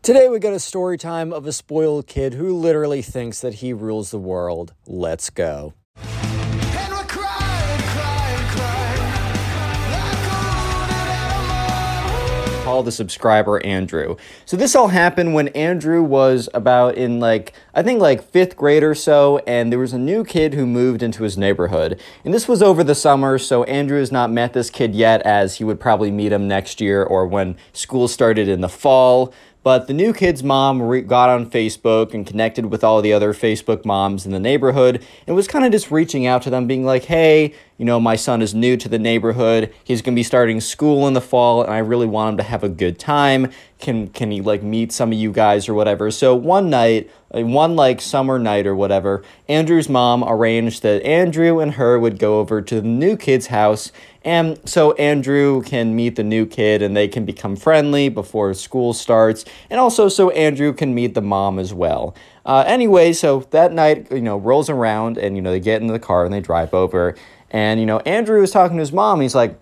Today we got a story time of a spoiled kid who literally thinks that he rules the world. Let's go. And we're crying, crying, crying like a wounded animal. Call the subscriber Andrew. So this all happened when Andrew was about in like I think like fifth grade or so, and there was a new kid who moved into his neighborhood. And this was over the summer, so Andrew has not met this kid yet, as he would probably meet him next year or when school started in the fall. But the new kid's mom re- got on Facebook and connected with all the other Facebook moms in the neighborhood and was kind of just reaching out to them, being like, hey, you know, my son is new to the neighborhood. He's going to be starting school in the fall, and I really want him to have a good time. Can, can he like meet some of you guys or whatever? So one night, uh, one like summer night or whatever, Andrew's mom arranged that Andrew and her would go over to the new kid's house and so Andrew can meet the new kid and they can become friendly before school starts. And also so Andrew can meet the mom as well. Uh, anyway, so that night, you know, rolls around and, you know, they get into the car and they drive over. And, you know, Andrew is talking to his mom. He's like,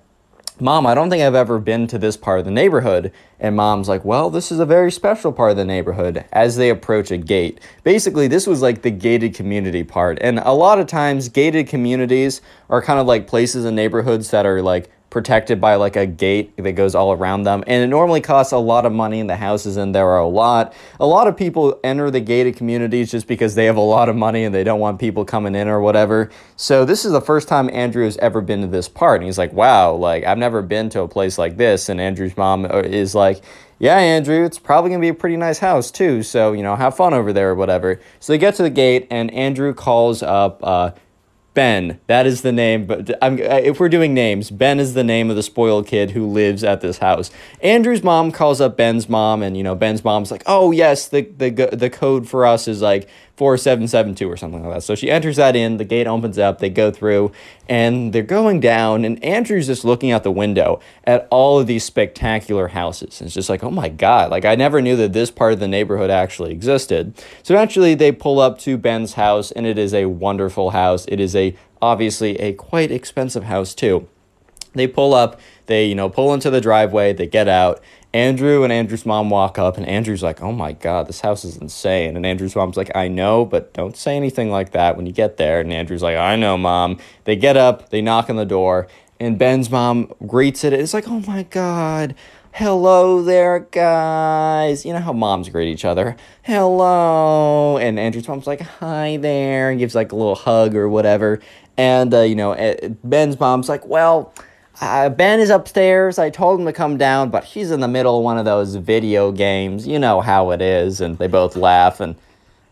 Mom, I don't think I've ever been to this part of the neighborhood. And mom's like, Well, this is a very special part of the neighborhood as they approach a gate. Basically, this was like the gated community part. And a lot of times, gated communities are kind of like places and neighborhoods that are like protected by like a gate that goes all around them. And it normally costs a lot of money, and the houses in there are a lot. A lot of people enter the gated communities just because they have a lot of money and they don't want people coming in or whatever. So this is the first time Andrew has ever been to this part. And he's like, wow, like I've never been to a place like this. And Andrew's mom uh, is like, yeah, Andrew, it's probably gonna be a pretty nice house too. So, you know, have fun over there or whatever. So they get to the gate, and Andrew calls up uh, Ben. That is the name. But I'm, if we're doing names, Ben is the name of the spoiled kid who lives at this house. Andrew's mom calls up Ben's mom, and you know Ben's mom's like, "Oh yes, the the the code for us is like four seven seven two or something like that." So she enters that in. The gate opens up. They go through, and they're going down. And Andrew's just looking out the window at all of these spectacular houses. And it's just like, oh my god! Like I never knew that this part of the neighborhood actually existed. So eventually, they pull up to Ben's house, and it is a wonderful house. It is a obviously a quite expensive house too. They pull up, they, you know, pull into the driveway, they get out. Andrew and Andrew's mom walk up, and Andrew's like, Oh my God, this house is insane. And Andrew's mom's like, I know, but don't say anything like that when you get there. And Andrew's like, I know, mom. They get up, they knock on the door, and Ben's mom greets it. It's like, Oh my God, hello there, guys. You know how moms greet each other. Hello. And Andrew's mom's like, Hi there, and gives like a little hug or whatever. And, uh, you know, eh, Ben's mom's like, Well, uh, Ben is upstairs. I told him to come down, but he's in the middle of one of those video games. You know how it is. And they both laugh, and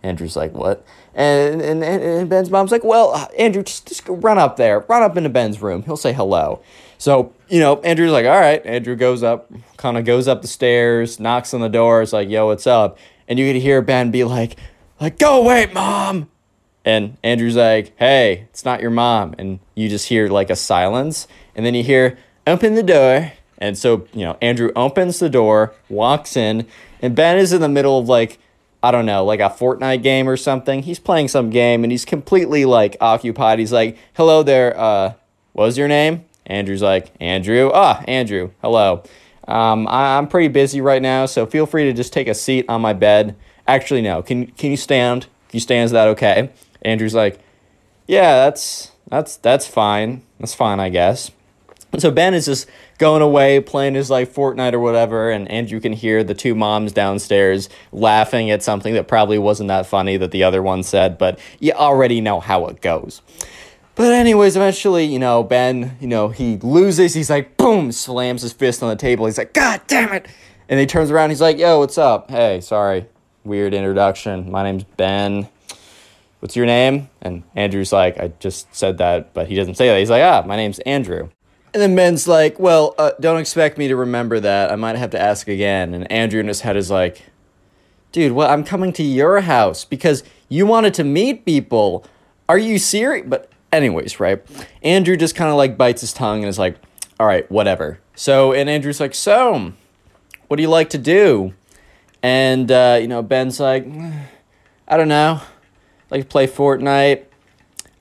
Andrew's like, What? And, and, and Ben's mom's like, Well, uh, Andrew, just, just run up there. Run up into Ben's room. He'll say hello. So, you know, Andrew's like, All right. Andrew goes up, kind of goes up the stairs, knocks on the door. It's like, Yo, what's up? And you could hear Ben be like, like, Go away, mom. And Andrew's like, hey, it's not your mom. And you just hear like a silence. And then you hear, open the door. And so, you know, Andrew opens the door, walks in, and Ben is in the middle of like, I don't know, like a Fortnite game or something. He's playing some game and he's completely like occupied. He's like, hello there, uh, what was your name? Andrew's like, Andrew. Ah, Andrew, hello. Um, I- I'm pretty busy right now, so feel free to just take a seat on my bed. Actually, no. Can can you stand? Can you stand? Is that okay? Andrew's like, yeah, that's that's that's fine. That's fine, I guess. And so Ben is just going away playing his like Fortnite or whatever, and Andrew can hear the two moms downstairs laughing at something that probably wasn't that funny that the other one said, but you already know how it goes. But anyways, eventually, you know, Ben, you know, he loses. He's like, boom, slams his fist on the table. He's like, God damn it! And he turns around. He's like, Yo, what's up? Hey, sorry, weird introduction. My name's Ben what's your name? And Andrew's like, I just said that, but he doesn't say that. He's like, ah, my name's Andrew. And then Ben's like, well, uh, don't expect me to remember that. I might have to ask again. And Andrew in his head is like, dude, well, I'm coming to your house because you wanted to meet people. Are you serious? But, anyways, right? Andrew just kind of like bites his tongue and is like, all right, whatever. So, and Andrew's like, so, what do you like to do? And, uh, you know, Ben's like, I don't know. I like to play Fortnite.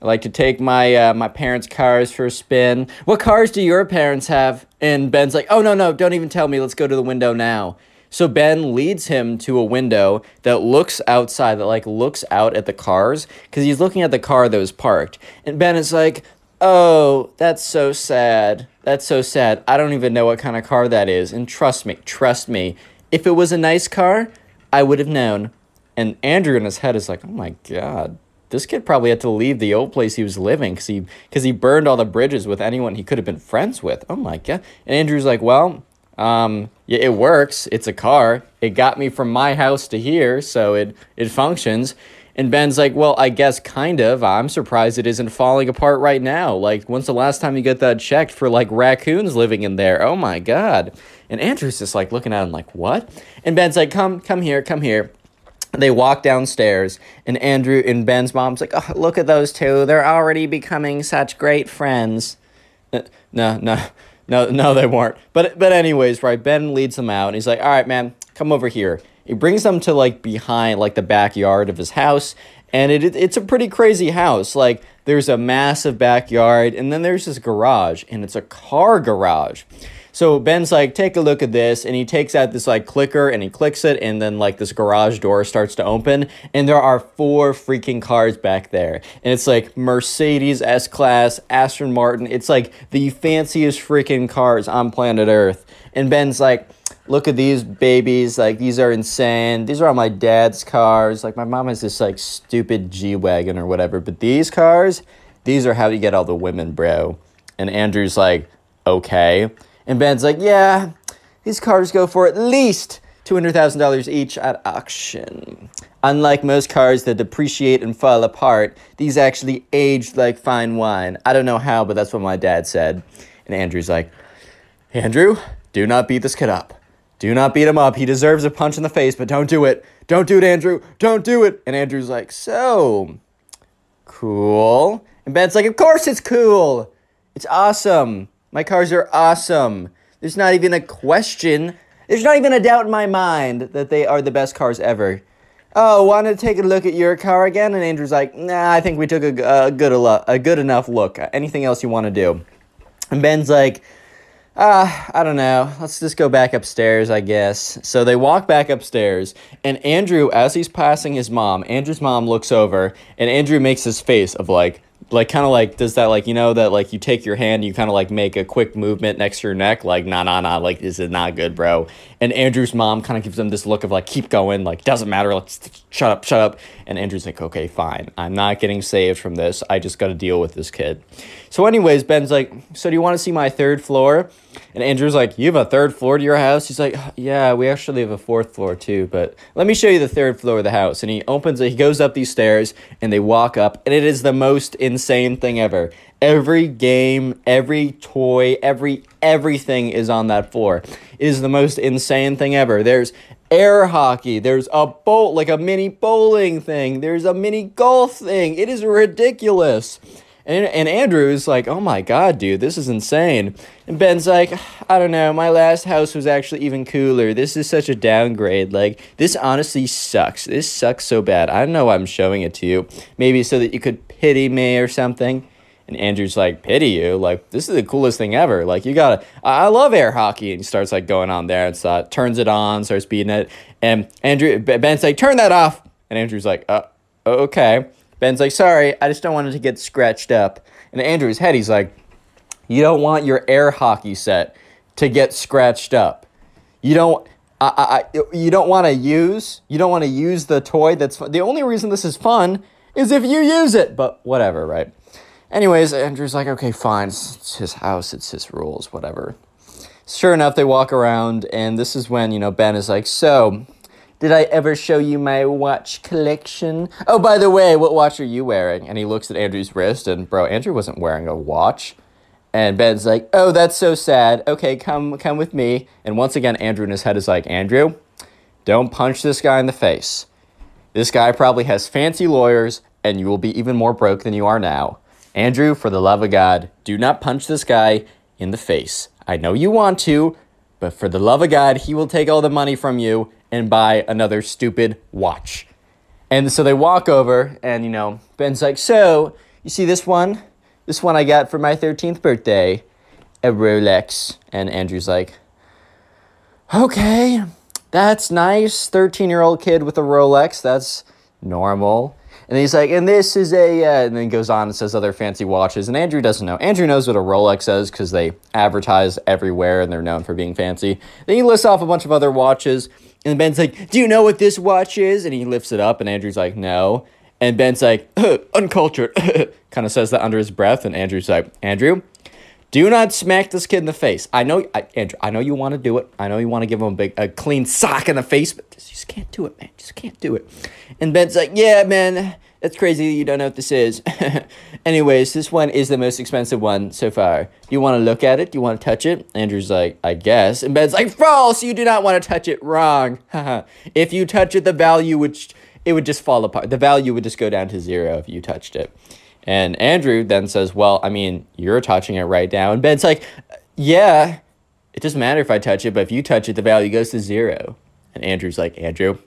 I like to take my uh, my parents' cars for a spin. What cars do your parents have? And Ben's like, oh no no, don't even tell me. Let's go to the window now. So Ben leads him to a window that looks outside, that like looks out at the cars, because he's looking at the car that was parked. And Ben is like, oh, that's so sad. That's so sad. I don't even know what kind of car that is. And trust me, trust me, if it was a nice car, I would have known. And Andrew in his head is like, oh my god, this kid probably had to leave the old place he was living because he because he burned all the bridges with anyone he could have been friends with. Oh my god! And Andrew's like, well, um, yeah, it works. It's a car. It got me from my house to here, so it it functions. And Ben's like, well, I guess kind of. I'm surprised it isn't falling apart right now. Like, when's the last time you got that checked for like raccoons living in there? Oh my god! And Andrew's just like looking at him like, what? And Ben's like, come, come here, come here they walk downstairs and andrew and ben's mom's like oh look at those two. They're already becoming such great friends. Uh, no no no no they weren't. But but anyways right ben leads them out and he's like all right man come over here. He brings them to like behind like the backyard of his house and it, it it's a pretty crazy house. Like there's a massive backyard and then there's this garage and it's a car garage so Ben's like, take a look at this, and he takes out this like clicker and he clicks it, and then like this garage door starts to open, and there are four freaking cars back there, and it's like Mercedes S Class, Aston Martin. It's like the fanciest freaking cars on planet Earth, and Ben's like. Look at these babies, like these are insane. These are all my dad's cars. Like my mom has this like stupid G Wagon or whatever, but these cars, these are how you get all the women, bro. And Andrew's like, okay. And Ben's like, yeah, these cars go for at least $200,000 each at auction. Unlike most cars that depreciate and fall apart, these actually aged like fine wine. I don't know how, but that's what my dad said. And Andrew's like, Andrew, do not beat this kid up. Do not beat him up. He deserves a punch in the face, but don't do it. Don't do it, Andrew. Don't do it. And Andrew's like, so cool. And Ben's like, of course it's cool. It's awesome. My cars are awesome. There's not even a question. There's not even a doubt in my mind that they are the best cars ever. Oh, want to take a look at your car again? And Andrew's like, nah, I think we took a, a good a good enough look. Anything else you want to do? And Ben's like, ah, I don't know. Let's just go back upstairs, I guess. So they walk back upstairs, and Andrew, as he's passing his mom, Andrew's mom looks over, and Andrew makes his face of like, like kind of like does that like you know that like you take your hand you kind of like make a quick movement next to your neck like nah nah nah like this is not good bro and andrew's mom kind of gives him this look of like keep going like doesn't matter let's shut up shut up. And andrew's like okay fine. I'm not getting saved from this. I just got to deal with this kid. So anyways ben's like so do you want to see my third floor? And andrew's like you have a third floor to your house? He's like yeah we actually have a fourth floor too but let me show you the third floor of the house. And he opens it he goes up these stairs and they walk up and it is the most insane thing ever every game every toy every everything is on that floor it is the most insane thing ever there's air hockey there's a bowl like a mini bowling thing there's a mini golf thing it is ridiculous and, and Andrew's like, oh my god, dude, this is insane. And Ben's like, I don't know, my last house was actually even cooler. This is such a downgrade. Like, this honestly sucks. This sucks so bad. I don't know why I'm showing it to you. Maybe so that you could pity me or something. And Andrew's like, pity you? Like, this is the coolest thing ever. Like, you gotta, I I love air hockey. And he starts like going on there and so, turns it on, starts beating it. And Andrew, Ben's like, turn that off. And Andrew's like, uh, okay. Ben's like, sorry, I just don't want it to get scratched up. And Andrew's head, he's like, you don't want your air hockey set to get scratched up. You don't. I, I, you don't want to use. You don't want to use the toy. That's fun. the only reason this is fun is if you use it. But whatever, right? Anyways, Andrew's like, okay, fine. It's, his house. It's his rules. Whatever. Sure enough, they walk around, and this is when you know Ben is like, so. Did I ever show you my watch collection? Oh, by the way, what watch are you wearing? And he looks at Andrew's wrist, and bro, Andrew wasn't wearing a watch. And Ben's like, "Oh, that's so sad. Okay, come come with me." And once again, Andrew in his head is like, "Andrew, don't punch this guy in the face. This guy probably has fancy lawyers, and you will be even more broke than you are now. Andrew, for the love of God, do not punch this guy in the face. I know you want to, but for the love of God, he will take all the money from you and buy another stupid watch. And so they walk over, and you know, Ben's like, So, you see this one? This one I got for my 13th birthday, a Rolex. And Andrew's like, Okay, that's nice. 13 year old kid with a Rolex, that's normal. And he's like, and this is a, uh, and then goes on and says other fancy watches. And Andrew doesn't know. Andrew knows what a Rolex is because they advertise everywhere and they're known for being fancy. Then he lists off a bunch of other watches. And Ben's like, do you know what this watch is? And he lifts it up. And Andrew's like, no. And Ben's like, uncultured. kind of says that under his breath. And Andrew's like, Andrew, do not smack this kid in the face. I know, I, Andrew, I know you want to do it. I know you want to give him a big, a clean sock in the face, but you just can't do it, man. Just can't do it. And Ben's like, yeah, man, that's crazy. You don't know what this is. Anyways, this one is the most expensive one so far. Do you want to look at it? Do you want to touch it? Andrew's like, I guess. And Ben's like, false. You do not want to touch it. Wrong. if you touch it, the value would, it would just fall apart. The value would just go down to zero if you touched it. And Andrew then says, Well, I mean, you're touching it right now. And Ben's like, Yeah, it doesn't matter if I touch it, but if you touch it, the value goes to zero. And Andrew's like, Andrew,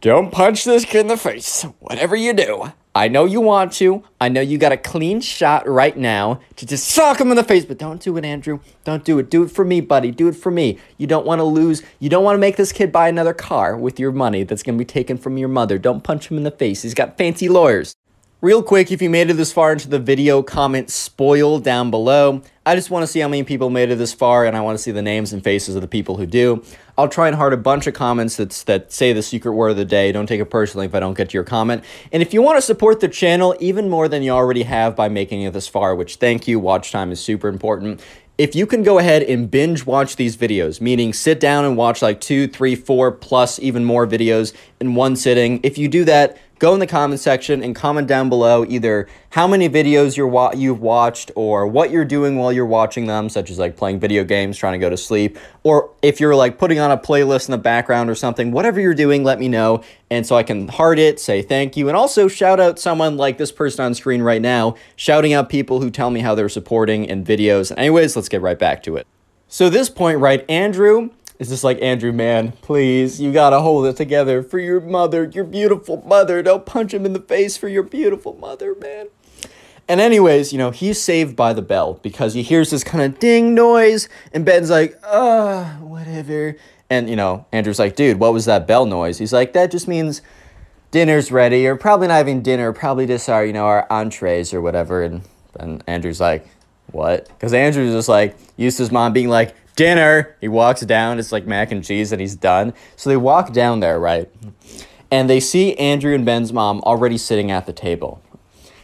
don't punch this kid in the face. Whatever you do. I know you want to. I know you got a clean shot right now to just sock him in the face, but don't do it, Andrew. Don't do it. Do it for me, buddy. Do it for me. You don't want to lose. You don't want to make this kid buy another car with your money that's going to be taken from your mother. Don't punch him in the face. He's got fancy lawyers. Real quick, if you made it this far into the video, comment spoil down below. I just want to see how many people made it this far, and I want to see the names and faces of the people who do. I'll try and heart a bunch of comments that's, that say the secret word of the day. Don't take it personally if I don't get to your comment. And if you want to support the channel even more than you already have by making it this far, which thank you, watch time is super important. If you can go ahead and binge watch these videos, meaning sit down and watch like two, three, four, plus even more videos in one sitting, if you do that, go in the comment section and comment down below either how many videos you're wa- you've watched or what you're doing while you're watching them, such as like playing video games, trying to go to sleep, or if you're like putting on a playlist in the background or something, whatever you're doing, let me know. And so I can heart it, say thank you, and also shout out someone like this person on screen right now, shouting out people who tell me how they're supporting in videos. Anyways, let's get right back to it. So this point, right, Andrew is just like, Andrew, man, please, you gotta hold it together for your mother, your beautiful mother. Don't punch him in the face for your beautiful mother, man. And anyways, you know, he's saved by the bell because he hears this kind of ding noise, and Ben's like, uh, whatever. And, you know, Andrew's like, dude, what was that bell noise? He's like, that just means dinner's ready, or probably not even dinner, probably just our, you know, our entrees or whatever. And, and Andrew's like, what? Because Andrew's just like, used his mom being like, dinner. He walks down, it's like mac and cheese, and he's done. So they walk down there, right? And they see Andrew and Ben's mom already sitting at the table.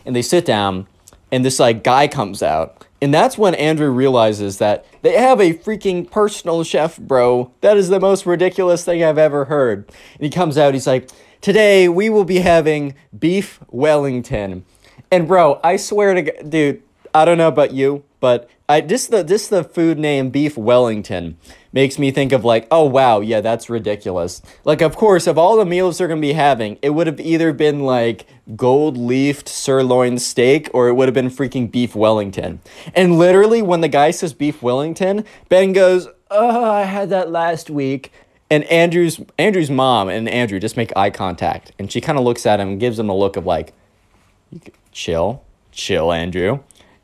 And they sit down, and this like guy comes out. And that's when Andrew realizes that they have a freaking personal chef, bro. That is the most ridiculous thing I've ever heard. And he comes out, he's like, Today we will be having beef Wellington. And bro, I swear to God, dude, I don't know about you, but I just the just the food name beef Wellington makes me think of like, oh wow, yeah, that's ridiculous. Like, of course, of all the meals they're gonna be having, it would have either been like gold leafed sirloin steak or it would have been freaking beef Wellington. And literally, when the guy says beef Wellington, Ben goes, "Oh, I had that last week." And Andrew's Andrew's mom and Andrew just make eye contact, and she kind of looks at him and gives him a look of like, chill, chill, Andrew.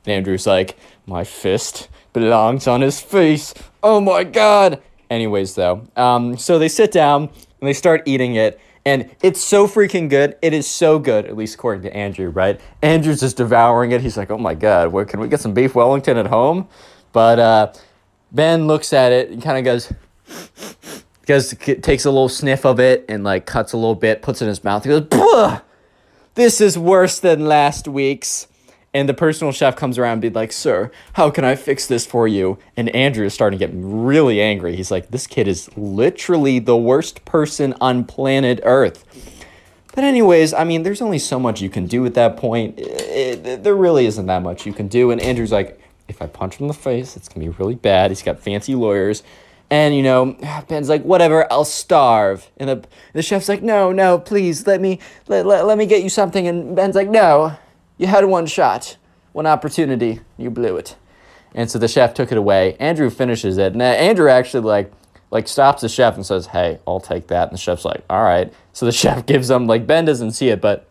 And Andrew's like, my fist belongs on his face. Oh my god. Anyways, though, um, so they sit down and they start eating it, and it's so freaking good. It is so good, at least according to Andrew, right? Andrew's just devouring it. He's like, oh my god, where can we get some beef Wellington at home? But uh, Ben looks at it and kind of goes, goes takes a little sniff of it and like cuts a little bit, puts it in his mouth. He goes, this is worse than last week's. And the personal chef comes around and be like, Sir, how can I fix this for you? And Andrew is starting to get really angry. He's like, This kid is literally the worst person on planet Earth. But, anyways, I mean, there's only so much you can do at that point. It- it- there really isn't that much you can do. And Andrew's like, If I punch him in the face, it's going to be really bad. He's got fancy lawyers. And you know, Ben's like, whatever, I'll starve. And the the chef's like, no, no, please let me let, let, let me get you something. And Ben's like, no, you had one shot, one opportunity, you blew it. And so the chef took it away. Andrew finishes it. And uh, Andrew actually like like stops the chef and says, "Hey, I'll take that." And the chef's like, "All right." So the chef gives him like Ben doesn't see it, but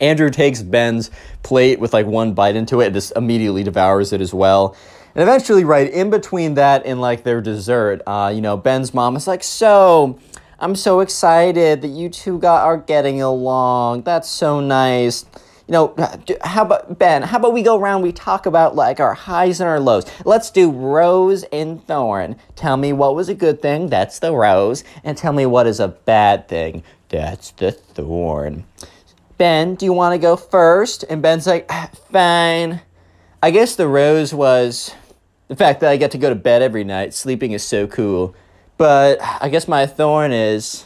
Andrew takes Ben's plate with like one bite into it and just immediately devours it as well. And eventually, right in between that and like their dessert, uh, you know, Ben's mom is like, "So, I'm so excited that you two got are getting along. That's so nice." You know, how about Ben? How about we go around? We talk about like our highs and our lows. Let's do rose and thorn. Tell me what was a good thing. That's the rose, and tell me what is a bad thing. That's the thorn. Ben, do you want to go first? And Ben's like, "Ah, fine. I guess the rose was the fact that I get to go to bed every night. Sleeping is so cool. But I guess my thorn is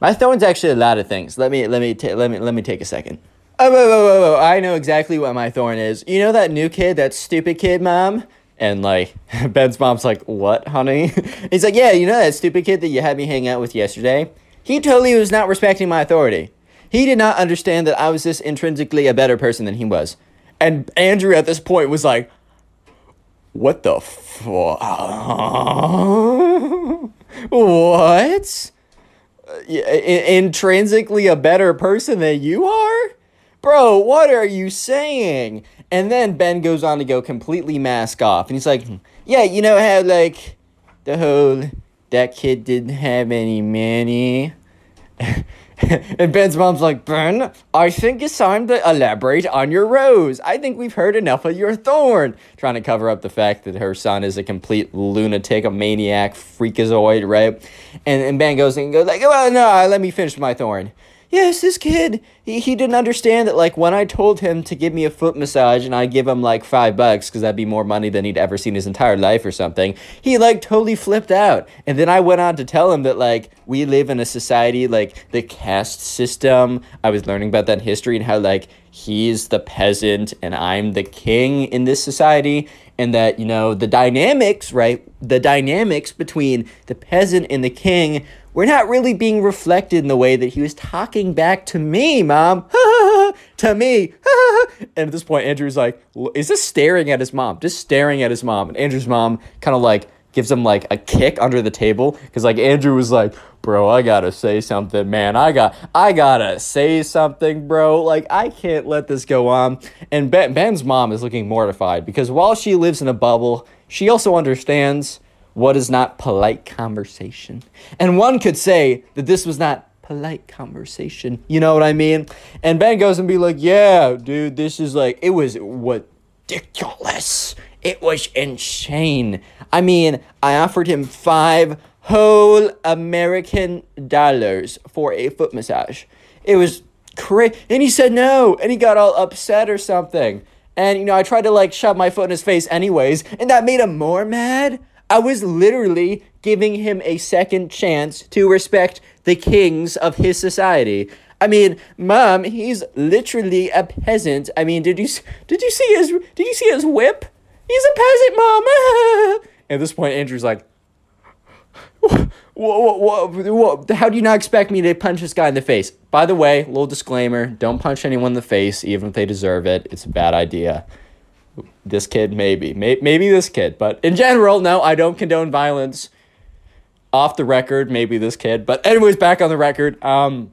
my thorn's actually a lot of things. Let me let me ta- let me let me take a second. Oh, whoa, whoa, whoa, whoa. I know exactly what my thorn is. You know that new kid, that stupid kid, mom? And like Ben's mom's like, "What, honey?" He's like, "Yeah, you know that stupid kid that you had me hang out with yesterday? He totally was not respecting my authority. He did not understand that I was just intrinsically a better person than he was." And Andrew at this point was like, "What the fuck? what? Uh, In- intrinsically a better person than you are? Bro, what are you saying? And then Ben goes on to go completely mask off. And he's like, mm-hmm. yeah, you know how, like, the whole, that kid didn't have any money? and Ben's mom's like, Ben, I think it's time to elaborate on your rose. I think we've heard enough of your thorn. Trying to cover up the fact that her son is a complete lunatic, a maniac, freakazoid, right? And, and Ben goes and goes like, well, no, let me finish my thorn. Yes, this kid, he, he didn't understand that, like, when I told him to give me a foot massage and I'd give him, like, five bucks, because that'd be more money than he'd ever seen his entire life or something, he, like, totally flipped out. And then I went on to tell him that, like, we live in a society, like, the caste system. I was learning about that in history and how, like, he's the peasant and I'm the king in this society. And that, you know, the dynamics, right? The dynamics between the peasant and the king were not really being reflected in the way that he was talking back to me, mom. to me. and at this point, Andrew's like, is this staring at his mom? Just staring at his mom. And Andrew's mom kind of like gives him like a kick under the table because like Andrew was like, bro, I gotta say something, man. I got, I gotta say something, bro. Like I can't let this go on. And ben, Ben's mom is looking mortified because while she lives in a bubble, she also understands what is not polite conversation. And one could say that this was not polite conversation. You know what I mean? And Ben goes and be like, "Yeah, dude, this is like it was ridiculous. It was insane. I mean, I offered him 5 whole American dollars for a foot massage. It was crazy. And he said no, and he got all upset or something. And, you know, I tried to, like, shove my foot in his face anyways, and that made him more mad. I was literally giving him a second chance to respect the kings of his society. I mean, mom, he's literally a peasant. I mean, did you did you see his did you see his whip? He's a peasant, mom. At this point, Andrew's like, what, what, what, how do you not expect me to punch this guy in the face? By the way, little disclaimer: don't punch anyone in the face, even if they deserve it. It's a bad idea. This kid, maybe, May- maybe this kid, but in general, no, I don't condone violence. Off the record, maybe this kid, but anyways, back on the record. Um,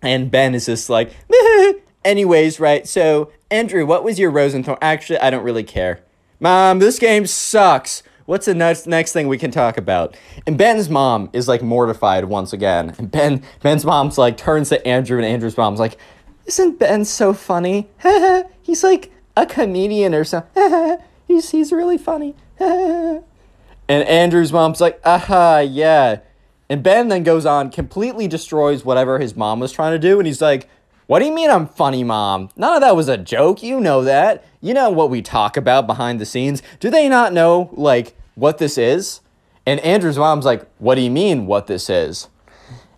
and Ben is just like, anyways, right? So, Andrew, what was your Rosenthorn? Actually, I don't really care. Mom, this game sucks. What's the next next thing we can talk about? And Ben's mom is like mortified once again. And Ben Ben's mom's like turns to Andrew, and Andrew's mom's like, "Isn't Ben so funny? he's like a comedian or something. he's he's really funny." And Andrew's mom's like, aha, yeah. And Ben then goes on, completely destroys whatever his mom was trying to do. And he's like, what do you mean I'm funny, mom? None of that was a joke. You know that. You know what we talk about behind the scenes. Do they not know, like, what this is? And Andrew's mom's like, what do you mean, what this is?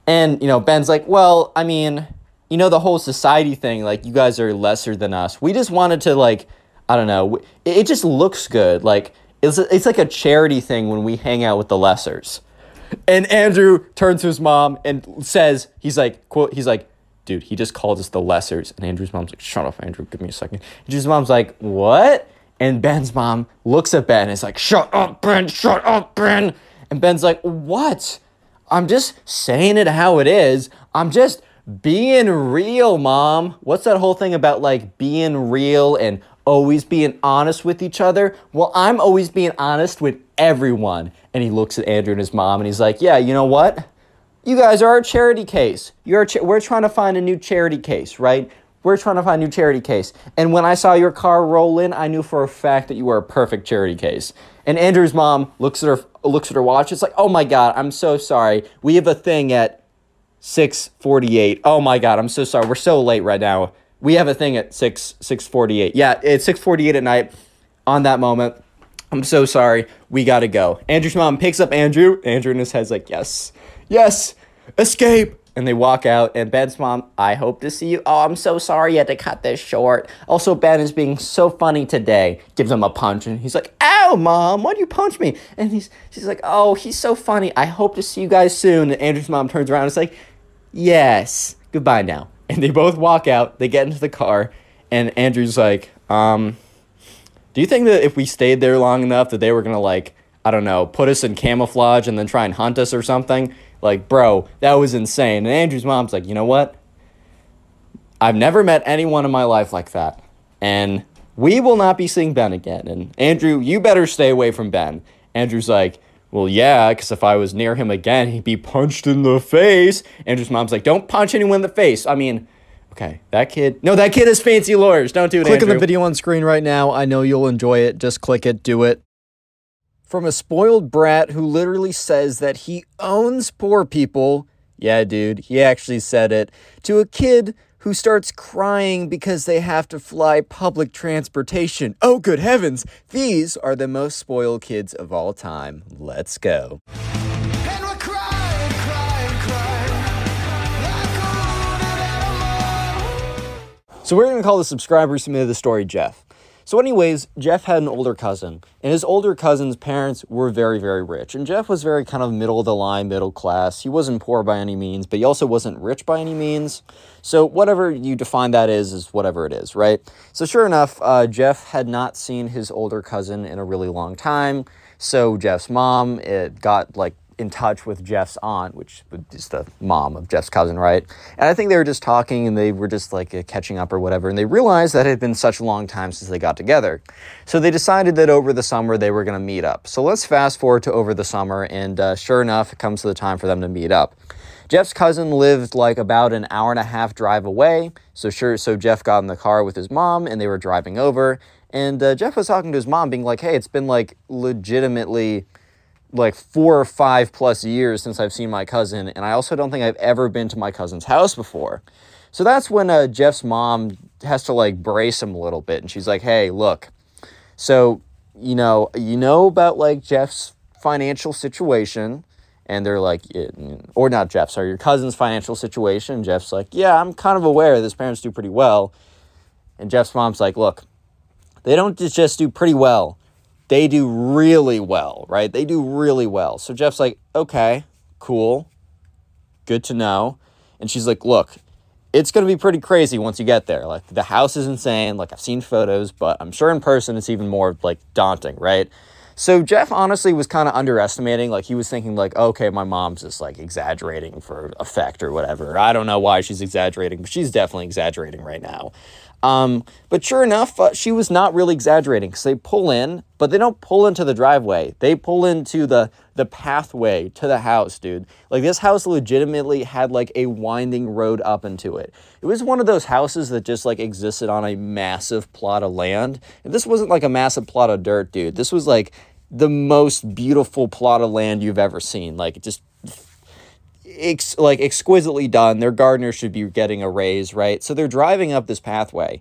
And, you know, Ben's like, well, I mean, you know, the whole society thing, like, you guys are lesser than us. We just wanted to, like, I don't know, it, it just looks good. Like, It's, it's like a charity thing when we hang out with the lessers. And Andrew turns to his mom and says, he's like, quote, he's like, dude, he just called us the lessers. And Andrew's mom's like, shut up, Andrew, give me a second. Andrew's mom's like, what? And Ben's mom looks at Ben and is like, shut up, Ben, shut up, Ben. And Ben's like, what? I'm just saying it how it is. I'm just being real, mom. What's that whole thing about like being real and always being honest with each other? Well, I'm always being honest with everyone. And he looks at Andrew and his mom and he's like, yeah, you know what? You guys are a charity case. You're cha- we're trying to find a new charity case, right? We're trying to find a new charity case. And when I saw your car roll in, I knew for a fact that you were a perfect charity case. And Andrew's mom looks at her looks at her watch. It's like, "Oh my god, I'm so sorry. We have a thing at 6:48. Oh my god, I'm so sorry. We're so late right now. We have a thing at 6 6:48. Yeah, it's 6:48 at night on that moment. I'm so sorry. We got to go." Andrew's mom picks up Andrew. Andrew in his head's like, "Yes. Yes. Escape." And they walk out, and Ben's mom, I hope to see you. Oh, I'm so sorry you had to cut this short. Also, Ben is being so funny today. Gives him a punch, and he's like, Ow, mom, why'd you punch me? And he's she's like, Oh, he's so funny. I hope to see you guys soon. And Andrew's mom turns around and is like, Yes, goodbye now. And they both walk out, they get into the car, and Andrew's like, Um, do you think that if we stayed there long enough that they were gonna like, I don't know, put us in camouflage and then try and hunt us or something? Like, bro, that was insane. And Andrew's mom's like, you know what? I've never met anyone in my life like that. And we will not be seeing Ben again. And Andrew, you better stay away from Ben. Andrew's like, well, yeah, because if I was near him again, he'd be punched in the face. Andrew's mom's like, don't punch anyone in the face. I mean, okay, that kid. No, that kid is fancy lawyers. Don't do it. Click on the video on screen right now. I know you'll enjoy it. Just click it, do it. From a spoiled brat who literally says that he owns poor people. Yeah, dude, he actually said it. To a kid who starts crying because they have to fly public transportation. Oh, good heavens! These are the most spoiled kids of all time. Let's go. So we're going to call the subscriber submitted the story Jeff. So, anyways, Jeff had an older cousin, and his older cousin's parents were very, very rich. And Jeff was very kind of middle of the line, middle class. He wasn't poor by any means, but he also wasn't rich by any means. So, whatever you define that is, is whatever it is, right? So, sure enough, uh, Jeff had not seen his older cousin in a really long time. So, Jeff's mom it got like in touch with Jeff's aunt, which is the mom of Jeff's cousin, right? And I think they were just talking and they were just like uh, catching up or whatever. And they realized that it had been such a long time since they got together. So they decided that over the summer they were going to meet up. So let's fast forward to over the summer. And uh, sure enough, it comes to the time for them to meet up. Jeff's cousin lived like about an hour and a half drive away. So sure, so Jeff got in the car with his mom and they were driving over. And uh, Jeff was talking to his mom, being like, "Hey, it's been like legitimately like four or five plus years since I've seen my cousin, and I also don't think I've ever been to my cousin's house before." So that's when uh, Jeff's mom has to like brace him a little bit, and she's like, "Hey, look, so you know, you know about like Jeff's financial situation." And they're like, or not Jeff, sorry, your cousin's financial situation. Jeff's like, yeah, I'm kind of aware that his parents do pretty well. And Jeff's mom's like, look, they don't just- just do pretty well. They do really well, right? They do really well. So Jeff's like, okay, cool, good to know. And she's like, look, it's going to be pretty crazy once you get there. Like, the house is insane. Like, I've seen photos, but I'm sure in person it's even more, like, daunting, right? So Jeff honestly was kind of underestimating. Like, he was thinking, like, okay, my mom's just, like, exaggerating for effect or whatever. I don't know why she's exaggerating, but she's definitely exaggerating right now. Um, but sure enough, uh, she was not really exaggerating because they pull in, but they don't pull into the driveway. They pull into the the pathway to the house, dude. Like this house legitimately had like a winding road up into it. It was one of those houses that just like existed on a massive plot of land. And this wasn't like a massive plot of dirt, dude. This was like the most beautiful plot of land you've ever seen. Like just ex- like exquisitely done. Their gardener should be getting a raise, right? So they're driving up this pathway,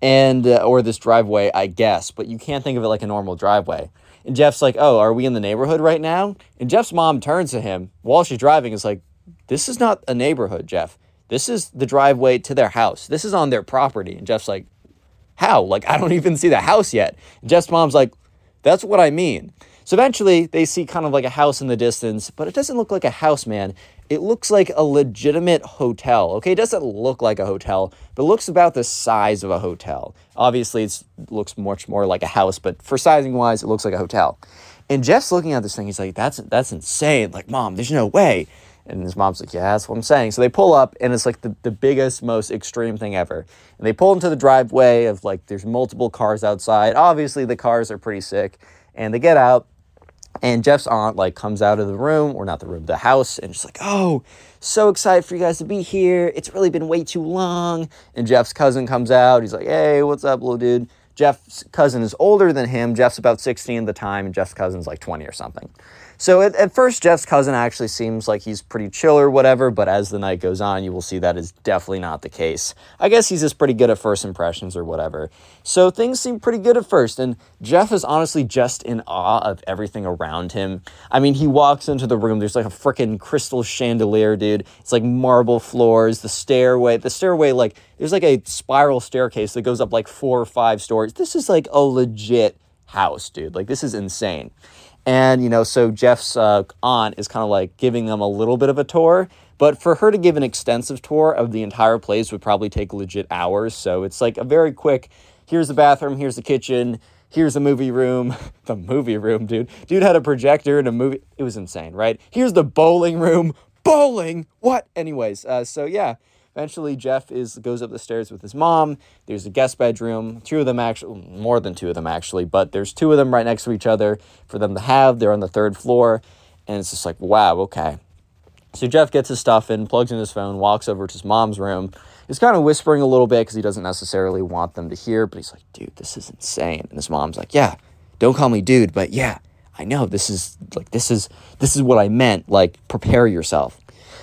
and uh, or this driveway, I guess, but you can't think of it like a normal driveway. And Jeff's like, "Oh, are we in the neighborhood right now?" And Jeff's mom turns to him while she's driving. Is like, "This is not a neighborhood, Jeff. This is the driveway to their house. This is on their property." And Jeff's like, "How? Like, I don't even see the house yet." And Jeff's mom's like, That's what I mean. So eventually they see kind of like a house in the distance, but it doesn't look like a house, man. It looks like a legitimate hotel. Okay, it doesn't look like a hotel, but looks about the size of a hotel. Obviously, it looks much more like a house, but for sizing wise, it looks like a hotel. And Jeff's looking at this thing. He's like, "That's that's insane! Like, mom, there's no way." And his mom's like, "Yeah, that's what I'm saying." So they pull up, and it's like the, the biggest, most extreme thing ever. And they pull into the driveway of like there's multiple cars outside. Obviously, the cars are pretty sick, and they get out, and Jeff's aunt like comes out of the room, or not the room, the house, and she's like, "Oh, so excited for you guys to be here. It's really been way too long." And Jeff's cousin comes out. He's like, "Hey, what's up, little dude?" Jeff's cousin is older than him. Jeff's about 16 at the time, and Jeff's cousin's like 20 or something. So at, at first, Jeff's cousin actually seems like he's pretty chill or whatever, but as the night goes on, you will see that is definitely not the case. I guess he's just pretty good at first impressions or whatever. So things seem pretty good at first, and Jeff is honestly just in awe of everything around him. I mean, he walks into the room, there's like a freaking crystal chandelier, dude. It's like marble floors, the stairway, the stairway, like, there's like a spiral staircase that goes up like four or five stories. This is like a legit house, dude. Like, this is insane. And, you know, so Jeff's uh, aunt is kind of like giving them a little bit of a tour. But for her to give an extensive tour of the entire place would probably take legit hours. So it's like a very quick here's the bathroom, here's the kitchen, here's the movie room. the movie room, dude. Dude had a projector and a movie. It was insane, right? Here's the bowling room. Bowling? What? Anyways, uh, so yeah. Eventually, Jeff is goes up the stairs with his mom. There's a guest bedroom, two of them actually, more than two of them actually, but there's two of them right next to each other for them to have. They're on the third floor, and it's just like, wow, okay. So Jeff gets his stuff in, plugs in his phone, walks over to his mom's room. He's kind of whispering a little bit because he doesn't necessarily want them to hear, but he's like, dude, this is insane. And his mom's like, yeah, don't call me dude, but yeah, I know this is like this is this is what I meant. Like, prepare yourself.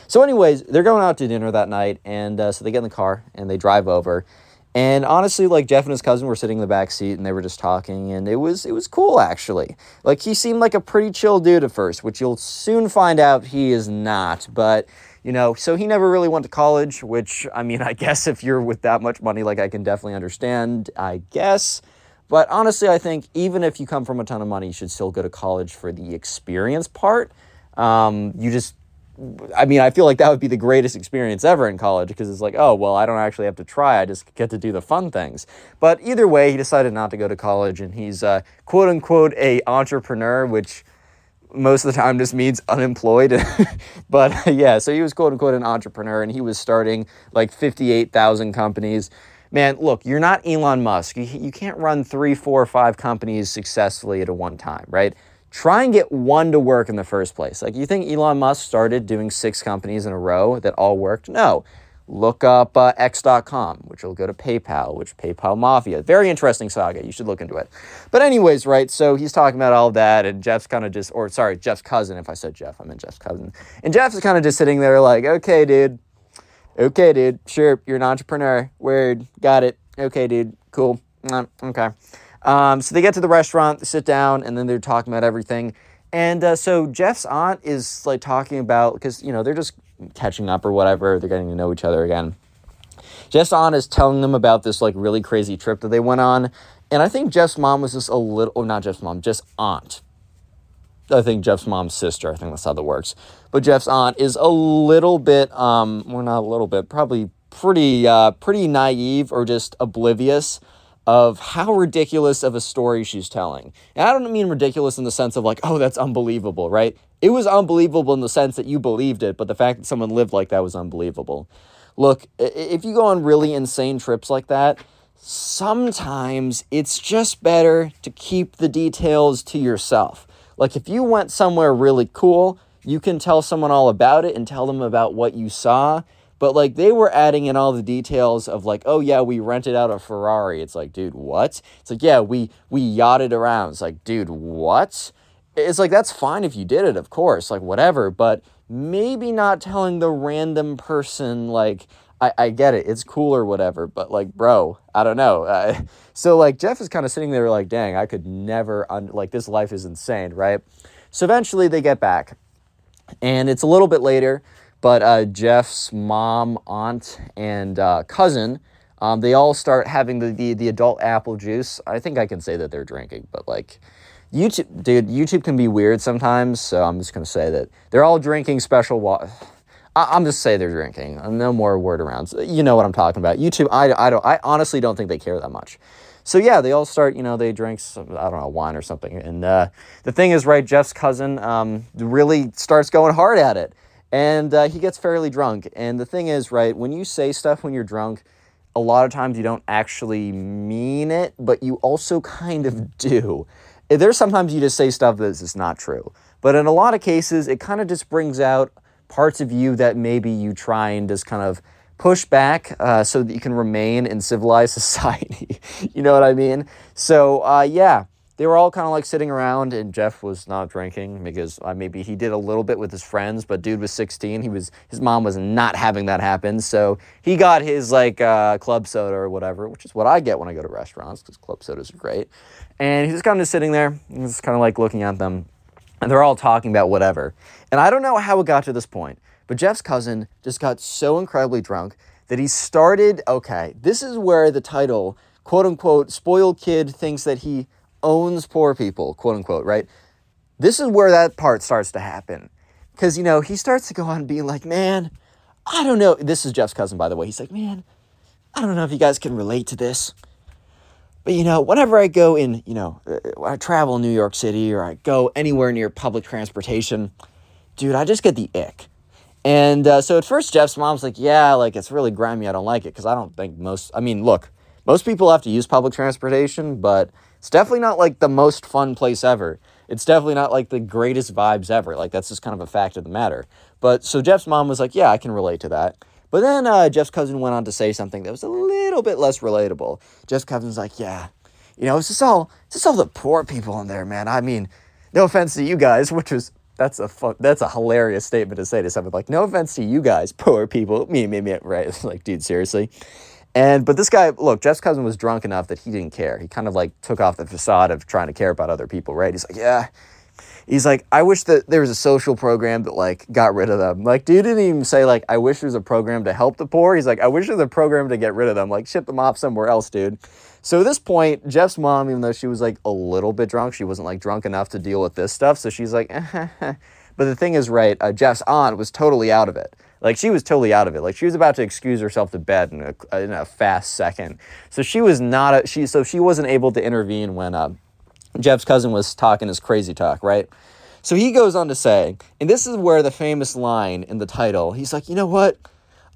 So, anyways, they're going out to dinner that night, and uh, so they get in the car and they drive over. And honestly, like Jeff and his cousin were sitting in the back seat and they were just talking, and it was it was cool actually. Like he seemed like a pretty chill dude at first, which you'll soon find out he is not. But you know, so he never really went to college, which I mean, I guess if you're with that much money, like I can definitely understand. I guess. But honestly, I think even if you come from a ton of money, you should still go to college for the experience part. Um, you just I mean, I feel like that would be the greatest experience ever in college because it's like, oh, well, I don't actually have to try. I just get to do the fun things. But either way, he decided not to go to college and he's uh, quote unquote a entrepreneur, which most of the time just means unemployed. but yeah, so he was quote unquote an entrepreneur and he was starting like 58,000 companies. Man, look, you're not Elon Musk. You, you can't run three, four, five companies successfully at a one time, right? Try and get one to work in the first place. Like, you think Elon Musk started doing six companies in a row that all worked? No. Look up uh, X.com, which will go to PayPal, which PayPal Mafia. Very interesting saga. You should look into it. But, anyways, right, so he's talking about all that, and Jeff's kind of just, or sorry, Jeff's cousin. If I said Jeff, I meant Jeff's cousin. And Jeff's kind of just sitting there like, okay, dude. Okay, dude. Sure, you're an entrepreneur. Weird, Got it. Okay, dude. Cool. Mm, okay. Um, so they get to the restaurant, they sit down, and then they're talking about everything. And uh, so Jeff's aunt is like talking about because you know they're just catching up or whatever. They're getting to know each other again. Jeff's aunt is telling them about this like really crazy trip that they went on, and I think Jeff's mom was just a little, oh, not Jeff's mom, just aunt. I think Jeff's mom's sister. I think that's how that works. But Jeff's aunt is a little bit, um, well, not a little bit, probably pretty, uh, pretty naive or just oblivious of how ridiculous of a story she's telling. And I don't mean ridiculous in the sense of like, oh, that's unbelievable, right? It was unbelievable in the sense that you believed it, but the fact that someone lived like that was unbelievable. Look, if you go on really insane trips like that, sometimes it's just better to keep the details to yourself. Like if you went somewhere really cool, you can tell someone all about it and tell them about what you saw but like they were adding in all the details of like, oh yeah, we rented out a Ferrari. It's like, dude, what? It's like, yeah, we we yachted around. It's like, dude, what? It's like that's fine if you did it, of course, like whatever, but maybe not telling the random person like I, I get it, it's cool or whatever, but like, bro, I don't know. Uh, so like Jeff is kind of sitting there like, dang, I could never un- like this life is insane, right? So eventually they get back, and it's a little bit later. But uh, Jeff's mom, aunt, and uh, cousin, um, they all start having the, the, the adult apple juice. I think I can say that they're drinking, but like YouTube, dude, YouTube can be weird sometimes. So I'm just gonna say that they're all drinking special water. I'm just say they're drinking. No more word arounds. You know what I'm talking about. YouTube, I, I don't, I honestly don't think they care that much. So yeah, they all start, you know, they drink, some, I don't know, wine or something. And uh, the thing is, right, Jeff's cousin um, really starts going hard at it. And uh, he gets fairly drunk. And the thing is, right, when you say stuff when you're drunk, a lot of times you don't actually mean it, but you also kind of do. There's sometimes you just say stuff that's just not true. But in a lot of cases, it kind of just brings out parts of you that maybe you try and just kind of push back uh, so that you can remain in civilized society. you know what I mean? So, uh, yeah, they were all kind of like sitting around, and Jeff was not drinking because uh, maybe he did a little bit with his friends, but dude was 16. He was his mom was not having that happen, so he got his like uh, club soda or whatever, which is what I get when I go to restaurants because club sodas are great. And he's just kind of just sitting there, just kind of like looking at them, and they're all talking about whatever. And I don't know how it got to this point, but Jeff's cousin just got so incredibly drunk that he started. Okay, this is where the title, quote unquote, spoiled kid thinks that he owns poor people, quote unquote, right? This is where that part starts to happen. Because, you know, he starts to go on being like, man, I don't know. This is Jeff's cousin, by the way. He's like, man, I don't know if you guys can relate to this. But, you know, whenever I go in, you know, uh, I travel in New York City or I go anywhere near public transportation, dude, I just get the ick. And uh, so at first, Jeff's mom's like, yeah, like it's really grimy. I don't like it because I don't think most, I mean, look, most people have to use public transportation, but it's definitely not like the most fun place ever. It's definitely not like the greatest vibes ever. Like that's just kind of a fact of the matter. But so Jeff's mom was like, yeah, I can relate to that. But then uh, Jeff's cousin went on to say something that was a little bit less relatable. Jeff's cousin's like, yeah, you know, it's just all, it's just all the poor people in there, man. I mean, no offense to you guys, which was that's a that's a hilarious statement to say to someone like, no offense to you guys, poor people, me, me, me, right? Like, dude, seriously. And but this guy, look, Jeff's cousin was drunk enough that he didn't care. He kind of like took off the facade of trying to care about other people, right? He's like, yeah. He's like, I wish that there was a social program that like got rid of them. Like, dude didn't even say like, I wish there's a program to help the poor. He's like, I wish there's a program to get rid of them. Like, ship them off somewhere else, dude. So at this point, Jeff's mom, even though she was like a little bit drunk, she wasn't like drunk enough to deal with this stuff. So she's like, but the thing is, right? Uh, Jeff's aunt was totally out of it. Like she was totally out of it. Like she was about to excuse herself to bed in a, in a fast second. So she was not a, she so she wasn't able to intervene when uh, Jeff's cousin was talking his crazy talk, right? So he goes on to say, and this is where the famous line in the title, he's like, you know what?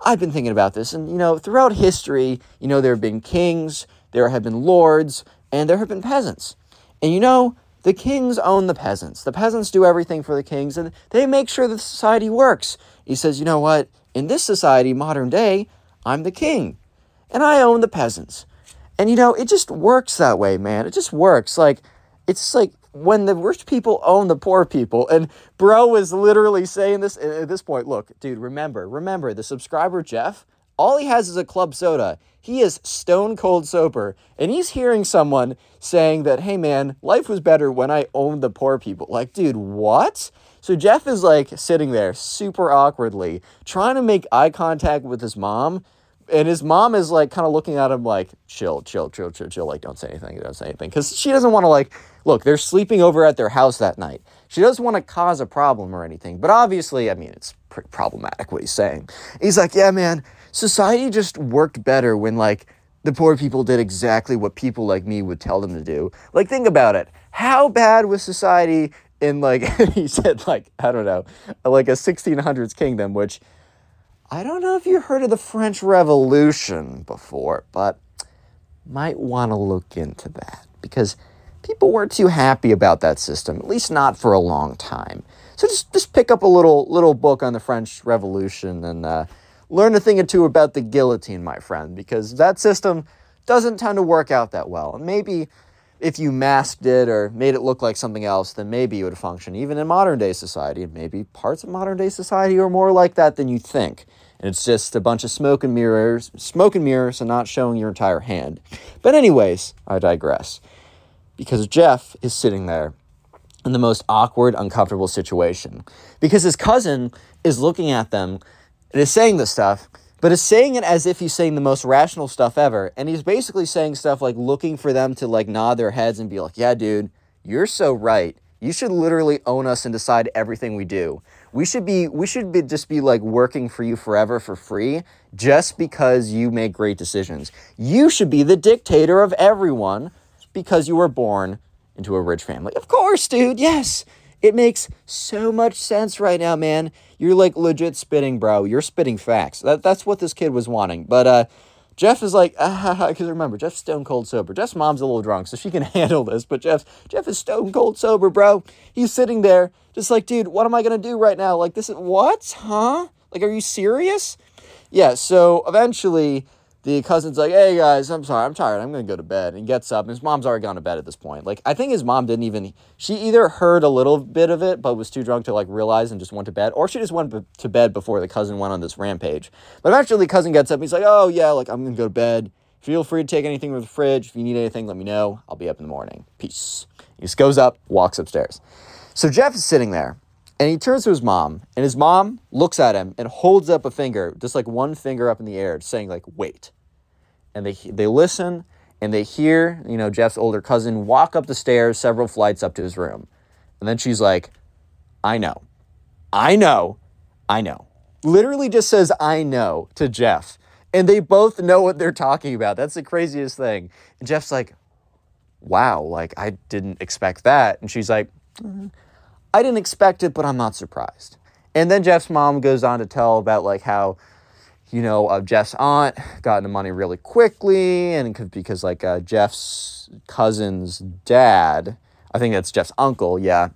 I've been thinking about this, and you know, throughout history, you know, there have been kings, there have been lords, and there have been peasants. And you know, the kings own the peasants. The peasants do everything for the kings, and they make sure the society works. He says, you know what? In this society, modern day, I'm the king, and I own the peasants. And you know, it just works that way, man. It just works. Like, it's like when the rich people own the poor people. And bro is literally saying this uh, at this point. Look, dude, remember, remember the subscriber Jeff, all he has is a club soda. He is stone cold sober. And he's hearing someone saying that, hey man, life was better when I owned the poor people. Like, dude, what? So Jeff is like sitting there super awkwardly, trying to make eye contact with his mom. And his mom is like kind of looking at him like, chill, chill, chill, chill, chill. Like, don't say anything, don't say anything. Because she doesn't want to, like, look, they're sleeping over at their house that night. She doesn't want to cause a problem or anything. But obviously, I mean, it's pretty problematic what he's saying. He's like, yeah, man, society just worked better when, like, the poor people did exactly what people like me would tell them to do. Like, think about it. How bad was society in, like, he said, like, I don't know, like a 1600s kingdom, which I don't know if you heard of the French Revolution before, but might want to look into that because people weren't too happy about that system, at least not for a long time. So just just pick up a little little book on the French Revolution and uh, learn a thing or two about the guillotine, my friend, because that system doesn't tend to work out that well. And maybe if you masked it or made it look like something else, then maybe it would function even in modern day society. Maybe parts of modern day society are more like that than you think. And it's just a bunch of smoke and mirrors, smoke and mirrors, and not showing your entire hand. But anyways, I digress. Because Jeff is sitting there in the most awkward, uncomfortable situation. Because his cousin is looking at them and is saying this stuff, but is saying it as if he's saying the most rational stuff ever. And he's basically saying stuff like looking for them to like nod their heads and be like, yeah, dude, You're so right. You should literally own us and decide everything we do. We should be we should be just be like working for you forever for free just because you make great decisions. You should be the dictator of everyone because you were born into a rich family. Of course, dude. Yes. It makes so much sense right now, man. You're like legit spitting, bro. You're spitting facts. That, that's what this kid was wanting. But uh, Jeff is like, ah, because remember, Jeff's stone cold sober. Jeff's mom's a little drunk, so she can handle this. But Jeff, Jeff is stone cold sober, bro. He's sitting there, just like, dude, what am I gonna do right now? Like, this is what? Huh? Like, are you serious? Yeah. So eventually, the cousin's like, hey guys, I'm sorry, I'm tired. I'm gonna go to bed. And gets up, and his mom's already gone to bed at this point. Like, I think his mom didn't even. She either heard a little bit of it, but was too drunk to like realize and just went to bed, or she just went b- to bed before the cousin went on this rampage. But eventually, the cousin gets up. And he's like, oh yeah, like I'm gonna go to bed. Feel free to take anything from the fridge. If you need anything, let me know. I'll be up in the morning. Peace. He just goes up, walks upstairs. So Jeff is sitting there, and he turns to his mom, and his mom looks at him and holds up a finger, just like one finger up in the air, saying like, "Wait." And they they listen, and they hear, you know, Jeff's older cousin walk up the stairs, several flights up to his room, and then she's like, "I know, I know, I know." Literally just says "I know" to Jeff, and they both know what they're talking about. That's the craziest thing. And Jeff's like, "Wow, like I didn't expect that," and she's like. Mm-hmm. I didn't expect it, but I'm not surprised. And then Jeff's mom goes on to tell about like how, you know, uh, Jeff's aunt got into money really quickly, and because like uh, Jeff's cousin's dad, I think that's Jeff's uncle, yeah,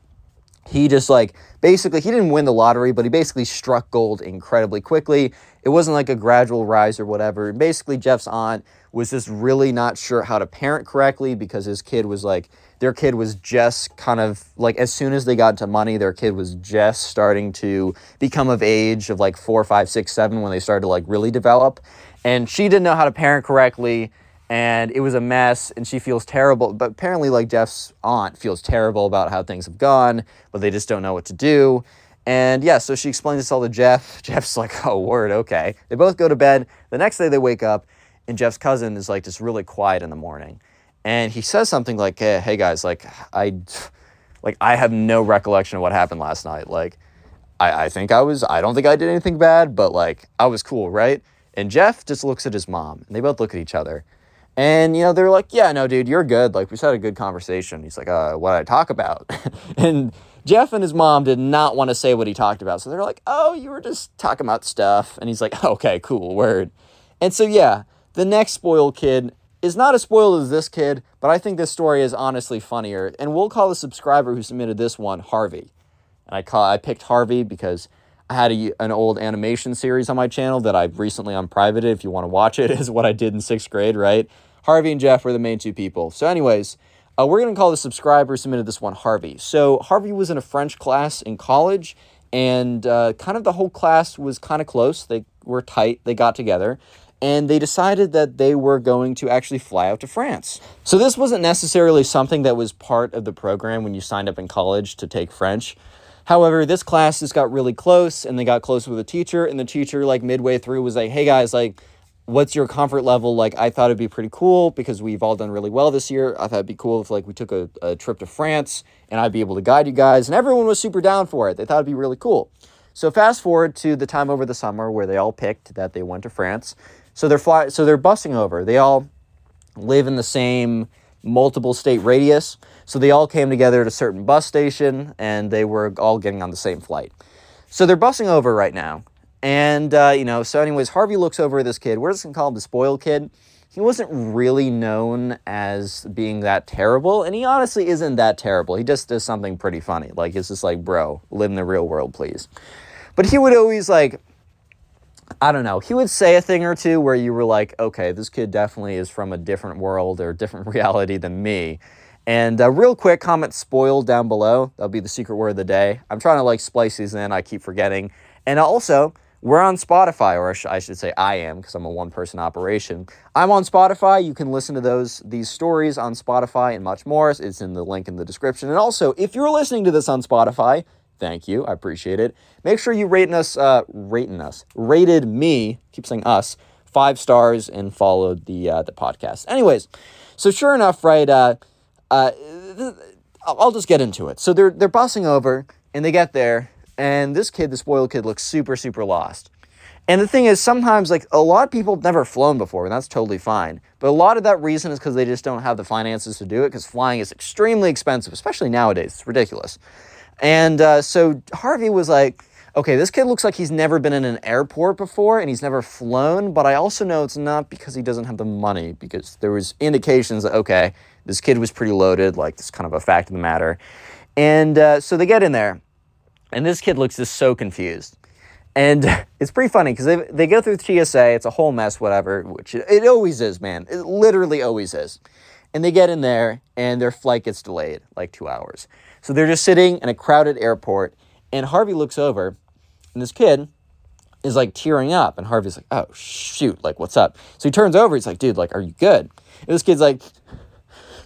he just like basically he didn't win the lottery, but he basically struck gold incredibly quickly. It wasn't like a gradual rise or whatever. And basically, Jeff's aunt was just really not sure how to parent correctly because his kid was like their kid was just kind of like as soon as they got into money, their kid was just starting to become of age of like four, five, six, seven when they started to like really develop. And she didn't know how to parent correctly and it was a mess and she feels terrible but apparently like jeff's aunt feels terrible about how things have gone but they just don't know what to do. And yeah so she explains this all to jeff. Jeff's like oh word okay. They both go to bed. The next day they wake up and jeff's cousin is like just really quiet in the morning. And he says something like hey, guys like i like i have no recollection of what happened last night. Like I, I think I was, I don't think I did anything bad, but like I was cool, right? And Jeff just looks at his mom and they both look at each other. And, you know, they're like, yeah, no, dude, you're good. Like, we just had a good conversation. He's like, uh, what did I talk about? and Jeff and his mom did not want to say what he talked about. So they're like, oh, you were just talking about stuff. And he's like, okay, cool, word. And so, yeah, the next spoiled kid is not as spoiled as this kid, but I think this story is honestly funnier. And we'll call the subscriber who submitted this one Harvey. And I call I picked Harvey because I had a, an old animation series on my channel that I've recently unprivated. If you want to watch it, is what I did in sixth grade, right? Harvey and Jeff were the main two people. So, anyways, uh, we're gonna call the subscriber who submitted this one Harvey. So Harvey was in a French class in college, and uh, kind of the whole class was kind of close. They were tight. They got together. And they decided that they were going to actually fly out to France. So, this wasn't necessarily something that was part of the program when you signed up in college to take French. However, this class just got really close and they got close with a teacher, and the teacher, like midway through, was like, hey guys, like, what's your comfort level? Like, I thought it'd be pretty cool because we've all done really well this year. I thought it'd be cool if, like, we took a, a trip to France and I'd be able to guide you guys. And everyone was super down for it. They thought it'd be really cool. So, fast forward to the time over the summer where they all picked that they went to France. So, they're fly- so they're busing over. They all live in the same multiple state radius. So they all came together at a certain bus station and they were all getting on the same flight. So they're busing over right now. And, uh, you know, so, anyways, Harvey looks over this kid. We're just going to call him the spoiled kid. He wasn't really known as being that terrible, and he honestly isn't that terrible. He just does something pretty funny. Like, it's just like, bro, live in the real world, please. But he would always, like, I don't know. He would say a thing or two where you were like, okay, this kid definitely is from a different world or different reality than me. And uh, real quick, comment spoiled down below. That'll be the secret word of the day. I'm trying to like splice these in. I keep forgetting. And also, we're on Spotify, or I should say I am, because I'm a one-person operation. I'm on Spotify. You can listen to those these stories on Spotify and much more. It's in the link in the description. And also, if you're listening to this on Spotify, thank you. I appreciate it. Make sure you rating us, uh, rating us, rated me. Keep saying us five stars and followed the uh, the podcast. Anyways, so sure enough, right? Uh, uh, I'll just get into it. So they're they're bussing over, and they get there, and this kid, the spoiled kid, looks super super lost. And the thing is, sometimes like a lot of people have never flown before, and that's totally fine. But a lot of that reason is because they just don't have the finances to do it. Because flying is extremely expensive, especially nowadays. It's ridiculous. And uh, so Harvey was like, okay, this kid looks like he's never been in an airport before and he's never flown, but I also know it's not because he doesn't have the money, because there was indications that, okay, this kid was pretty loaded, like this kind of a fact of the matter. And uh, so they get in there, and this kid looks just so confused. And it's pretty funny because they, they go through TSA, it's a whole mess, whatever, which it, it always is, man. It literally always is. And they get in there, and their flight gets delayed like two hours. So they're just sitting in a crowded airport, and Harvey looks over, and this kid is like tearing up, and Harvey's like, "Oh shoot, like what's up?" So he turns over, he's like, "Dude, like, are you good?" And this kid's like,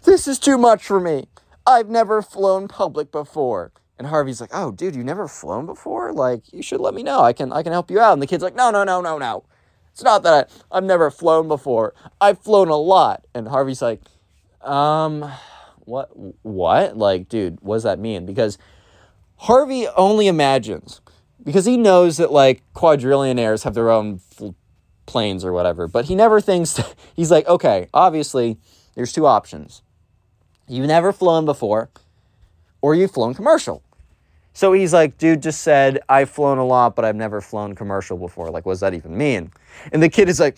"This is too much for me. I've never flown public before." And Harvey's like, "Oh, dude, you never flown before? Like, you should let me know. I can, I can help you out." And the kid's like, "No, no, no, no, no. It's not that I, I've never flown before. I've flown a lot." And Harvey's like, "Um, what, what? Like, dude, what does that mean?" Because Harvey only imagines because he knows that like quadrillionaires have their own fl- planes or whatever, but he never thinks he's like, okay, obviously there's two options. You've never flown before, or you've flown commercial. So he's like, dude just said, I've flown a lot, but I've never flown commercial before. Like, what does that even mean? And the kid is like,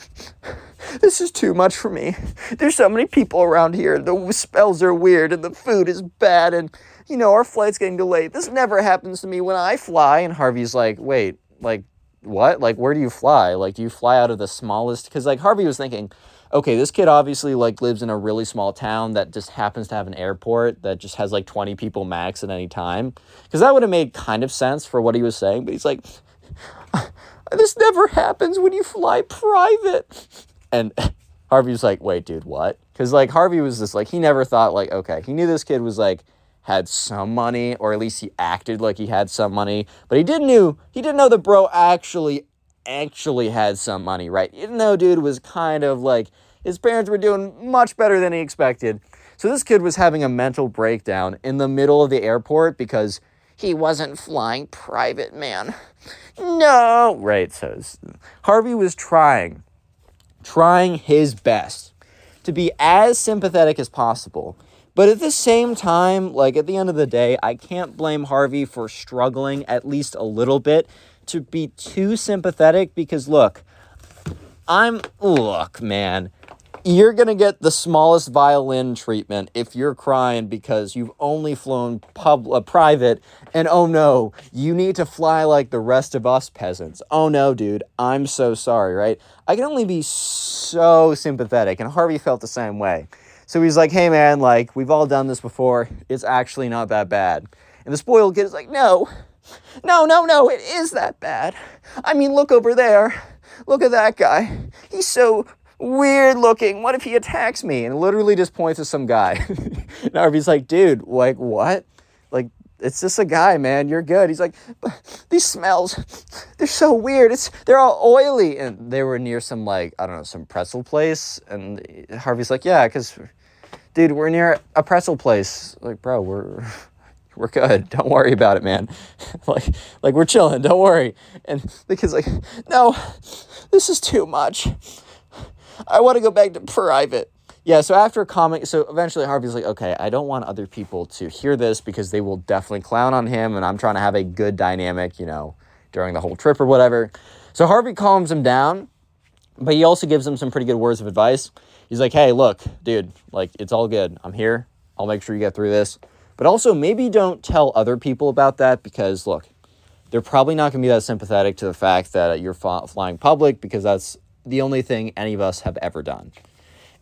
this is too much for me. There's so many people around here. The spells are weird and the food is bad. And, you know, our flight's getting delayed. This never happens to me when I fly. And Harvey's like, wait, like, what? Like, where do you fly? Like, do you fly out of the smallest? Because, like, Harvey was thinking, okay, this kid obviously, like, lives in a really small town that just happens to have an airport that just has, like, 20 people max at any time. Because that would have made kind of sense for what he was saying. But he's like, uh, this never happens when you fly private. And Harvey was like, wait, dude, what? Because, like, Harvey was just like, he never thought, like, okay, he knew this kid was, like, had some money, or at least he acted like he had some money. But he didn't knew he didn't know the bro actually actually had some money, right? He didn't dude was kind of like his parents were doing much better than he expected. So this kid was having a mental breakdown in the middle of the airport because he wasn't flying private, man. No, right? So it's- Harvey was trying, trying his best to be as sympathetic as possible. But at the same time, like at the end of the day, I can't blame Harvey for struggling at least a little bit to be too sympathetic because look, I'm look, man. You're going to get the smallest violin treatment if you're crying because you've only flown pub uh, private and oh no, you need to fly like the rest of us peasants. Oh no, dude, I'm so sorry, right? I can only be so sympathetic and Harvey felt the same way. So he's like, "Hey man, like we've all done this before. It's actually not that bad." And the spoiled kid is like, "No. No, no, no, it is that bad. I mean, look over there. Look at that guy. He's so weird looking. What if he attacks me? And literally just points to some guy. and Harvey's like, dude, like, what? Like, it's just a guy, man. You're good. He's like, these smells, they're so weird. It's they're all oily. And they were near some like, I don't know, some pretzel place. And Harvey's like, yeah, because dude, we're near a pretzel place. Like, bro, we're we're good. Don't worry about it, man. like, like we're chilling. Don't worry. And the kid's like, no, this is too much. I want to go back to private. Yeah, so after a comment, so eventually Harvey's like, okay, I don't want other people to hear this because they will definitely clown on him, and I'm trying to have a good dynamic, you know, during the whole trip or whatever. So Harvey calms him down, but he also gives him some pretty good words of advice. He's like, hey, look, dude, like, it's all good. I'm here. I'll make sure you get through this. But also, maybe don't tell other people about that because, look, they're probably not going to be that sympathetic to the fact that uh, you're fly- flying public because that's the only thing any of us have ever done.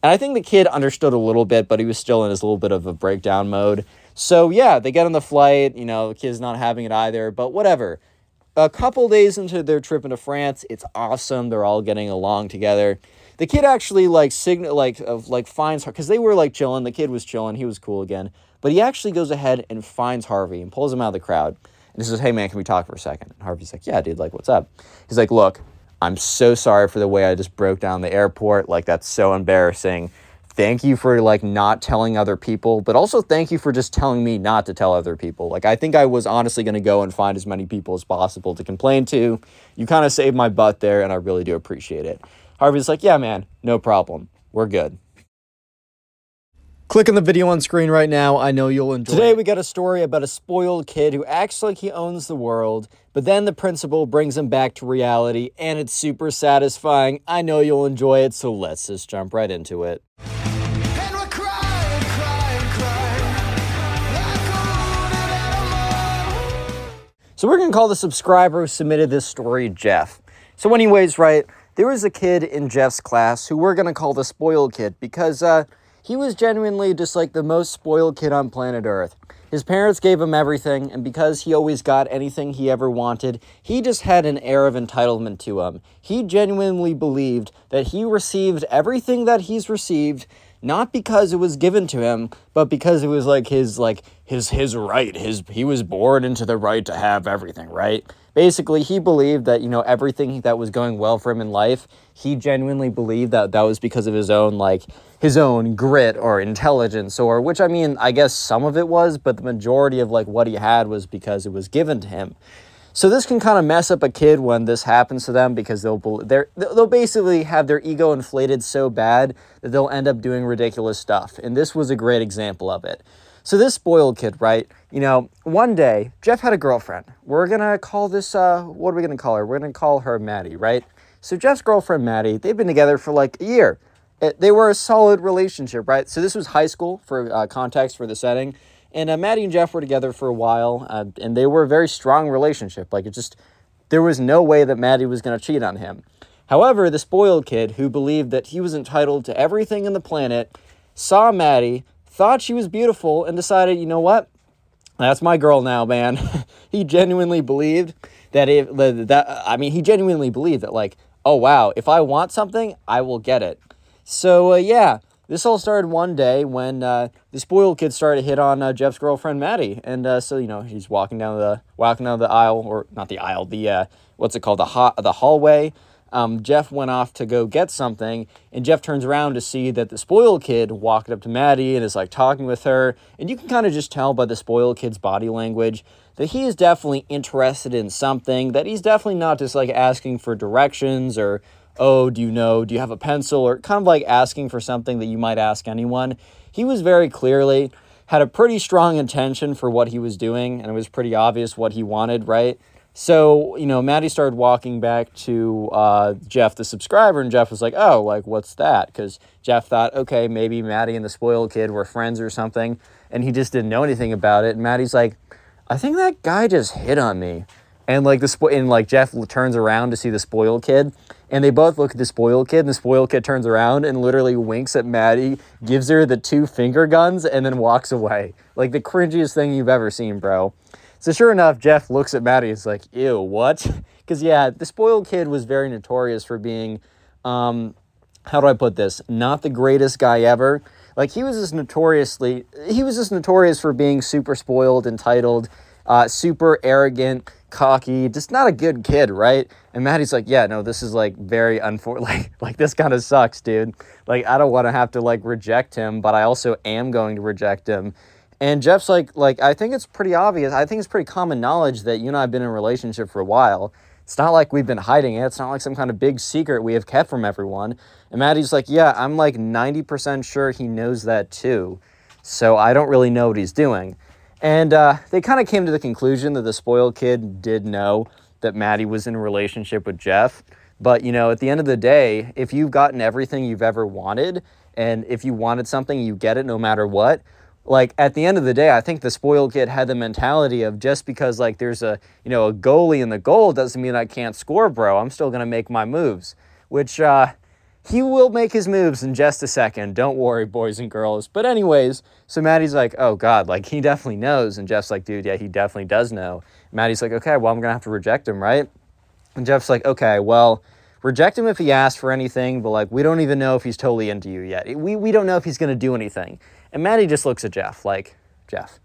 And I think the kid understood a little bit, but he was still in his little bit of a breakdown mode. So yeah, they get on the flight. You know, the kid's not having it either, but whatever. A couple days into their trip into France, it's awesome. They're all getting along together. The kid actually like signal like of like finds her because they were like chilling. The kid was chilling. He was cool again, but he actually goes ahead and finds Harvey and pulls him out of the crowd. And he says, "Hey man, can we talk for a second? And Harvey's like, "Yeah, dude. Like, what's up?" He's like, "Look, I'm so sorry for the way I just broke down the airport. Like, that's so embarrassing. thank you for like not telling other people, but also thank you for just telling me not to tell other people. Like I think I was honestly going to go and find as many people as possible to complain to. You kind of saved my butt there and I really do appreciate it. Harvey's like, "Yeah, man, no problem. We're good." Click on the video on screen right now. I know you'll enjoy it. Today it. we got a story about a spoiled kid who acts like he owns the world, but then the principal brings him back to reality and it's super satisfying. I know you'll enjoy it, so let's just jump right into it. Crying, crying, crying. So we're gonna call the subscriber who submitted this story Jeff. So, anyways, right, there was a kid in Jeff's class who we're gonna call the spoiled kid because uh, he was genuinely just like the most spoiled kid on planet Earth. His parents gave him everything, and because he always got anything he ever wanted, he just had an air of entitlement to him. He genuinely believed that he received everything that he's received not because it was given to him, but because it was like his like his his right. His he was born into the right to have everything, right? Basically, he believed that you know everything that was going well for him in life, he genuinely believed that that was because of his own like his own grit or intelligence or which I mean, I guess some of it was, but the majority of like what he had was because it was given to him. So this can kind of mess up a kid when this happens to them because they'll they're, they'll basically have their ego inflated so bad that they'll end up doing ridiculous stuff. And this was a great example of it. So this spoiled kid, right? You know, one day Jeff had a girlfriend. We're gonna call this uh, what are we gonna call her? We're gonna call her Maddie, right? So Jeff's girlfriend Maddie, they've been together for like a year. It- they were a solid relationship, right? So this was high school for uh, context for the setting. And uh, Maddie and Jeff were together for a while, uh, and they were a very strong relationship. Like it just, there was no way that Maddie was going to cheat on him. However, the spoiled kid who believed that he was entitled to everything in the planet saw Maddie, thought she was beautiful, and decided, you know what? That's my girl now, man. he genuinely believed that if that I mean, he genuinely believed that like, oh wow, if I want something, I will get it. So uh, yeah, this all started one day when uh, the spoiled kid started to hit on uh, Jeff's girlfriend Maddie, and uh, so you know he's walking down the walking down the aisle or not the aisle, the uh, what's it called, the ha- the hallway. Um, Jeff went off to go get something, and Jeff turns around to see that the spoiled kid walked up to Maddie and is like talking with her. And you can kind of just tell by the spoiled kid's body language that he is definitely interested in something, that he's definitely not just like asking for directions or, oh, do you know, do you have a pencil, or kind of like asking for something that you might ask anyone. He was very clearly had a pretty strong intention for what he was doing, and it was pretty obvious what he wanted, right? So, you know, Maddie started walking back to uh, Jeff, the subscriber, and Jeff was like, oh, like, what's that? Because Jeff thought, okay, maybe Maddie and the spoiled kid were friends or something, and he just didn't know anything about it. And Maddie's like, I think that guy just hit on me. And like the spo- and like Jeff turns around to see the spoiled kid, and they both look at the spoiled kid, and the spoiled kid turns around and literally winks at Maddie, gives her the two finger guns, and then walks away. Like the cringiest thing you've ever seen, bro. So sure enough, Jeff looks at Maddie. It's like, ew, what? Because yeah, the spoiled kid was very notorious for being, um, how do I put this? Not the greatest guy ever. Like he was just notoriously, he was just notorious for being super spoiled, entitled, uh, super arrogant, cocky, just not a good kid, right? And Maddie's like, yeah, no, this is like very unfor like like this kind of sucks, dude. Like I don't want to have to like reject him, but I also am going to reject him. And Jeff's like, like I think it's pretty obvious. I think it's pretty common knowledge that you and I have been in a relationship for a while. It's not like we've been hiding it. It's not like some kind of big secret we have kept from everyone. And Maddie's like, yeah, I'm like 90% sure he knows that too. So I don't really know what he's doing. And uh, they kind of came to the conclusion that the spoiled kid did know that Maddie was in a relationship with Jeff. But, you know, at the end of the day, if you've gotten everything you've ever wanted, and if you wanted something, you get it no matter what. Like at the end of the day, I think the spoiled kid had the mentality of just because like there's a you know a goalie in the goal doesn't mean I can't score, bro. I'm still gonna make my moves, which uh, he will make his moves in just a second. Don't worry, boys and girls. But anyways, so Maddie's like, oh god, like he definitely knows, and Jeff's like, dude, yeah, he definitely does know. Maddie's like, okay, well I'm gonna have to reject him, right? And Jeff's like, okay, well, reject him if he asks for anything, but like we don't even know if he's totally into you yet. We we don't know if he's gonna do anything. And Maddie just looks at Jeff like, Jeff,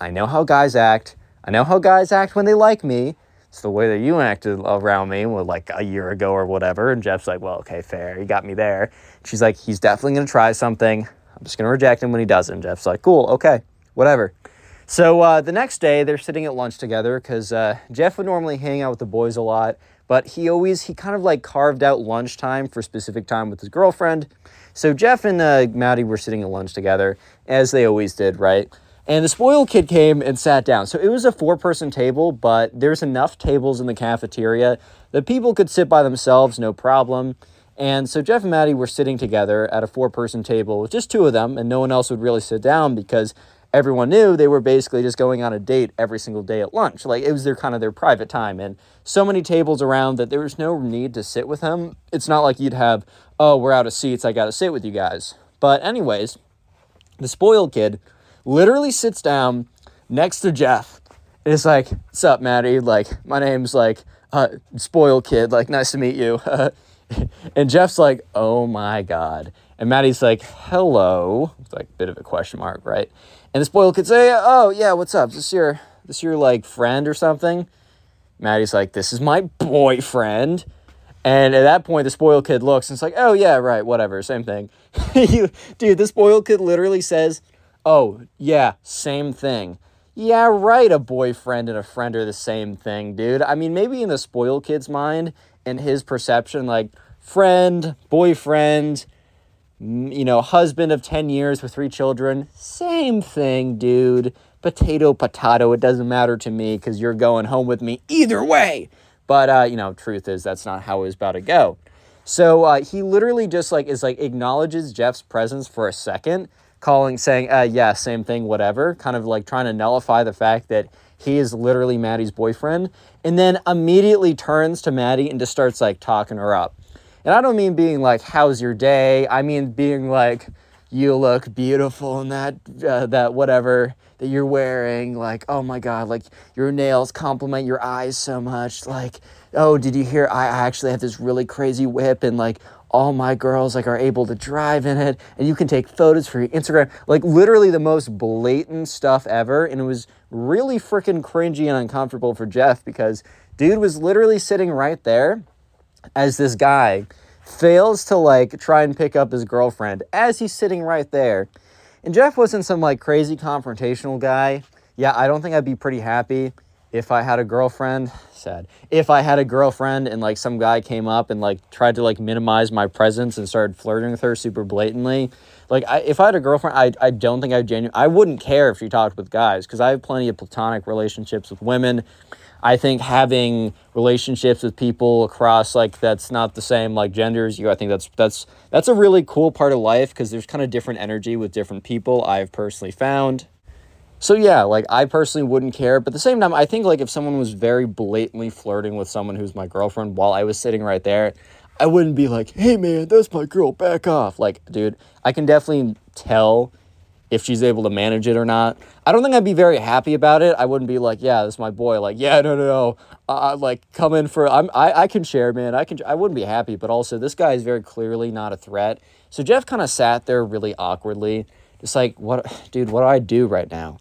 I know how guys act. I know how guys act when they like me. It's the way that you acted around me well, like a year ago or whatever. And Jeff's like, well, okay, fair. You got me there. She's like, he's definitely going to try something. I'm just going to reject him when he doesn't. Jeff's like, cool, okay, whatever. So uh, the next day, they're sitting at lunch together because uh, Jeff would normally hang out with the boys a lot, but he always, he kind of like carved out lunchtime for specific time with his girlfriend. So Jeff and uh, Maddie were sitting at lunch together, as they always did, right? And the spoiled kid came and sat down. So it was a four person table, but there's enough tables in the cafeteria that people could sit by themselves, no problem. And so Jeff and Maddie were sitting together at a four person table with just two of them, and no one else would really sit down because everyone knew they were basically just going on a date every single day at lunch. Like it was their kind of their private time. And so many tables around that there was no need to sit with him. It's not like you'd have, oh, we're out of seats, I gotta sit with you guys. But, anyways, the spoiled kid literally sits down next to Jeff. And it's like, what's up, Maddie? Like, my name's like, uh, spoiled kid. Like, nice to meet you. and Jeff's like, oh my God. And Maddie's like, hello. It's like a bit of a question mark, right? And the spoiled kid say, oh yeah, what's up? Is this your, this your like friend or something? Maddie's like, this is my boyfriend. And at that point, the spoiled kid looks and it's like, oh, yeah, right, whatever, same thing. dude, the spoiled kid literally says, oh, yeah, same thing. Yeah, right, a boyfriend and a friend are the same thing, dude. I mean, maybe in the spoiled kid's mind and his perception, like, friend, boyfriend, you know, husband of 10 years with three children, same thing, dude. Potato, potato, it doesn't matter to me because you're going home with me either way. But uh, you know, truth is that's not how it was about to go. So uh, he literally just like is like acknowledges Jeff's presence for a second, calling, saying, uh, "Yeah, same thing, whatever." Kind of like trying to nullify the fact that he is literally Maddie's boyfriend, and then immediately turns to Maddie and just starts like talking her up. And I don't mean being like, "How's your day?" I mean being like, "You look beautiful in that uh, that whatever." that you're wearing like oh my god like your nails complement your eyes so much like oh did you hear i actually have this really crazy whip and like all my girls like are able to drive in it and you can take photos for your instagram like literally the most blatant stuff ever and it was really freaking cringy and uncomfortable for jeff because dude was literally sitting right there as this guy fails to like try and pick up his girlfriend as he's sitting right there and Jeff wasn't some like crazy confrontational guy. Yeah, I don't think I'd be pretty happy if I had a girlfriend. Sad. If I had a girlfriend and like some guy came up and like tried to like minimize my presence and started flirting with her super blatantly. Like I, if I had a girlfriend, I, I don't think I genuinely, I wouldn't care if she talked with guys because I have plenty of platonic relationships with women. I think having relationships with people across like that's not the same like gender as you, I think that's that's that's a really cool part of life because there's kind of different energy with different people. I've personally found. So yeah, like I personally wouldn't care, but at the same time, I think like if someone was very blatantly flirting with someone who's my girlfriend while I was sitting right there, I wouldn't be like, "Hey man, that's my girl, back off." Like, dude, I can definitely tell if she's able to manage it or not. I don't think I'd be very happy about it. I wouldn't be like, yeah, this is my boy. Like, yeah, no, no, no. Uh, like, come in for. I'm. I, I can share, man. I can. I wouldn't be happy, but also this guy is very clearly not a threat. So Jeff kind of sat there really awkwardly, just like, what, dude? What do I do right now?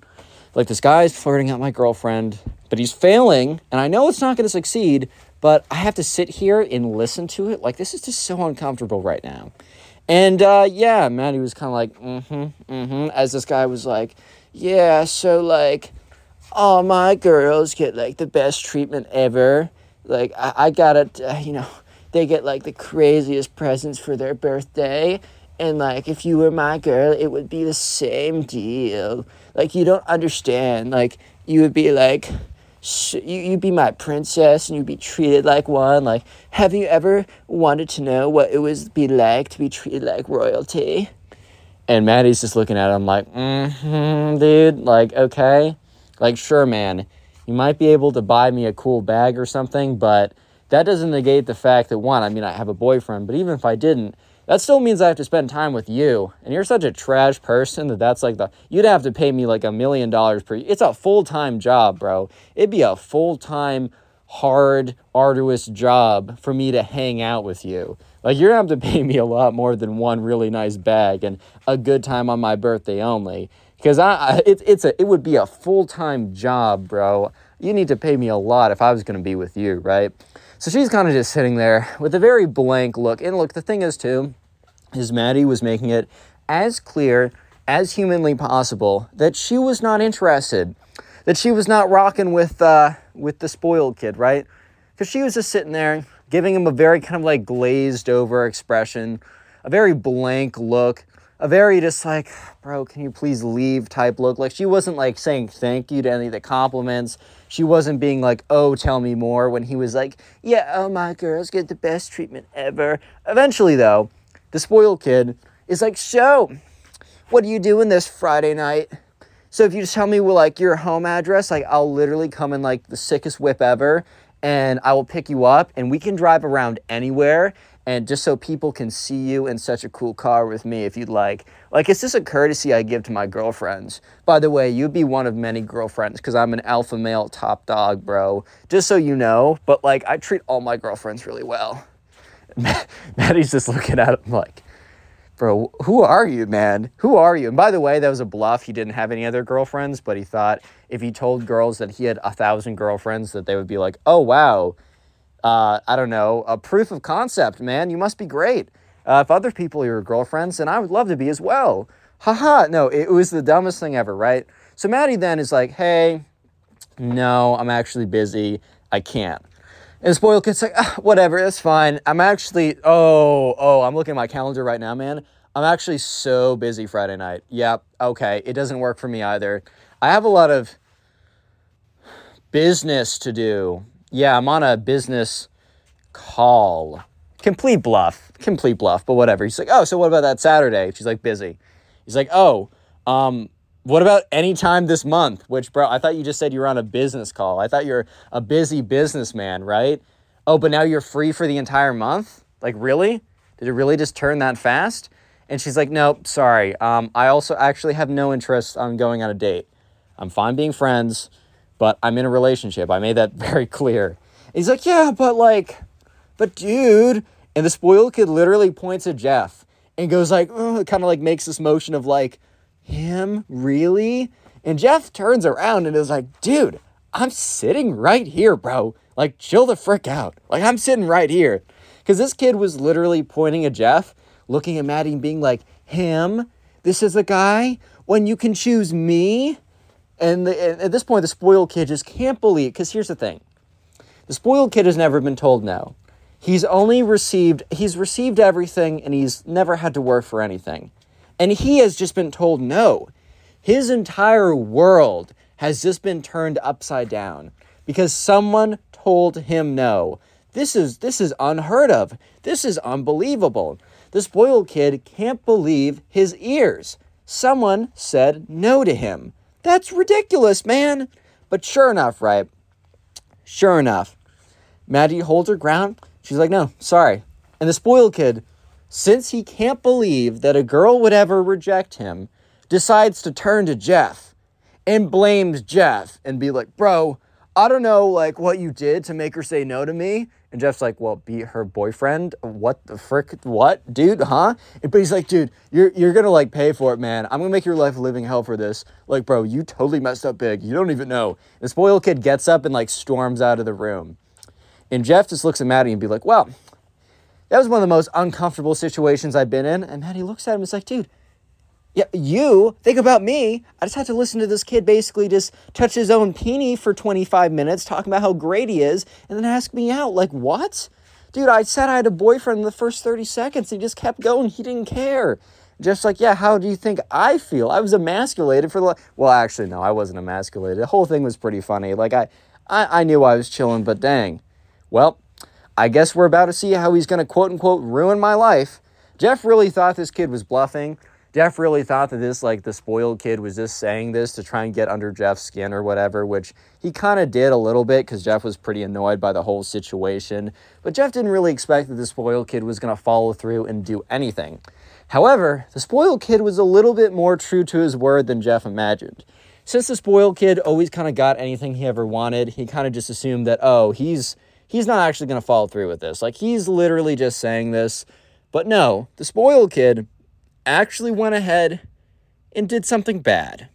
Like, this guy's flirting at my girlfriend, but he's failing, and I know it's not going to succeed. But I have to sit here and listen to it. Like, this is just so uncomfortable right now. And uh, yeah, Maddie was kind of like, mm-hmm, mm-hmm, as this guy was like, yeah, so like, all my girls get like the best treatment ever. Like, I, I got it, uh, you know, they get like the craziest presents for their birthday. And like, if you were my girl, it would be the same deal. Like, you don't understand. Like, you would be like, sh- you, you'd be my princess and you'd be treated like one. Like, have you ever wanted to know what it would be like to be treated like royalty? And Maddie's just looking at him like, mm-hmm, dude, like, okay. Like, sure, man, you might be able to buy me a cool bag or something, but that doesn't negate the fact that, one, I mean, I have a boyfriend, but even if I didn't, that still means I have to spend time with you. And you're such a trash person that that's like the, you'd have to pay me like a million dollars per, it's a full time job, bro. It'd be a full time, hard, arduous job for me to hang out with you. Like you're gonna have to pay me a lot more than one really nice bag and a good time on my birthday only. Because I, it, it's a, it would be a full time job, bro. you need to pay me a lot if I was to be with you, right? So she's kind of just sitting there with a very blank look. And look, the thing is, too, Maddie was making it as clear as humanly possible that she was not interested, that she was not rocking with uh, with the spoiled kid, right? Because she was just sitting there giving him a very kind of like glazed over expression, a very blank look, a very just like, bro, can you please leave type look. Like she wasn't like saying thank you to any of the compliments. She wasn't being like, oh, tell me more when he was like, yeah, oh, my girls get the best treatment ever. Eventually, though, the spoiled kid is like, so, what are you doing this Friday night? So if you just tell me well, like your home address, like I'll literally come in like the sickest whip ever and I will pick you up and we can drive around anywhere and just so people can see you in such a cool car with me if you'd like. Like it's just a courtesy I give to my girlfriends. By the way, you'd be one of many girlfriends because I'm an alpha male top dog, bro. Just so you know, but like I treat all my girlfriends really well. Maddie's just looking at him like, bro, who are you, man? Who are you? And by the way, that was a bluff. He didn't have any other girlfriends, but he thought if he told girls that he had a thousand girlfriends, that they would be like, oh, wow, uh, I don't know, a proof of concept, man. You must be great. Uh, if other people are your girlfriends, then I would love to be as well. Haha, no, it was the dumbest thing ever, right? So Maddie then is like, hey, no, I'm actually busy. I can't. And the spoiled kid's like, ah, whatever, it's fine. I'm actually, oh, oh, I'm looking at my calendar right now, man. I'm actually so busy Friday night. Yep, okay, it doesn't work for me either. I have a lot of business to do. Yeah, I'm on a business call. Complete bluff, complete bluff, but whatever. He's like, oh, so what about that Saturday? She's like, busy. He's like, oh, um, what about any time this month? Which, bro, I thought you just said you were on a business call. I thought you're a busy businessman, right? Oh, but now you're free for the entire month? Like, really? Did it really just turn that fast? And she's like, nope, sorry. Um, I also actually have no interest on going on a date. I'm fine being friends, but I'm in a relationship. I made that very clear. He's like, yeah, but like, but dude. And the spoiled kid literally points at Jeff and goes like, kind of like makes this motion of like, him? Really? And Jeff turns around and is like, dude, I'm sitting right here, bro. Like, chill the frick out. Like, I'm sitting right here. Because this kid was literally pointing at Jeff, looking at Maddie and being like, him? This is the guy? When you can choose me? And, the, and at this point, the spoiled kid just can't believe. Because here's the thing the spoiled kid has never been told no. He's only received, he's received everything and he's never had to work for anything. And he has just been told no. His entire world has just been turned upside down because someone told him no. This is this is unheard of. This is unbelievable. The spoiled kid can't believe his ears. Someone said no to him. That's ridiculous, man. But sure enough, right? Sure enough, Maddie holds her ground. She's like, no, sorry. And the spoiled kid, since he can't believe that a girl would ever reject him, decides to turn to Jeff and blames Jeff and be like, bro, I don't know like what you did to make her say no to me. And Jeff's like, well, be her boyfriend? What the frick? What, dude? Huh? But he's like, dude, you're you're gonna like pay for it, man. I'm gonna make your life a living hell for this. Like, bro, you totally messed up big. You don't even know. The spoiled kid gets up and like storms out of the room. And Jeff just looks at Maddie and be like, well, that was one of the most uncomfortable situations I've been in. And Maddie looks at him and is like, dude, yeah, you think about me. I just had to listen to this kid basically just touch his own peenie for 25 minutes, talking about how great he is, and then ask me out. Like, what? Dude, I said I had a boyfriend in the first 30 seconds. He just kept going. He didn't care. Just like, yeah, how do you think I feel? I was emasculated for the. Well, actually, no, I wasn't emasculated. The whole thing was pretty funny. Like, I, I, I knew I was chilling, but dang. Well, I guess we're about to see how he's going to quote unquote ruin my life. Jeff really thought this kid was bluffing. Jeff really thought that this, like, the spoiled kid was just saying this to try and get under Jeff's skin or whatever, which he kind of did a little bit because Jeff was pretty annoyed by the whole situation. But Jeff didn't really expect that the spoiled kid was going to follow through and do anything. However, the spoiled kid was a little bit more true to his word than Jeff imagined. Since the spoiled kid always kind of got anything he ever wanted, he kind of just assumed that, oh, he's he's not actually going to follow through with this. Like he's literally just saying this. But no, the spoiled kid actually went ahead and did something bad.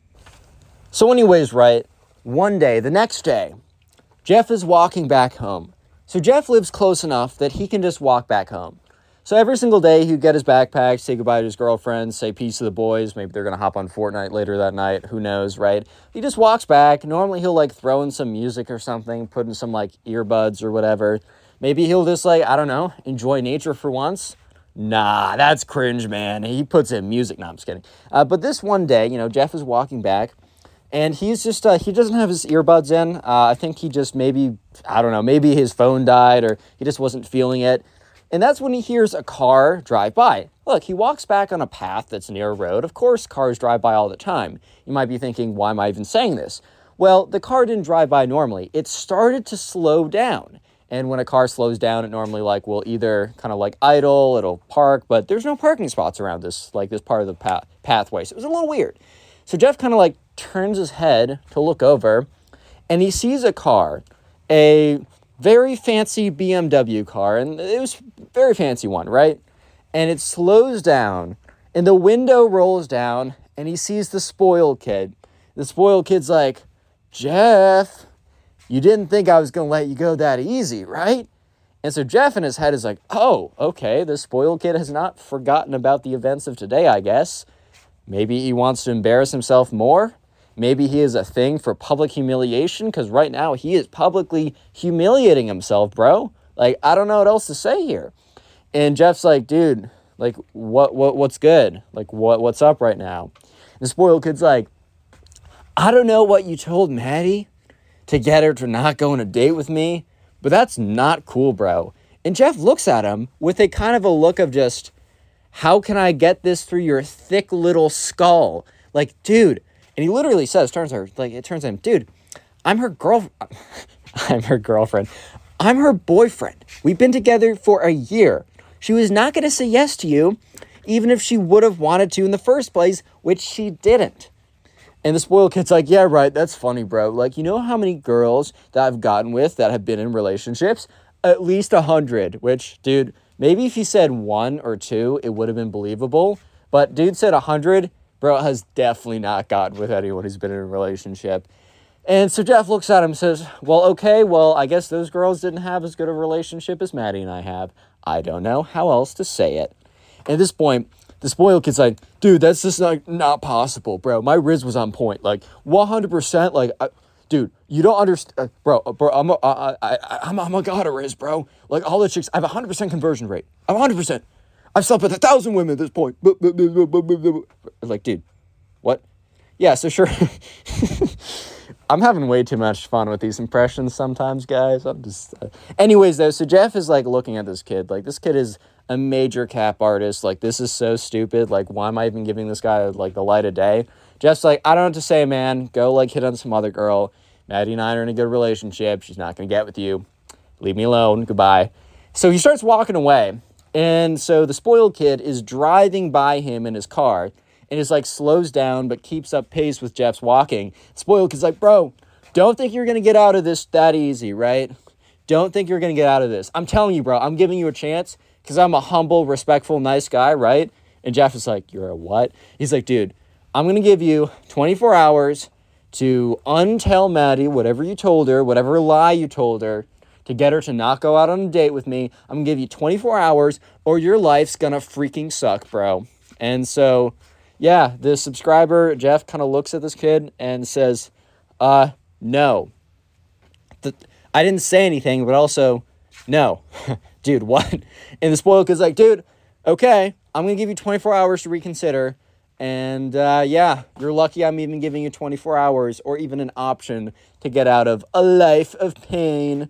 So, anyways, right, one day, the next day, Jeff is walking back home. So Jeff lives close enough that he can just walk back home. So every single day he'd get his backpack, say goodbye to his girlfriend, say peace to the boys. Maybe they're gonna hop on Fortnite later that night. Who knows, right? He just walks back. Normally he'll like throw in some music or something, put in some like earbuds or whatever. Maybe he'll just like, I don't know, enjoy nature for once. Nah, that's cringe, man. He puts in music. No, I'm just kidding. Uh, but this one day, you know, Jeff is walking back and he's just uh, he doesn't have his earbuds in. Uh, I think he just maybe I don't know maybe his phone died or he just wasn't feeling it, and that's when he hears a car drive by. Look, he walks back on a path that's near a road. Of course, cars drive by all the time. You might be thinking, why am I even saying this? Well, the car didn't drive by normally. It started to slow down. And when a car slows down, it normally like will either kind of like idle, it'll park, but there's no parking spots around this like this part of the path pathway. So it was a little weird. So Jeff kind of like turns his head to look over and he sees a car, a very fancy BMW car, and it was very fancy one, right? And it slows down and the window rolls down and he sees the spoiled kid. The spoiled kid's like, Jeff, you didn't think I was to let you go that easy, right? And so Jeff in his head is like, oh, okay, the spoiled kid has not forgotten about the events of today, I guess. Maybe he wants to embarrass himself more. Maybe he is a thing for public humiliation because right now he is publicly humiliating himself, bro. Like, I don't know what else to say here. And Jeff's like, dude, like, what, what, what's good? Like, what, what's up right now? The spoiled kid's like, I don't know what you told Maddie to get her to not go on a date with me, but that's not cool, bro. And Jeff looks at him with a kind of a look of just, how can I get this through your thick little skull? Like, dude. And he literally says, turns her, like, it turns him, dude, I'm her girl, I'm her girlfriend. I'm her boyfriend. We've been together for a year. She was not going to say yes to you, even if she would have wanted to in the first place, which she didn't. And the spoiled kid's like, yeah, right, that's funny, bro. Like, you know how many girls that I've gotten with that have been in relationships? At least a hundred, which, dude, maybe if he said one or two, it would have been believable. But dude said a hundred, bro has definitely not gotten with anyone who's been in a relationship. And so Jeff looks at him and says, Well, okay, well, I guess those girls didn't have as good a relationship as Maddie and I have. I don't know how else to say it. And At this point, the spoiled kid's like, dude, that's just not, not possible, bro. My Riz was on point. Like, 100%. Like, I, dude, you don't understand. Uh, bro, uh, bro, I'm a, I, I, I'm, I'm a god of Riz, bro. Like, all the chicks, I have a 100% conversion rate. I'm 100%. I've slept with a thousand women at this point. Like, dude, what? Yeah, so sure. I'm having way too much fun with these impressions sometimes, guys. I'm just. Uh... Anyways, though, so Jeff is like looking at this kid. Like, this kid is a major cap artist. Like, this is so stupid. Like, why am I even giving this guy like the light of day? Jeff's like, I don't know to say, man. Go like hit on some other girl. Maddie and I are in a good relationship. She's not gonna get with you. Leave me alone. Goodbye. So he starts walking away. And so the spoiled kid is driving by him in his car and is like slows down but keeps up pace with Jeff's walking. Spoiled kid's like, bro, don't think you're gonna get out of this that easy, right? Don't think you're gonna get out of this. I'm telling you, bro, I'm giving you a chance because I'm a humble, respectful, nice guy, right? And Jeff is like, You're a what? He's like, dude, I'm gonna give you 24 hours to untell Maddie whatever you told her, whatever lie you told her, to get her to not go out on a date with me. I'm gonna give you 24 hours or your life's gonna freaking suck, bro. And so, yeah, the subscriber, Jeff, kind of looks at this kid and says, uh, no. The, I didn't say anything, but also, no. dude, what? And the spoiled kid's like, dude, okay, I'm gonna give you 24 hours to reconsider. And uh, yeah, you're lucky I'm even giving you 24 hours or even an option to get out of a life of pain.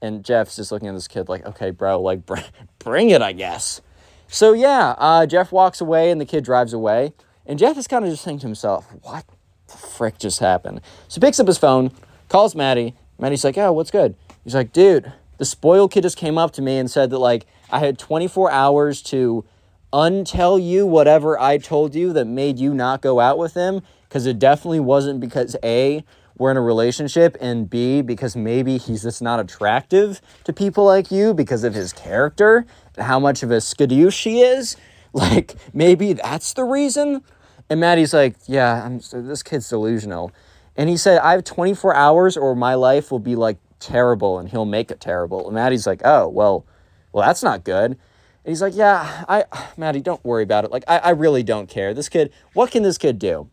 And Jeff's just looking at this kid like, okay, bro, like, br- bring it, I guess. So yeah, uh, Jeff walks away and the kid drives away. And Jeff is kind of just thinking to himself, what the frick just happened? So he picks up his phone, calls Maddie. Maddie's like, oh, what's good? He's like, dude, the spoiled kid just came up to me and said that, like, I had 24 hours to untell you whatever I told you that made you not go out with him. Because it definitely wasn't because A, we're in a relationship, and B, because maybe he's just not attractive to people like you because of his character and how much of a skadoosh she is. Like, maybe that's the reason. And Maddie's like, yeah, I'm, this kid's delusional. And he said, I have 24 hours or my life will be like terrible and he'll make it terrible. And Maddie's like, oh, well, well, that's not good. And he's like, yeah, I, Maddie, don't worry about it. Like, I, I really don't care. This kid, what can this kid do?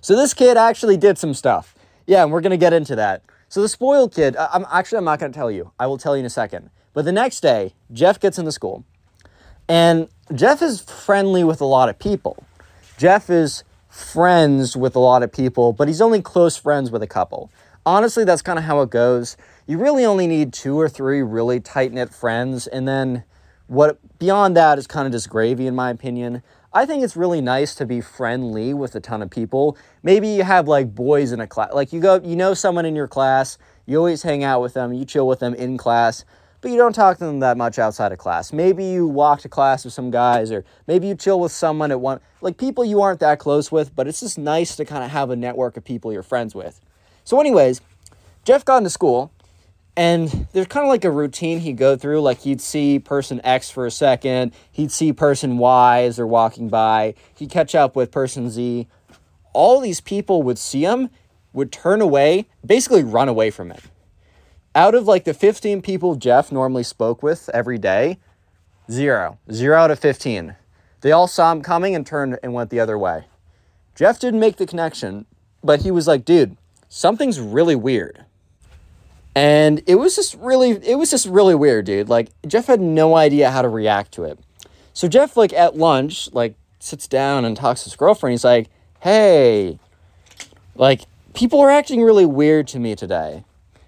So this kid actually did some stuff. Yeah, and we're gonna get into that. So the spoiled kid, I'm actually I'm not gonna tell you. I will tell you in a second. But the next day, Jeff gets into school, and Jeff is friendly with a lot of people. Jeff is friends with a lot of people, but he's only close friends with a couple. Honestly, that's kind of how it goes. You really only need two or three really tight knit friends, and then what beyond that is kind of just gravy, in my opinion. I think it's really nice to be friendly with a ton of people. Maybe you have like boys in a class, like you go, you know, someone in your class, you always hang out with them, you chill with them in class, but you don't talk to them that much outside of class. Maybe you walk to class with some guys, or maybe you chill with someone at one, like people you aren't that close with, but it's just nice to kind of have a network of people you're friends with. So, anyways, Jeff got into school, and there's kind of like a routine he'd go through. Like he'd see person X for a second, he'd see person Y as they're walking by, he'd catch up with person Z. All these people would see him, would turn away, basically run away from him. Out of like the 15 people Jeff normally spoke with every day, zero. Zero out of 15. They all saw him coming and turned and went the other way. Jeff didn't make the connection, but he was like, dude, something's really weird. And it was just really, it was just really weird, dude. Like, Jeff had no idea how to react to it. So Jeff, like, at lunch, like, sits down and talks to his girlfriend. He's like, hey, like, people are acting really weird to me today.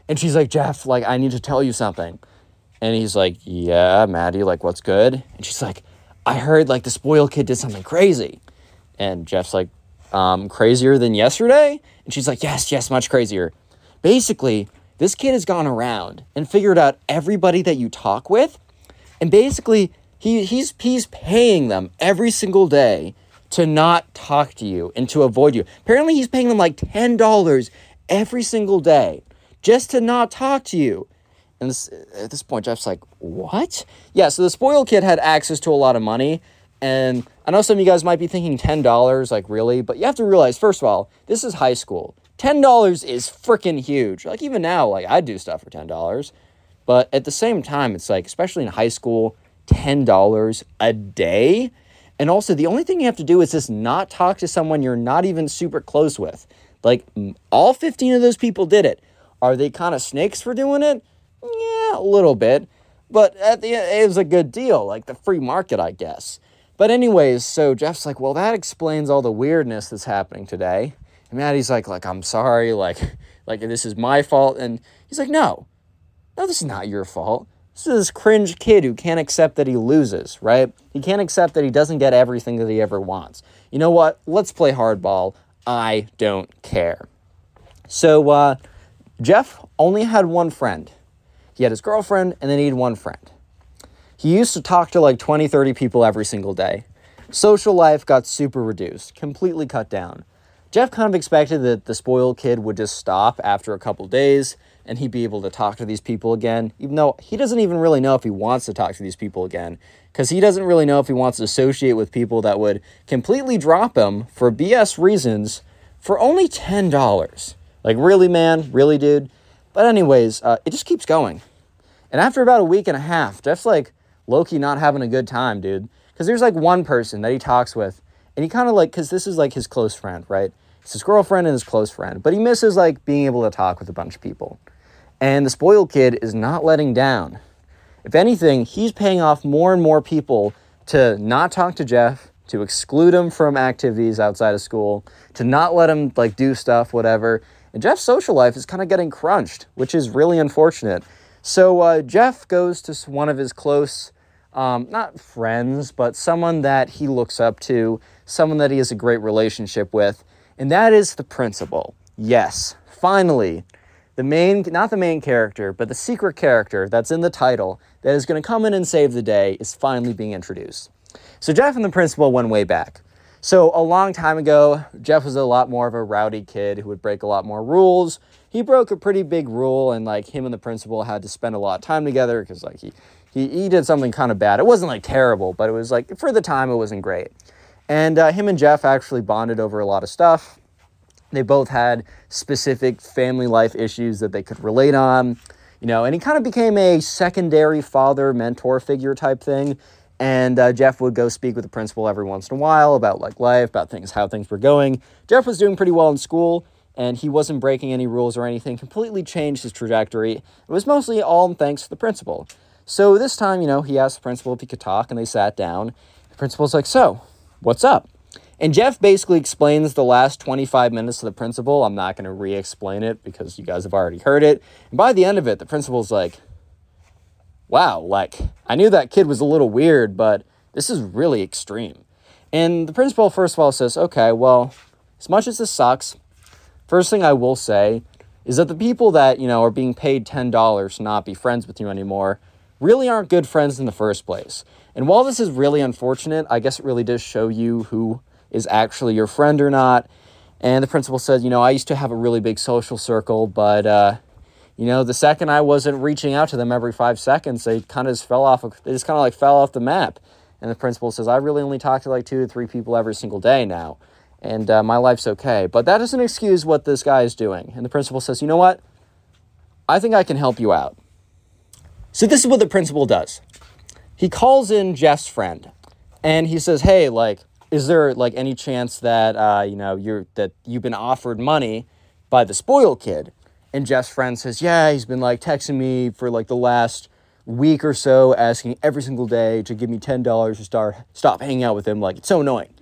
And she's like, Jeff, like, I need to tell you something. And he's like, yeah, Maddie, like, what's good? And she's like, I heard, like, the spoiled kid did something crazy. And Jeff's like, um, crazier than yesterday? And she's like, yes, yes, much crazier. Basically, this kid has gone around and figured out everybody that you talk with. And basically, he, he's, he's paying them every single day to not talk to you and to avoid you. Apparently, he's paying them like $10 every single day just to not talk to you. And this, at this point, Jeff's like, what? Yeah, so the spoiled kid had access to a lot of money. And I know some of you guys might be thinking $10, like really, but you have to realize, first of all, this is high school. $10 is freaking huge. Like even now, like I do stuff for $10. But at the same time, it's like, especially in high school, $10 a day. And also, the only thing you have to do is just not talk to someone you're not even super close with. Like, all 15 of those people did it. Are they kind of snakes for doing it? Yeah, a little bit. But at the end, it was a good deal, like the free market, I guess. But anyways, so Jeff's like, well, that explains all the weirdness that's happening today. And Maddie's like, like, I'm sorry, like, like this is my fault. And he's like, no, no, this is not your fault. This is this cringe kid who can't accept that he loses, right? He can't accept that he doesn't get everything that he ever wants. You know what? Let's play hardball. I don't care. So uh, Jeff only had one friend. He had his girlfriend, and then he had one friend. He used to talk to like 20, 30 people every single day. Social life got super reduced, completely cut down. Jeff kind of expected that the spoiled kid would just stop after a couple days and he'd be able to talk to these people again, even though he doesn't even really know if he wants to talk to these people again, because he doesn't really know if he wants to associate with people that would completely drop him for BS reasons for only $10. Like, really, man? Really, dude? But, anyways, uh, it just keeps going. And after about a week and a half, Jeff's like lowkey not having a good time, dude. Because there's like one person that he talks with, and he kind of like, because this is like his close friend, right? It's his girlfriend and his close friend, but he misses like being able to talk with a bunch of people. And the spoiled kid is not letting down. If anything, he's paying off more and more people to not talk to Jeff, to exclude him from activities outside of school, to not let him like do stuff, whatever. And Jeff's social life is kind of getting crunched, which is really unfortunate. So uh, Jeff goes to one of his close, um, not friends, but someone that he looks up to, someone that he has a great relationship with, and that is the principal. Yes, finally, the main, not the main character, but the secret character that's in the title that is going to come in and save the day is finally being introduced. So Jeff and the principal went way back. So a long time ago, Jeff was a lot more of a rowdy kid who would break a lot more rules. He broke a pretty big rule, and like him and the principal had to spend a lot of time together because like he, he he did something kind of bad. It wasn't like terrible, but it was like for the time it wasn't great. And uh, him and Jeff actually bonded over a lot of stuff. They both had specific family life issues that they could relate on, you know, and he kind of became a secondary father mentor figure type thing. And uh, Jeff would go speak with the principal every once in a while about like life, about things, how things were going. Jeff was doing pretty well in school, and he wasn't breaking any rules or anything. Completely changed his trajectory. It was mostly all thanks to the principal. So this time, you know, he asked the principal if he could talk, and they sat down. The principal's like, "So, what's up?" And Jeff basically explains the last 25 minutes to the principal. I'm not going to re explain it because you guys have already heard it. And by the end of it, the principal's like, wow, like, I knew that kid was a little weird, but this is really extreme. And the principal, first of all, says, okay, well, as much as this sucks, first thing I will say is that the people that, you know, are being paid $10 to not be friends with you anymore really aren't good friends in the first place. And while this is really unfortunate, I guess it really does show you who is actually your friend or not. And the principal said, you know, I used to have a really big social circle, but, uh, you know, the second I wasn't reaching out to them every five seconds, they kind of just fell off, they just kind of like fell off the map. And the principal says, I really only talk to like two to three people every single day now. And uh, my life's okay. But that doesn't excuse what this guy is doing. And the principal says, you know what? I think I can help you out. So this is what the principal does. He calls in Jeff's friend and he says, hey, like, is there like any chance that uh, you know you're that you've been offered money by the spoil kid? And jeff's friend says yeah he's been like texting me for like the last week or so asking every single day to give me $10 to start stop hanging out with him like it's so annoying.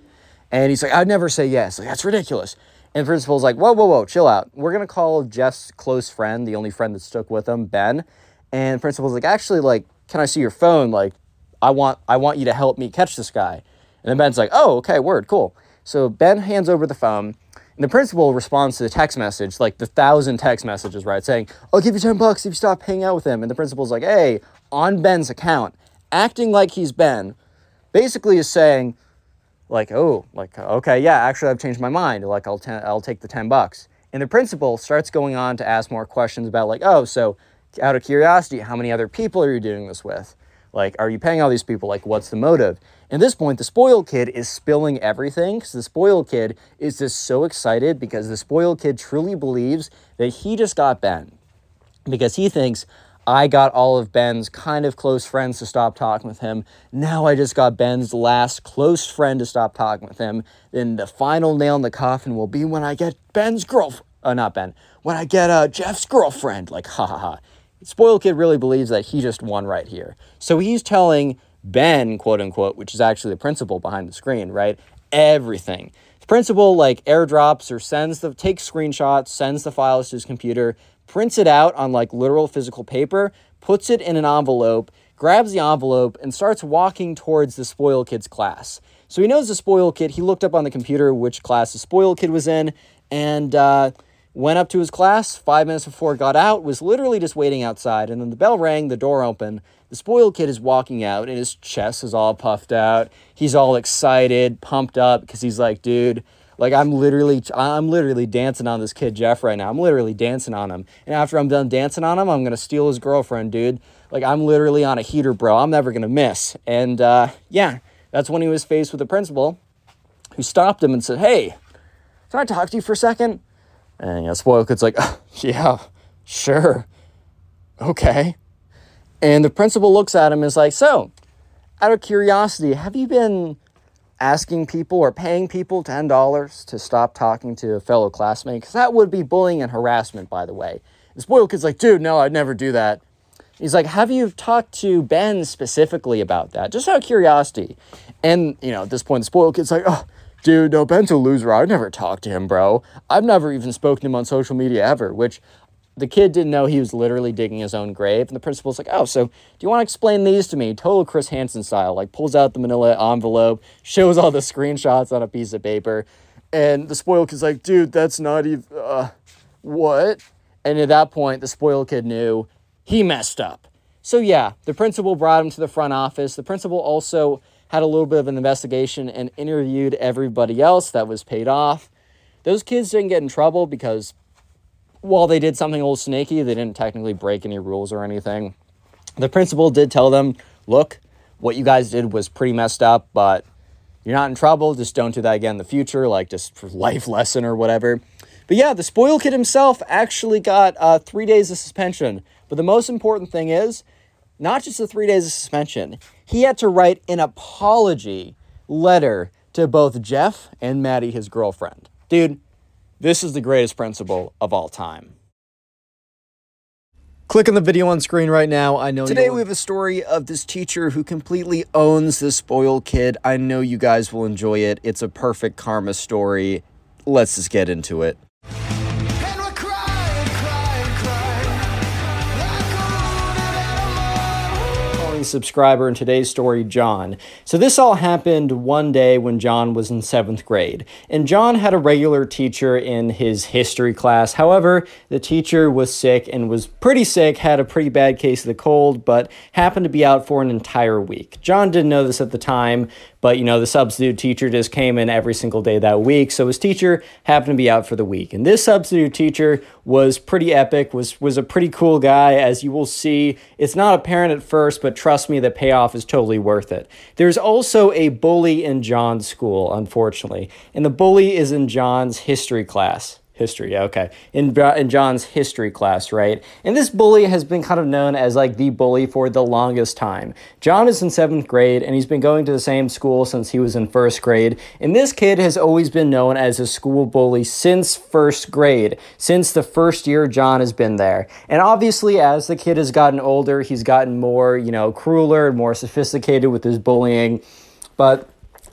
And he's like i'd never say yes. Like that's ridiculous. And principal's like whoa whoa whoa chill out. We're to call jeff's close friend the only friend that stuck with him ben. And principal's like actually like can i see your phone? Like i want i want you to help me catch this guy and then Ben's like, oh, okay, word, cool. So Ben hands over the phone, and the principal responds to the text message, like the thousand text messages, right? Saying, I'll give you 10 bucks if you stop hanging out with him. And the principal's like, hey, on Ben's account, acting like he's Ben, basically is saying, like, oh, like, okay, yeah, actually, I've changed my mind. Like, I'll, i I'll take the 10 bucks. And the principal starts going on to ask more questions about, like, oh, so out of curiosity, how many other people are you doing this with? Like, are you paying all these people? Like, what's the motive? At this point, the spoiled kid is spilling everything because the spoiled kid is just so excited because the spoiled kid truly believes that he just got Ben. Because he thinks, I got all of Ben's kind of close friends to stop talking with him. Now I just got Ben's last close friend to stop talking with him. Then the final nail in the coffin will be when I get Ben's girlfriend. Uh, not Ben. When I get uh, Jeff's girlfriend. Like, ha ha ha. Spoiled kid really believes that he just won right here. So he's telling Ben, quote unquote, which is actually the principal behind the screen, right? Everything. The principal like airdrops or sends the takes screenshots, sends the files to his computer, prints it out on like literal physical paper, puts it in an envelope, grabs the envelope, and starts walking towards the spoil kid's class. So he knows the spoil kid. He looked up on the computer which class the spoil kid was in, and uh, went up to his class. Five minutes before got out, was literally just waiting outside, and then the bell rang, the door opened, the spoiled kid is walking out and his chest is all puffed out. He's all excited, pumped up because he's like, dude, like I'm literally I'm literally dancing on this kid Jeff right now. I'm literally dancing on him. And after I'm done dancing on him, I'm to steal his girlfriend, dude. Like I'm literally on a heater, bro. I'm never to miss. And uh, yeah, that's when he was faced with the principal who stopped him and said, "Hey, can I talk to you for a second? And you know, spoiled kid's like, "Yeah, sure. Okay." And the principal looks at him and is like, So, out of curiosity, have you been asking people or paying people $10 to stop talking to a fellow classmate? Because that would be bullying and harassment, by the way. The spoiled kid's like, Dude, no, I'd never do that. He's like, Have you talked to Ben specifically about that? Just out of curiosity. And, you know, at this point, the spoiled kid's like, Oh, dude, no, Ben's a loser. I've never talked to him, bro. I've never even spoken to him on social media ever, which the kid didn't know he was literally digging his own grave. And the principal's like, oh, so do you want to explain these to me? Total Chris Hansen style. Like, pulls out the manila envelope, shows all the screenshots on a piece of paper. And the spoiled kid's like, dude, that's not even, uh, what? And at that point, the spoiled kid knew he messed up. So, yeah, the principal brought him to the front office. The principal also had a little bit of an investigation and interviewed everybody else that was paid off. Those kids didn't get in trouble because while they did something a little snaky, they didn't technically break any rules or anything. The principal did tell them, look, what you guys did was pretty messed up, but you're not in trouble. Just don't do that again in the future, like just life lesson or whatever. But yeah, the spoiled kid himself actually got uh, three days of suspension. But the most important thing is not just the three days of suspension, he had to write an apology letter to both Jeff and Maddie, his girlfriend. Dude, this is the greatest principal of all time. Click on the video on screen right now. I know today we have a story of this teacher who completely owns this spoiled kid. I know you guys will enjoy it. It's a perfect karma story. Let's just get into it. Subscriber in today's story, John. So, this all happened one day when John was in seventh grade. And John had a regular teacher in his history class. However, the teacher was sick and was pretty sick, had a pretty bad case of the cold, but happened to be out for an entire week. John didn't know this at the time, but you know, the substitute teacher just came in every single day that week. So his teacher happened to be out for the week. And this substitute teacher was pretty epic, was was a pretty cool guy, as you will see. It's not apparent at first, but trust me, the payoff is totally worth it. There's also a bully in John's school, unfortunately. And the bully is in John's history class. History, yeah, okay. In, in John's history class, right? And this bully has been kind of known as like the bully for the longest time. John is in seventh grade and he's been going to the same school since he was in first grade. And this kid has always been known as a school bully since first grade, since the first year John has been there. And obviously, as the kid has gotten older, he's gotten more, you know, crueler and more sophisticated with his bullying. But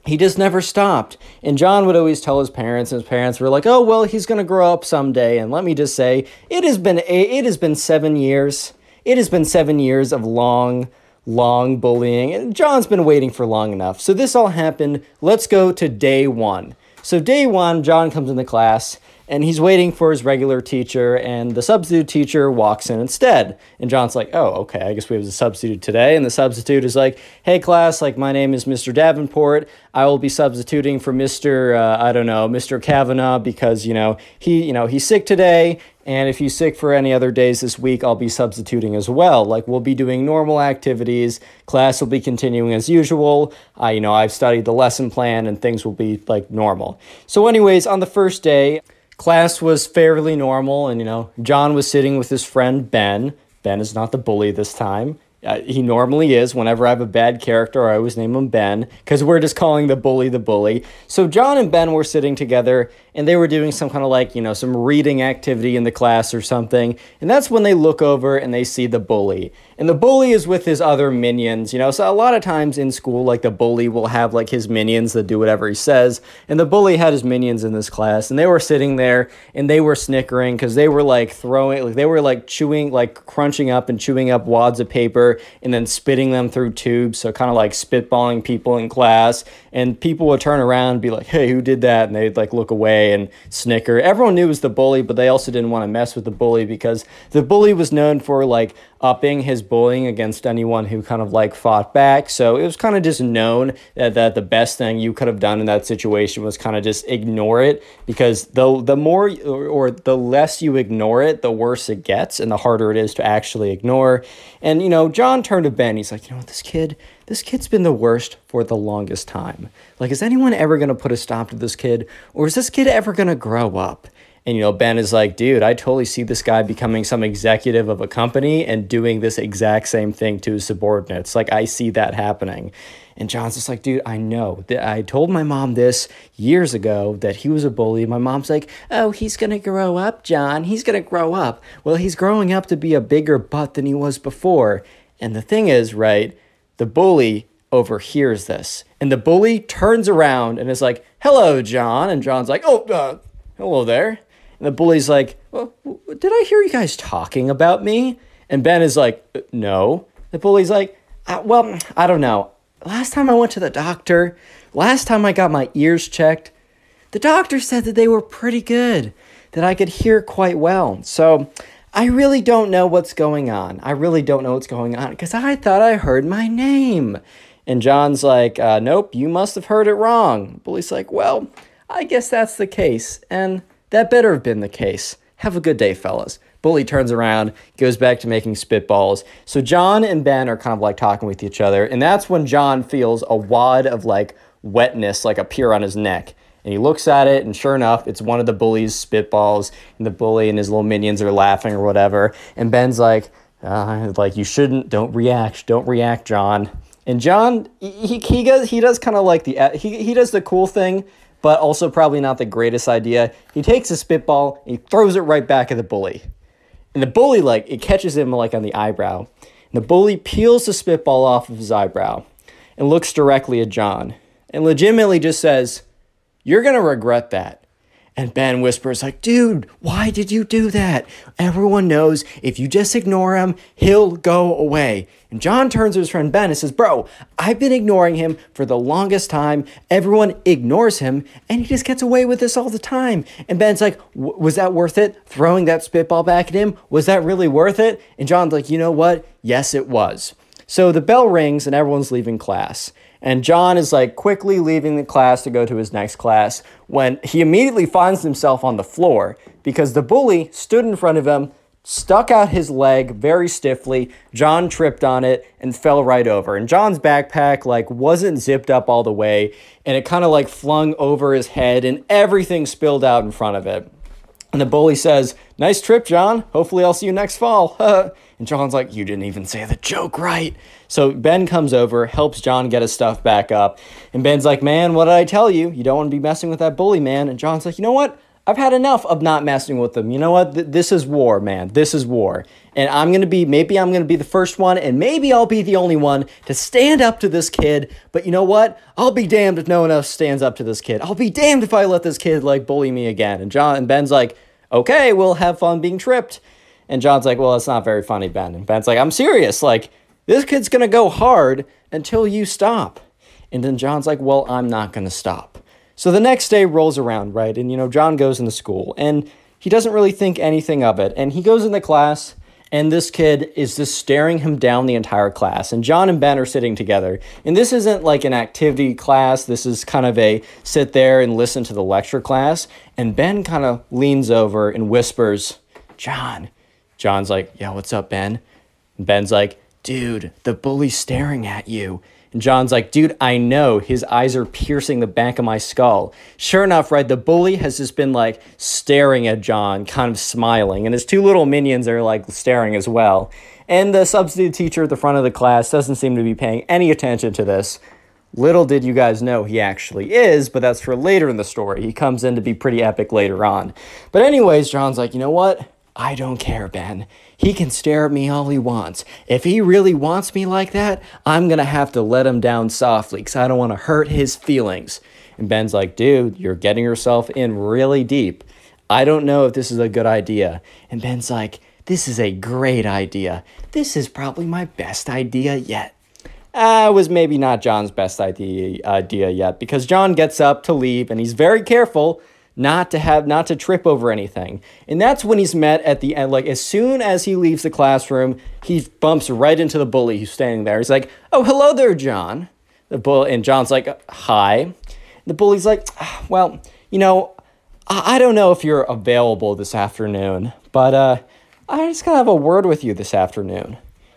he just never stopped. And John would always tell his parents, and his parents were like, "Oh, well, he's going to grow up someday." And let me just say, it has been it has been 7 years. It has been 7 years of long long bullying. And John's been waiting for long enough. So this all happened. Let's go to day 1. So day 1, John comes into class and he's waiting for his regular teacher and the substitute teacher walks in instead. And john's like oh okay i guess we have a substitute today. And the substitute is like hey class like my name is mr davenport. I will be substituting for mr uh, i don't know mr kavanaugh because you know he you know he's sick today. And if he's sick for any other days this week i'll be substituting as well. Like we'll be doing normal activities. Class will be continuing as usual. I you know i've studied the lesson plan and things will be like normal. So anyways on the first day class was fairly normal and you know john was sitting with his friend ben. Ben is not the bully this time. Uh, he normally is. Whenever i have a bad character i always name him ben because we're just calling the bully the bully. So john and ben were sitting together and they were doing some kind of like you know some reading activity in the class or something and that's when they look over and they see the bully. And the bully is with his other minions you know so a lot of times in school like the bully will have like his minions that do whatever he says and the bully had his minions in this class and they were sitting there and they were snickering because they were like throwing like they were like chewing like crunching up and chewing up wads of paper and then spitting them through tubes so kind of like spitballing people in class and people would turn around and be like hey who did that and they'd like look away and snicker everyone knew it was the bully but they also didn't want to mess with the bully because the bully was known for like upping his bullying against anyone who kind of like fought back. So it was kind of just known that, that the best thing you could have done in that situation was kind of just ignore it because the the more or, or the less you ignore it, the worse it gets and the harder it is to actually ignore. And you know, John turned to Ben. He's like, you know what, this kid, this kid's been the worst for the longest time. Like, is anyone ever gonna put a stop to this kid, or is this kid ever gonna grow up? And you know, Ben is like, dude, I totally see this guy becoming some executive of a company and doing this exact same thing to his subordinates. Like, I see that happening. And John's just like, dude, I know. that I told my mom this years ago that he was a bully. My mom's like, oh, he's gonna grow up, John. He's gonna grow up. Well, he's growing up to be a bigger butt than he was before. And the thing is, right, the bully overhears this. And the bully turns around and is like, hello, John. And John's like, oh, uh, hello there. And the bully's like, well, did I hear you guys talking about me? And Ben is like, "Uh, no. The bully's like, "Uh, well, I don't know. Last time I went to the doctor, last time I got my ears checked, the doctor said that they were pretty good, that I could hear quite well. So I really don't know what's going on. I really don't know what's going on because I thought I heard my name. And John's like, uh, nope, you must have heard it wrong. Bully's like, well, I guess that's the case. And that better have been the case. Have a good day, fellas. Bully turns around, goes back to making spitballs. So John and Ben are kind of like talking with each other, and that's when John feels a wad of like wetness like appear on his neck. And he looks at it, and sure enough, it's one of the bully's spitballs, and the bully and his little minions are laughing or whatever. And Ben's like, uh, like you shouldn't, don't react, don't react, John. And John, he, he does he does kind of like the he, he does the cool thing, but also probably not the greatest idea. He takes a spitball, and he throws it right back at the bully. And the bully, like, it catches him, like, on the eyebrow. And the bully peels the spitball off of his eyebrow and looks directly at John and legitimately just says, You're going to regret that. And Ben whispers, like, dude, why did you do that? Everyone knows if you just ignore him, he'll go away. And John turns to his friend Ben and says, Bro, I've been ignoring him for the longest time. Everyone ignores him, and he just gets away with this all the time. And Ben's like, Was that worth it? Throwing that spitball back at him? Was that really worth it? And John's like, You know what? Yes, it was. So the bell rings, and everyone's leaving class. And John is like quickly leaving the class to go to his next class when he immediately finds himself on the floor because the bully stood in front of him, stuck out his leg very stiffly. John tripped on it and fell right over. And John's backpack like wasn't zipped up all the way and it kind of like flung over his head and everything spilled out in front of it. And the bully says, Nice trip, John. Hopefully, I'll see you next fall. and John's like, You didn't even say the joke right. So Ben comes over, helps John get his stuff back up. And Ben's like, Man, what did I tell you? You don't want to be messing with that bully, man. And John's like, You know what? I've had enough of not messing with them. You know what? Th- this is war, man. This is war. And I'm going to be, maybe I'm going to be the first one, and maybe I'll be the only one to stand up to this kid. But you know what? I'll be damned if no one else stands up to this kid. I'll be damned if I let this kid, like, bully me again. And John and Ben's like, okay, we'll have fun being tripped. And John's like, well, it's not very funny, Ben. And Ben's like, I'm serious. Like, this kid's going to go hard until you stop. And then John's like, well, I'm not going to stop. So the next day rolls around, right? And, you know, John goes into school and he doesn't really think anything of it. And he goes into class and this kid is just staring him down the entire class. And John and Ben are sitting together. And this isn't like an activity class, this is kind of a sit there and listen to the lecture class. And Ben kind of leans over and whispers, John. John's like, Yeah, what's up, Ben? And Ben's like, Dude, the bully's staring at you. And John's like, dude, I know his eyes are piercing the back of my skull. Sure enough, right, the bully has just been like staring at John, kind of smiling, and his two little minions are like staring as well. And the substitute teacher at the front of the class doesn't seem to be paying any attention to this. Little did you guys know he actually is, but that's for later in the story. He comes in to be pretty epic later on. But, anyways, John's like, you know what? I don't care, Ben. He can stare at me all he wants. If he really wants me like that, I'm gonna have to let him down softly because I don't wanna hurt his feelings. And Ben's like, dude, you're getting yourself in really deep. I don't know if this is a good idea. And Ben's like, this is a great idea. This is probably my best idea yet. Uh, was maybe not John's best idea idea yet because John gets up to leave and he's very careful not to have not to trip over anything. And that's when he's met at the end like as soon as he leaves the classroom, he bumps right into the bully who's standing there. He's like, "Oh, hello there, John." The bull and John's like, "Hi." The bully's like, "Ah, "Well, you know, I, I don't know if you're available this afternoon, but uh I just gotta have a word with you this afternoon."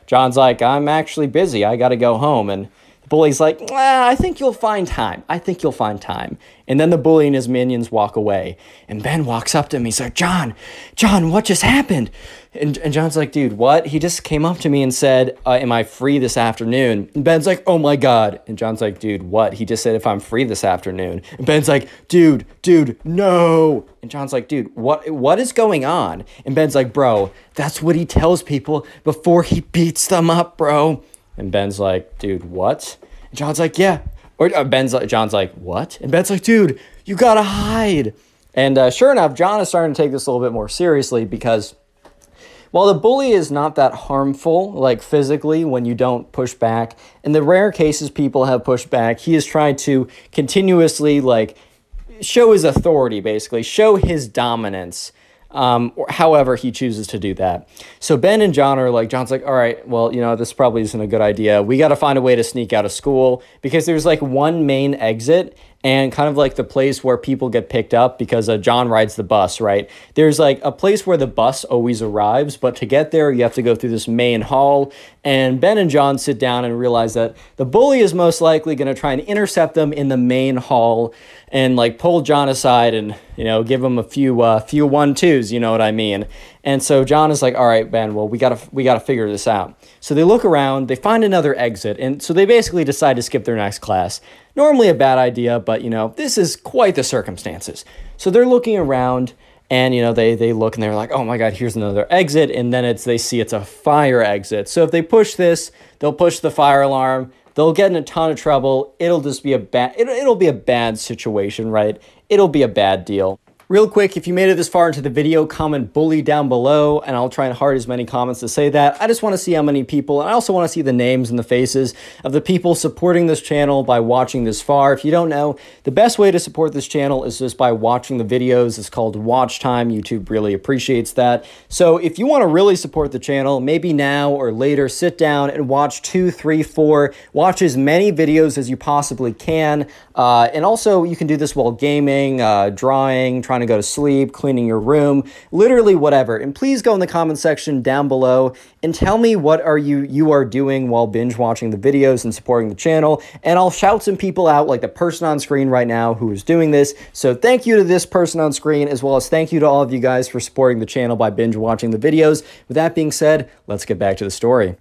John's like, I'm actually busy. I got to go home. And bully's like, ah, I think you'll find time. I think you'll find time. And then the bully and his minions walk away. And Ben walks up to him. He's like, John, John, what just happened? And, and John's like, dude, what? He just came up to me and said, uh, Am I free this afternoon? And Ben's like, Oh my God. And John's like, Dude, what? He just said, If I'm free this afternoon. And Ben's like, Dude, dude, no. And John's like, Dude, what, what is going on? And Ben's like, Bro, that's what he tells people before he beats them up, bro. And Ben's like, Dude, what? And John's like, Yeah. Or uh, Ben's like, John's like, What? And Ben's like, Dude, you gotta hide. And uh, sure enough, John is starting to take this a little bit more seriously because while the bully is not that harmful, like physically, when you don't push back, in the rare cases people have pushed back, he is trying to continuously, like, show his authority, basically, show his dominance. Um, or however he chooses to do that. So Ben and John are like, John's like, all right, well, you know, this probably isn't a good idea. We got to find a way to sneak out of school because there's like one main exit and kind of like the place where people get picked up because uh, John rides the bus, right? There's like a place where the bus always arrives, but to get there, you have to go through this main hall. And Ben and John sit down and realize that the bully is most likely going to try and intercept them in the main hall and like pull John aside and you know give him a few uh, few one twos. You know what I mean? And so John is like, "All right, Ben. Well, we gotta we gotta figure this out." So they look around, they find another exit, and so they basically decide to skip their next class. Normally a bad idea, but you know this is quite the circumstances. So they're looking around and you know they they look and they're like oh my god here's another exit and then it's they see it's a fire exit so if they push this they'll push the fire alarm they'll get in a ton of trouble it'll just be a bad it'll, it'll be a bad situation right it'll be a bad deal Real quick, if you made it this far into the video, comment bully down below, and I'll try and hard as many comments to say that. I just want to see how many people, and I also want to see the names and the faces of the people supporting this channel by watching this far. If you don't know, the best way to support this channel is just by watching the videos. It's called watch time. YouTube really appreciates that. So if you want to really support the channel, maybe now or later, sit down and watch two, three, four, watch as many videos as you possibly can. Uh, and also, you can do this while gaming, uh, drawing, trying to go to sleep, cleaning your room, literally whatever. And please go in the comment section down below and tell me what are you you are doing while binge watching the videos and supporting the channel. And I'll shout some people out, like the person on screen right now who is doing this. So thank you to this person on screen, as well as thank you to all of you guys for supporting the channel by binge watching the videos. With that being said, let's get back to the story.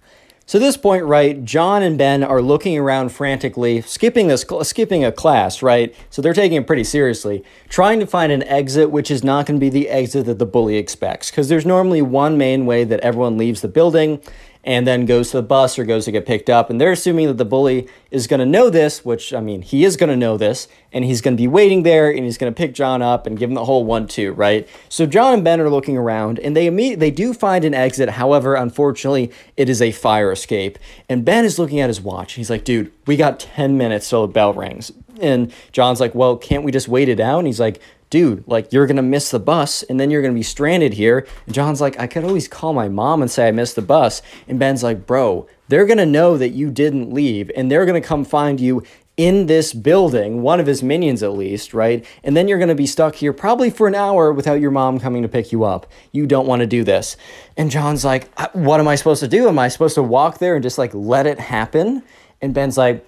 So this point, right, John and Ben are looking around frantically, skipping this, skipping a class, right? So they're taking it pretty seriously, trying to find an exit, which is not going to be the exit that the bully expects, because there's normally one main way that everyone leaves the building, and then goes to the bus or goes to get picked up. And they're assuming that the bully is going to know this, which, I mean, he is going to know this, and he's going to be waiting there and he's going to pick John up and give him the whole one, two, right? So John and Ben are looking around and they immediately, they do find an exit. However, unfortunately, it is a fire escape. And Ben is looking at his watch. He's like, dude, we got 10 minutes till the bell rings. And John's like, well, can't we just wait it out? And he's like, dude, like you're gonna miss the bus and then you're gonna be stranded here. And John's like, I could always call my mom and say I missed the bus. And Ben's like, bro, they're gonna know that you didn't leave and they're gonna come find you in this building, one of his minions at least, right? And then you're gonna be stuck here probably for an hour without your mom coming to pick you up. You don't wanna do this. And John's like, what am I supposed to do? Am I supposed to walk there and just like let it happen? And Ben's like,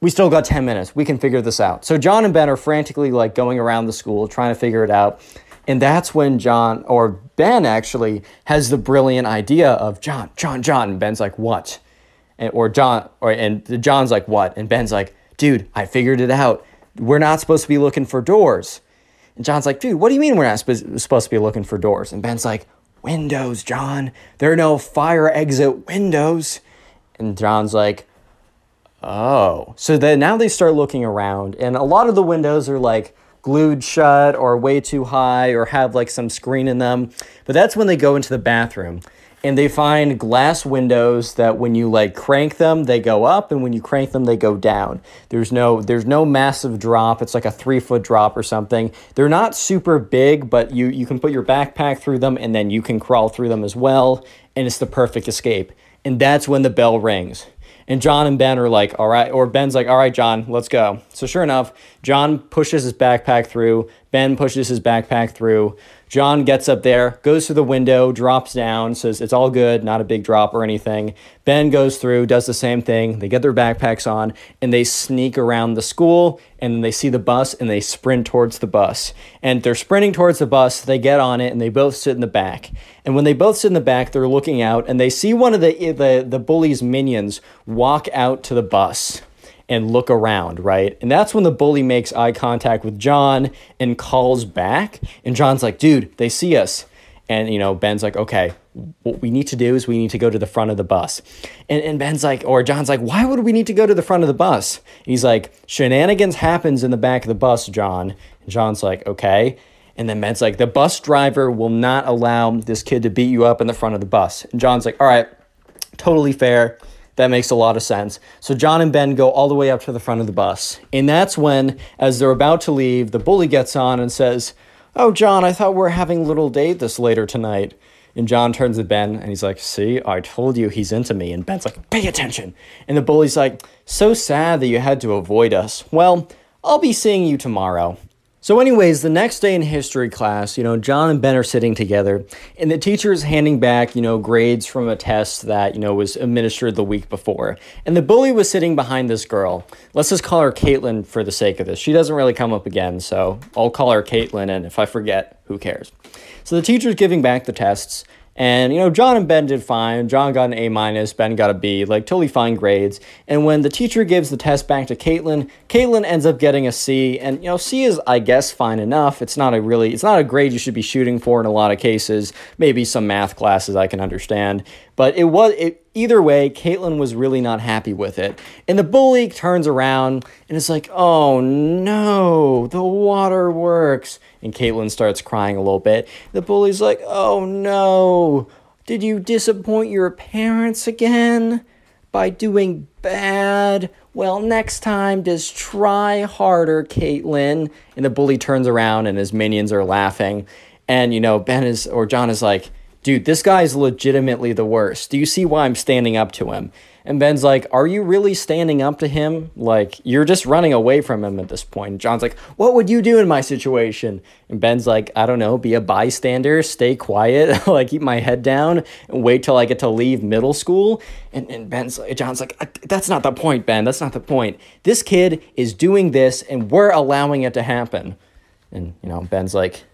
we still got 10 minutes. We can figure this out. So John and Ben are frantically like going around the school trying to figure it out. And that's when John or Ben actually has the brilliant idea of John, John, John. And Ben's like, what? And, or John, or and John's like, what? And Ben's like, dude, I figured it out. We're not supposed to be looking for doors. And John's like, dude, what do you mean we're not sp- supposed to be looking for doors? And Ben's like, windows, John. There are no fire exit windows. And John's like, Oh, so then now they start looking around, and a lot of the windows are like glued shut or way too high or have like some screen in them. But that's when they go into the bathroom and they find glass windows that when you like crank them they go up and when you crank them they go down. There's no there's no massive drop. It's like a three foot drop or something. They're not super big but you you can put your backpack through them and then you can crawl through them as well and it's the perfect escape. And that's when the bell rings and John and Ben are like, all right, or Ben's like, all right, John, let's go. So sure enough, John pushes his backpack through. Ben pushes his backpack through. John gets up there, goes to the window, drops down, says it's all good, not a big drop or anything. Ben goes through, does the same thing. They get their backpacks on and they sneak around the school and then they see the bus and they sprint towards the bus. And they're sprinting towards the bus, they get on it and they both sit in the back. And when they both sit in the back, they're looking out and they see one of the the, the bully's minions walk out to the bus and look around, right? And that's when the bully makes eye contact with John and calls back. And John's like, dude, they see us. And, you know, Ben's like, okay, what we need to do is we need to go to the front of the bus. And, and Ben's like, or John's like, why would we need to go to the front of the bus? He's like, shenanigans happens in the back of the bus, John. And John's like, okay. And then Ben's like, the bus driver will not allow this kid to beat you up in the front of the bus. And John's like, all right, totally fair. That makes a lot of sense. So John and Ben go all the way up to the front of the bus. And that's when, as they're about to leave, the bully gets on and says, Oh, John, I thought we are having a little date this later tonight. And John turns to Ben and he's like, See, I told you he's into me. And Ben's like, Pay attention. And the bully's like, So sad that you had to avoid us. Well, I'll be seeing you tomorrow. So, anyways, the next day in history class, you know, John and Ben are sitting together, and the teacher is handing back, you know, grades from a test that, you know, was administered the week before. And the bully was sitting behind this girl. Let's just call her Caitlin for the sake of this. She doesn't really come up again, so I'll call her Caitlin, and if I forget, who cares? So the teacher's giving back the tests, and you know, John and Ben did fine. John got an A minus, Ben got a B, like totally fine grades. And when the teacher gives the test back to Caitlin, Caitlin ends up getting a C. And you know, C is I guess fine enough. It's not a really it's not a grade you should be shooting for in a lot of cases. Maybe some math classes I can understand. But it was it either way, Caitlin was really not happy with it. And the bully turns around and it's like, oh no, the water works. And Caitlin starts crying a little bit. The bully's like, oh no, did you disappoint your parents again by doing bad? Well, next time, just try harder, Caitlin. And the bully turns around and his minions are laughing. And, you know, Ben is, or John is like, dude, this guy is legitimately the worst. Do you see why I'm standing up to him? And Ben's like, Are you really standing up to him? Like, you're just running away from him at this point. And John's like, What would you do in my situation? And Ben's like, I don't know, be a bystander, stay quiet, like keep my head down and wait till I get to leave middle school. And, and Ben's like, John's like, That's not the point, Ben. That's not the point. This kid is doing this and we're allowing it to happen. And, you know, Ben's like,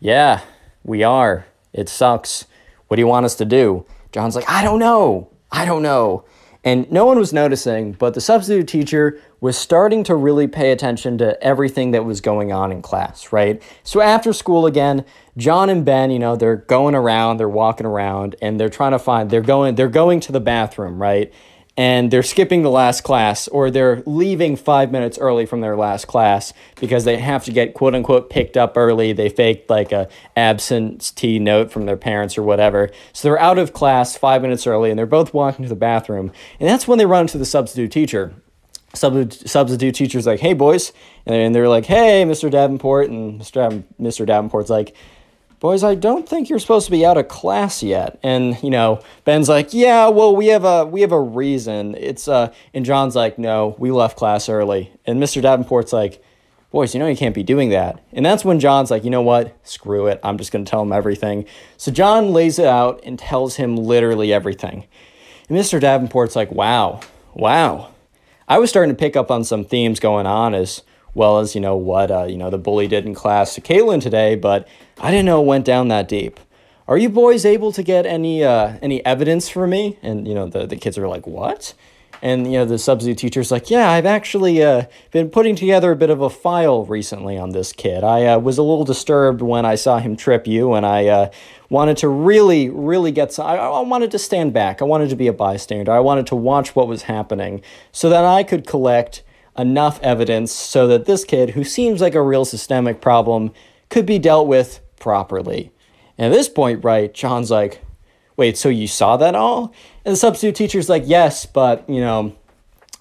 Yeah, we are. It sucks. What do you want us to do? John's like, I don't know. I don't know. And no one was noticing, but the substitute teacher was starting to really pay attention to everything that was going on in class, right? So after school again, John and Ben, you know, they're going around, they're walking around, and they're trying to find they're going they're going to the bathroom, right? And they're skipping the last class or they're leaving five minutes early from their last class because they have to get quote unquote picked up early. They faked like a absentee note from their parents or whatever. So they're out of class five minutes early and they're both walking to the bathroom. And that's when they run into the substitute teacher. Substitute, teacher's like, hey boys. And they're like, hey, Mr. Davenport. And Mr. Mr. Davenport's like, boys, I don't think you're supposed to be out of class yet. And, you know, Ben's like, yeah, well, we have a, we have a reason. It's, uh, and John's like, no, we left class early. And Mr. Davenport's like, boys, you know, you can't be doing that. And that's when John's like, you know what? Screw it. I'm just going to tell him everything. So John lays it out and tells him literally everything. And Mr. Davenport's like, wow, wow. I was starting to pick up on some themes going on as well as, you know, what, uh, you know, the bully did in class to Caitlin today, but I didn't know it went down that deep. Are you boys able to get any uh, any evidence for me? And you know the, the kids are like, what? And you know the substitute teacher's like, yeah, I've actually uh, been putting together a bit of a file recently on this kid. I uh, was a little disturbed when I saw him trip you, and I uh, wanted to really, really get some. I, I wanted to stand back. I wanted to be a bystander. I wanted to watch what was happening so that I could collect enough evidence so that this kid, who seems like a real systemic problem, could be dealt with properly. And at this point, right, John's like, wait, so you saw that all? And the substitute teacher's like, yes, but, you know,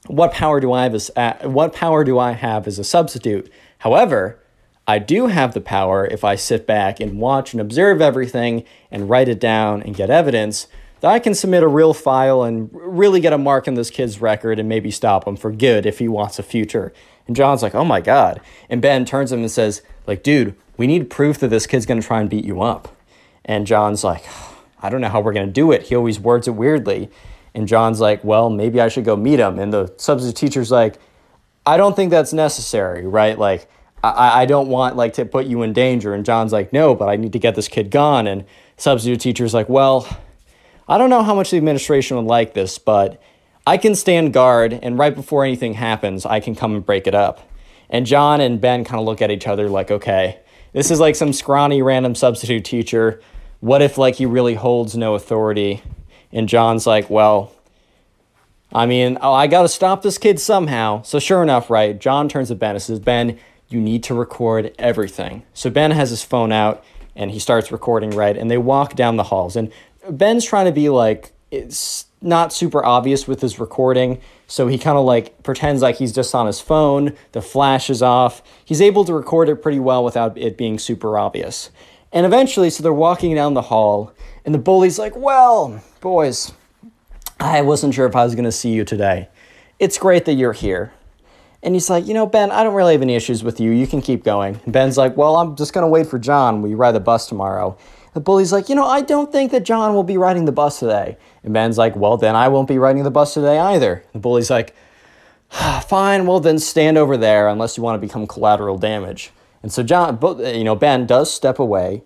what power do I have as, uh, what power do I have as a substitute? However, I do have the power if I sit back and watch and observe everything and write it down and get evidence that I can submit a real file and really get a mark in this kid's record and maybe stop him for good if he wants a future. And John's like, oh my God. And Ben turns him and says, like, dude, we need proof that this kid's going to try and beat you up. And John's like, I don't know how we're going to do it. He always words it weirdly. And John's like, well, maybe I should go meet him. And the substitute teacher's like, I don't think that's necessary, right? Like, I, I don't want like to put you in danger. And John's like, no, but I need to get this kid gone. And substitute teacher's like, well, I don't know how much the administration would like this, but I can stand guard, and right before anything happens, I can come and break it up. And John and Ben kind of look at each other like, okay, this is like some scrawny random substitute teacher. What if like he really holds no authority? And John's like, well, I mean, oh, I got to stop this kid somehow. So sure enough, right? John turns to Ben and says, Ben, you need to record everything. So Ben has his phone out and he starts recording, right? And they walk down the halls. And Ben's trying to be like, it's not super obvious with his recording. So he kind of like pretends like he's just on his phone. The flash is off. He's able to record it pretty well without it being super obvious. And eventually, so they're walking down the hall, and the bully's like, Well, boys, I wasn't sure if I was going to see you today. It's great that you're here. And he's like, you know, Ben, I don't really have any issues with you. You can keep going. And Ben's like, well, I'm just gonna wait for John. Will you ride the bus tomorrow? The bully's like, you know, I don't think that John will be riding the bus today. And Ben's like, well, then I won't be riding the bus today either. The bully's like, ah, fine, well, then stand over there unless you want to become collateral damage. And so John, you know, Ben does step away,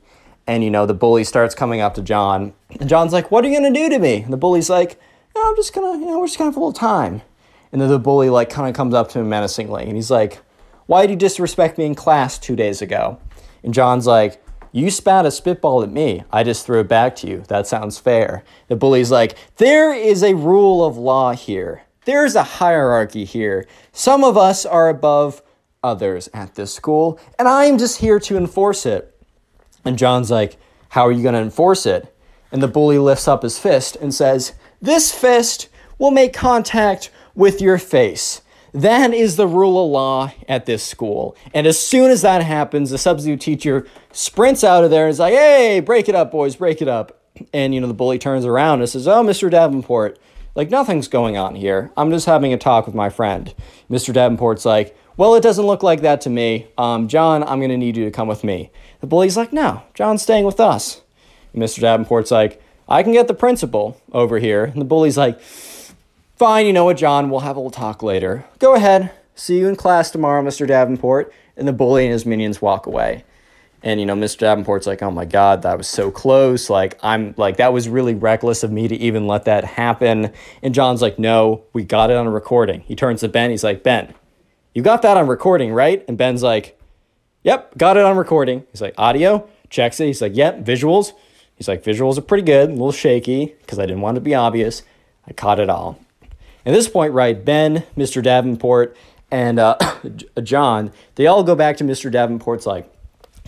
and you know the bully starts coming up to John, and John's like, "What are you gonna do to me?" And the bully's like, "Oh, "I'm just gonna, you know, we're just gonna have a little time." And then the bully like kind of comes up to him menacingly, and he's like, "Why did you disrespect me in class two days ago?" And John's like, "You spat a spitball at me. I just threw it back to you. That sounds fair." The bully's like, "There is a rule of law here. There's a hierarchy here. Some of us are above." Others at this school, and I am just here to enforce it. And John's like, How are you going to enforce it? And the bully lifts up his fist and says, This fist will make contact with your face. That is the rule of law at this school. And as soon as that happens, the substitute teacher sprints out of there and is like, Hey, break it up, boys, break it up. And, you know, the bully turns around and says, Oh, Mr. Davenport, like nothing's going on here. I'm just having a talk with my friend. Mr. Davenport's like, well, it doesn't look like that to me. Um, John, I'm going to need you to come with me. The bully's like, no, John's staying with us. And Mr. Davenport's like, I can get the principal over here. And the bully's like, fine, you know what, John, we'll have a little talk later. Go ahead. See you in class tomorrow, Mr. Davenport. And the bully and his minions walk away. And, you know, Mr. Davenport's like, oh my God, that was so close. Like, I'm like, that was really reckless of me to even let that happen. And John's like, no, we got it on recording. He turns to Ben. He's like, Ben, you got that on recording, right? And Ben's like, Yep, got it on recording. He's like, Audio? Checks it. He's like, Yep, visuals? He's like, Visuals are pretty good, a little shaky, because I didn't want it to be obvious. I caught it all. At this point, right, Ben, Mr. Davenport, and uh, John, they all go back to Mr. Davenport's like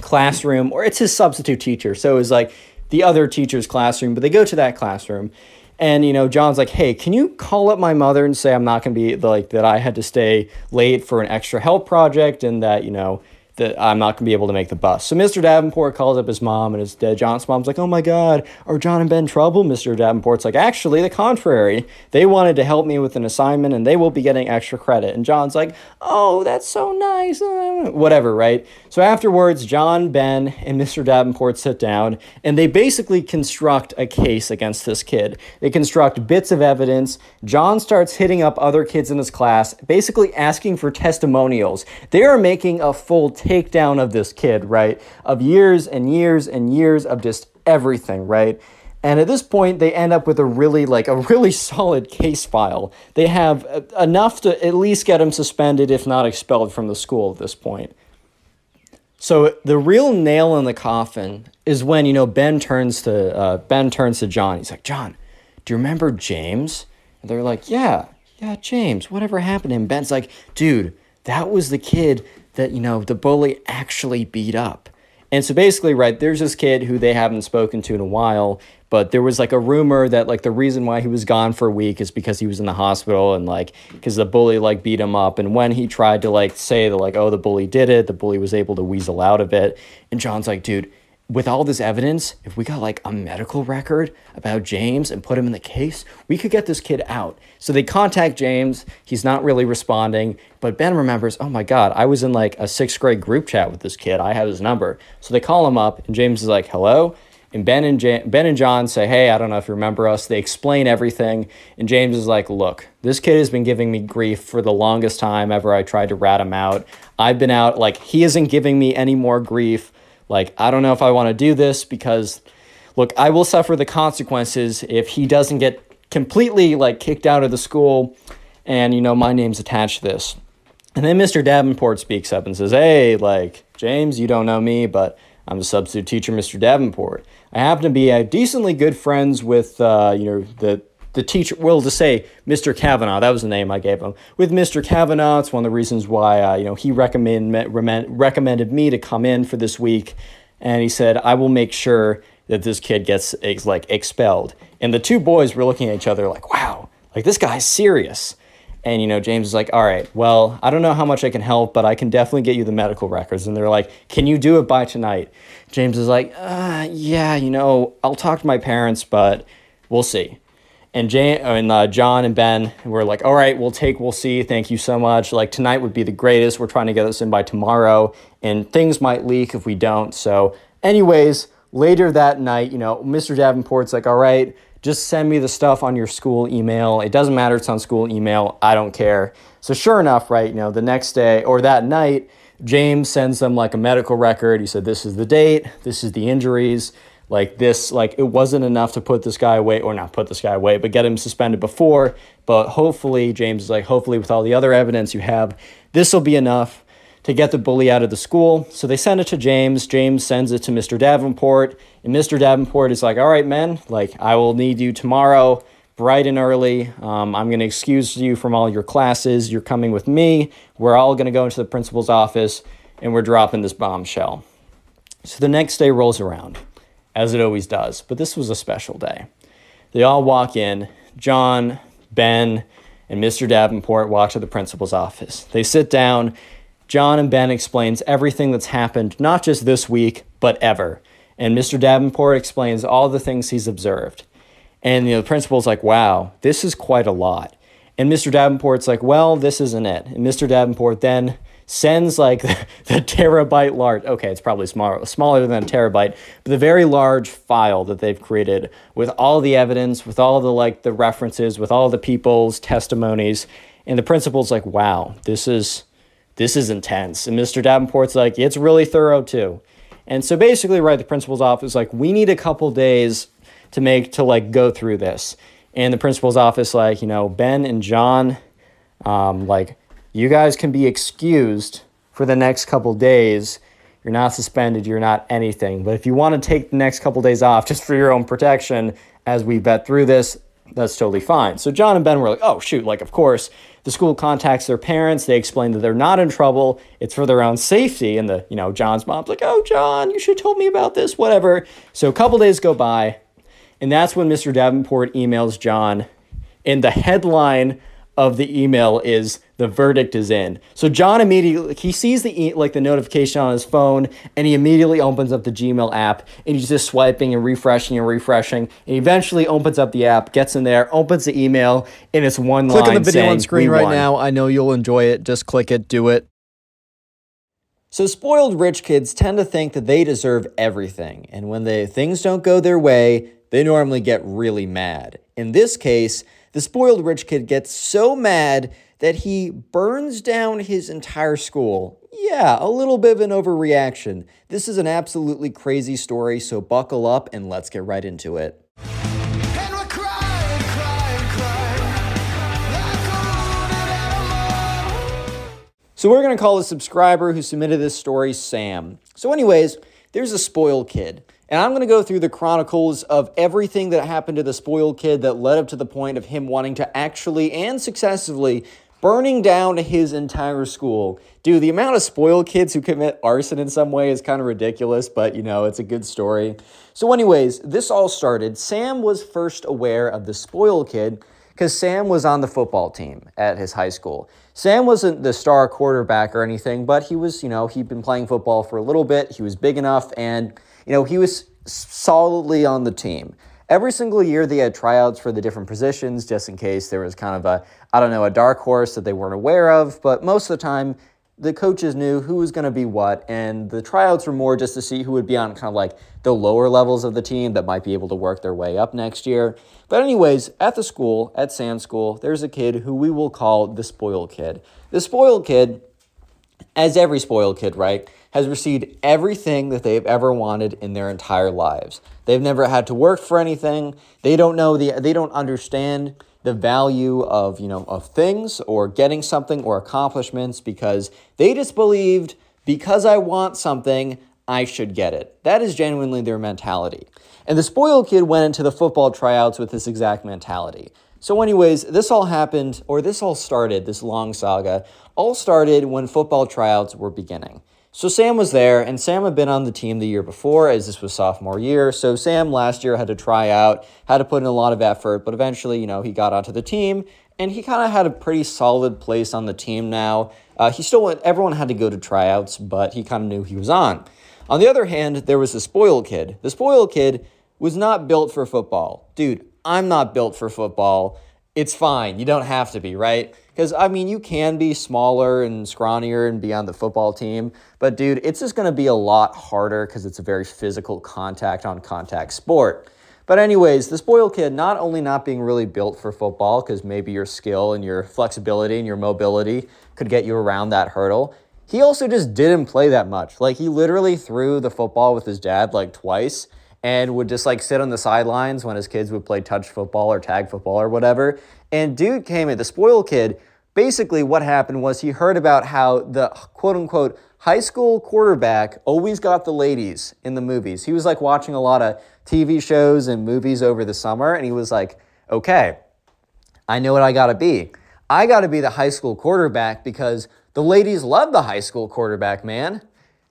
classroom, or it's his substitute teacher. So it's like the other teacher's classroom, but they go to that classroom. And you know, John's like, "Hey, can you call up my mother and say I'm not going to be like that I had to stay late for an extra help project and that, you know, that I'm not going to be able to make the bus." So Mr. Davenport calls up his mom and his dad John's mom's like, "Oh my god, are John and Ben in trouble?" Mr. Davenport's like, "Actually, the contrary. They wanted to help me with an assignment and they will be getting extra credit." And John's like, "Oh, that's so nice." Whatever, right? So afterwards, John, Ben, and Mr. Davenport sit down and they basically construct a case against this kid. They construct bits of evidence. John starts hitting up other kids in his class, basically asking for testimonials. They are making a full takedown of this kid, right? Of years and years and years of just everything, right? And at this point, they end up with a really like a really solid case file. They have enough to at least get him suspended, if not expelled from the school at this point. So the real nail in the coffin is when you know Ben turns to uh, Ben turns to John. He's like, John, do you remember James? And they're like, Yeah, yeah, James. Whatever happened to him? Ben's like, Dude, that was the kid that you know the bully actually beat up. And so basically, right, there's this kid who they haven't spoken to in a while, but there was like a rumor that like the reason why he was gone for a week is because he was in the hospital and like because the bully like beat him up. And when he tried to like say that like, oh, the bully did it, the bully was able to weasel out of it. And John's like, dude, with all this evidence, if we got like a medical record about James and put him in the case, we could get this kid out. So they contact James. He's not really responding, but Ben remembers, oh my God, I was in like a sixth grade group chat with this kid. I have his number. So they call him up, and James is like, hello. And Ben and Ben and John say, "Hey, I don't know if you remember us." They explain everything, and James is like, "Look, this kid has been giving me grief for the longest time ever I tried to rat him out. I've been out like he isn't giving me any more grief. Like I don't know if I want to do this because look, I will suffer the consequences if he doesn't get completely like kicked out of the school and you know my name's attached to this." And then Mr. Davenport speaks up and says, Hey, like, James, you don't know me, but I'm the substitute teacher, Mr. Davenport. I happen to be uh, decently good friends with, uh, you know, the, the teacher, well, to say Mr. Kavanaugh, that was the name I gave him. With Mr. Kavanaugh, it's one of the reasons why, uh, you know, he recommend, recommend, recommended me to come in for this week. And he said, I will make sure that this kid gets, like, expelled. And the two boys were looking at each other like, wow, like, this guy's serious. And you know, James is like, "All right, well, I don't know how much I can help, but I can definitely get you the medical records." And they're like, "Can you do it by tonight?" James is like, uh, "Yeah, you know, I'll talk to my parents, but we'll see." And and uh, John and Ben were like, "All right, we'll take, we'll see. Thank you so much. Like tonight would be the greatest. We're trying to get this in by tomorrow, and things might leak if we don't." So, anyways, later that night, you know, Mr. Davenport's like, "All right, just send me the stuff on your school email. It doesn't matter. It's on school email. I don't care." So, sure enough, right, you know, the next day or that night, James sends them like a medical record. He said, "This is the date. This is the injuries." Like this like it wasn't enough to put this guy away or not put this guy away but get him suspended before. But hopefully james is like hopefully with all the other evidence you have this will be enough to get the bully out of the school. So they send it to james. James sends it to mr davenport. And mr davenport is like all right men like i will need you tomorrow bright and early. Um, i'm going to excuse you from all your classes. You're coming with me. We're all going to go into the principal's office and we're dropping this bombshell. So the next day rolls around as it always does, but this was a special day. They all walk in. John, Ben, and Mr. Davenport walk to the principal's office. They sit down. John and Ben explains everything that's happened, not just this week, but ever. And Mr. Davenport explains all the things he's observed. And you know, the principal's like, wow, this is quite a lot. And Mr. Davenport's like, well, this isn't it. And Mr. Davenport then sends like the, the terabyte large okay it's probably smaller smaller than a terabyte but the very large file that they've created with all the evidence with all the like the references with all the people's testimonies and the principal's like wow this is this is intense. And mr davenport's like it's really thorough too. And so basically right the principal's office like we need a couple days to make to like go through this. And the principal's office like you know ben and john um, like you guys can be excused for the next couple days. You're not suspended, you're not anything. But if you want to take the next couple days off just for your own protection as we vet through this, that's totally fine. So John and Ben were like, oh, shoot, like, of course. The school contacts their parents. They explain that they're not in trouble. It's for their own safety. And the, you know, John's mom's like, oh, John, you should have told me about this, whatever. So a couple days go by. And that's when Mr. Davenport emails John. And the headline of the email is the verdict is in. So John immediately he sees the e- like the notification on his phone and he immediately opens up the Gmail app and he's just swiping and refreshing and refreshing and eventually opens up the app, gets in there, opens the email and it's one Click line on the video saying, on screen right won." now. I know you'll enjoy it. Just click it, do it. So spoiled rich kids tend to think that they deserve everything, and when they things don't go their way, they normally get really mad. In this case, the spoiled rich kid gets so mad that he burns down his entire school. Yeah, a little bit of an overreaction. This is an absolutely crazy story, so buckle up and let's get right into it. Crying, crying, crying like a wounded animal. So we're going to call the subscriber who submitted this story Sam. So, anyways, there's a spoiled kid. And I'm going to go through the chronicles of everything that happened to the spoiled kid that led up to the point of him wanting to actually and successfully burning down his entire school. Dude, the amount of spoiled kids who commit arson in some way is kind of ridiculous, but you know, it's a good story. So, anyways, this all started. Sam was first aware of the spoiled kid because Sam was on the football team at his high school. Sam wasn't the star quarterback or anything, but he was, you know, he'd been playing football for a little bit. He was big enough and, you know, he was solidly on the team. Every single year they had tryouts for the different positions just in case there was kind of a, I don't know, a dark horse that they weren't aware of, but most of the time the coaches knew who was going to be what, and the tryouts were more just to see who would be on kind of like the lower levels of the team that might be able to work their way up next year. But, anyways, at the school, at Sam School, there's a kid who we will call the spoiled kid. The spoiled kid, as every spoiled kid, right, has received everything that they've ever wanted in their entire lives. They've never had to work for anything. They don't know the they don't understand the value of, you know, of things or getting something or accomplishments because they just believed because I want something, I should get it. That is genuinely their mentality. And the spoiled kid went into the football tryouts with this exact mentality. So, anyways, this all happened, or this all started, this long saga, all started when football tryouts were beginning. So, Sam was there, and Sam had been on the team the year before, as this was sophomore year. So, Sam last year had to try out, had to put in a lot of effort, but eventually, you know, he got onto the team, and he kind of had a pretty solid place on the team now. Uh, he still went, everyone had to go to tryouts, but he kind of knew he was on. On the other hand, there was the spoiled kid. The spoiled kid was not built for football. Dude, I'm not built for football. It's fine. You don't have to be, right? Because, I mean, you can be smaller and scrawnier and be on the football team. But, dude, it's just going to be a lot harder because it's a very physical contact on contact sport. But, anyways, this Boyle kid not only not being really built for football because maybe your skill and your flexibility and your mobility could get you around that hurdle, he also just didn't play that much. Like, he literally threw the football with his dad like twice and would just like sit on the sidelines when his kids would play touch football or tag football or whatever. And dude came in, the spoiled kid. Basically, what happened was he heard about how the quote unquote high school quarterback always got the ladies in the movies. He was like watching a lot of TV shows and movies over the summer, and he was like, okay, I know what I gotta be. I gotta be the high school quarterback because the ladies love the high school quarterback, man.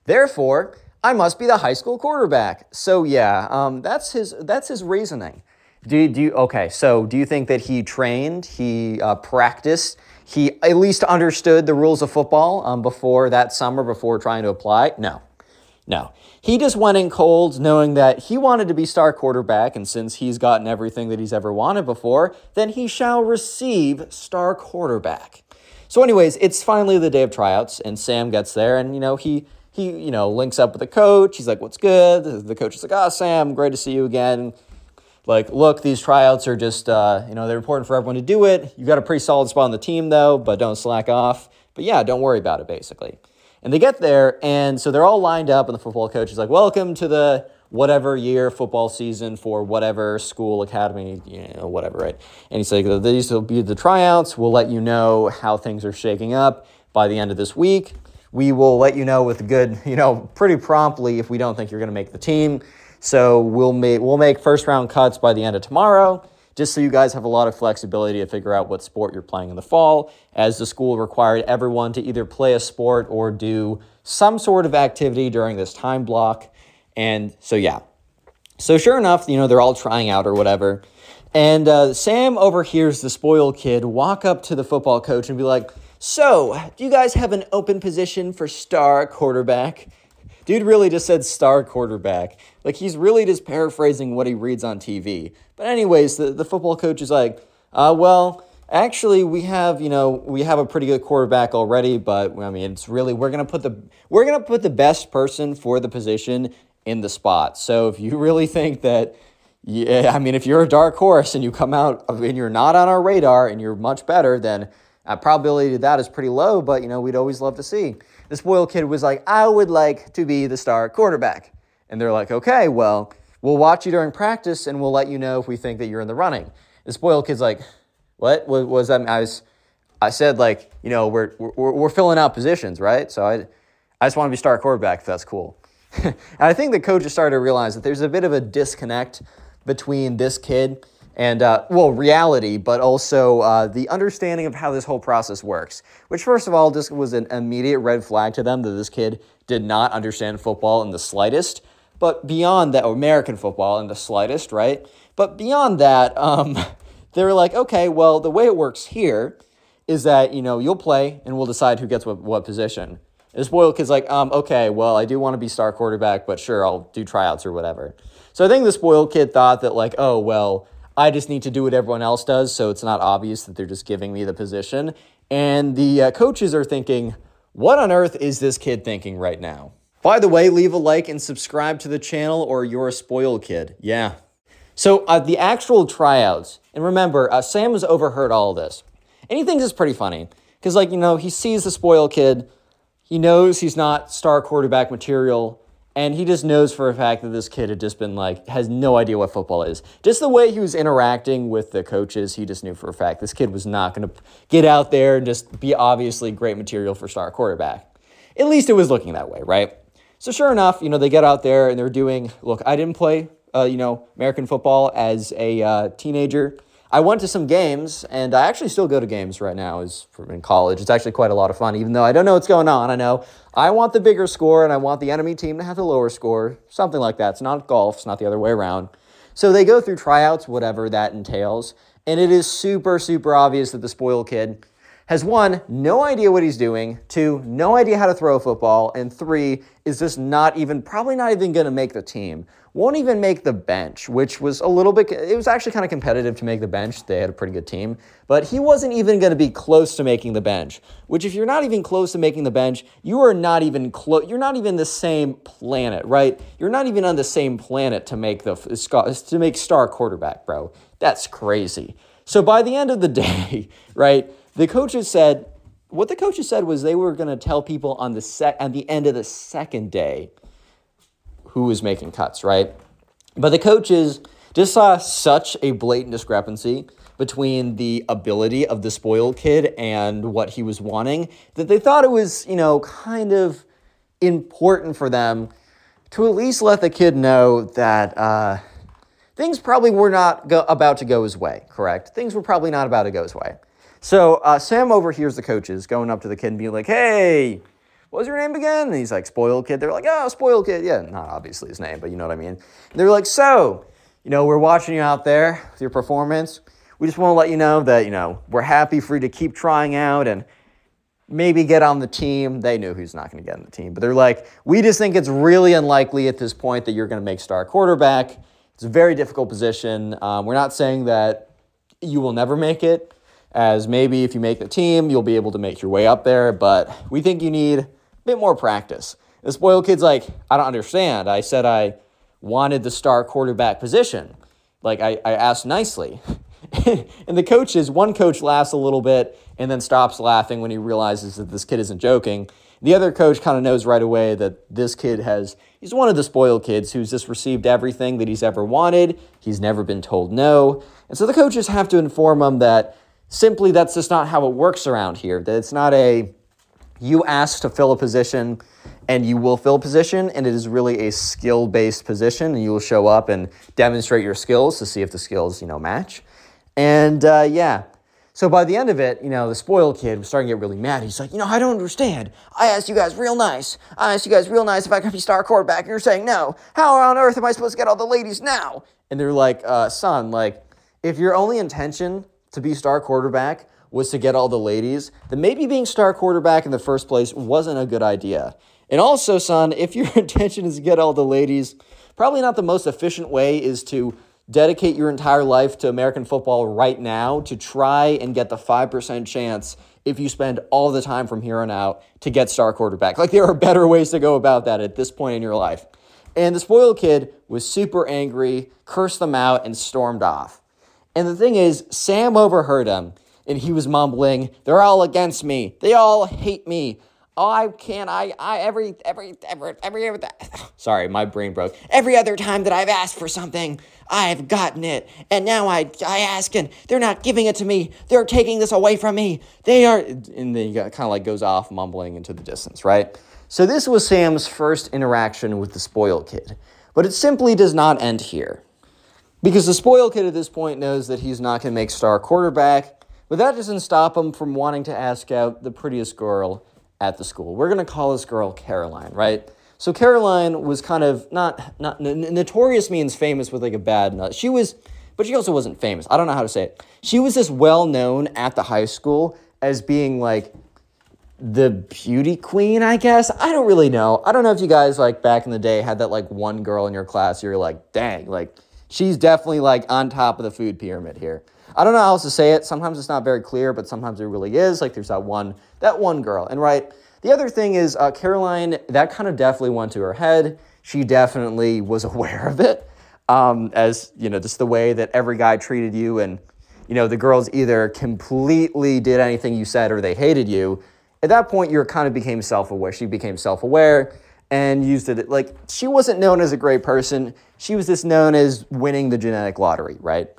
Therefore, I must be the high school quarterback. So yeah, um, that's his that's his reasoning. Do, do you okay? So do you think that he trained, he uh, practiced, he at least understood the rules of football um, before that summer before trying to apply? No, no. He just went in cold, knowing that he wanted to be star quarterback, and since he's gotten everything that he's ever wanted before, then he shall receive star quarterback. So, anyways, it's finally the day of tryouts, and Sam gets there, and you know he he, you know, links up with the coach. He's like, what's good? The coach is like, oh, Sam, great to see you again. Like, look, these tryouts are just, uh, you know, they're important for everyone to do it. You've got a pretty solid spot on the team, though, but don't slack off. But yeah, don't worry about it, basically. And they get there, and so they're all lined up, and the football coach is like, welcome to the whatever year football season for whatever school, academy, you know, whatever, right? And he's like, these will be the tryouts. We'll let you know how things are shaking up by the end of this week. We will let you know with good, you know, pretty promptly if we don't think you're going to make the team. So we'll make we'll make first round cuts by the end of tomorrow, just so you guys have a lot of flexibility to figure out what sport you're playing in the fall. As the school required everyone to either play a sport or do some sort of activity during this time block, and so yeah. So sure enough, you know they're all trying out or whatever, and uh, Sam overhears the spoiled kid walk up to the football coach and be like. So, do you guys have an open position for star quarterback? Dude really just said star quarterback. Like he's really just paraphrasing what he reads on TV. But anyways, the, the football coach is like, uh, well, actually we have, you know, we have a pretty good quarterback already, but I mean, it's really we're to put the we're to put the best person for the position in the spot. So if you really think that yeah, I mean, if you're a dark horse and you come out and you're not on our radar and you're much better, then uh, probability of that is pretty low, but you know, we'd always love to see. This spoiled kid was like, I would like to be the star quarterback. And they're like, okay, well, we'll watch you during practice and we'll let you know if we think that you're in the running. The spoiled kid's like, what, what was that? I was, I said like, you know, we're, we're, we're filling out positions, right? So I, I just want to be star quarterback if that's cool. and I think the coach has started to realize that there's a bit of a disconnect between this kid and uh, well, reality, but also uh, the understanding of how this whole process works. Which, first of all, just was an immediate red flag to them that this kid did not understand football in the slightest. But beyond that, American football in the slightest, right? But beyond that, um, they were like, okay, well, the way it works here is that you know you'll play and we'll decide who gets what, what position. This spoiled kid's like, um, okay, well, I do want to be star quarterback, but sure, I'll do tryouts or whatever. So I think the spoiled kid thought that like, oh well I just need to do what everyone else does, so it's not obvious that they're just giving me the position. And the uh, coaches are thinking, what on earth is this kid thinking right now? By the way, leave a like and subscribe to the channel or you're a spoiled kid. Yeah. So uh, the actual tryouts, and remember, uh, Sam has overheard all this. And he thinks it's pretty funny. Because, like, you know, he sees the spoiled kid. He knows he's not star quarterback material. And he just knows for a fact that this kid had just been like, has no idea what football is. Just the way he was interacting with the coaches, he just knew for a fact this kid was not going to get out there and just be obviously great material for star quarterback. At least it was looking that way, right? So sure enough, you know, they get out there and they're doing, look, I didn't play, uh, you know, American football as a uh, teenager. I went to some games, and I actually still go to games right now. Is in college. It's actually quite a lot of fun, even though I don't know what's going on. I know I want the bigger score, and I want the enemy team to have the lower score, something like that. It's not golf. It's not the other way around. So they go through tryouts, whatever that entails, and it is super, super obvious that the spoiled kid has one, no idea what he's doing, two, no idea how to throw a football, and three, is just not even, probably not even going to make the team. Won't even make the bench, which was a little bit, it was actually kind of competitive to make the bench. They had a pretty good team, but he wasn't even going to be close to making the bench, which if you're not even close to making the bench, you are not even close, you're not even the same planet, right? You're not even on the same planet to make the, to make star quarterback, bro. That's crazy. So by the end of the day, right, the coaches said, what the coaches said was they were going to tell people on the sec- at the end of the second day who was making cuts, right? But the coaches just saw such a blatant discrepancy between the ability of the spoiled kid and what he was wanting that they thought it was, you know, kind of important for them to at least let the kid know that uh, things probably were not go- about to go his way, correct? Things were probably not about to go his way. So uh, Sam overhears the coaches going up to the kid and being like, hey, what was your name again? And he's like, spoiled kid. They're like, oh, spoiled kid. Yeah, not obviously his name, but you know what I mean. They're like, so, you know, we're watching you out there with your performance. We just want to let you know that, you know, we're happy for you to keep trying out and maybe get on the team. They knew who's not going to get on the team, but they're like, we just think it's really unlikely at this point that you're going to make star quarterback. It's a very difficult position. Um, we're not saying that you will never make it, as maybe if you make the team, you'll be able to make your way up there, but we think you need a bit more practice. The spoiled kid's like, I don't understand. I said I wanted the star quarterback position. Like, I, I asked nicely. and the coaches, one coach laughs a little bit and then stops laughing when he realizes that this kid isn't joking. The other coach kind of knows right away that this kid has, he's one of the spoiled kids who's just received everything that he's ever wanted. He's never been told no. And so the coaches have to inform him that simply that's just not how it works around here, that it's not a, you ask to fill a position and you will fill a position and it is really a skill based position and you will show up and demonstrate your skills to see if the skills you know match. And uh, yeah. So by the end of it you know the spoiled kid was starting to get really mad. He's like you know i don't understand. I asked you guys real nice. I asked you guys real nice if i could be star quarterback and you're saying no. How on earth am i supposed to get all the ladies now? And they're like uh, son like if your only intention to be star quarterback was to get all the ladies, then maybe being star quarterback in the first place wasn't a good idea. And also, son, if your intention is to get all the ladies, probably not the most efficient way is to dedicate your entire life to American football right now to try and get the 5% chance if you spend all the time from here on out to get star quarterback. Like there are better ways to go about that at this point in your life. And the spoiled kid was super angry, cursed them out, and stormed off. And the thing is, Sam overheard him and he was mumbling, They're all against me. They all hate me. Oh, I can't. I, I, every, every, every, every, every, sorry, my brain broke. Every other time that I've asked for something, I've gotten it. And now I, I ask and they're not giving it to me. They're taking this away from me. They are, and then he kind of like goes off mumbling into the distance, right? So this was Sam's first interaction with the spoiled kid. But it simply does not end here. Because the spoiled kid at this point knows that he's not going to make star quarterback, but that doesn't stop him from wanting to ask out the prettiest girl at the school. We're going to call this girl Caroline, right? So Caroline was kind of not not notorious means famous with like a bad nut. She was, but she also wasn't famous. I don't know how to say it. She was just well known at the high school as being like the beauty queen, I guess. I don't really know. I don't know if you guys like back in the day had that like one girl in your class you're like, dang, like she's definitely like on top of the food pyramid here. I don't know how else to say it. Sometimes it's not very clear, but sometimes it really is. Like there's that one, that one girl. And right, the other thing is uh, Caroline. That kind of definitely went to her head. She definitely was aware of it, um, as you know, just the way that every guy treated you, and you know, the girls either completely did anything you said or they hated you. At that point, you kind of became self-aware. She became self-aware and used it like she wasn't known as a great person. She was just known as winning the genetic lottery, right?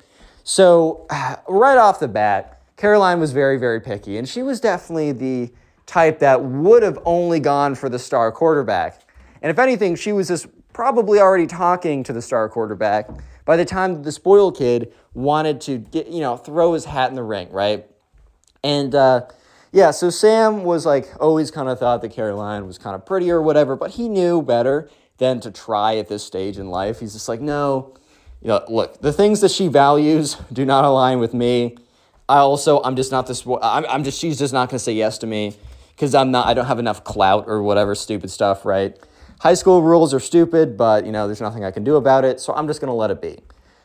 So, right off the bat, Caroline was very, very picky, and she was definitely the type that would have only gone for the star quarterback. And if anything, she was just probably already talking to the star quarterback by the time the spoiled kid wanted to get, you know, throw his hat in the ring, right? And uh, yeah, so Sam was like always kind of thought that Caroline was kind of pretty or whatever, but he knew better than to try at this stage in life. He's just like, no, you know, look, the things that she values do not align with me. I also I'm just not this. I'm I'm just she's just not gonna say yes to me because I'm not. I don't have enough clout or whatever stupid stuff. Right? High school rules are stupid, but you know there's nothing I can do about it. So I'm just gonna let it be.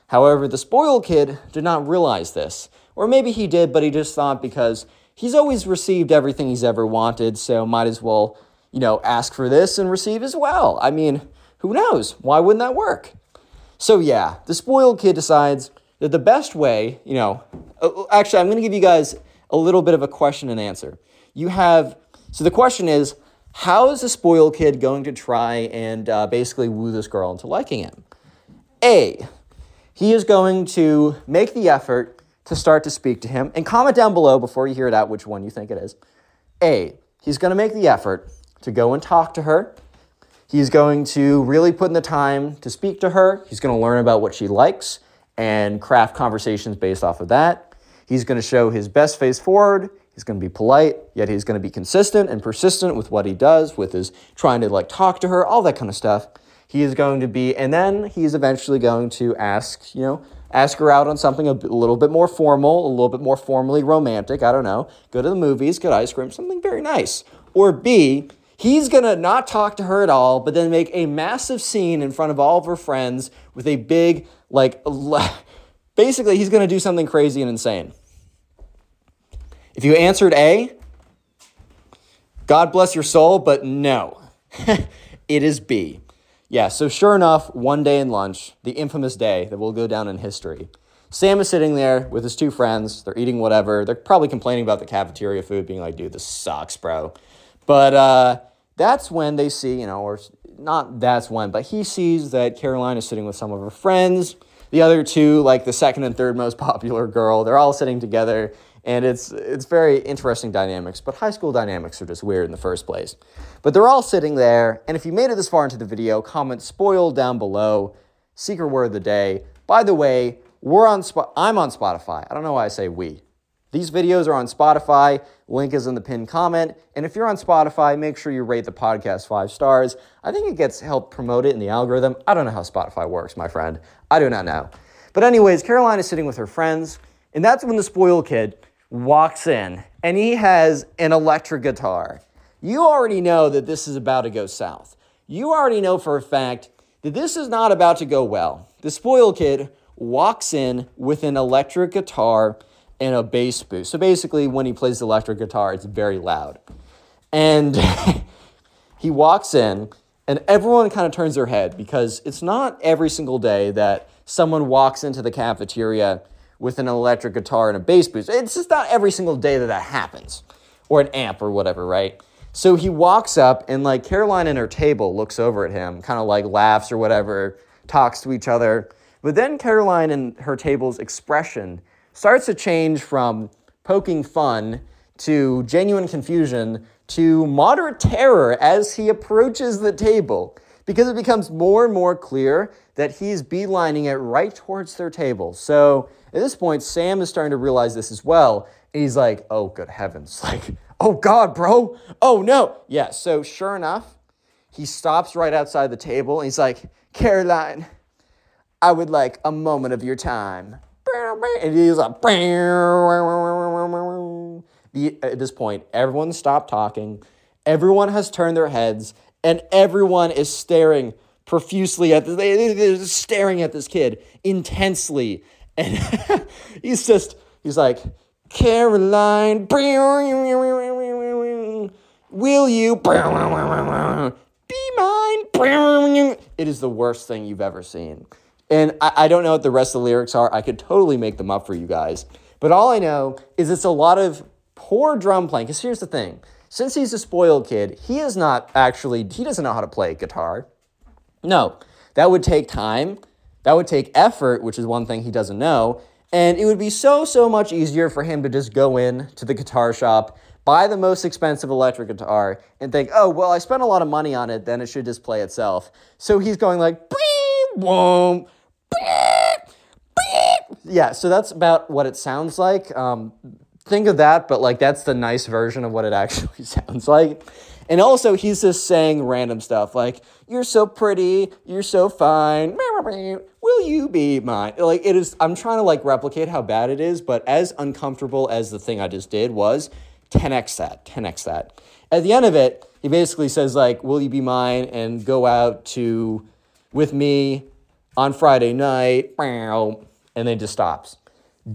However, the spoiled kid did not realize this, or maybe he did, but he just thought because he's always received everything he's ever wanted, so might as well you know ask for this and receive as well. I mean, who knows? Why wouldn't that work? So yeah, the spoiled kid decides that the best way, you know, uh, actually, I'm going to give you guys a little bit of a question and answer. You have, so the question is, how is the spoiled kid going to try and uh, basically woo this girl into liking him? A, he is going to make the effort to start to speak to him, and comment down below before you hear it out which one you think it is. A, he's going to make the effort to go and talk to her. He's going to really put in the time to speak to her. He's going to learn about what she likes and craft conversations based off of that. He's going to show his best face forward. He's going to be polite, yet he's going to be consistent and persistent with what he does, with his trying to like talk to her, all that kind of stuff. He is going to be, and then he's eventually going to ask, you know, ask her out on something a little bit more formal, a little bit more formally romantic. I don't know. Go to the movies, get ice cream, something very nice. Or B, he's gonna not talk to her at all, but then make a massive scene in front of all of her friends with a big, like, basically, he's gonna do something crazy and insane. If you answered A, God bless your soul, but no, it is B. Yeah, so sure enough, one day in lunch, the infamous day that will go down in history, Sam is sitting there with his two friends. They're eating whatever. They're probably complaining about the cafeteria food, being like, dude, this sucks, bro. But uh, that's when they see, you know, or not that's when, but he sees that Caroline is sitting with some of her friends. The other two, like the second and third most popular girl, they're all sitting together, and it's it's very interesting dynamics. But high school dynamics are just weird in the first place. But they're all sitting there, and if you made it this far into the video, comment spoiled down below. Secret word of the day. By the way, we're on Sp- I'm on Spotify. I don't know why I say we. These videos are on Spotify. Link is in the pinned comment. And if you're on Spotify, make sure you rate the podcast five stars. I think it gets help promote it in the algorithm. I don't know how Spotify works, my friend. I do not know. But anyways, Caroline is sitting with her friends, and that's when the spoil kid walks in, and he has an electric guitar. You already know that this is about to go south. You already know for a fact that this is not about to go well. The spoiled kid walks in with an electric guitar and a bass boost. So basically, when he plays the electric guitar, it's very loud. And he walks in, and everyone kind of turns their head because it's not every single day that someone walks into the cafeteria with an electric guitar and a bass boost. It's just not every single day that that happens, or an amp or whatever, right? So he walks up, and like Caroline and her table looks over at him, kind of like laughs or whatever, talks to each other. But then Caroline and her table's expression starts to change from poking fun to genuine confusion to moderate terror as he approaches the table because it becomes more and more clear that he's beelining it right towards their table. So at this point, Sam is starting to realize this as well. And he's like, oh, good heavens. Like, oh God, bro. Oh no. Yeah, so sure enough, he stops right outside the table and he's like, Caroline, I would like a moment of your time. And he's like, at this point, everyone stopped talking. Everyone has turned their heads, and everyone is staring profusely at this. Staring at this kid intensely, and he's just he's like, Caroline, will you be mine? It is the worst thing you've ever seen. And I, I don't know what the rest of the lyrics are. I could totally make them up for you guys. But all I know is it's a lot of poor drum playing. Because here's the thing since he's a spoiled kid, he is not actually, he doesn't know how to play guitar. No, that would take time. That would take effort, which is one thing he doesn't know. And it would be so, so much easier for him to just go in to the guitar shop, buy the most expensive electric guitar, and think, oh, well, I spent a lot of money on it, then it should just play itself. So he's going like, boom, yeah, so that's about what it sounds like. Um, think of that, but like that's the nice version of what it actually sounds like. And also, he's just saying random stuff like, You're so pretty, you're so fine, will you be mine? Like it is I'm trying to like replicate how bad it is, but as uncomfortable as the thing I just did was, 10x that, 10x that. At the end of it, he basically says like, "Will you be mine?" and go out to with me on Friday night, and then just stops.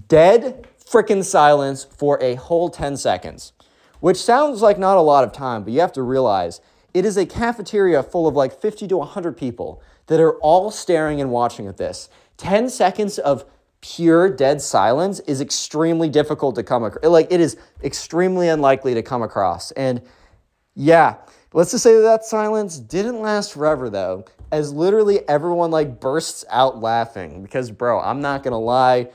Dead freaking silence for a whole 10 seconds, which sounds like not a lot of time, but you have to realize it is a cafeteria full of like 50 to 100 people that are all staring and watching at this. 10 seconds of pure dead silence is extremely difficult to come across. Like, it is extremely unlikely to come across. And yeah, let's just say that, that silence didn't last forever though, as literally everyone like bursts out laughing. Because, bro, I'm not gonna lie,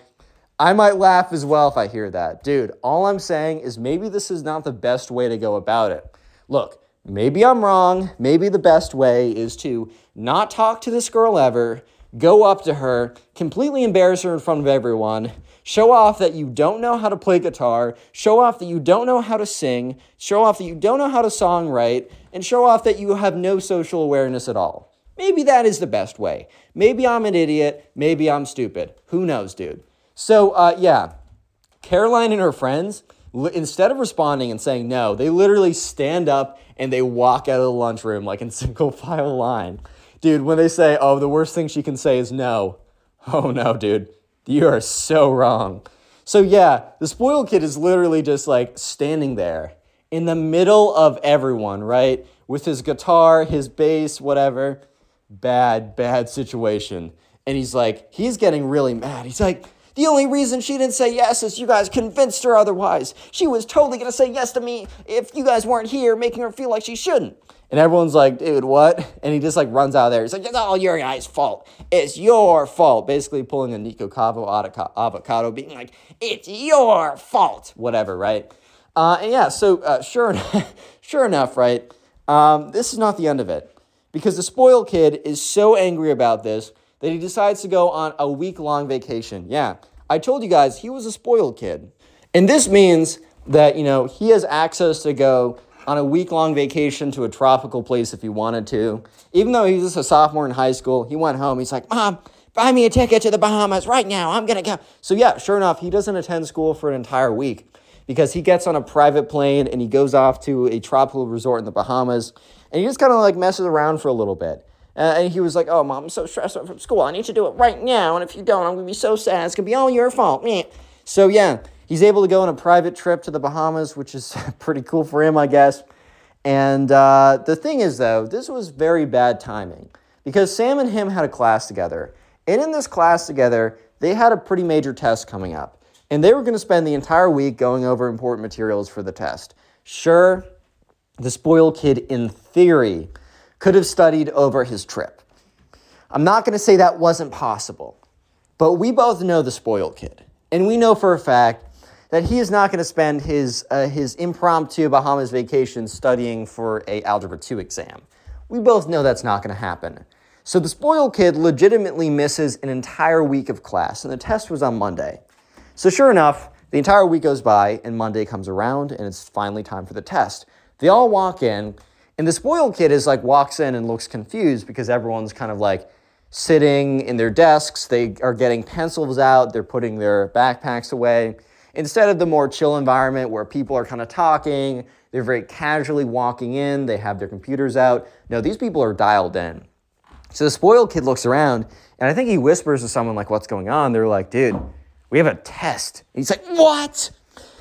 I might laugh as well if I hear that. Dude, all I'm saying is maybe this is not the best way to go about it. Look, maybe I'm wrong. Maybe the best way is to not talk to this girl ever, go up to her, completely embarrass her in front of everyone, show off that you don't know how to play guitar, show off that you don't know how to sing, show off that you don't know how to songwrite, and show off that you have no social awareness at all. Maybe that is the best way. Maybe I'm an idiot. Maybe I'm stupid. Who knows, dude? So, uh, yeah, Caroline and her friends, instead of responding and saying no, they literally stand up and they walk out of the lunchroom like in single file line. Dude, when they say, oh, the worst thing she can say is no, oh no, dude, you are so wrong. So, yeah, the spoiled kid is literally just like standing there in the middle of everyone, right? With his guitar, his bass, whatever. Bad, bad situation. And he's like, he's getting really mad. He's like, the only reason she didn't say yes is you guys convinced her otherwise. She was totally gonna say yes to me if you guys weren't here, making her feel like she shouldn't. And everyone's like, dude, what? And he just like runs out of there. He's like, it's all your guys' fault. It's your fault. Basically pulling a Nico Cavo avoca- avocado, being like, it's your fault. Whatever, right? Uh, and yeah, so uh, sure, sure enough, right? Um, this is not the end of it because the spoiled kid is so angry about this that he decides to go on a week long vacation. Yeah, I told you guys he was a spoiled kid. And this means that, you know, he has access to go on a week long vacation to a tropical place if he wanted to. Even though he's just a sophomore in high school, he went home. He's like, Mom, buy me a ticket to the Bahamas right now. I'm going to go. So, yeah, sure enough, he doesn't attend school for an entire week because he gets on a private plane and he goes off to a tropical resort in the Bahamas and he just kind of like messes around for a little bit. Uh, and he was like, "Oh, mom, I'm so stressed out from school. I need to do it right now. And if you don't, I'm gonna be so sad. It's gonna be all your fault." Meh. So yeah, he's able to go on a private trip to the Bahamas, which is pretty cool for him, I guess. And uh, the thing is, though, this was very bad timing because Sam and him had a class together, and in this class together, they had a pretty major test coming up, and they were going to spend the entire week going over important materials for the test. Sure, the spoiled kid, in theory, could have studied over his trip. I'm not going to say that wasn't possible, but we both know the spoiled kid. And we know for a fact that he is not going to spend his, uh, his impromptu Bahamas vacation studying for a Algebra 2 exam. We both know that's not going to happen. So the spoiled kid legitimately misses an entire week of class, and the test was on Monday. So sure enough, the entire week goes by, and Monday comes around, and it's finally time for the test. They all walk in, and the spoiled kid is like walks in and looks confused because everyone's kind of like sitting in their desks. They are getting pencils out, they're putting their backpacks away. Instead of the more chill environment where people are kind of talking, they're very casually walking in, they have their computers out. No, these people are dialed in. So the spoiled kid looks around, and I think he whispers to someone like, "What's going on?" They're like, "Dude, we have a test." He's like, "What?"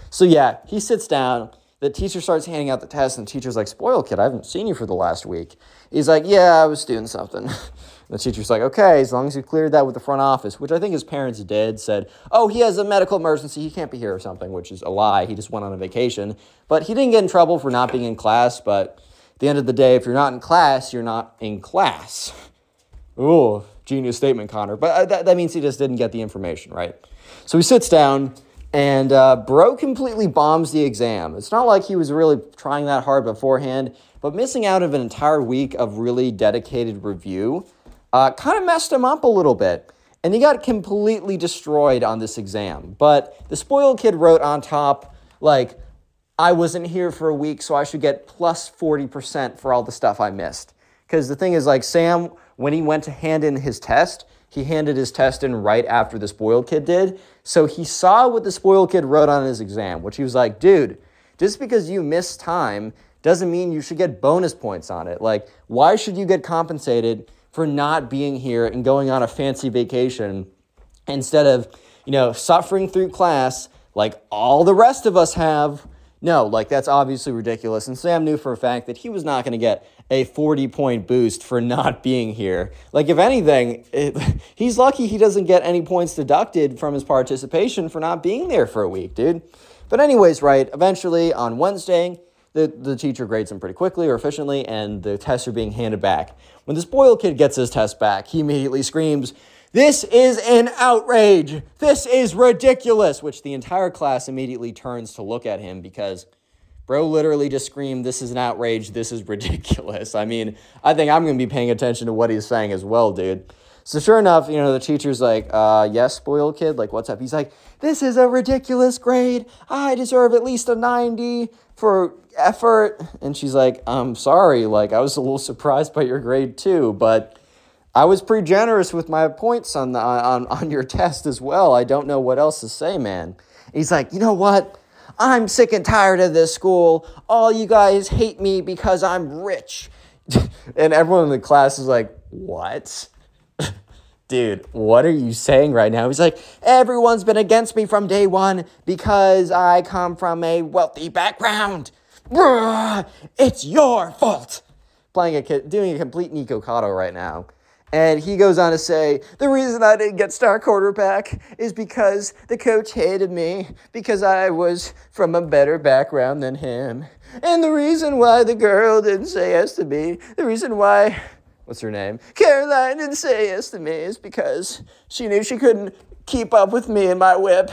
So yeah, he sits down. The teacher starts handing out the test, and the teacher's like, "Spoiled kid, I haven't seen you for the last week." He's like, "Yeah, I was doing something." the teacher's like, "Okay, as long as you cleared that with the front office," which I think his parents did. Said, "Oh, he has a medical emergency, he can't be here or something," which is a lie. He just went on a vacation, but he didn't get in trouble for not being in class. But at the end of the day, if you're not in class, you're not in class. Ooh, genius statement, Connor. But uh, that, that means he just didn't get the information, right? So he sits down, and uh, Bro completely bombs the exam. It's not like he was really trying that hard beforehand, but missing out of an entire week of really dedicated review uh, kind of messed him up a little bit. And he got completely destroyed on this exam. But the spoiled kid wrote on top, like, I wasn't here for a week, so I should get plus 40% for all the stuff I missed. Because the thing is, like, Sam, when he went to hand in his test, he handed his test in right after the spoiled kid did. So he saw what the spoiled kid wrote on his exam, which he was like, dude, just because you missed time doesn't mean you should get bonus points on it. Like, why should you get compensated for not being here and going on a fancy vacation instead of, you know, suffering through class like all the rest of us have? No, like that's obviously ridiculous. And Sam knew for a fact that he was not going to get a 40 point boost for not being here. Like, if anything, it, he's lucky he doesn't get any points deducted from his participation for not being there for a week, dude. But, anyways, right, eventually on Wednesday, the, the teacher grades him pretty quickly or efficiently, and the tests are being handed back. When the spoiled kid gets his test back, he immediately screams, This is an outrage! This is ridiculous! Which the entire class immediately turns to look at him because bro literally just screamed, This is an outrage, this is ridiculous. I mean, I think I'm gonna be paying attention to what he's saying as well, dude. So sure enough, you know, the teacher's like, uh, yes, spoiled kid, like, what's up? He's like, this is a ridiculous grade. I deserve at least a 90 for effort. And she's like, I'm sorry, like, I was a little surprised by your grade too, but I was pretty generous with my points on, the, on, on your test as well. I don't know what else to say, man. He's like, you know what? I'm sick and tired of this school. All you guys hate me because I'm rich. and everyone in the class is like, what? dude, what are you saying right now? He's like, everyone's been against me from day one because I come from a wealthy background. It's your fault. Playing a ki- doing a complete Nico right now. And he goes on to say, the reason I didn't get star quarterback is because the coach hated me because I was from a better background than him. And the reason why the girl didn't say yes to me, the reason why what's her name? Caroline didn't say yes to me is because she knew she couldn't keep up with me and my whip.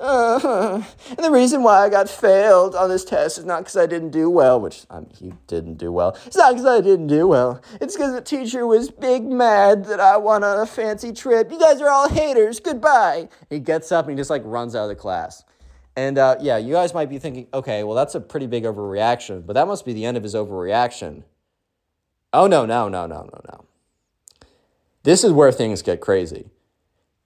Uh-huh. And the reason why I got failed on this test is not because I didn't do well, which um, he didn't do well. It's not because I didn't do well. It's because the teacher was big mad that I went on a fancy trip. You guys are all haters. Goodbye. He gets up and he just like runs out of the class. And uh, yeah, you guys might be thinking, okay, well, that's a pretty big overreaction, but that must be the end of his overreaction. Oh, no, no, no, no, no, no. This is where things get crazy.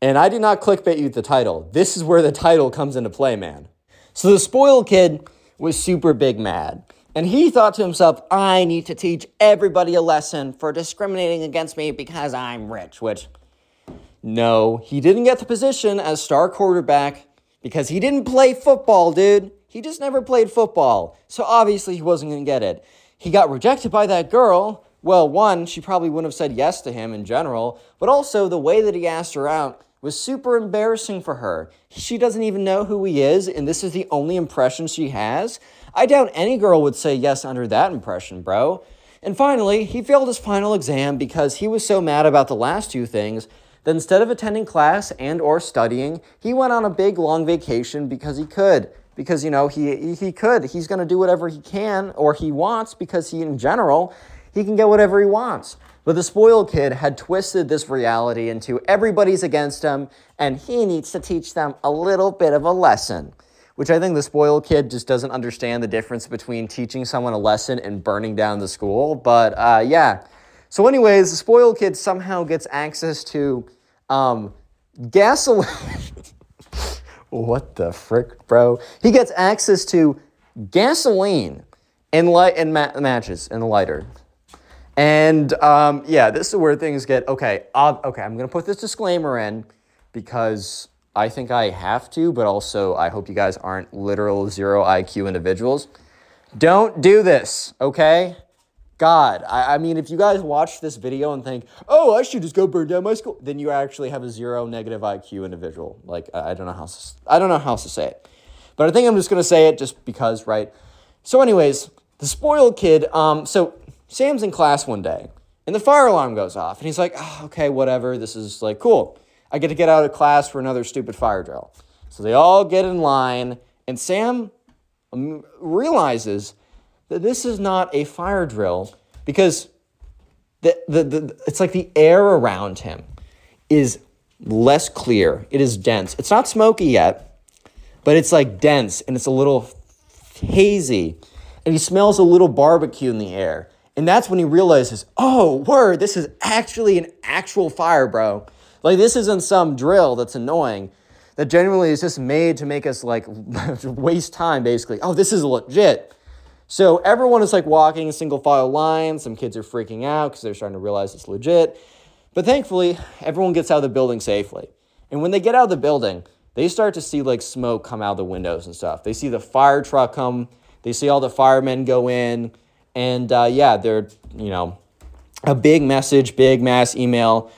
And I did not clickbait you the title. This is where the title comes into play, man. So the spoiled kid was super big mad. And he thought to himself, I need to teach everybody a lesson for discriminating against me because I'm rich, which, no, he didn't get the position as star quarterback because he didn't play football, dude. He just never played football. So obviously he wasn't going to get it. He got rejected by that girl. Well, one, she probably wouldn't have said yes to him in general, but also the way that he asked her out was super embarrassing for her. She doesn't even know who he is, and this is the only impression she has. I doubt any girl would say yes under that impression, bro. And finally, he failed his final exam because he was so mad about the last two things that instead of attending class and or studying, he went on a big long vacation because he could. Because you know, he he could. He's going to do whatever he can or he wants because he in general, he can get whatever he wants. But the spoiled kid had twisted this reality into everybody's against him and he needs to teach them a little bit of a lesson. Which I think the spoiled kid just doesn't understand the difference between teaching someone a lesson and burning down the school. But uh, yeah. So, anyways, the spoiled kid somehow gets access to um, gasoline. what the frick, bro? He gets access to gasoline and light and ma- matches and lighter. And um, yeah, this is where things get okay. Uh, okay, I'm gonna put this disclaimer in because I think I have to, but also I hope you guys aren't literal zero IQ individuals. Don't do this, okay? God, I, I mean, if you guys watch this video and think, oh, I should just go burn down my school, then you actually have a zero negative IQ individual. Like, I, I don't know how to, I don't know how else to say it, but I think I'm just gonna say it just because, right? So, anyways, the spoiled kid. Um, so Sam's in class one day, and the fire alarm goes off, and he's like, oh, okay, whatever. This is like cool. I get to get out of class for another stupid fire drill. So they all get in line, and Sam um, realizes that this is not a fire drill because the, the, the, it's like the air around him is less clear. It is dense. It's not smoky yet, but it's like dense and it's a little hazy. And he smells a little barbecue in the air. And that's when he realizes, oh, word, this is actually an actual fire, bro. Like this isn't some drill that's annoying. That genuinely is just made to make us like waste time, basically. Oh, this is legit. So everyone is like walking in single file line. Some kids are freaking out because they're starting to realize it's legit. But thankfully, everyone gets out of the building safely. And when they get out of the building, they start to see like smoke come out of the windows and stuff. They see the fire truck come. They see all the firemen go in, and uh, yeah, they're you know a big message, big mass email,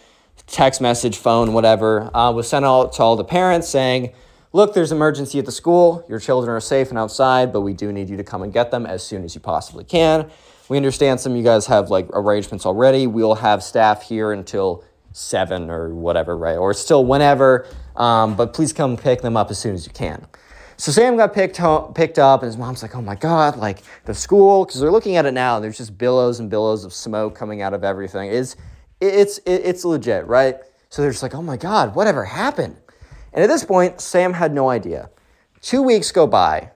text message, phone, whatever, uh, was sent out to all the parents saying, look, there's emergency at the school. Your children are safe and outside, but we do need you to come and get them as soon as you possibly can. We understand some of you guys have like arrangements already. We'll have staff here until seven or whatever, right? Or still whenever, um, but please come pick them up as soon as you can. So Sam got picked ho- picked up, and his mom's like, "Oh my god!" Like the school, because they're looking at it now, and there's just billows and billows of smoke coming out of everything. Is it's it's legit, right? So they're just like, "Oh my god, whatever happened?" And at this point, Sam had no idea. Two weeks go by,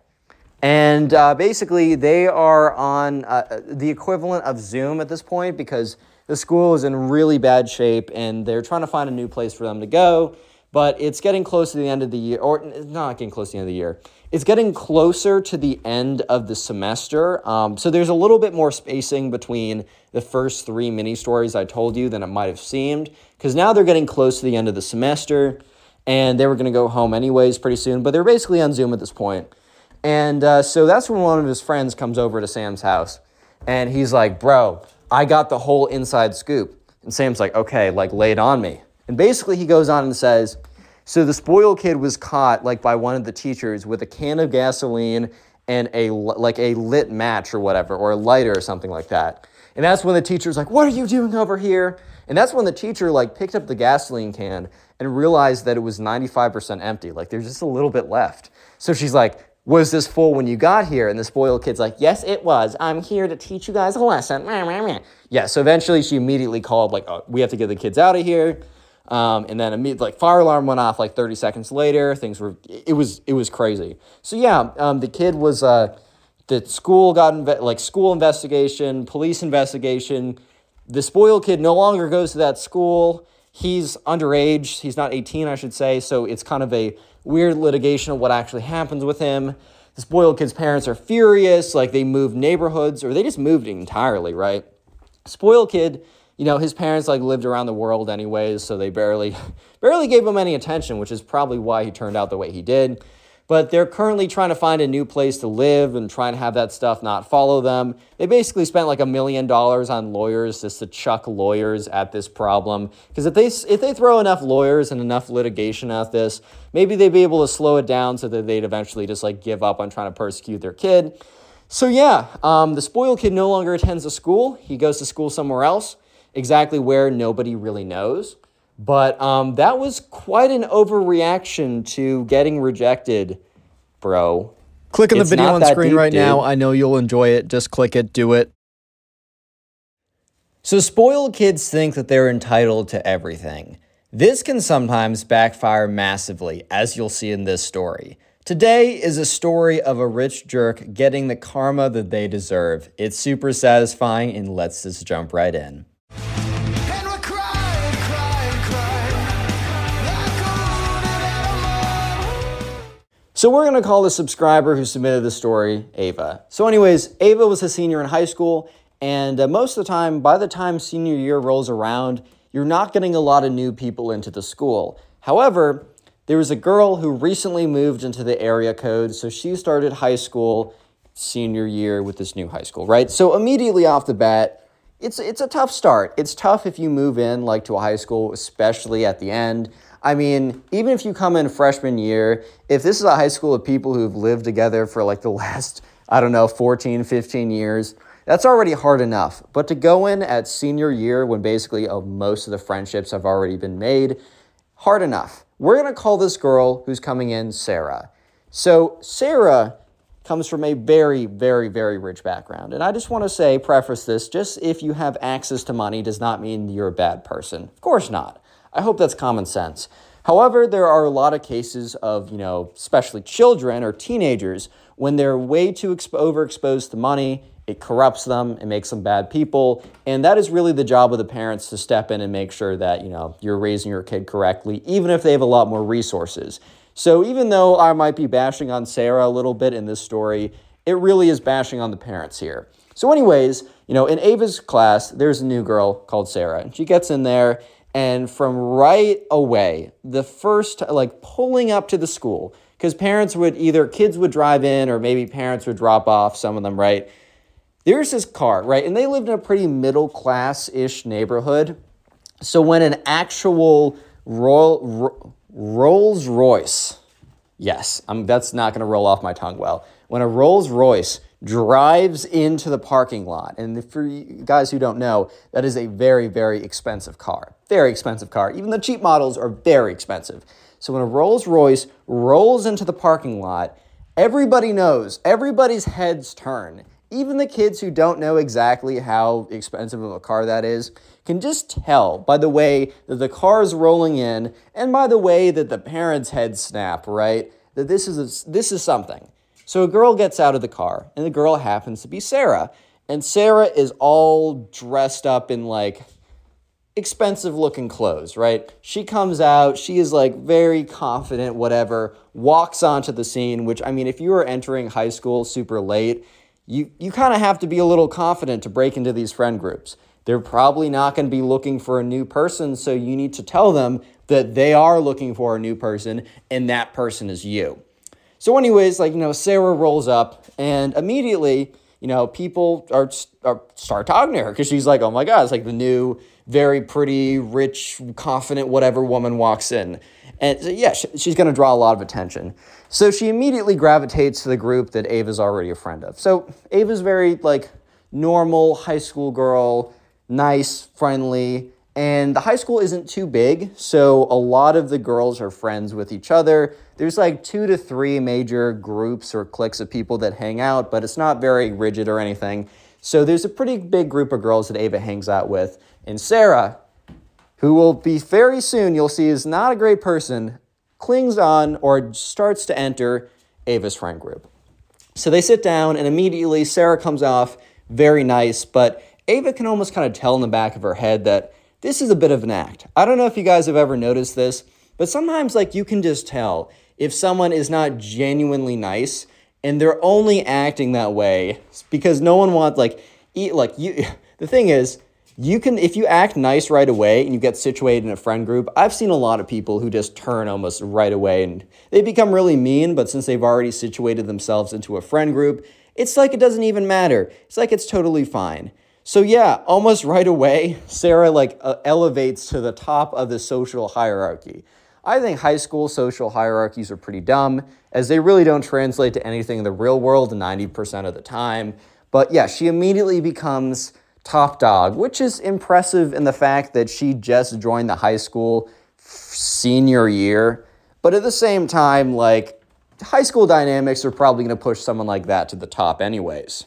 and uh, basically they are on uh, the equivalent of Zoom at this point because the school is in really bad shape, and they're trying to find a new place for them to go but it's getting close to the end of the year, or not getting close to the end of the year. It's getting closer to the end of the semester. Um, so there's a little bit more spacing between the first three mini stories I told you than it might have seemed, because now they're getting close to the end of the semester, and they were going to go home anyways pretty soon, but they're basically on Zoom at this point. And uh, so that's when one of his friends comes over to Sam's house, and he's like, Bro, I got the whole inside scoop. And Sam's like, Okay, like lay it on me. And basically, he goes on and says, so the spoiled kid was caught like by one of the teachers with a can of gasoline and a like a lit match or whatever, or a lighter or something like that. And that's when the teacher's like, "What are you doing over here?" And that's when the teacher like picked up the gasoline can and realized that it was 95% empty. Like there's just a little bit left. So she's like, was this full when you got here? And the spoiled kid's like, yes, it was. I'm here to teach you guys a lesson. Yeah, so eventually she immediately called, like, oh, we have to get the kids out of here. Um, and then immediately, like fire alarm went off like 30 seconds later. Things were it was it was crazy. So yeah, um, the kid was uh, the school got inve- like school investigation, police investigation. The spoiled kid no longer goes to that school. He's underage. He's not 18, I should say. So it's kind of a weird litigation of what actually happens with him. The spoiled kid's parents are furious. Like they moved neighborhoods or they just moved entirely, right? Spoiled kid you know, his parents like lived around the world anyways, so they barely barely gave him any attention, which is probably why he turned out the way he did. But they're currently trying to find a new place to live and trying to have that stuff not follow them. They basically spent like a million dollars on lawyers just to chuck lawyers at this problem. Because if they if they throw enough lawyers and enough litigation at this, maybe they'd be able to slow it down so that they'd eventually just like give up on trying to persecute their kid. So yeah, um, the spoiled kid no longer attends a school. He goes to school somewhere else. Exactly where, nobody really knows. But um, that was quite an overreaction to getting rejected, bro. Click on the It's video on screen deep, right now. I know you'll enjoy it. Just click it, do it. So, spoiled kids think that they're entitled to everything. This can sometimes backfire massively, as you'll see in this story. Today is a story of a rich jerk getting the karma that they deserve. It's super satisfying, and let's just jump right in. So we're gonna call the subscriber who submitted the story Ava. So, anyways, Ava was a senior in high school, and uh, most of the time, by the time senior year rolls around, you're not getting a lot of new people into the school. However, there was a girl who recently moved into the area code, so she started high school senior year with this new high school, right? So immediately off the bat, it's it's a tough start. It's tough if you move in like to a high school, especially at the end. I mean, even if you come in freshman year, if this is a high school of people who've lived together for like the last, I don't know, 14, 15 years, that's already hard enough. But to go in at senior year when basically uh, most of the friendships have already been made, hard enough. We're going to call this girl who's coming in Sarah. So, Sarah comes from a very, very, very rich background. And I just want to say, preface this just if you have access to money does not mean you're a bad person. Of course not. I hope that's common sense. However, there are a lot of cases of, you know, especially children or teenagers, when they're way too exp- overexposed to money, it corrupts them, it makes them bad people, and that is really the job of the parents to step in and make sure that, you know, you're raising your kid correctly, even if they have a lot more resources. So even though I might be bashing on Sarah a little bit in this story, it really is bashing on the parents here. So, anyways, you know, in Ava's class, there's a new girl called Sarah, and she gets in there, and from right away, the first, like, pulling up to the school, because parents would either, kids would drive in, or maybe parents would drop off, some of them, right? There's this car, right? And they lived in a pretty middle class ish neighborhood. So, when an actual Royal, Ro- Rolls Royce, yes, I'm, that's not going to roll off my tongue well. When a Rolls Royce drives into the parking lot, and for you guys who don't know, that is a very, very expensive car. Very expensive car. Even the cheap models are very expensive. So when a Rolls Royce rolls into the parking lot, everybody knows, everybody's heads turn. Even the kids who don't know exactly how expensive of a car that is can just tell by the way that the car is rolling in and by the way that the parents' heads snap, right? That this is a, this is something. So a girl gets out of the car, and the girl happens to be Sarah. And Sarah is all dressed up in like expensive looking clothes, right? She comes out, she is like very confident, whatever, walks onto the scene, which I mean, if you are entering high school super late, you, you kind of have to be a little confident to break into these friend groups. They're probably not going to be looking for a new person, so you need to tell them that they are looking for a new person and that person is you. So, anyways, like, you know, Sarah rolls up and immediately, you know, people are, are start talking to her because she's like, oh my God, it's like the new, very pretty, rich, confident, whatever woman walks in. And yeah, she, she's going to draw a lot of attention. So she immediately gravitates to the group that Ava's already a friend of. So Ava's very, like, normal high school girl, nice, friendly, and the high school isn't too big, so a lot of the girls are friends with each other. There's like two to three major groups or cliques of people that hang out, but it's not very rigid or anything. So there's a pretty big group of girls that Ava hangs out with. And Sarah, who will be very soon, you'll see is not a great person, clings on or starts to enter Ava's friend group. So they sit down, and immediately Sarah comes off very nice, but Ava can almost kind of tell in the back of her head that this is a bit of an act. I don't know if you guys have ever noticed this, but sometimes like you can just tell if someone is not genuinely nice and they're only acting that way because no one wants like eat like you the thing is you can if you act nice right away and you get situated in a friend group i've seen a lot of people who just turn almost right away and they become really mean but since they've already situated themselves into a friend group it's like it doesn't even matter it's like it's totally fine so yeah, almost right away, Sarah like uh, elevates to the top of the social hierarchy. I think high school social hierarchies are pretty dumb, as they really don't translate to anything in the real world 90% of the time. But yeah, she immediately becomes top dog, which is impressive in the fact that she just joined the high school senior year. But at the same time, like, high school dynamics are probably going to push someone like that to the top, anyways.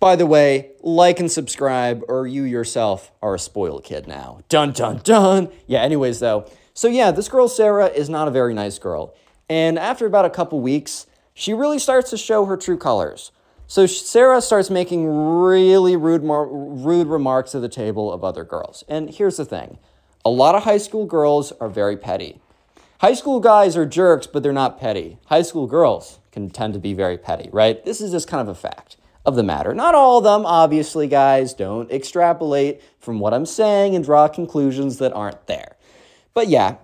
By the way, like and subscribe, or you yourself are a spoiled kid now. Dun dun dun. Yeah, anyways, though. So, yeah, this girl, Sarah, is not a very nice girl. And after about a couple weeks, she really starts to show her true colors. So, Sarah starts making really rude, rude remarks at the table of other girls. And here's the thing a lot of high school girls are very petty. High school guys are jerks, but they're not petty. High school girls can tend to be very petty, right? This is just kind of a fact of the matter. Not all of them, obviously, guys. Don't extrapolate from what I'm saying and draw conclusions that aren't there. But yeah,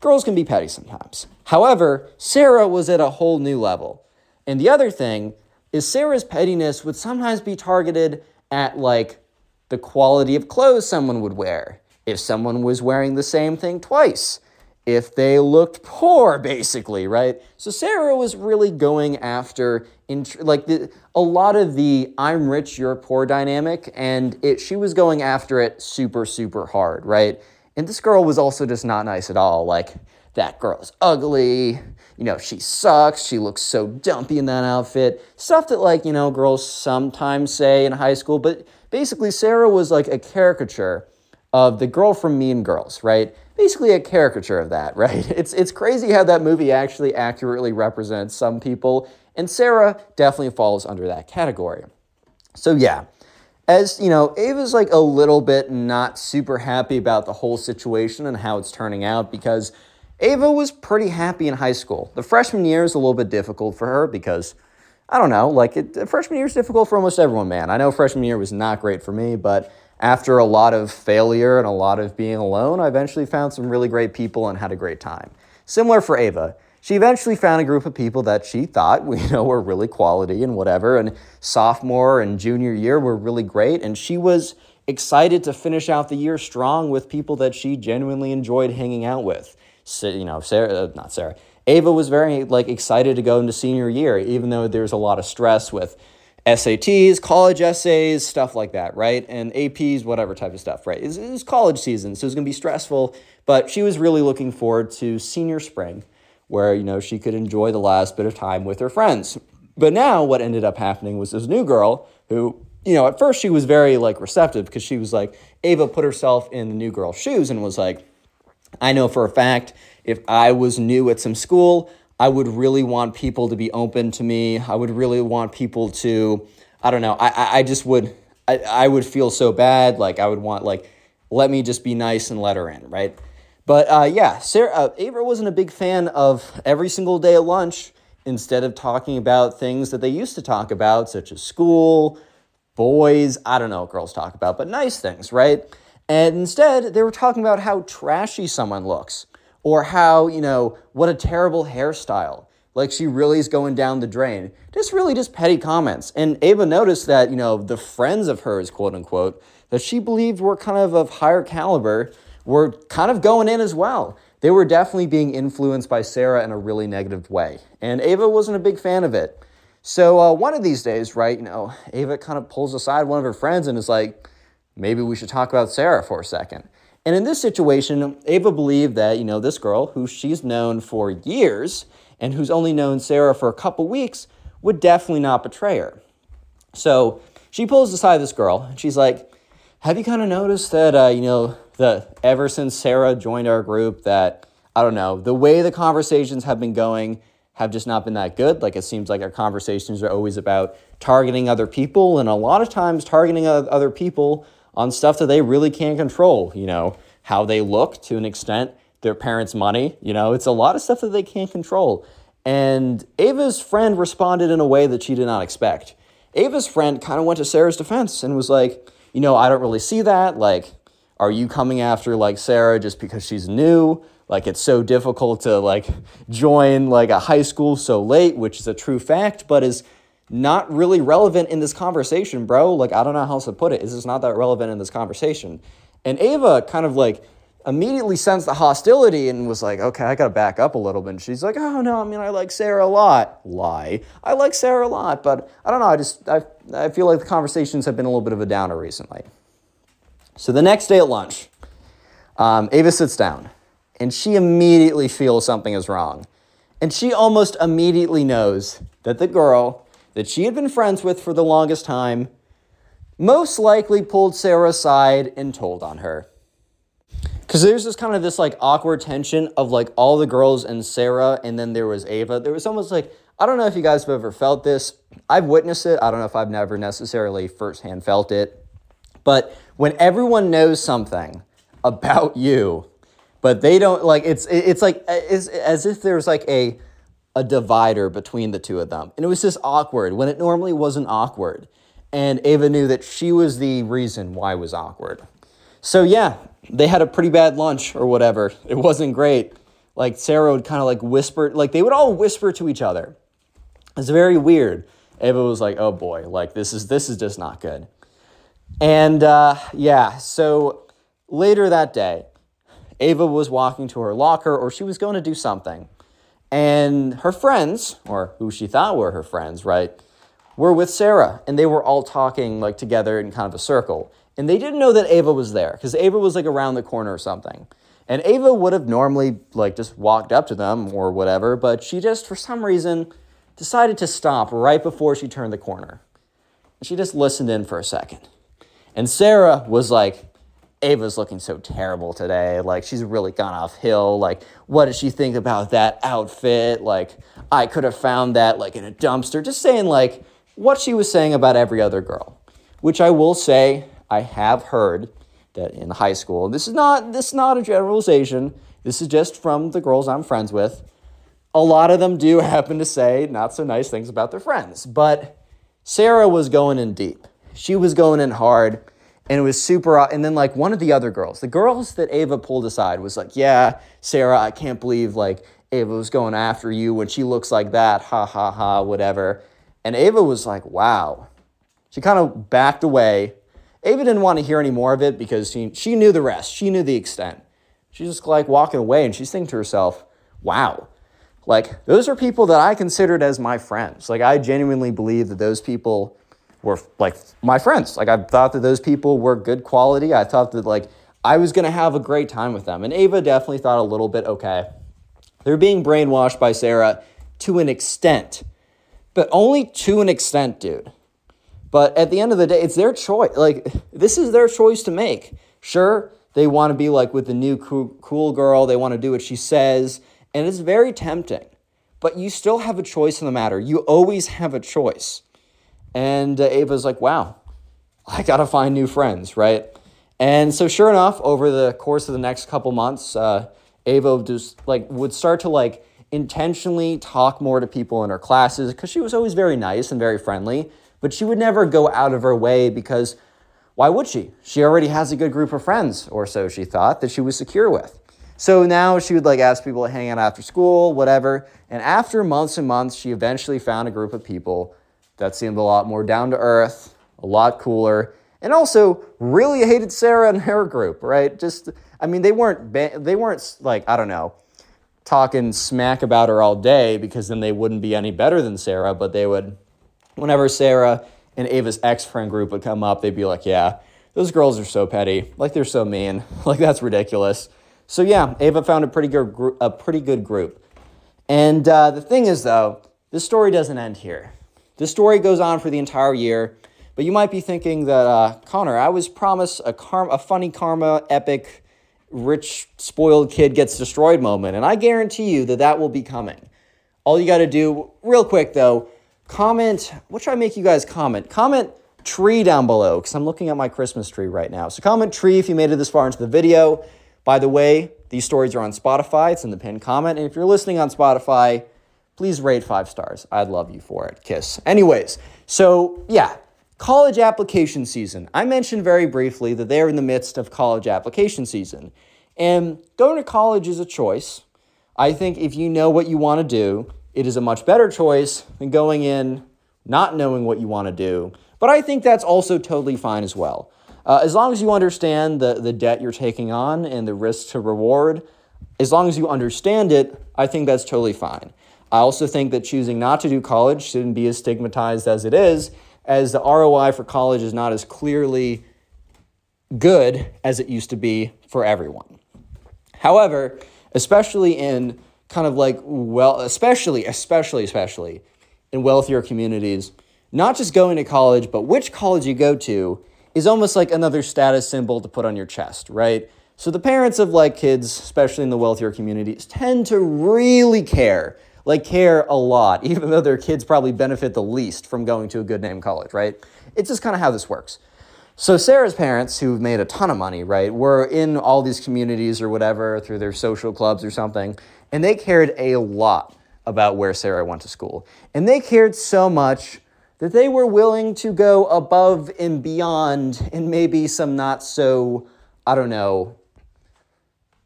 girls can be petty sometimes. However, Sarah was at a whole new level. And the other thing is, Sarah's pettiness would sometimes be targeted at like the quality of clothes someone would wear. If someone was wearing the same thing twice, if they looked poor, basically, right? So Sarah was really going after, int- like the, a lot of the "I'm rich, you're poor" dynamic, and it she was going after it super, super hard, right? And this girl was also just not nice at all. Like that girl is ugly. You know, she sucks. She looks so dumpy in that outfit. Stuff that like you know girls sometimes say in high school, but basically Sarah was like a caricature of the girl from Mean Girls, right? Basically a caricature of that, right? It's it's crazy how that movie actually accurately represents some people, and Sarah definitely falls under that category. So yeah, as you know, Ava's like a little bit not super happy about the whole situation and how it's turning out because Ava was pretty happy in high school. The freshman year is a little bit difficult for her because I don't know, like it, freshman year is difficult for almost everyone, man. I know freshman year was not great for me, but after a lot of failure and a lot of being alone, I eventually found some really great people and had a great time. Similar for Ava. She eventually found a group of people that she thought, you know, were really quality and whatever. And sophomore and junior year were really great. And she was excited to finish out the year strong with people that she genuinely enjoyed hanging out with. You know, Sarah, uh, not Sarah. Ava was very like excited to go into senior year, even though there's a lot of stress with SATs, college essays, stuff like that, right? And APs, whatever type of stuff, right? It was, college season, so it was gonna be stressful, but she was really looking forward to senior spring, where, you know, she could enjoy the last bit of time with her friends. But now what ended up happening was this new girl who, you know, at first she was very like receptive because she was like, Ava put herself in the new girl's shoes and was like, I know for a fact if I was new at some school, I would really want people to be open to me. I would really want people to, I don't know, I, I, just would, I, I would feel so bad. Like I would want, like, let me just be nice and let her in, right? But uh, yeah, Sarah, uh, Ava wasn't a big fan of every single day at lunch, instead of talking about things that they used to talk about, such as school, boys, I don't know what girls talk about, but nice things, right? And instead, they were talking about how trashy someone looks or how, you know, what a terrible hairstyle. Like she really is going down the drain. Just really just petty comments. And Ava noticed that, you know, the friends of hers, quote unquote, that she believed were kind of of higher caliber were kind of going in as well. They were definitely being influenced by Sarah in a really negative way. And Ava wasn't a big fan of it. So uh, one of these days, right, you know, Ava kind of pulls aside one of her friends and is like, maybe we should talk about Sarah for a second. And in this situation, Ava believed that, you know, this girl, who she's known for years and who's only known Sarah for a couple weeks, would definitely not betray her. So she pulls aside this girl and she's like, Have you kind of noticed that, uh, you know, the ever since Sarah joined our group, that, I don't know, the way the conversations have been going have just not been that good? Like it seems like our conversations are always about targeting other people, and a lot of times targeting other people on stuff that they really can't control, you know, how they look to an extent, their parents' money, you know, it's a lot of stuff that they can't control. And Ava's friend responded in a way that she did not expect. Ava's friend kind of went to Sarah's defense and was like, you know, I don't really see that. Like, are you coming after like Sarah just because she's new? Like it's so difficult to like join like a high school so late, which is a true fact, but is not really relevant in this conversation, bro. Like, I don't know how else to put it. This is not that relevant in this conversation. And Ava kind of like immediately sensed the hostility and was like, okay, I gotta back up a little bit. And she's like, oh no, I mean, I like Sarah a lot. Lie. I like Sarah a lot, but I don't know. I just, I, I feel like the conversations have been a little bit of a downer recently. So the next day at lunch, um, Ava sits down and she immediately feels something is wrong. And she almost immediately knows that the girl that she had been friends with for the longest time most likely pulled Sarah aside and told on her. Because there's this kind of this like awkward tension of like all the girls and Sarah, and then there was Ava. There was almost like, I don't know if you guys have ever felt this. I've witnessed it. I don't know if I've never necessarily firsthand felt it. But when everyone knows something about you, but they don't like it's it's like it's as if there's like a a divider between the two of them. And it was just awkward when it normally wasn't awkward. And Ava knew that she was the reason why it was awkward. So yeah, they had a pretty bad lunch or whatever. It wasn't great. Like Sarah would kind of like whisper, like they would all whisper to each other. It's very weird. Ava was like, "Oh boy, like this is this is just not good." And uh, yeah, so later that day, Ava was walking to her locker, or she was going to do something, and her friends, or who she thought were her friends, right, were with Sarah. And they were all talking like together in kind of a circle. And they didn't know that Ava was there because Ava was like around the corner or something. And Ava would have normally like just walked up to them or whatever, but she just, for some reason, decided to stop right before she turned the corner. And she just listened in for a second. And Sarah was like, Ava's looking so terrible today. Like, she's really gone off hill. Like, what does she think about that outfit? Like, I could have found that, like, in a dumpster. Just saying, like, what she was saying about every other girl. which I will say I have heard that in high school, this is not this is not a generalization. This is just from the girls I'm friends with. A lot of them do happen to say not so nice things about their friends, but Sarah was going in deep. She was going in hard and it was super and then like one of the other girls, the girls that Ava pulled aside was like, "Yeah, Sarah, I can't believe like Ava was going after you when she looks like that. Ha ha ha, whatever." And Ava was like, "Wow." She kind of backed away. Ava didn't want to hear any more of it because she, she knew the rest. She knew the extent. She's just like walking away and she's thinking to herself, wow, like those are people that I considered as my friends. Like I genuinely believe that those people were like my friends. Like I thought that those people were good quality. I thought that like I was to have a great time with them. And Ava definitely thought a little bit, okay, they're being brainwashed by Sarah to an extent, but only to an extent, dude. But at the end of the day, it's their choice. Like, this is their choice to make. Sure, they want to be like with the new cool, cool girl, they want to do what she says, and it's very tempting. But you still have a choice in the matter. You always have a choice. And uh, Ava's like, wow, I got to find new friends, right? And so, sure enough, over the course of the next couple months, uh, Ava just like would start to like intentionally talk more to people in her classes because she was always very nice and very friendly but she would never go out of her way because why would she? She already has a good group of friends, or so she thought, that she was secure with. So now she would like ask people to hang out after school, whatever. And after months and months, she eventually found a group of people that seemed a lot more down to earth, a lot cooler, and also really hated Sarah and her group, right? Just, I mean, they weren't, they weren't like, I don't know, talking smack about her all day because then they wouldn't be any better than Sarah, but they would whenever Sarah and Ava's ex friend group would come up, they'd be like, yeah, those girls are so petty. Like, they're so mean. Like, that's ridiculous. So, yeah, Ava found a pretty good, gr- a pretty good group. And uh, the thing is, though, this story doesn't end here. This story goes on for the entire year. But you might be thinking that, uh, Connor, I was promised a, car- a funny karma, epic, rich, spoiled kid gets destroyed moment. And I guarantee you that that will be coming. All you got to do, real quick though, comment. What should I make you guys comment? Comment tree down below because I'm looking at my Christmas tree right now. So comment tree if you made it this far into the video. By the way, these stories are on Spotify. It's in the pinned comment. And if you're listening on Spotify, please rate five stars. I'd love you for it. Kiss. Anyways, so yeah, college application season. I mentioned very briefly that they're in the midst of college application season. And going to college is a choice. I think if you know what you want to do, it is a much better choice than going in not knowing what you want to do. But I think that's also totally fine as well. Uh, as long as you understand the, the debt you're taking on and the risk to reward, as long as you understand it, I think that's totally fine. I also think that choosing not to do college shouldn't be as stigmatized as it is, as the ROI for college is not as clearly good as it used to be for everyone. However, especially in kind of like well, especially, especially, especially in wealthier communities, not just going to college, but which college you go to is almost like another status symbol to put on your chest, right? So the parents of like kids, especially in the wealthier communities, tend to really care, like care a lot, even though their kids probably benefit the least from going to a good name college, right? It's just kind of how this works. So Sarah's parents, who've made a ton of money, right, were in all these communities or whatever through their social clubs or something, and they cared a lot about where Sarah went to school. And they cared so much that they were willing to go above and beyond in maybe some not so, I don't know,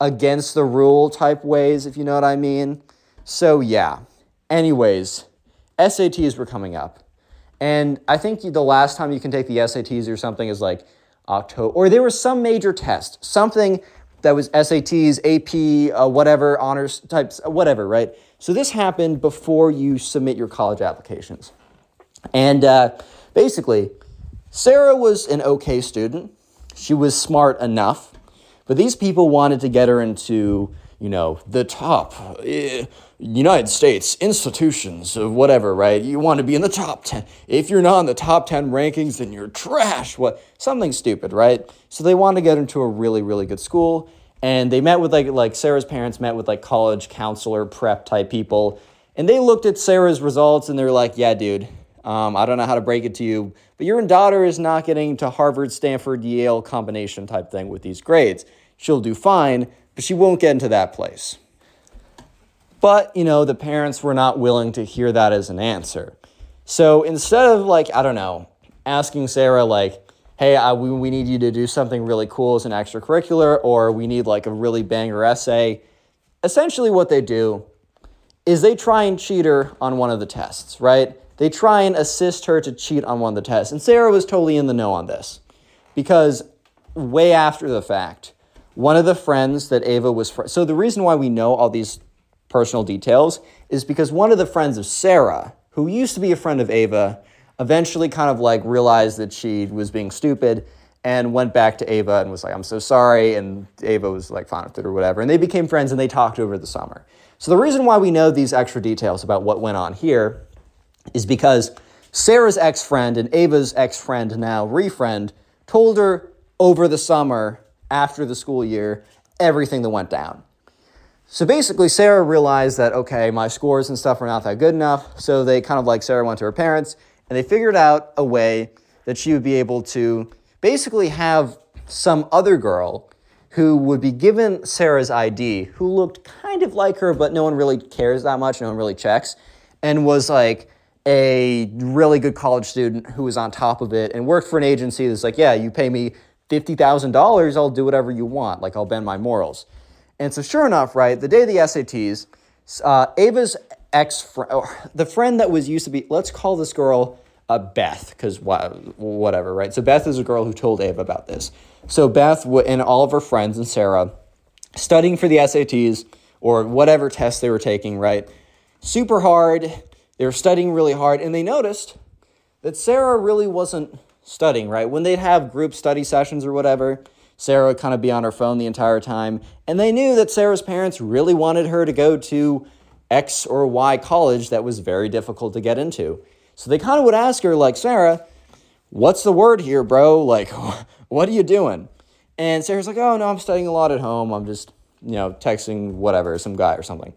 against the rule type ways, if you know what I mean. So, yeah. Anyways, SATs were coming up. And I think the last time you can take the SATs or something is like October, or there was some major test, something that was SATs, AP, uh, whatever, honors types, whatever, right? So this happened before you submit your college applications. And uh, basically, Sarah was an okay student. She was smart enough, but these people wanted to get her into, you know, the top uh, United States institutions of whatever, right? You want to be in the top 10. If you're not in the top 10 rankings, then you're trash. What? Something stupid, right? So they wanted to get into a really, really good school. And they met with like like Sarah's parents met with like college counselor prep type people. And they looked at Sarah's results and they're like, yeah, dude, Um, I don't know how to break it to you, but your daughter is not getting to Harvard, Stanford, Yale combination type thing with these grades. She'll do fine, but she won't get into that place. But, you know, the parents were not willing to hear that as an answer. So instead of like, I don't know, asking Sarah, like, hey, I, we, we need you to do something really cool as an extracurricular, or we need like a really banger essay, essentially what they do is they try and cheat her on one of the tests, right? They try and assist her to cheat on one of the tests. And Sarah was totally in the know on this because way after the fact, one of the friends that Ava was fr- so the reason why we know all these personal details is because one of the friends of Sarah, who used to be a friend of Ava, eventually kind of like realized that she was being stupid and went back to Ava and was like, I'm so sorry. And Ava was like fine with it or whatever. And they became friends and they talked over the summer. So the reason why we know these extra details about what went on here is because Sarah's ex friend and Ava's ex friend, now refriend, told her over the summer after the school year everything that went down. So basically, Sarah realized that, okay, my scores and stuff are not that good enough. So they kind of like Sarah went to her parents and they figured out a way that she would be able to basically have some other girl who would be given Sarah's ID, who looked kind of like her, but no one really cares that much, no one really checks, and was like a really good college student who was on top of it and worked for an agency that's like, yeah, you pay me $50,000, I'll do whatever you want, like I'll bend my morals. And so, sure enough, right, the day of the SATs, uh, Ava's ex friend, the friend that was used to be, let's call this girl uh, Beth, because whatever, right? So, Beth is a girl who told Ava about this. So, Beth and all of her friends and Sarah studying for the SATs or whatever test they were taking, right? Super hard. They were studying really hard, and they noticed that Sarah really wasn't studying, right? When they'd have group study sessions or whatever, Sarah would kind of be on her phone the entire time. And they knew that Sarah's parents really wanted her to go to X or Y college that was very difficult to get into. So they kind of would ask her, like, Sarah, what's the word here, bro? Like, what are you doing? And Sarah's like, oh, no, I'm studying a lot at home. I'm just, you know, texting whatever, some guy or something.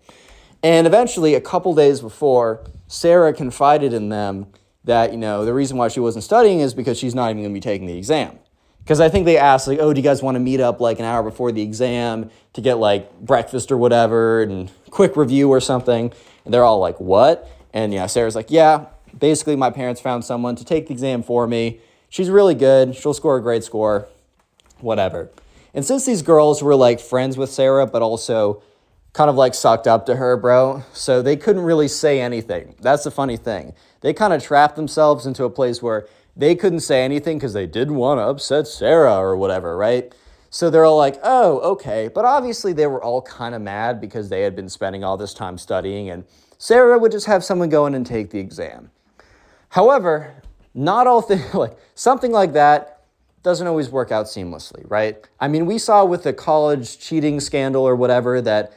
And eventually, a couple days before, Sarah confided in them that, you know, the reason why she wasn't studying is because she's not even going to be taking the exam. Because I think they asked, like, oh, do you guys want to meet up like an hour before the exam to get like breakfast or whatever and quick review or something? And they're all like, what? And yeah, Sarah's like, yeah, basically, my parents found someone to take the exam for me. She's really good. She'll score a great score, whatever. And since these girls were like friends with Sarah, but also kind of like sucked up to her, bro, so they couldn't really say anything. That's the funny thing. They kind of trapped themselves into a place where they couldn't say anything because they didn't want to upset Sarah or whatever, right? So they're all like, oh, okay. But obviously, they were all kind of mad because they had been spending all this time studying, and Sarah would just have someone go in and take the exam. However, not all things, like something like that doesn't always work out seamlessly, right? I mean, we saw with the college cheating scandal or whatever that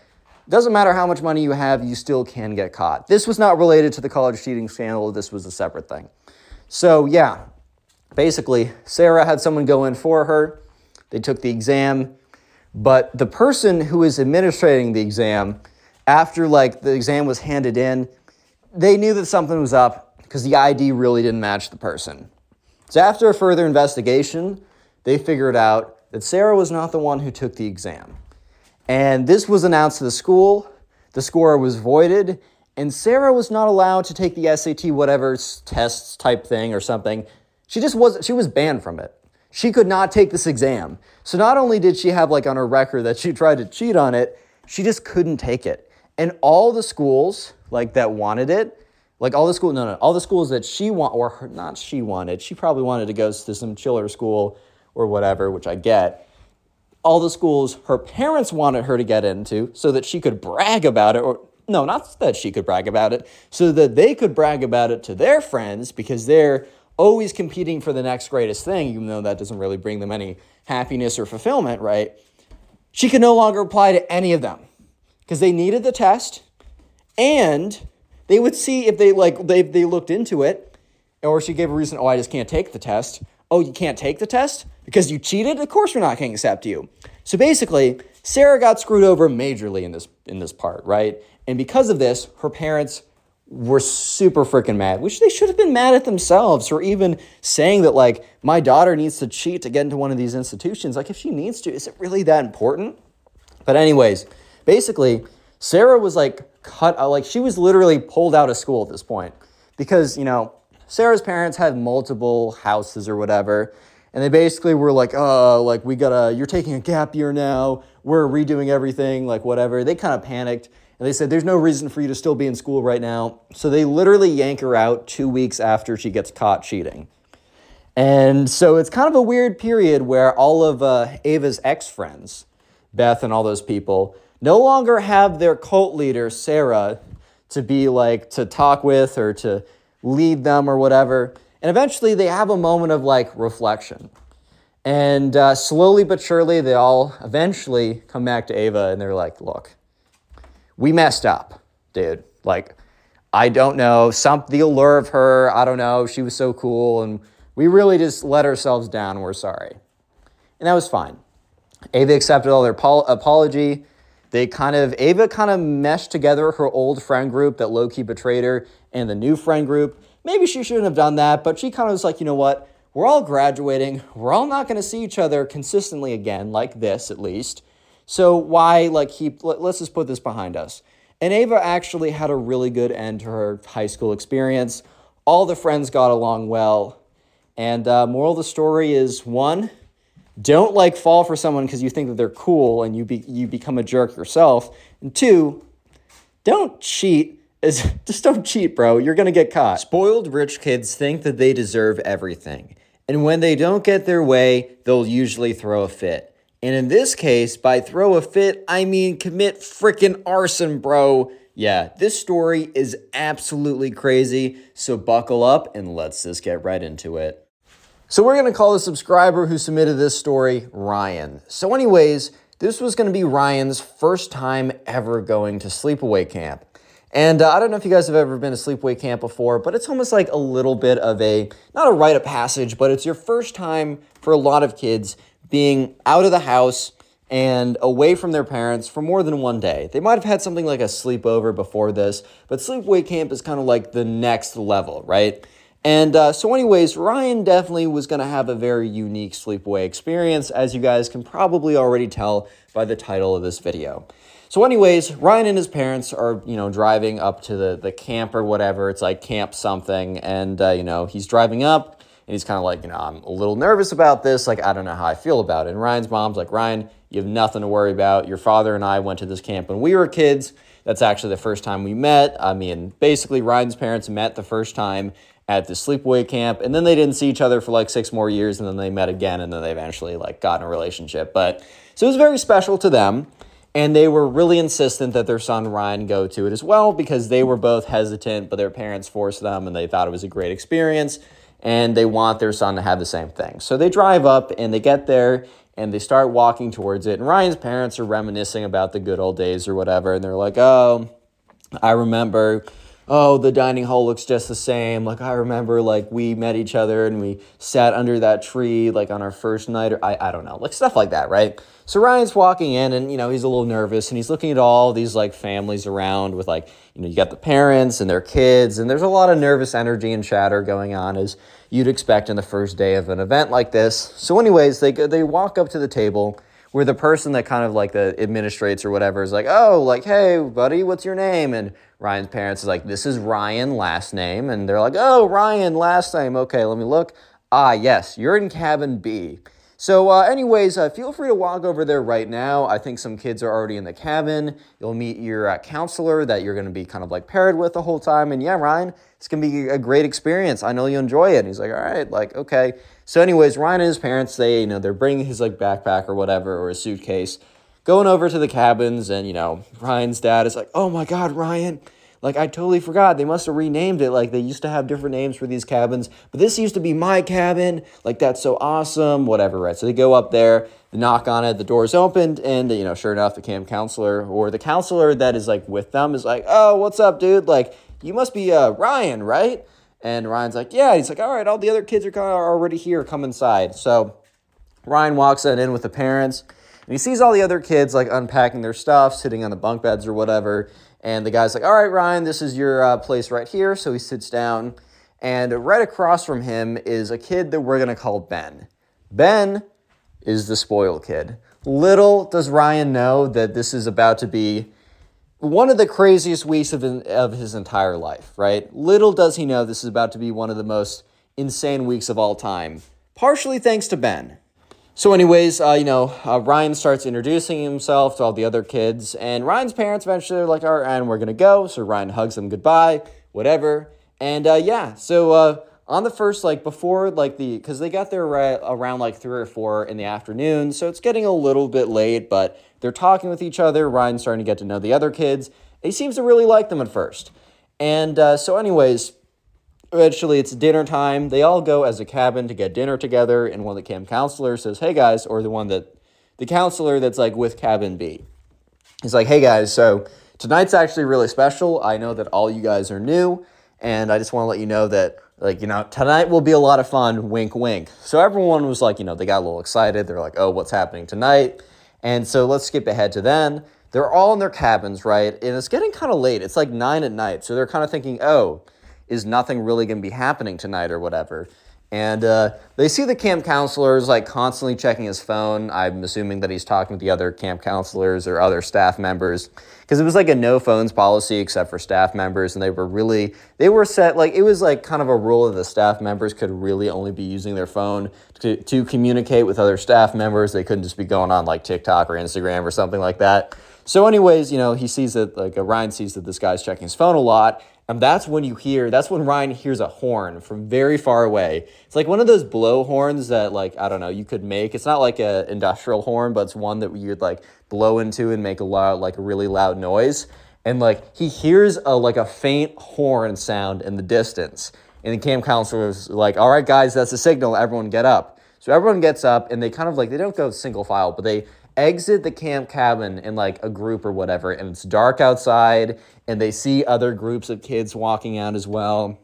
doesn't matter how much money you have, you still can get caught. This was not related to the college cheating scandal, this was a separate thing. So, yeah, basically, Sarah had someone go in for her. They took the exam, but the person who was administrating the exam, after like the exam was handed in, they knew that something was up because the ID really didn't match the person. So, after a further investigation, they figured out that Sarah was not the one who took the exam. And this was announced to the school. The score was voided, and Sarah was not allowed to take the SAT whatever tests type thing or something. She just was she was banned from it. She could not take this exam. So not only did she have like on her record that she tried to cheat on it, she just couldn't take it. And all the schools like that wanted it, like all the school no no, all the schools that she want or her, not she wanted, she probably wanted to go to some chiller school or whatever, which I get all the schools her parents wanted her to get into so that she could brag about it or no not that she could brag about it so that they could brag about it to their friends because they're always competing for the next greatest thing even though that doesn't really bring them any happiness or fulfillment right? She could no longer apply to any of them because they needed the test and they would see if they like they, they looked into it or she gave a reason oh i just can't take the test. Oh you can't take the test? Because you cheated? Of course we're not going to accept you. So basically sarah got screwed over majorly in this in this part right? And because of this her parents were super freaking mad, which they should have been mad at themselves or even saying that, like, my daughter needs to cheat to get into one of these institutions. Like, if she needs to, is it really that important? But, anyways, basically, Sarah was like cut like, she was literally pulled out of school at this point because, you know, Sarah's parents had multiple houses or whatever. And they basically were like, oh, like, we gotta, you're taking a gap year now. We're redoing everything, like, whatever. They kind of panicked. And they said, there's no reason for you to still be in school right now. So they literally yank her out two weeks after she gets caught cheating. And so it's kind of a weird period where all of uh, Ava's ex friends, Beth and all those people, no longer have their cult leader, Sarah, to be like, to talk with or to lead them or whatever. And eventually they have a moment of like reflection. And uh, slowly but surely, they all eventually come back to Ava and they're like, look, we messed up, dude. Like, I don't know, some the allure of her, I don't know, she was so cool, and we really just let ourselves down, we're sorry. And that was fine. Ava accepted all their pol- apology. They kind of, Ava kind of meshed together her old friend group that low key betrayed her and the new friend group. Maybe she shouldn't have done that, but she kind of was like, you know what? We're all graduating. We're all not going to see each other consistently again, like this at least. So why like keep? Let, us just put this behind us. And Ava actually had a really good end to her high school experience. All the friends got along well. And uh, moral of the story is one, don't like fall for someone because you think that they're cool and you be, you become a jerk yourself. And two, don't cheat. Is just don't cheat, bro. You're gonna get caught. Spoiled rich kids think that they deserve everything. And when they don't get their way, they'll usually throw a fit. And in this case, by throw a fit, I mean commit frickin' arson, bro. Yeah, this story is absolutely crazy, so buckle up and let's just get right into it. So, we're gonna call the subscriber who submitted this story Ryan. So, anyways, this was gonna be Ryan's first time ever going to sleepaway camp. And uh, I don't know if you guys have ever been to sleepaway camp before, but it's almost like a little bit of a, not a rite of passage, but it's your first time for a lot of kids being out of the house and away from their parents for more than one day. They might have had something like a sleepover before this, but sleepaway camp is kind of like the next level, right? And uh, so, anyways, Ryan definitely was going to have a very unique sleepaway experience, as you guys can probably already tell by the title of this video. So, anyways, Ryan and his parents are, you know, driving up to the, the camp or whatever. It's like camp something. And, uh, you know, he's driving up and he's kind of like, you know, I'm a little nervous about this. Like, I don't know how I feel about it. And Ryan's mom's like, Ryan, you have nothing to worry about. Your father and I went to this camp when we were kids. That's actually the first time we met. I mean, basically, Ryan's parents met the first time at the sleepaway camp, and then they didn't see each other for like six more years, and then they met again, and then they eventually like got in a relationship. But so it was very special to them. And they were really insistent that their son Ryan go to it as well because they were both hesitant, but their parents forced them and they thought it was a great experience and they want their son to have the same thing. So they drive up and they get there and they start walking towards it. And Ryan's parents are reminiscing about the good old days or whatever. And they're like, oh, I remember, oh, the dining hall looks just the same. Like, I remember, like, we met each other and we sat under that tree, like, on our first night, or I, I don't know, like, stuff like that, right? So Ryan's walking in and, you know, he's a little nervous and he's looking at all these, like, families around with, like, you know, you got the parents and their kids, and there's a lot of nervous energy and chatter going on as you'd expect in the first day of an event like this. So, anyways, they, they walk up to the table where the person that kind of like the administrates or whatever is like, oh, like, hey, buddy, what's your name? And Ryan's parents is like, this is Ryan, last name. And they're like, oh, Ryan, last name. Okay, let me look. Ah, yes, you're in cabin B. So, uh, anyways, uh, feel free to walk over there right now. I think some kids are already in the cabin. You'll meet your uh, counselor that you're going to be kind of like paired with the whole time. And yeah, Ryan, it's going to be a great experience. I know you enjoy it. And he's like, all right, like, okay. So, anyways, Ryan and his parents, they, you know, they're bringing his like backpack or whatever or a suitcase, going over to the cabins. And, you know, Ryan's dad is like, oh my God, Ryan. Like, I totally forgot. They must have renamed it. Like, they used to have different names for these cabins, but this used to be my cabin. Like, that's so awesome. Whatever, right? So they go up there, they knock on it, the door's opened, and, you know, sure enough, the camp counselor or the counselor that is like with them is like, oh, what's up, dude? Like, you must be uh, Ryan, right? And Ryan's like, yeah. He's like, all right, all the other kids are kind of already here. Come inside. So Ryan walks in with the parents. And he sees all the other kids like unpacking their stuff, sitting on the bunk beds or whatever. And the guy's like, All right, Ryan, this is your uh, place right here. So he sits down. And right across from him is a kid that we're going to call Ben. Ben is the spoiled kid. Little does Ryan know that this is about to be one of the craziest weeks of, of his entire life, right? Little does he know this is about to be one of the most insane weeks of all time, partially thanks to Ben. So, anyways, uh, you know, uh, Ryan starts introducing himself to all the other kids, and Ryan's parents eventually are like, all right, and we're gonna go. So Ryan hugs them goodbye, whatever. And uh, yeah, so uh, on the first, like before, like the, because they got there right around like three or four in the afternoon, so it's getting a little bit late, but they're talking with each other. Ryan's starting to get to know the other kids. He seems to really like them at first. And uh, so, anyways, eventually it's dinner time. They all go as a cabin to get dinner together, and one of the camp counselors says, Hey guys, or the one that, the counselor that's like with cabin B. He's like, Hey guys, so tonight's actually really special. I know that all you guys are new, and I just want to let you know that, like, you know, tonight will be a lot of fun, wink, wink. So everyone was like, you know, they got a little excited. They're like, Oh, what's happening tonight? And so let's skip ahead to then. They're all in their cabins, right? And it's getting kind of late. It's like nine at night. So they're kind of thinking, oh, is nothing really going to be happening tonight or whatever? And uh, they see the camp counselors like constantly checking his phone. I'm assuming that he's talking with the other camp counselors or other staff members because it was like a no phones policy except for staff members. And they were really, they were set like it was like kind of a rule that the staff members could really only be using their phone to, to communicate with other staff members. They couldn't just be going on like TikTok or Instagram or something like that. So, anyways, you know, he sees that like uh, Ryan sees that this guy's checking his phone a lot, and that's when you hear that's when Ryan hears a horn from very far away. It's like one of those blow horns that like I don't know you could make. It's not like a industrial horn, but it's one that you'd like blow into and make a loud like a really loud noise. And like he hears a like a faint horn sound in the distance, and the camp counselor is like, "All right, guys, that's a signal. Everyone get up." So everyone gets up, and they kind of like they don't go single file, but they exit the camp cabin in like a group or whatever, and it's dark outside, and they see other groups of kids walking out as well.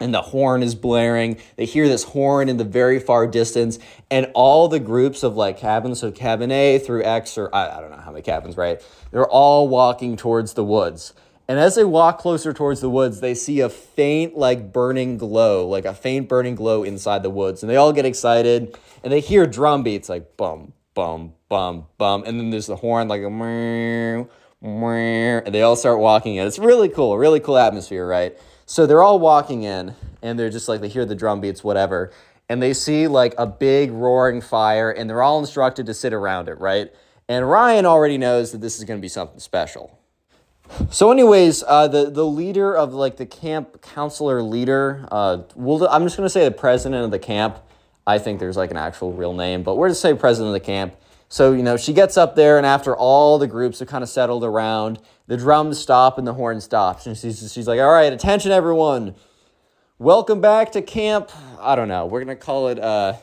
And the horn is blaring. They hear this horn in the very far distance, and all the groups of like cabins, so cabin A through X, or I, I don't know how many cabins, right? They're all walking towards the woods. And as they walk closer towards the woods, they see a faint, like burning glow, like a faint burning glow inside the woods. And they all get excited and they hear drum beats like bum, bum, bum, bum. And then there's the horn, like a and they all start walking in. It's really cool, really cool atmosphere, right? So they're all walking in and they're just like, they hear the drum beats, whatever. And they see like a big roaring fire and they're all instructed to sit around it, right? And Ryan already knows that this is going to be something special. So, anyways, uh, the the leader of like the camp counselor leader, uh, we'll, I'm just gonna say the president of the camp. I think there's like an actual real name, but we're just say president of the camp. So you know, she gets up there, and after all the groups have kind of settled around, the drums stop and the horn stops, and she's she's like, "All right, attention, everyone, welcome back to camp." I don't know. We're gonna call it uh,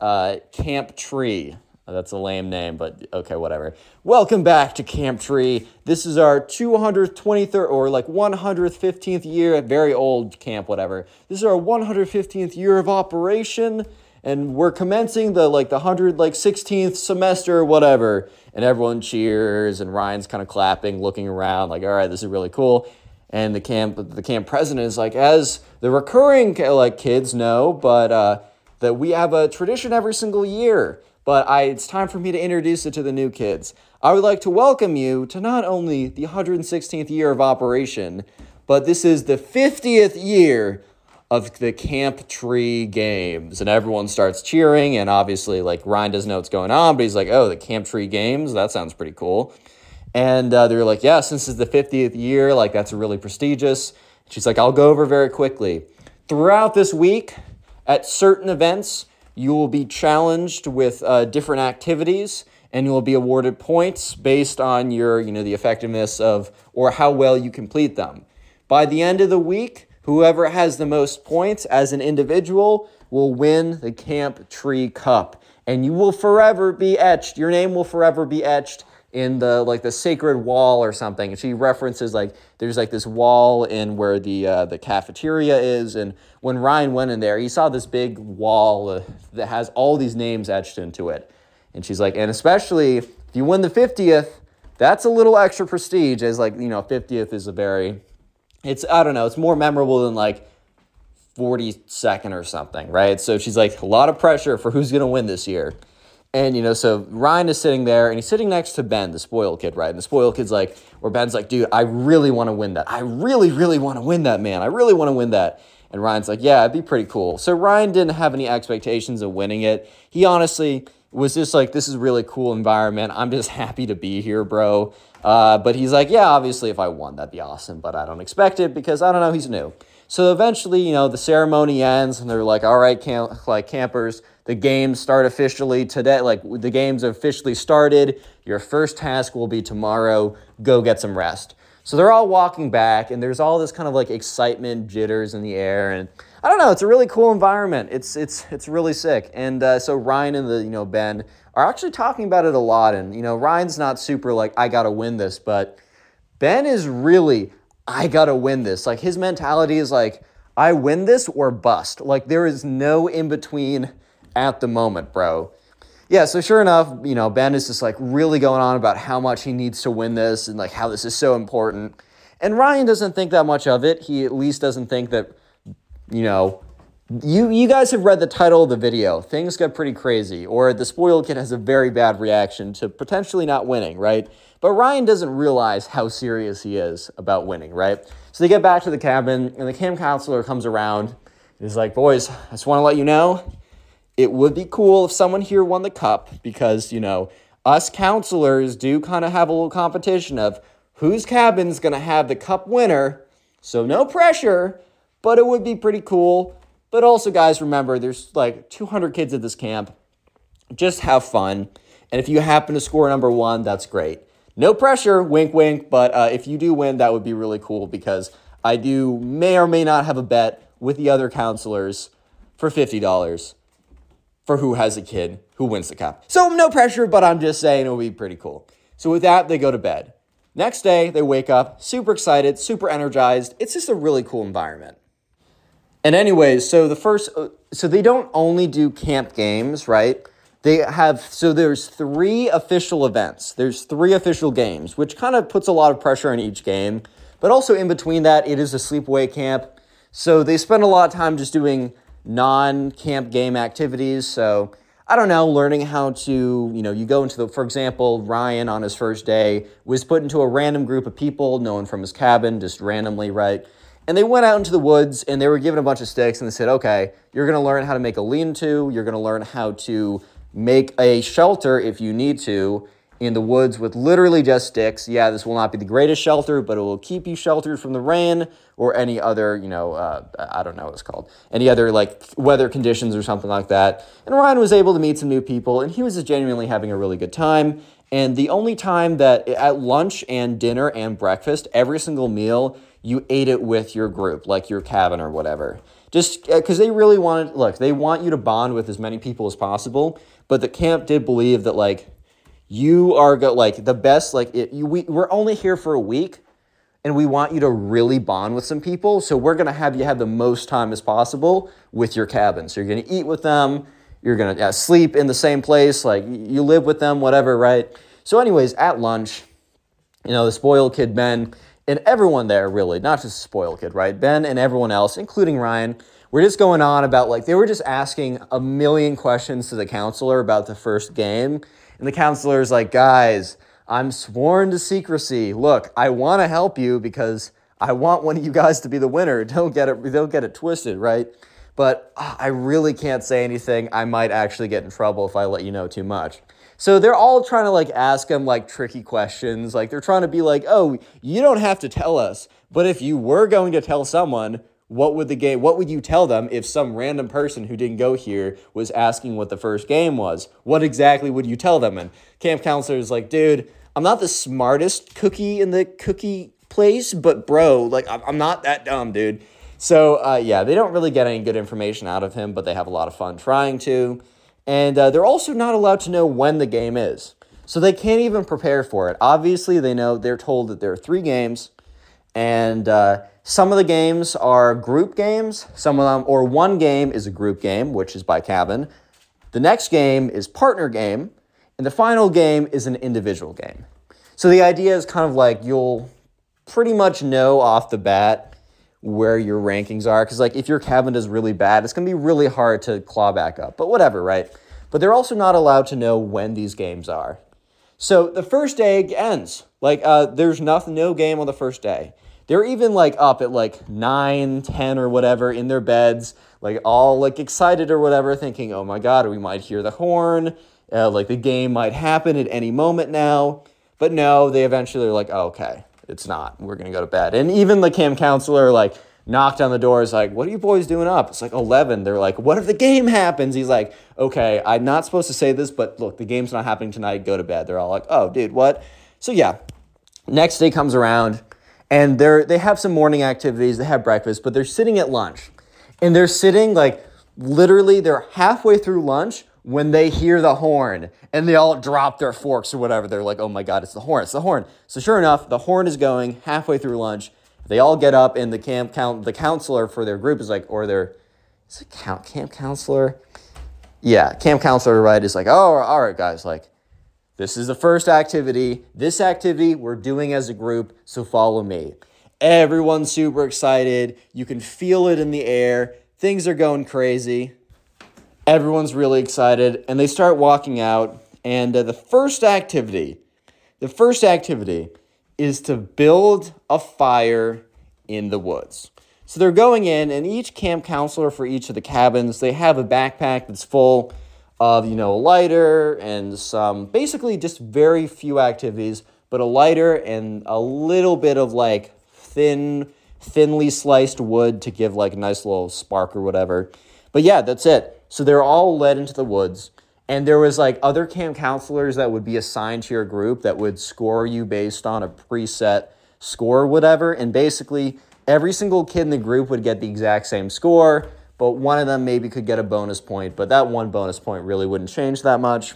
uh, Camp Tree. That's a lame name, but okay, whatever. Welcome back to Camp Tree. This is our 223rd or like 115th year, very old camp, whatever. This is our 115th year of operation, and we're commencing the like the 100 like 16th semester, whatever. And everyone cheers, and Ryan's kind of clapping, looking around, like, all right, this is really cool. And the camp the camp president is like, as the recurring like kids know, but uh, that we have a tradition every single year but I, it's time for me to introduce it to the new kids. I would like to welcome you to not only the 116th year of operation, but this is the 50th year of the Camp Tree Games. And everyone starts cheering, and obviously, like, Ryan doesn't know what's going on, but he's like, oh, the Camp Tree Games? That sounds pretty cool. And uh, they're like, yeah, since it's the 50th year, like, that's really prestigious. She's like, I'll go over very quickly. Throughout this week, at certain events, you will be challenged with uh, different activities and you will be awarded points based on your, you know, the effectiveness of or how well you complete them. By the end of the week, whoever has the most points as an individual will win the Camp Tree Cup. And you will forever be etched. Your name will forever be etched in the like the sacred wall or something. And she references like there's like this wall in where the uh, the cafeteria is. And when Ryan went in there, he saw this big wall uh, that has all these names etched into it. And she's like, and especially if you win the 50th, that's a little extra prestige as like, you know, 50th is a very, it's, I don't know, it's more memorable than like 42nd or something, right? So she's like, a lot of pressure for who's going to win this year. And, you know, so Ryan is sitting there and he's sitting next to Ben, the spoiled kid, right? And the spoiled kid's like, where Ben's like, dude, I really want to win that. I really, really want to win that, man. I really want to win that. And Ryan's like, yeah, it'd be pretty cool. So Ryan didn't have any expectations of winning it. He honestly was just like, this is really cool environment. I'm just happy to be here, bro. Uh, but he's like, yeah, obviously, if I won, that'd be awesome. But I don't expect it because I don't know, he's new. So eventually, you know, the ceremony ends and they're like, all right, camp, like campers, the games start officially today. Like the games officially started. Your first task will be tomorrow. Go get some rest. So they're all walking back and there's all this kind of like excitement, jitters in the air. And I don't know, it's a really cool environment. It's, it's, it's really sick. And uh, so Ryan and the, you know, Ben are actually talking about it a lot. And, you know, Ryan's not super like, I got to win this, but Ben is really, I gotta win this. Like his mentality is like, I win this or bust. Like there is no in between at the moment, bro. Yeah, so sure enough, you know, Ben is just like really going on about how much he needs to win this and like how this is so important. And Ryan doesn't think that much of it. He at least doesn't think that, you know, you you guys have read the title of the video. Things get pretty crazy, or the spoiled kid has a very bad reaction to potentially not winning, right? But Ryan doesn't realize how serious he is about winning, right? So they get back to the cabin, and the camp counselor comes around and like, "Boys, I just want to let you know, it would be cool if someone here won the cup because you know us counselors do kind of have a little competition of whose cabin's gonna have the cup winner. So no pressure, but it would be pretty cool." But also, guys, remember there's like 200 kids at this camp. Just have fun. And if you happen to score number one, that's great. No pressure, wink, wink. But uh, if you do win, that would be really cool because I do may or may not have a bet with the other counselors for $50 for who has a kid who wins the cup. So no pressure, but I'm just saying it would be pretty cool. So with that, they go to bed. Next day, they wake up super excited, super energized. It's just a really cool environment. And anyways, so the first, uh, so they don't only do camp games, right? They have, so there's three official events. There's three official games, which kind of puts a lot of pressure on each game. But also in between that, it is a sleepaway camp. So they spend a lot of time just doing non-camp game activities. So I don't know, learning how to, you know, you go into the, for example, Ryan on his first day was put into a random group of people, no one from his cabin, just randomly, right? And they went out into the woods and they were given a bunch of sticks and they said, okay, you're going to learn how to make a lean to, you're going to learn how to make a shelter if you need to in the woods with literally just sticks. Yeah, this will not be the greatest shelter, but it will keep you sheltered from the rain or any other, you know, uh, I don't know what it's called, any other like weather conditions or something like that. And Ryan was able to meet some new people and he was just genuinely having a really good time. And the only time that at lunch and dinner and breakfast, every single meal, you ate it with your group, like your cabin or whatever. Just because they really wanted, look, they want you to bond with as many people as possible. But the camp did believe that, like, you are go- like the best, like, it, you, we, we're only here for a week and we want you to really bond with some people. So we're to have you have the most time as possible with your cabin. So you're to eat with them. You're going to uh, sleep in the same place. Like you live with them, whatever, right? So, anyways, at lunch, you know, the spoiled kid Ben and everyone there, really, not just the spoiled kid, right? Ben and everyone else, including Ryan, were just going on about like they were just asking a million questions to the counselor about the first game. And the counselor's like, guys, I'm sworn to secrecy. Look, I want to help you because I want one of you guys to be the winner. Don't get it, don't get it twisted, right? But uh, I really can't say anything. I might actually get in trouble if I let you know too much. So they're all trying to like ask him like tricky questions. Like they're trying to be like, "Oh, you don't have to tell us, but if you were going to tell someone, what would the game what would you tell them if some random person who didn't go here was asking what the first game was? What exactly would you tell them?" And camp counselor is like, "Dude, I'm not the smartest cookie in the cookie place, but bro, like I'm not that dumb, dude." So uh, yeah, they don't really get any good information out of him, but they have a lot of fun trying to. And uh, they're also not allowed to know when the game is. So they can't even prepare for it. Obviously, they know they're told that there are three games, and uh, some of the games are group games. Some of them, or one game is a group game, which is by cabin. The next game is partner game, And the final game is an individual game. So the idea is kind of like you'll pretty much know off the bat where your rankings are. Because, like, if your cabin is really bad, it's going to be really hard to claw back up. But whatever, right? But they're also not allowed to know when these games are. So the first day ends. Like, uh, there's nothing, no game on the first day. They're even like up at like 9, 10 or whatever in their beds, like all like excited or whatever, thinking, oh my God, we might hear the horn. Uh, like the game might happen at any moment now. But no, they eventually are like, oh, okay, it's not. We're to go to bed. And even the camp counselor, like, knocked on the door, is like, what are you boys doing up? It's like 11. They're like, what if the game happens? He's like, okay, I'm not supposed to say this, but look, the game's not happening tonight. Go to bed. They're all like, oh, dude, what? So yeah, next day comes around and they're they have some morning activities they have breakfast but they're sitting at lunch and they're sitting like literally they're halfway through lunch when they hear the horn and they all drop their forks or whatever they're like oh my god it's the horn it's the horn so sure enough the horn is going halfway through lunch they all get up and the camp count the counselor for their group is like or their is it count camp counselor yeah camp counselor right is like oh all right guys like this is the first activity. This activity we're doing as a group, so follow me. Everyone's super excited. You can feel it in the air. Things are going crazy. Everyone's really excited, and they start walking out. And uh, the first activity, the first activity is to build a fire in the woods. So they're going in, and each camp counselor for each of the cabins, they have a backpack that's full of you know a lighter and some basically just very few activities but a lighter and a little bit of like thin thinly sliced wood to give like a nice little spark or whatever but yeah that's it so they're all led into the woods and there was like other camp counselors that would be assigned to your group that would score you based on a preset score or whatever and basically every single kid in the group would get the exact same score but one of them maybe could get a bonus point, but that one bonus point really wouldn't change that much.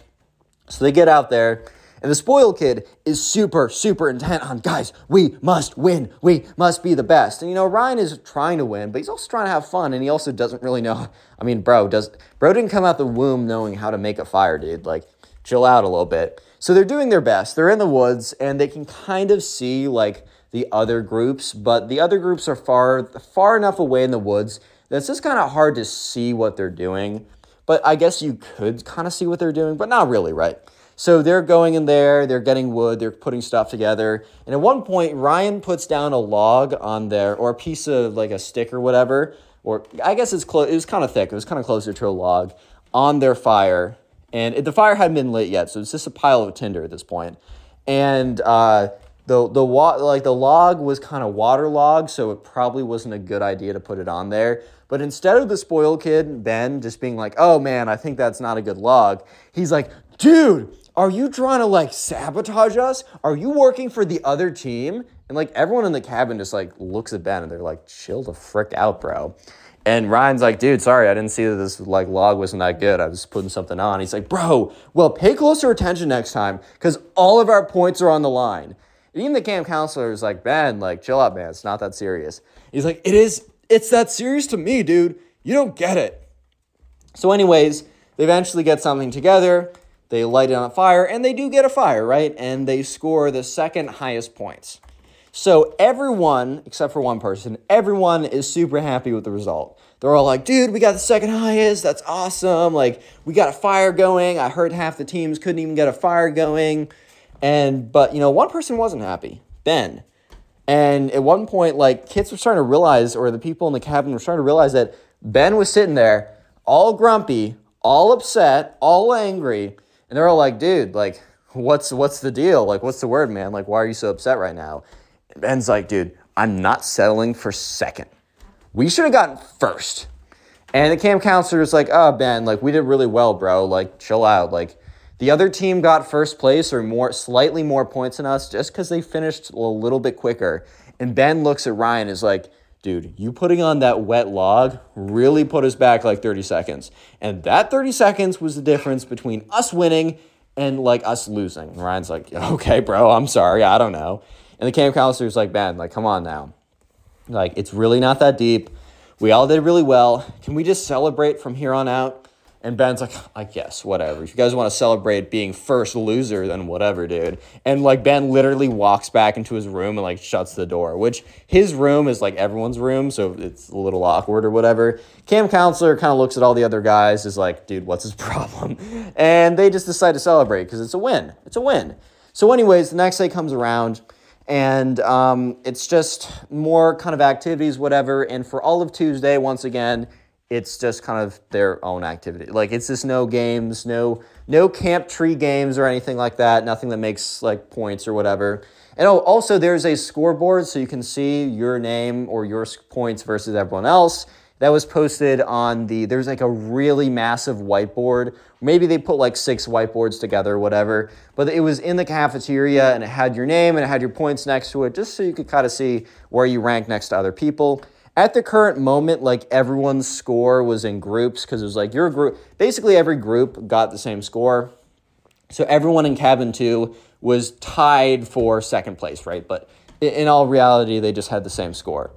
So they get out there, and the spoiled kid is super, super intent on, guys, we must win. We must be the best. And you know, Ryan is trying to win, but he's also trying to have fun, and he also doesn't really know. I mean, bro, does bro didn't come out the womb knowing how to make a fire, dude. Like, chill out a little bit. So they're doing their best. They're in the woods, and they can kind of see like the other groups, but the other groups are far far enough away in the woods that it's just kind of hard to see what they're doing. But I guess you could kind of see what they're doing, but not really, right? So they're going in there, they're getting wood, they're putting stuff together. And at one point, Ryan puts down a log on there, or a piece of like a stick or whatever, or I guess it's close, it was kind of thick, it was kind of closer to a log on their fire. And it, the fire hadn't been lit yet, so it's just a pile of tinder at this point. And uh, the the wa- like the log was kind of waterlogged, so it probably wasn't a good idea to put it on there. But instead of the spoiled kid Ben just being like, "Oh man, I think that's not a good log," he's like, "Dude, are you trying to like sabotage us? Are you working for the other team?" And like everyone in the cabin just like looks at Ben and they're like, "Chill the frick out, bro." And Ryan's like, dude, sorry, I didn't see that this like log wasn't that good. I was putting something on. He's like, bro, well, pay closer attention next time because all of our points are on the line. And even the camp counselor is like, Ben, like, chill out, man. It's not that serious. He's like, it is, it's that serious to me, dude. You don't get it. So, anyways, they eventually get something together. They light it on fire, and they do get a fire, right? And they score the second highest points. So everyone, except for one person, everyone is super happy with the result. They're all like, dude, we got the second highest. That's awesome. Like, we got a fire going. I heard half the teams couldn't even get a fire going. And, but, you know, one person wasn't happy Ben. And at one point, like, kids were starting to realize, or the people in the cabin were starting to realize that Ben was sitting there all grumpy, all upset, all angry. And they're all like, dude, like, what's what's the deal? Like, what's the word, man? Like, why are you so upset right now? And Ben's like, dude, I'm not settling for second. We should have gotten first. And the camp counselor is like, oh, Ben, like, we did really well, bro. Like, chill out. Like, the other team got first place or more, slightly more points than us just because they finished a little bit quicker. And Ben looks at Ryan is like, dude, you putting on that wet log really put us back like 30 seconds. And that 30 seconds was the difference between us winning and like us losing. And Ryan's like, okay, bro, I'm sorry, I don't know. And the camp counselor's like, man, like, come on now. Like, it's really not that deep. We all did really well. Can we just celebrate from here on out? And Ben's like, I guess, whatever. If you guys want to celebrate being first loser, then whatever, dude. And like Ben literally walks back into his room and like shuts the door, which his room is like everyone's room, so it's a little awkward or whatever. Camp counselor kind of looks at all the other guys, is like, dude, what's his problem? And they just decide to celebrate because it's a win. It's a win. So, anyways, the next day comes around and um, it's just more kind of activities, whatever. And for all of Tuesday, once again, it's just kind of their own activity. Like it's just no games, no no camp tree games or anything like that. Nothing that makes like points or whatever. And oh, also there's a scoreboard so you can see your name or your points versus everyone else. That was posted on the there's like a really massive whiteboard. Maybe they put like six whiteboards together or whatever, but it was in the cafeteria and it had your name and it had your points next to it just so you could kind of see where you rank next to other people at the current moment, like everyone's score was in groups because it was like your group, basically every group got the same score. So everyone in cabin two was tied for second place, right? But in all reality, they just had the same score.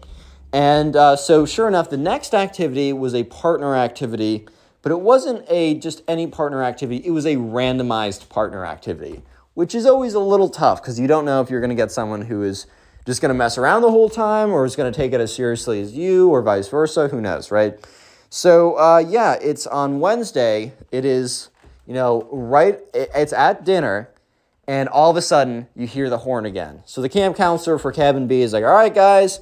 And uh, so, sure enough, the next activity was a partner activity, but it wasn't a just any partner activity. It was a randomized partner activity, which is always a little tough because you don't know if you're going to get someone who is just going to mess around the whole time or is going to take it as seriously as you or vice versa. Who knows, right? So, uh, yeah, it's on Wednesday. It is, you know, right, it's at dinner, and all of a sudden you hear the horn again. So the camp counselor for cabin B is like, all right, guys,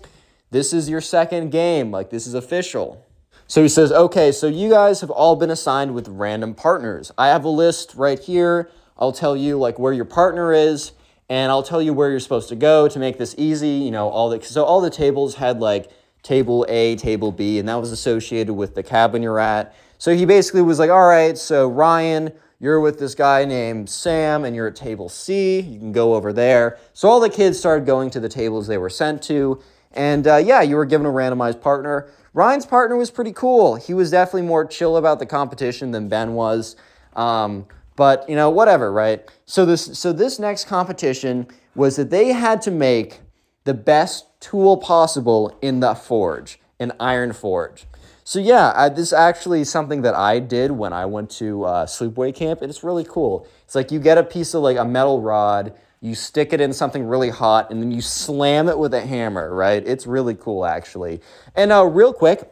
this is your second game. Like, this is official. So he says, okay, so you guys have all been assigned with random partners. I have a list right here. I'll tell you like where your partner is, and I'll tell you where you're supposed to go to make this easy. You know, all the so all the tables had like table A, table B, and that was associated with the cabin you're at. So he basically was like, all right, so Ryan, you're with this guy named Sam, and you're at table C. You can go over there. So all the kids started going to the tables they were sent to. And uh, yeah, you were given a randomized partner. Ryan's partner was pretty cool. He was definitely more chill about the competition than Ben was. Um, but you know, whatever, right? So this, so this next competition was that they had to make the best tool possible in the forge, an iron forge. So yeah, I, this is actually something that I did when I went to uh, sleepaway camp, and it's really cool. It's like you get a piece of like a metal rod, you stick it in something really hot, and then you slam it with a hammer, right? It's really cool actually. And uh, real quick,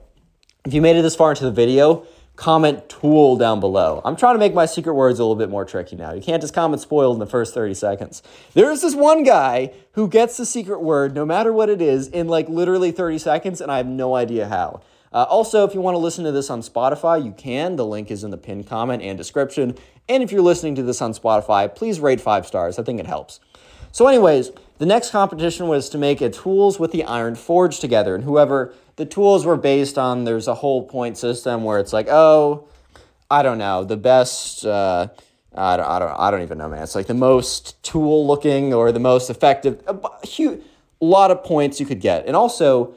if you made it this far into the video, comment tool down below. I'm trying to make my secret words a little bit more tricky now. You can't just comment spoiled in the first 30 seconds. There's this one guy who gets the secret word, no matter what it is, in like literally 30 seconds, and I have no idea how. Uh, also, if you want to listen to this on Spotify, you can. The link is in the pinned comment and description. And if you're listening to this on Spotify, please rate five stars. I think it helps. So, anyways, the next competition was to make a tools with the iron forge together. And whoever the tools were based on, there's a whole point system where it's like, oh, I don't know, the best. Uh, I don't, I don't, I don't even know, man. It's like the most tool looking or the most effective. A huge, lot of points you could get, and also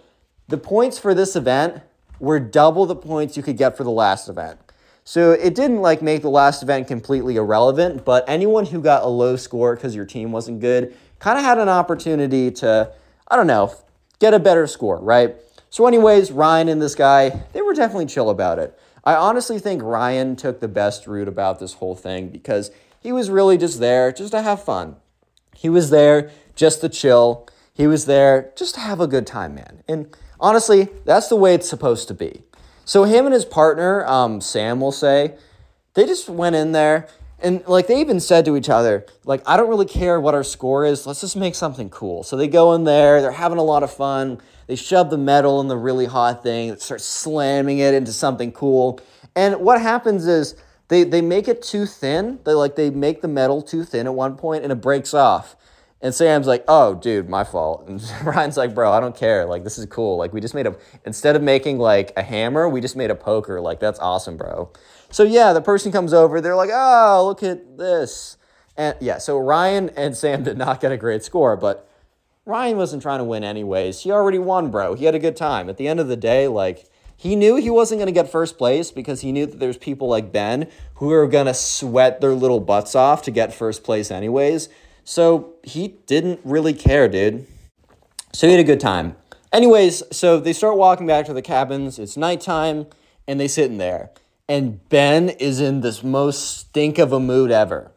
the points for this event were double the points you could get for the last event. So it didn't like make the last event completely irrelevant, but anyone who got a low score because your team wasn't good kind of had an opportunity to, I don't know, get a better score, right? So, anyways, Ryan and this guy, they were definitely chill about it. I honestly think Ryan took the best route about this whole thing because he was really just there just to have fun. He was there just to chill. He was there just to have a good time, man. And honestly, that's the way it's supposed to be. So him and his partner, um, Sam, will say, they just went in there and like they even said to each other, like, I don't really care what our score is. Let's just make something cool. So they go in there, they're having a lot of fun. They shove the metal in the really hot thing, start slamming it into something cool. And what happens is they, they make it too thin. They like they make the metal too thin at one point and it breaks off. And Sam's like, "Oh, dude, my fault." And Ryan's like, "Bro, I don't care. Like, this is cool. Like, we just made a instead of making like a hammer, we just made a poker. Like, that's awesome, bro." So yeah, the person comes over. They're like, "Oh, look at this." And yeah, so Ryan and Sam did not get a great score, but Ryan wasn't trying to win anyways. He already won, bro. He had a good time. At the end of the day, like he knew he wasn't going to get first place because he knew that there's people like Ben who are going to sweat their little butts off to get first place anyways. So he didn't really care, dude. So he had a good time. Anyways, so they start walking back to the cabins. It's nighttime, and they sit in there. And Ben is in this most stink of a mood ever.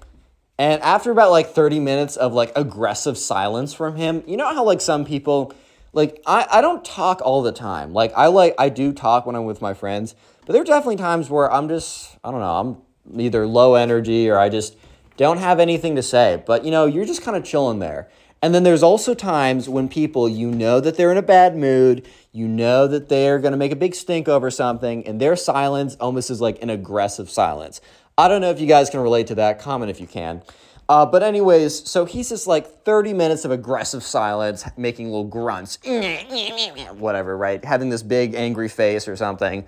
And after about like 30 minutes of like aggressive silence from him, you know how like some people like I, I don't talk all the time. Like I like I do talk when I'm with my friends, but there are definitely times where I'm just I don't know, I'm either low energy or I just don't have anything to say. But you know, you're just kind of chilling there. And then there's also times when people, you know that they're in a bad mood, you know that they're going to make a big stink over something, and their silence almost is like an aggressive silence. I don't know if you guys can relate to that. Comment if you can. Uh, but anyways, so he's just like 30 minutes of aggressive silence, making little grunts, whatever, right? Having this big angry face or something.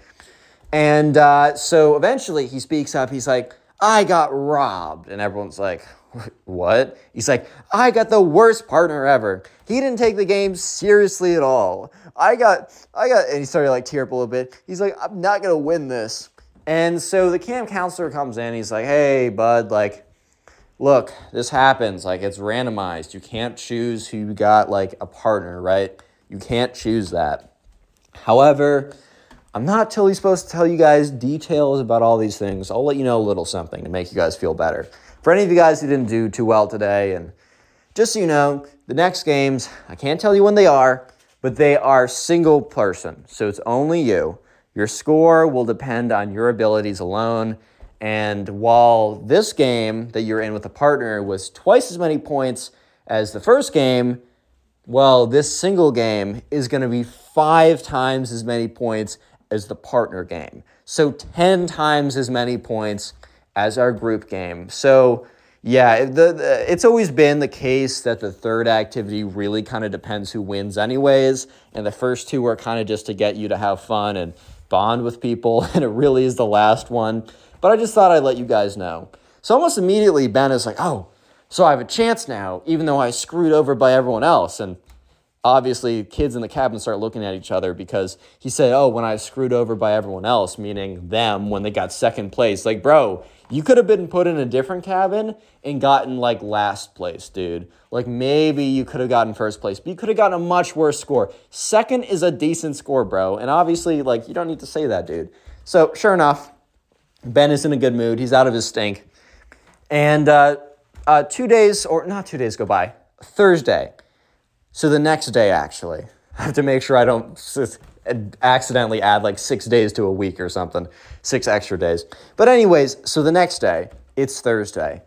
And uh, so eventually he speaks up. He's like, I got robbed. And everyone's like, what? He's like, I got the worst partner ever. He didn't take the game seriously at all. I got, I got, and he started like tear up a little bit. He's like, I'm not gonna win this. And so the camp counselor comes in. He's like, hey, bud, like, look, this happens. Like, it's randomized. You can't choose who you got like a partner, right? You can't choose that. However, I'm not totally supposed to tell you guys details about all these things. I'll let you know a little something to make you guys feel better. For any of you guys who didn't do too well today, and just so you know, the next games, I can't tell you when they are, but they are single person. So it's only you. Your score will depend on your abilities alone. And while this game that you're in with a partner was twice as many points as the first game, well, this single game is going to be five times as many points as the partner game. So 10 times as many points as our group game. So, yeah, the, the, it's always been the case that the third activity really kind of depends who wins, anyways. And the first two are kind of just to get you to have fun and bond with people. And it really is the last one. But I just thought I'd let you guys know. So, almost immediately, Ben is like, oh, so I have a chance now, even though I screwed over by everyone else. And obviously kids in the cabin start looking at each other because he said, "Oh, when I screwed over by everyone else, meaning them when they got second place." Like, bro, you could have been put in a different cabin and gotten like last place, dude. Like maybe you could have gotten first place, but you could have gotten a much worse score. Second is a decent score, bro. And obviously, like you don't need to say that, dude. So, sure enough, Ben is in a good mood. He's out of his stink. And uh, uh, two days, or not two days go by, Thursday. So the next day, actually, I have to make sure I don't accidentally add like six days to a week or something, six extra days. But, anyways, so the next day, it's Thursday.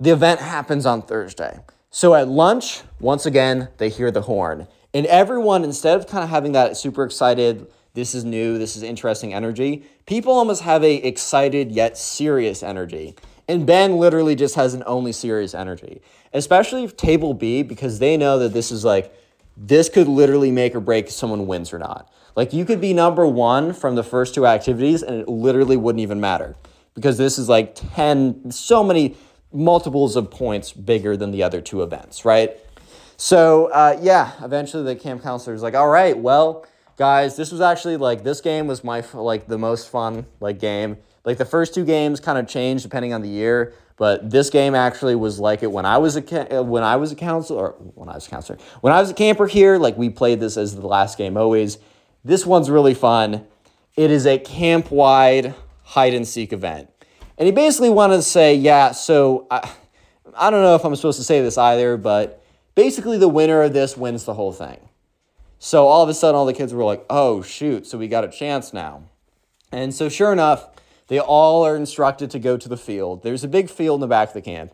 The event happens on Thursday. So at lunch, once again, they hear the horn. And everyone, instead of kind of having that super excited, this is new, this is interesting energy, people almost have a excited yet serious energy. And Ben literally just has an only serious energy, especially if table B, because they know that this is like, this could literally make or break someone wins or not. Like you could be number one from the first two activities and it literally wouldn't even matter because this is like 10, so many multiples of points bigger than the other two events, right? So uh, yeah, eventually the camp counselor is like, all right, well, guys, this was actually like this game was my like the most fun like game. Like the first two games kind of changed depending on the year, but this game actually was like it when I was a uh, when I was a counselor or when I was a counselor when I was a camper here. Like we played this as the last game always. This one's really fun. It is a camp wide hide and seek event, and he basically wanted to say, yeah. So I, I don't know if I'm supposed to say this either, but basically the winner of this wins the whole thing. So all of a sudden, all the kids were like, oh, shoot, so we got a chance now. And so, sure enough, they all are instructed to go to the field. There's a big field in the back of the camp.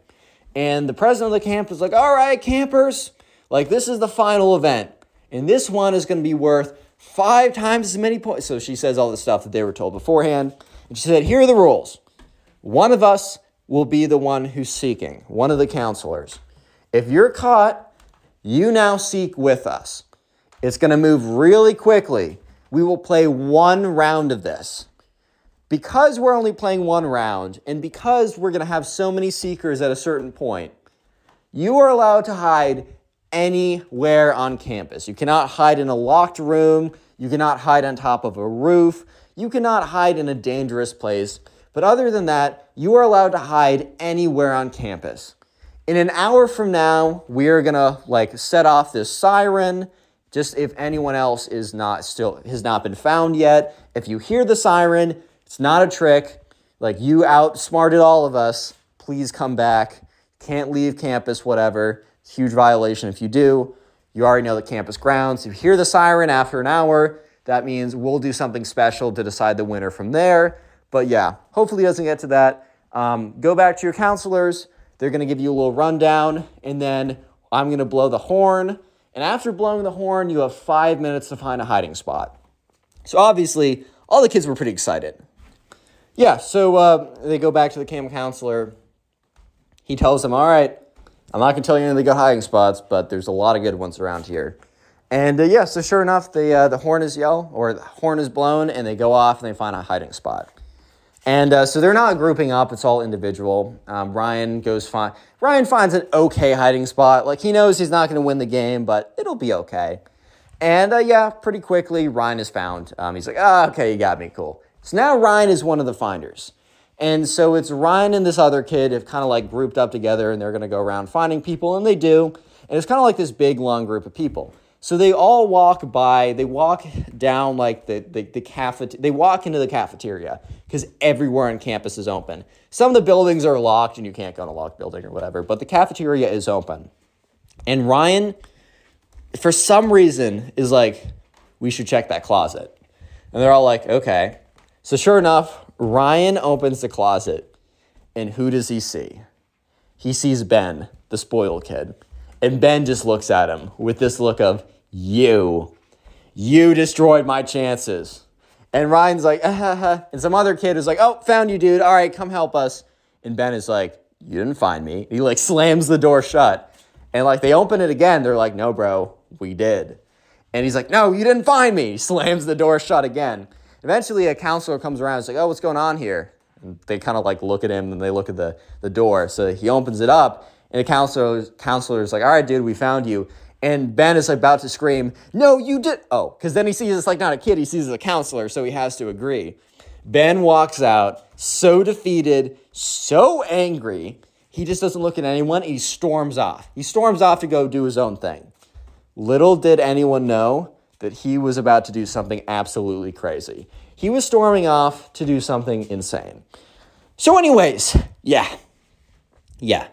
And the president of the camp is like, all right, campers, like this is the final event. And this one is going to be worth five times as many points. So she says all the stuff that they were told beforehand. And she said, here are the rules. One of us will be the one who's seeking, one of the counselors. If you're caught, you now seek with us. It's going to move really quickly. We will play one round of this. Because we're only playing one round, and because we're going to have so many seekers at a certain point, you are allowed to hide anywhere on campus. You cannot hide in a locked room. You cannot hide on top of a roof. You cannot hide in a dangerous place. But other than that, you are allowed to hide anywhere on campus. In an hour from now, we are gonna like set off this siren. Just if anyone else is not still has not been found yet, if you hear the siren, it's not a trick. Like you outsmarted all of us. Please come back. Can't leave campus, whatever. It's huge violation if you do. You already know the campus grounds. You hear the siren after an hour, that means we'll do something special to decide the winner from there. But yeah, hopefully it doesn't get to that. Um, go back to your counselors. They're going to give you a little rundown, and then I'm going to blow the horn. And after blowing the horn, you have five minutes to find a hiding spot. So obviously, all the kids were pretty excited. Yeah, so uh, they go back to the camp counselor. He tells them, All right, I'm not going to tell you any of the good hiding spots, but there's a lot of good ones around here. And uh, yeah, so sure enough, the, uh, the horn is yell, or the horn is blown, and they go off and they find a hiding spot. And uh, so they're not grouping up; it's all individual. Um, Ryan goes find Ryan finds an okay hiding spot. Like he knows he's not going to win the game, but it'll be okay. And uh, yeah, pretty quickly Ryan is found. Um, he's like, "Ah, okay, you got me, cool." So now Ryan is one of the finders, and so it's Ryan and this other kid have kind of like grouped up together, and they're going to go around finding people, and they do. And it's kind of like this big long group of people. So they all walk by, they walk down like the, the, the cafeteria, they walk into the cafeteria because everywhere on campus is open. Some of the buildings are locked and you can't go in a locked building or whatever, but the cafeteria is open. And Ryan, for some reason, is like, we should check that closet. And they're all like, okay. So sure enough, Ryan opens the closet and who does he see? He sees Ben, the spoiled kid. And Ben just looks at him with this look of, you, you destroyed my chances. And Ryan's like, ah, ha, ha. and some other kid is like, oh, found you, dude. All right, come help us. And Ben is like, you didn't find me. He like slams the door shut. And like they open it again. They're like, no, bro, we did. And he's like, no, you didn't find me. He slams the door shut again. Eventually, a counselor comes around. It's like, oh, what's going on here? And they kind of like look at him and they look at the, the door. So he opens it up. And the counselor, counselor is like, all right, dude, we found you. And Ben is about to scream, no, you did. Oh, because then he sees it's like not a kid, he sees it's a counselor, so he has to agree. Ben walks out so defeated, so angry, he just doesn't look at anyone. He storms off. He storms off to go do his own thing. Little did anyone know that he was about to do something absolutely crazy. He was storming off to do something insane. So, anyways, yeah. Yeah.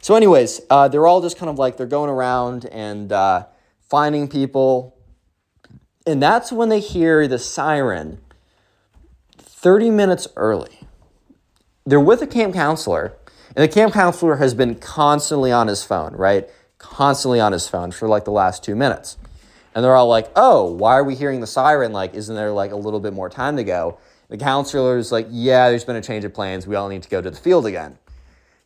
So, anyways, uh, they're all just kind of like they're going around and uh, finding people. And that's when they hear the siren 30 minutes early. They're with a camp counselor, and the camp counselor has been constantly on his phone, right? Constantly on his phone for like the last two minutes. And they're all like, oh, why are we hearing the siren? Like, isn't there like a little bit more time to go? The counselor's like, yeah, there's been a change of plans. We all need to go to the field again.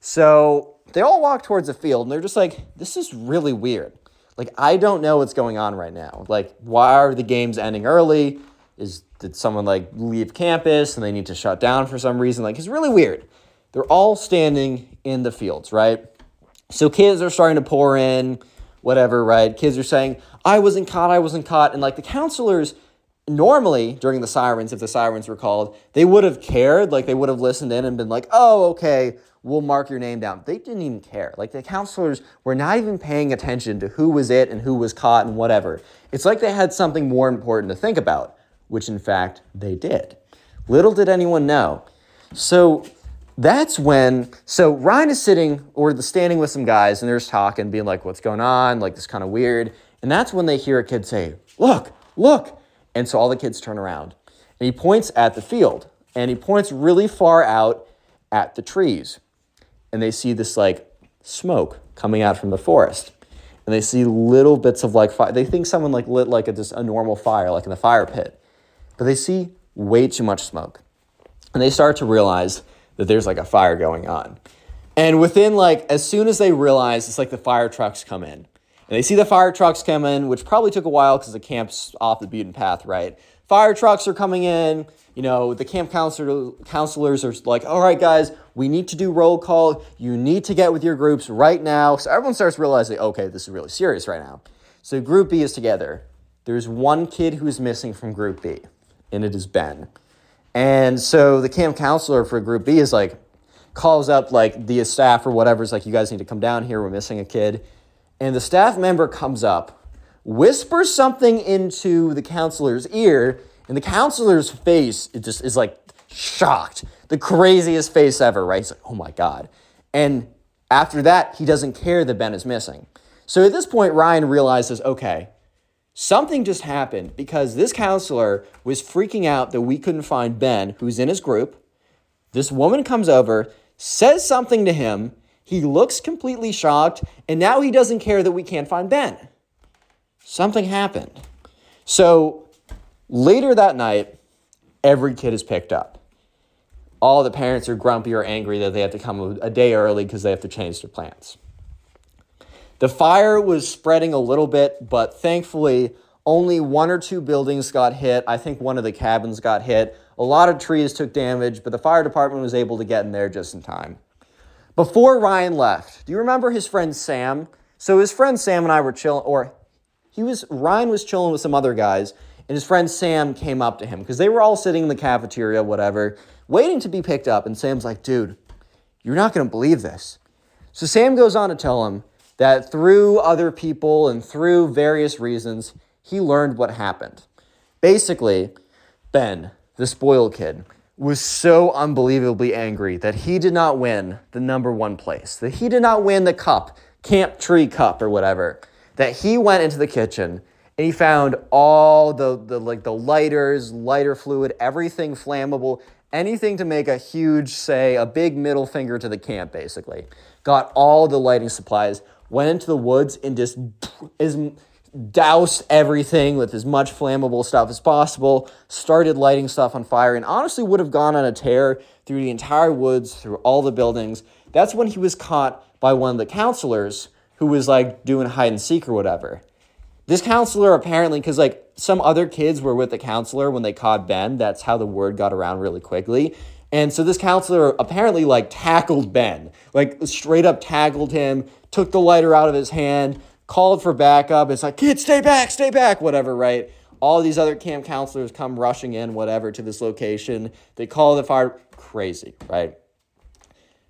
So they all walk towards the field and they're just like, this is really weird. Like, I don't know what's going on right now. Like, why are the games ending early? Is did someone like leave campus and they need to shut down for some reason? Like, it's really weird. They're all standing in the fields, right? So kids are starting to pour in, whatever, right? Kids are saying, I wasn't caught, I wasn't caught. And like the counselors, normally during the sirens, if the sirens were called, they would have cared. Like they would have listened in and been like, oh, okay, we'll mark your name down. They didn't even care. Like the counselors were not even paying attention to who was it and who was caught and whatever. It's like they had something more important to think about, which in fact they did. Little did anyone know. So that's when so Ryan is sitting or the standing with some guys and they're just talking, being like, what's going on? Like this kind of weird. And that's when they hear a kid say, Look, look. And so all the kids turn around. And he points at the field. And he points really far out at the trees. And they see this like smoke coming out from the forest. And they see little bits of like fire. They think someone like lit like a, just a normal fire, like in the fire pit. But they see way too much smoke. And they start to realize that there's like a fire going on. And within like, as soon as they realize it's like the fire trucks come in. And they see the fire trucks come in, which probably took a while because the camp's off the beaten path, right? Fire trucks are coming in. You know, the camp counselor, counselors are like, all right, guys, we need to do roll call. You need to get with your groups right now. So everyone starts realizing, okay, this is really serious right now. So Group B is together. There's one kid who's missing from Group B, and it is Ben. And so the camp counselor for Group B is like, calls up like the staff or whatever. Is like, you guys need to come down here. We're missing a kid. And the staff member comes up, whispers something into the counselor's ear, and the counselor's face it just is like shocked. The craziest face ever, right? He's like, oh my God. And after that, he doesn't care that Ben is missing. So at this point, Ryan realizes, okay, something just happened because this counselor was freaking out that we couldn't find Ben, who's in his group. This woman comes over, says something to him. He looks completely shocked, and now he doesn't care that we can't find Ben. Something happened. So later that night, every kid is picked up. All the parents are grumpy or angry that they have to come a day early because they have to change their plans. The fire was spreading a little bit, but thankfully, only one or two buildings got hit. I think one of the cabins got hit. A lot of trees took damage, but the fire department was able to get in there just in time. Before Ryan left, do you remember his friend Sam? So his friend Sam and I were chilling, or he was Ryan was chilling with some other guys, and his friend Sam came up to him because they were all sitting in the cafeteria, whatever, waiting to be picked up. And Sam's like, "Dude, you're not gonna believe this." So Sam goes on to tell him that through other people and through various reasons, he learned what happened. Basically, Ben, the spoiled kid, was so unbelievably angry that he did not win the number one place, that he did not win the cup, Camp Tree Cup or whatever, that he went into the kitchen and he found all the, the like the lighters, lighter fluid, everything flammable, anything to make a huge, say, a big middle finger to the camp, basically. Got all the lighting supplies, went into the woods and just is doused everything with as much flammable stuff as possible, started lighting stuff on fire, and honestly would have gone on a tear through the entire woods, through all the buildings. That's when he was caught by one of the counselors who was like doing hide and seek or whatever. This counselor apparently, because like some other kids were with the counselor when they caught Ben, that's how the word got around really quickly. And so this counselor apparently like tackled Ben, like straight up tackled him, took the lighter out of his hand, called for backup. It's like, kids, stay back, stay back, whatever, right? All these other camp counselors come rushing in, whatever, to this location. They call the fire. Crazy, right?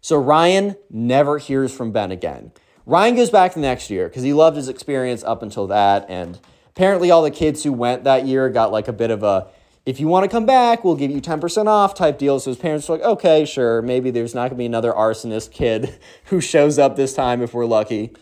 So Ryan never hears from Ben again. Ryan goes back the next year because he loved his experience up until that. And apparently, all the kids who went that year got like a bit of a if you want to come back, we'll give you 10% off type deal. So his parents were like, okay, sure, maybe there's not going to be another arsonist kid who shows up this time if we're lucky.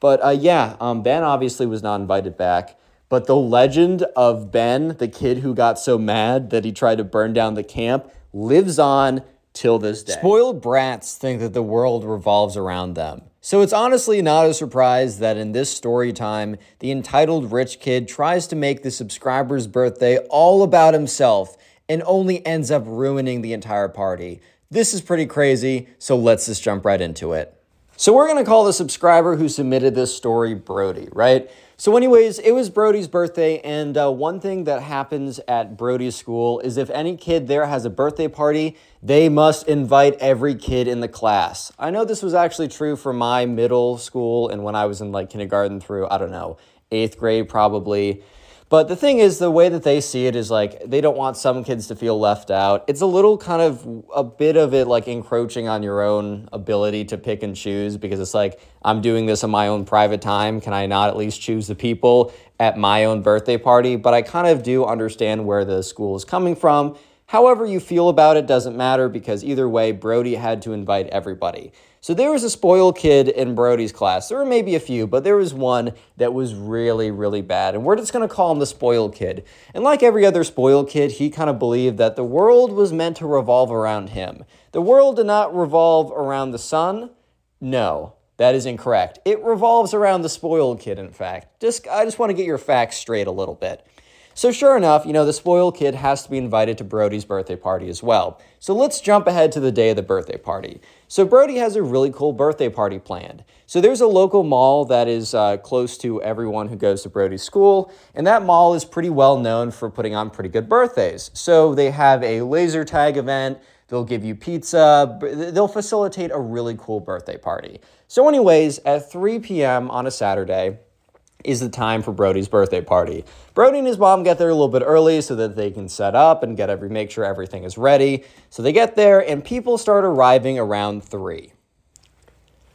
But uh, yeah, um, Ben obviously was not invited back. But the legend of Ben, the kid who got so mad that he tried to burn down the camp, lives on till this day. Spoiled brats think that the world revolves around them. So it's honestly not a surprise that in this story time, the entitled rich kid tries to make the subscriber's birthday all about himself and only ends up ruining the entire party. This is pretty crazy, so let's just jump right into it. So we're gonna call the subscriber who submitted this story Brody, right? So, anyways, it was Brody's birthday, and uh, one thing that happens at Brody's school is if any kid there has a birthday party, they must invite every kid in the class. I know this was actually true for my middle school and when I was in like kindergarten through, I don't know, eighth grade probably. But the thing is, the way that they see it is like they don't want some kids to feel left out. It's a little kind of a bit of it like encroaching on your own ability to pick and choose because it's like, I'm doing this in my own private time. Can I not at least choose the people at my own birthday party? But I kind of do understand where the school is coming from. However, you feel about it doesn't matter because either way, Brody had to invite everybody. So there was a spoiled kid in Brody's class. There were maybe a few, but there was one that was really, really bad. And we're just going to call him the spoiled kid. And like every other spoiled kid, he kind of believed that the world was meant to revolve around him. The world did not revolve around the sun. No, that is incorrect. It revolves around the spoiled kid, in fact. Just I just want to get your facts straight a little bit. So, sure enough, you know, the spoiled kid has to be invited to Brody's birthday party as well. So, let's jump ahead to the day of the birthday party. So, Brody has a really cool birthday party planned. So, there's a local mall that is uh, close to everyone who goes to Brody's school, and that mall is pretty well known for putting on pretty good birthdays. So, they have a laser tag event. They'll give you pizza. They'll facilitate a really cool birthday party. So, anyways, at 3 p.m. on a Saturday, is the time for Brody's birthday party. Brody and his mom get there a little bit early so that they can set up and get every make sure everything is ready. So they get there and people start arriving around 3.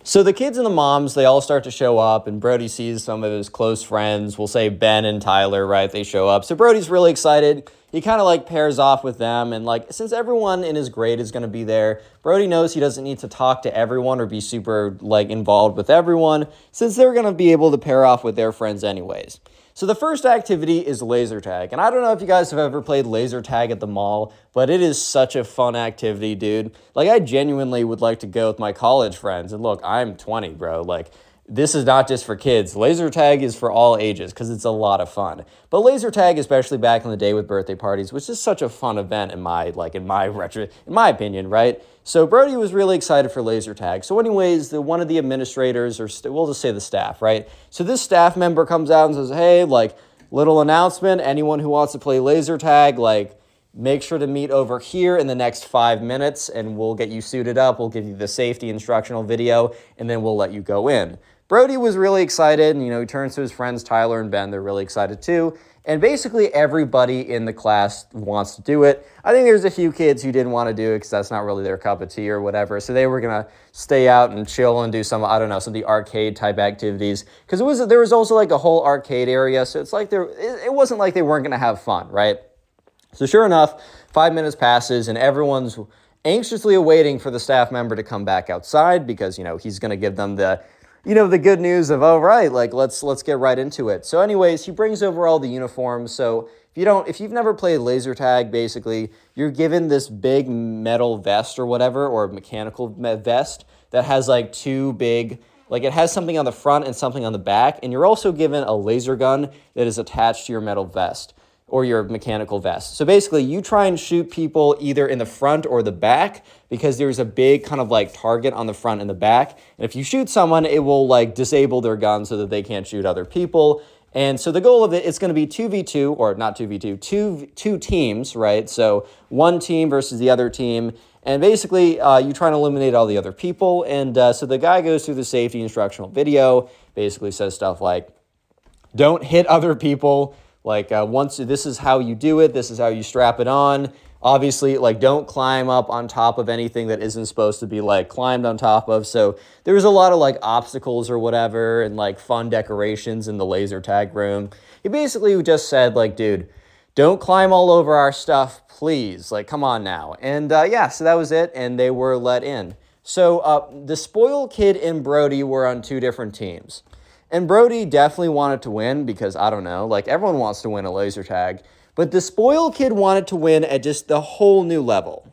So the kids and the moms, they all start to show up and Brody sees some of his close friends, we'll say Ben and Tyler, right? They show up. So Brody's really excited. He kind of like pairs off with them. And like, since everyone in his grade is going to be there, Brody knows he doesn't need to talk to everyone or be super like involved with everyone since they're going to be able to pair off with their friends anyways. So the first activity is laser tag. And I don't know if you guys have ever played laser tag at the mall, but it is such a fun activity, dude. Like I genuinely would like to go with my college friends. And look, I'm 20, bro. Like this is not just for kids. Laser tag is for all ages because it's a lot of fun. But laser tag, especially back in the day with birthday parties, was just such a fun event in my like in my retro in my opinion, right? So Brody was really excited for laser tag. So, anyways, the one of the administrators, or st- we'll just say the staff, right? So this staff member comes out and says, "Hey, like little announcement. Anyone who wants to play laser tag, like." Make sure to meet over here in the next five minutes and we'll get you suited up. We'll give you the safety instructional video and then we'll let you go in. Brody was really excited, and you know, he turns to his friends Tyler and Ben. They're really excited too. And basically, everybody in the class wants to do it. I think there's a few kids who didn't want to do it because that's not really their cup of tea or whatever. So they were gonna stay out and chill and do some, I don't know, some of the arcade type activities. Because it was there was also like a whole arcade area, so it's like there it, it wasn't like they weren't gonna have fun, right? So sure enough, five minutes passes and everyone's anxiously awaiting for the staff member to come back outside because you know he's going to give them the you know the good news of oh right like let's let's get right into it. So anyways he brings over all the uniforms. So if you don't if you've never played laser tag basically you're given this big metal vest or whatever or mechanical vest that has like two big like it has something on the front and something on the back and you're also given a laser gun that is attached to your metal vest or your mechanical vest. So basically, you try and shoot people either in the front or the back because there's a big kind of like target on the front and the back. And if you shoot someone, it will like disable their gun so that they can't shoot other people. And so the goal of it, it's going to be 2v2, or not 2v2, two, two teams, right? So one team versus the other team. And basically, uh, you try and eliminate all the other people. And uh, so the guy goes through the safety instructional video, basically says stuff like, don't hit other people. Like uh, once this is how you do it, this is how you strap it on. Obviously, like don't climb up on top of anything that isn't supposed to be like climbed on top of. So there was a lot of like obstacles or whatever, and like fun decorations in the laser tag room. He basically just said like, dude, don't climb all over our stuff, please. Like, come on now. And uh, yeah, so that was it, and they were let in. So uh, the spoiled kid and Brody were on two different teams. And Brody definitely wanted to win because I don't know, like everyone wants to win a laser tag. But the spoiled kid wanted to win at just the whole new level.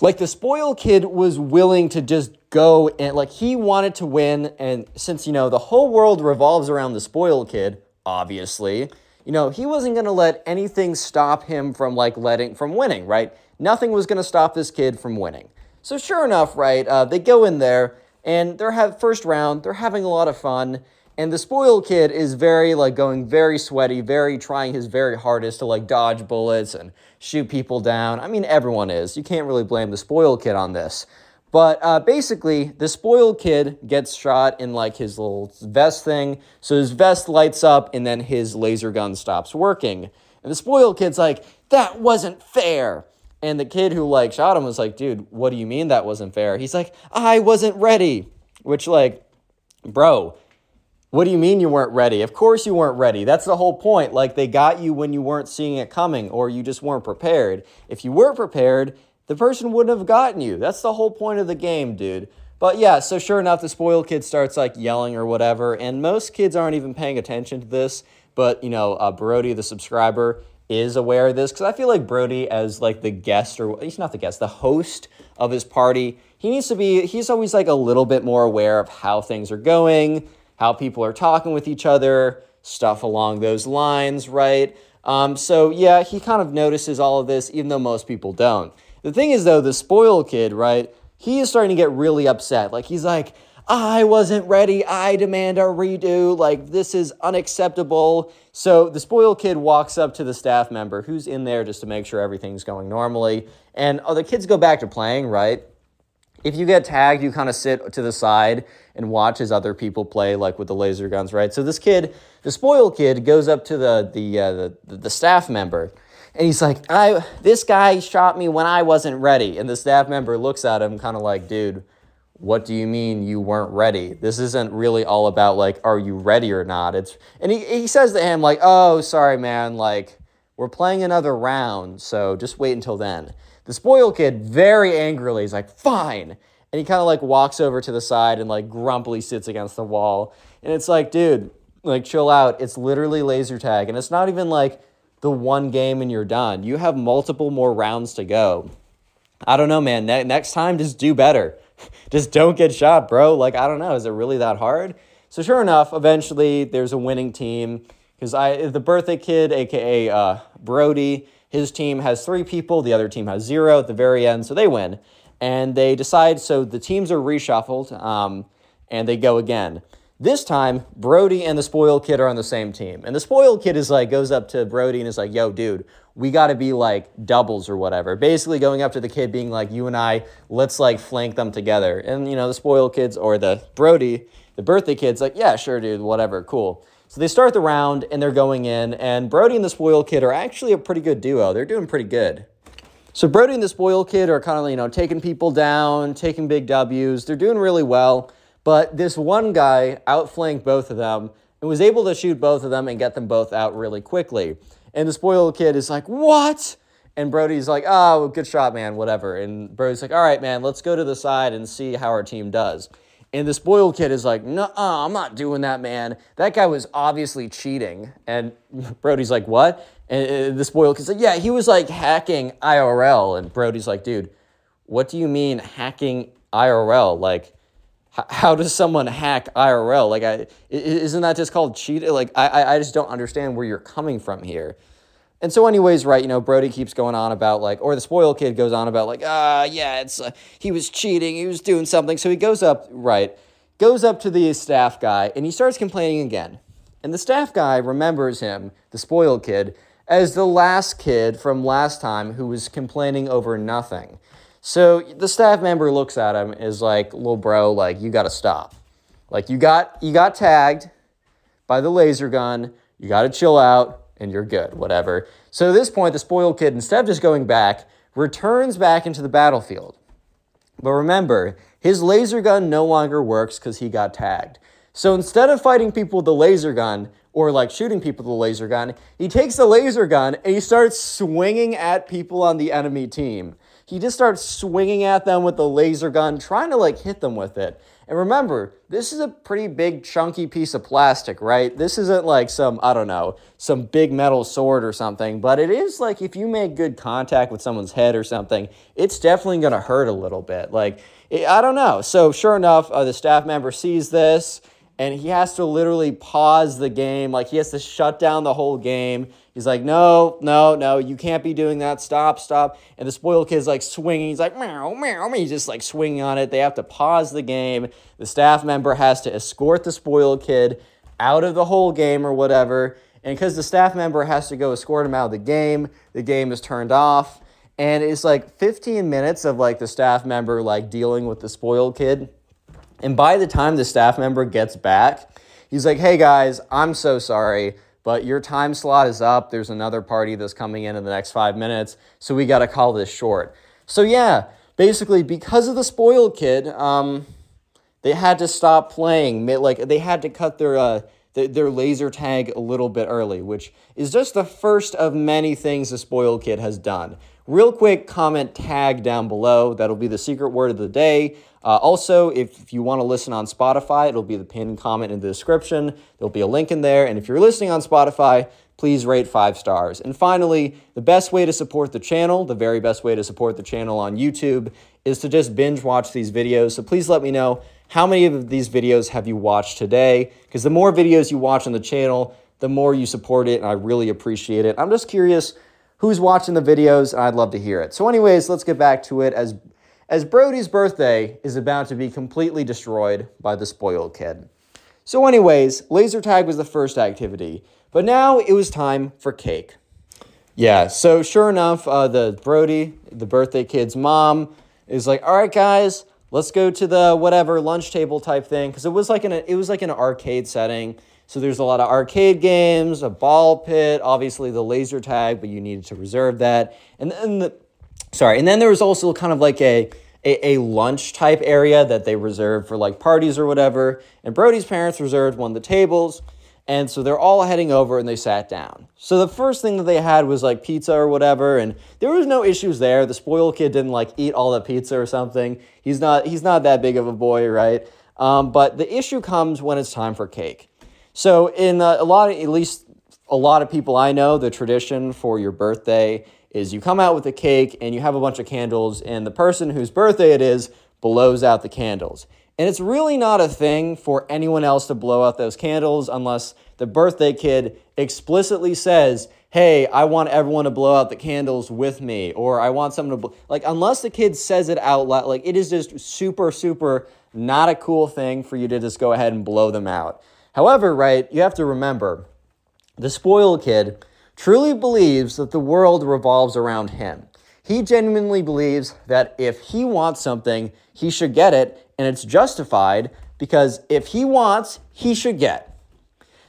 Like the spoiled kid was willing to just go and like he wanted to win. And since, you know, the whole world revolves around the spoiled kid, obviously, you know, he wasn't going to let anything stop him from like letting, from winning, right? Nothing was going to stop this kid from winning. So sure enough, right, uh, they go in there and they're have first round, they're having a lot of fun. And the spoiled kid is very like going very sweaty, very trying his very hardest to like dodge bullets and shoot people down. I mean, everyone is. You can't really blame the spoiled kid on this. But uh, basically, the spoiled kid gets shot in like his little vest thing. So his vest lights up and then his laser gun stops working. And the spoiled kid's like, that wasn't fair. And the kid who like shot him was like, dude, what do you mean that wasn't fair? He's like, I wasn't ready. Which, like, bro, what do you mean you weren't ready? Of course you weren't ready. That's the whole point. Like they got you when you weren't seeing it coming or you just weren't prepared. If you were prepared, the person wouldn't have gotten you. That's the whole point of the game, dude. But yeah, so sure enough, the spoiled kid starts like yelling or whatever, and most kids aren't even paying attention to this. But you know, uh, Brody, the subscriber, is aware of this because I feel like Brody, as like the guest or he's not the guest, the host of his party, he needs to be. He's always like a little bit more aware of how things are going how people are talking with each other, stuff along those lines, right? Um, so yeah, he kind of notices all of this, even though most people don't. The thing is, though, the spoiled kid, right? He is starting to get really upset. Like he's like, I wasn't ready. I demand a redo. Like this is unacceptable. So the spoiled kid walks up to the staff member who's in there just to make sure everything's going normally. And oh, the kids go back to playing, right? If you get tagged, you kind of sit to the side and watch as other people play, like with the laser guns, right? So this kid, the spoiled kid, goes up to the the uh, the, the staff member, and he's like, "I this guy shot me when I wasn't ready." And the staff member looks at him, kind of like, "Dude, what do you mean you weren't ready? This isn't really all about like, are you ready or not?" It's and he he says to him like, "Oh, sorry, man, like." We're playing another round, so just wait until then. The spoiled kid very angrily is like, fine. And he kind of like walks over to the side and like grumpily sits against the wall. And it's like, dude, like chill out. It's literally laser tag. And it's not even like the one game and you're done. You have multiple more rounds to go. I don't know, man. Ne- next time, just do better. just don't get shot, bro. Like, I don't know. Is it really that hard? So, sure enough, eventually there's a winning team because I the birthday kid, aka uh, Brody, his team has three people. The other team has zero at the very end, so they win. And they decide. So the teams are reshuffled, um, and they go again. This time, Brody and the spoiled kid are on the same team. And the spoiled kid is like, goes up to Brody and is like, yo, dude, we got to be like doubles or whatever. Basically, going up to the kid being like, you and I, let's like flank them together. And, you know, the spoiled kids or the Brody, the birthday kid's like, yeah, sure, dude, whatever, cool. So they start the round and they're going in. And Brody and the Spoil kid are actually a pretty good duo. They're doing pretty good. So Brody and the Spoil kid are kind of, you know, taking people down, taking big W's. They're doing really well. But this one guy outflanked both of them and was able to shoot both of them and get them both out really quickly. And the Spoil kid is like, What? And Brody's like, Oh, good shot, man, whatever. And Brody's like, All right, man, let's go to the side and see how our team does. And the spoiled kid is like, No, I'm not doing that, man. That guy was obviously cheating. And Brody's like, What? And uh, the spoiled kid's like, Yeah, he was like hacking IRL. And Brody's like, Dude, what do you mean hacking IRL? Like, h- how does someone hack IRL? Like, I, isn't that just called cheating? Like, I- I just don't understand where you're coming from here. And so, anyways, right, you know, Brody keeps going on about like, or the spoiled kid goes on about like, ah, yeah, it's uh, he was cheating, he was doing something. So he goes up, right, goes up to the staff guy, and he starts complaining again. And the staff guy remembers him, the spoiled kid, as the last kid from last time who was complaining over nothing. So the staff member looks at him, is like, little bro, like, you gotta stop. Like you got you got tagged by the laser gun. You got to chill out and you're good, whatever. So at this point, the spoiled kid, instead of just going back, returns back into the battlefield. But remember, his laser gun no longer works because he got tagged. So instead of fighting people with the laser gun or like shooting people with the laser gun, he takes the laser gun and he starts swinging at people on the enemy team. He just starts swinging at them with the laser gun, trying to like hit them with it. And remember, this is a pretty big, chunky piece of plastic, right? This isn't like some, I don't know, some big metal sword or something, but it is like if you make good contact with someone's head or something, it's definitely gonna hurt a little bit. Like, it, I don't know. So, sure enough, uh, the staff member sees this and he has to literally pause the game. Like, he has to shut down the whole game. He's like, no, no, no, you can't be doing that. Stop, stop. And the spoiled kid's like swinging. He's like, meow, meow. He's just like swinging on it. They have to pause the game. The staff member has to escort the spoiled kid out of the whole game or whatever. And because the staff member has to go escort him out of the game, the game is turned off. And it's like 15 minutes of like the staff member like dealing with the spoiled kid. And by the time the staff member gets back, he's like, hey guys, I'm so sorry, but your time slot is up. There's another party that's coming in in the next five minutes, so we got to call this short. So, yeah, basically, because of the spoiled kid, um, they had to stop playing. Like, they had to cut their. Uh, their laser tag a little bit early, which is just the first of many things the spoiled kid has done. Real quick, comment tag down below. That'll be the secret word of the day. Uh, also, if, you want to listen on Spotify, it'll be the pinned comment in the description. There'll be a link in there. And if you're listening on Spotify, please rate five stars. And finally, the best way to support the channel, the very best way to support the channel on YouTube, is to just binge watch these videos. So please let me know how many of these videos have you watched today? Because the more videos you watch on the channel, the more you support it, and I really appreciate it. I'm just curious who's watching the videos, and I'd love to hear it. So, anyways, let's get back to it. As as Brody's birthday is about to be completely destroyed by the spoiled kid. So, anyways, laser tag was the first activity, but now it was time for cake. Yeah, so sure enough, uh, the Brody, the birthday kid's mom, is like, "All right, guys, let's go to the whatever lunch table type thing," because it was like an it was like an arcade setting. So there's a lot of arcade games, a ball pit, obviously the laser tag, but you needed to reserve that, and then the sorry, and then there was also kind of like a a, a lunch type area that they reserved for like parties or whatever. And Brody's parents reserved one of the tables. And so they're all heading over and they sat down. So the first thing that they had was like pizza or whatever, and there was no issues there. The spoiled kid didn't like eat all the pizza or something. He's not he's not that big of a boy, right? Um, but the issue comes when it's time for cake. So in uh, a lot of at least a lot of people I know, the tradition for your birthday is you come out with a cake and you have a bunch of candles, and the person whose birthday it is blows out the candles. And it's really not a thing for anyone else to blow out those candles unless the birthday kid explicitly says, Hey, I want everyone to blow out the candles with me, or I want someone to, bl-. like, unless the kid says it out loud, like, it is just super, super not a cool thing for you to just go ahead and blow them out. However, right, you have to remember the spoiled kid truly believes that the world revolves around him. He genuinely believes that if he wants something, he should get it, and it's justified because if he wants, he should get.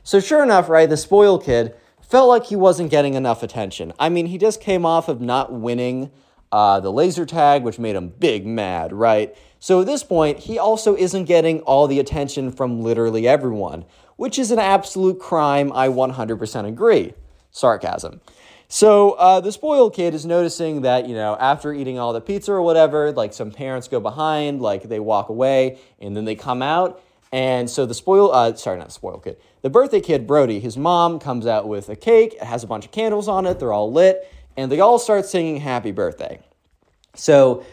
So, sure enough, right, the spoiled kid felt like he wasn't getting enough attention. I mean, he just came off of not winning uh, the laser tag, which made him big mad, right? So, at this point, he also isn't getting all the attention from literally everyone, which is an absolute crime. I 100% agree. Sarcasm. So uh, the spoiled kid is noticing that, you know, after eating all the pizza or whatever, like some parents go behind, like they walk away, and then they come out. And so the spoil, uh, sorry, not spoiled kid, the birthday kid, Brody, his mom comes out with a cake. It has a bunch of candles on it. They're all lit. And they all start singing happy birthday. So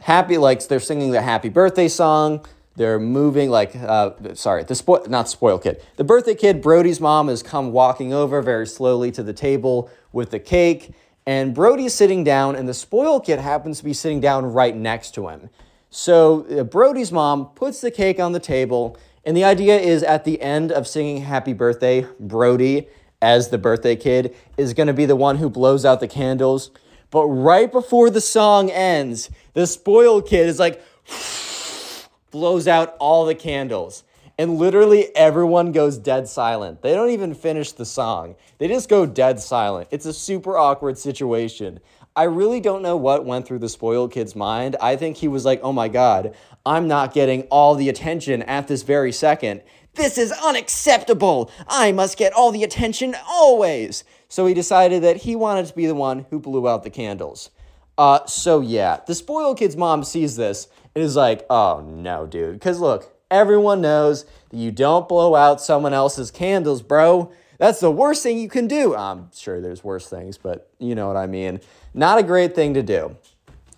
happy, like they're singing the happy birthday song. They're moving like, uh, sorry, the spoil, not spoil kid. The birthday kid, Brody's mom, has come walking over very slowly to the table with the cake, and Brody's sitting down, and the spoil kid happens to be sitting down right next to him. So uh, Brody's mom puts the cake on the table, and the idea is at the end of singing Happy Birthday, Brody, as the birthday kid, is going to be the one who blows out the candles. But right before the song ends, the spoiled kid is like, blows out all the candles. And literally everyone goes dead silent. They don't even finish the song. They just go dead silent. It's a super awkward situation. I really don't know what went through the spoiled kid's mind. I think he was like, oh my God, I'm not getting all the attention at this very second. This is unacceptable. I must get all the attention always. So he decided that he wanted to be the one who blew out the candles. Uh, so yeah, the spoiled kid's mom sees this and is like, oh no, dude. Because look, everyone knows that you don't blow out someone else's candles, bro. That's the worst thing you can do. I'm sure there's worse things, but you know what I mean. Not a great thing to do.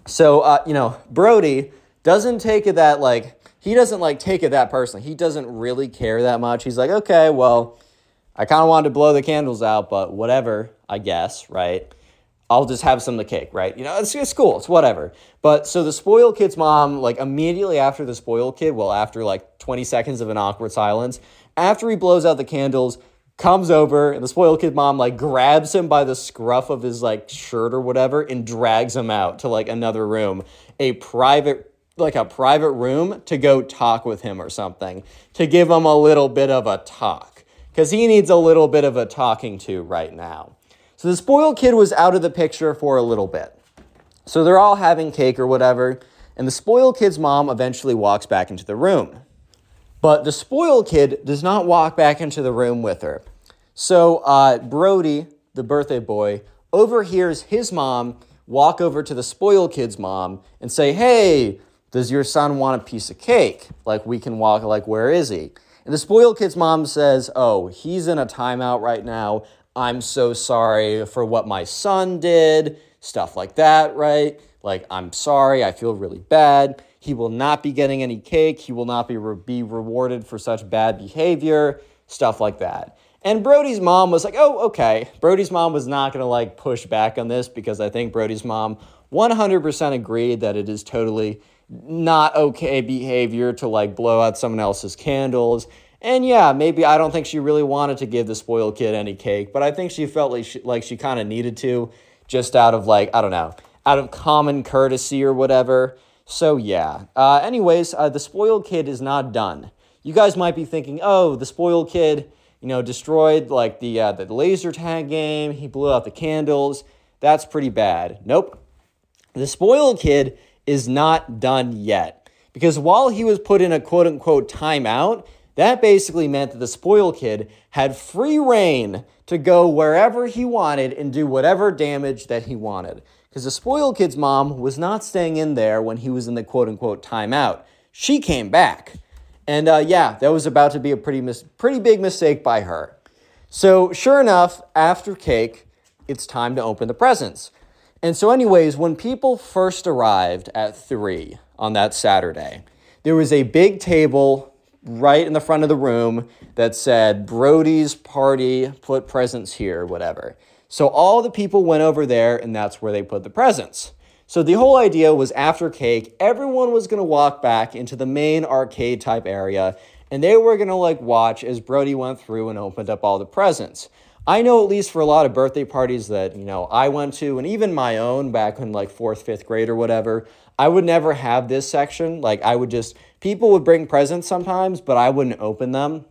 So, uh, you know, Brody doesn't take it that, like, he doesn't, like, take it that personally. He doesn't really care that much. He's like, okay, well, I kind of wanted to blow the candles out, but whatever, I guess, right? I'll just have some of the cake, right? You know, it's, it's cool, it's whatever. But so the spoiled kid's mom, like immediately after the spoiled kid, well, after like 20 seconds of an awkward silence, after he blows out the candles, comes over and the spoiled kid mom like grabs him by the scruff of his like shirt or whatever and drags him out to like another room, a private like a private room to go talk with him or something, to give him a little bit of a talk cuz he needs a little bit of a talking to right now. So the spoiled kid was out of the picture for a little bit. So they're all having cake or whatever, and the spoiled kid's mom eventually walks back into the room. But the spoiled kid does not walk back into the room with her. So uh, Brody, the birthday boy, overhears his mom walk over to the spoiled kid's mom and say, Hey, does your son want a piece of cake? Like, we can walk, like, where is he? And the spoiled kid's mom says, Oh, he's in a timeout right now. I'm so sorry for what my son did, stuff like that, right? Like, I'm sorry, I feel really bad. He will not be getting any cake. He will not be, re- be rewarded for such bad behavior, stuff like that. And Brody's mom was like, oh, okay. Brody's mom was not going to like push back on this because I think Brody's mom 100% agreed that it is totally not okay behavior to like blow out someone else's candles. And yeah, maybe I don't think she really wanted to give the spoiled kid any cake, but I think she felt like she, like she kind of needed to just out of like, I don't know, out of common courtesy or whatever. So yeah. Uh, anyways, uh, the spoiled kid is not done. You guys might be thinking, oh, the spoiled kid, you know, destroyed like the uh, the laser tag game. He blew out the candles. That's pretty bad. Nope. The spoiled kid is not done yet because while he was put in a quote unquote timeout, That basically meant that the spoiled kid had free rein to go wherever he wanted and do whatever damage that he wanted. Because the spoiled kid's mom was not staying in there when he was in the quote unquote timeout. She came back. And uh, yeah, that was about to be a pretty, mis- pretty big mistake by her. So, sure enough, after cake, it's time to open the presents. And so, anyways, when people first arrived at three on that Saturday, there was a big table right in the front of the room that said Brody's party, put presents here, whatever. So all the people went over there, and that's where they put the presents. So the whole idea was after cake, everyone was gonna walk back into the main arcade type area, and they were gonna like watch as Brody went through and opened up all the presents. I know at least for a lot of birthday parties that, you know, I went to, and even my own back in like fourth, fifth grade or whatever, I would never have this section. Like I would just, people would bring presents sometimes, but I wouldn't open them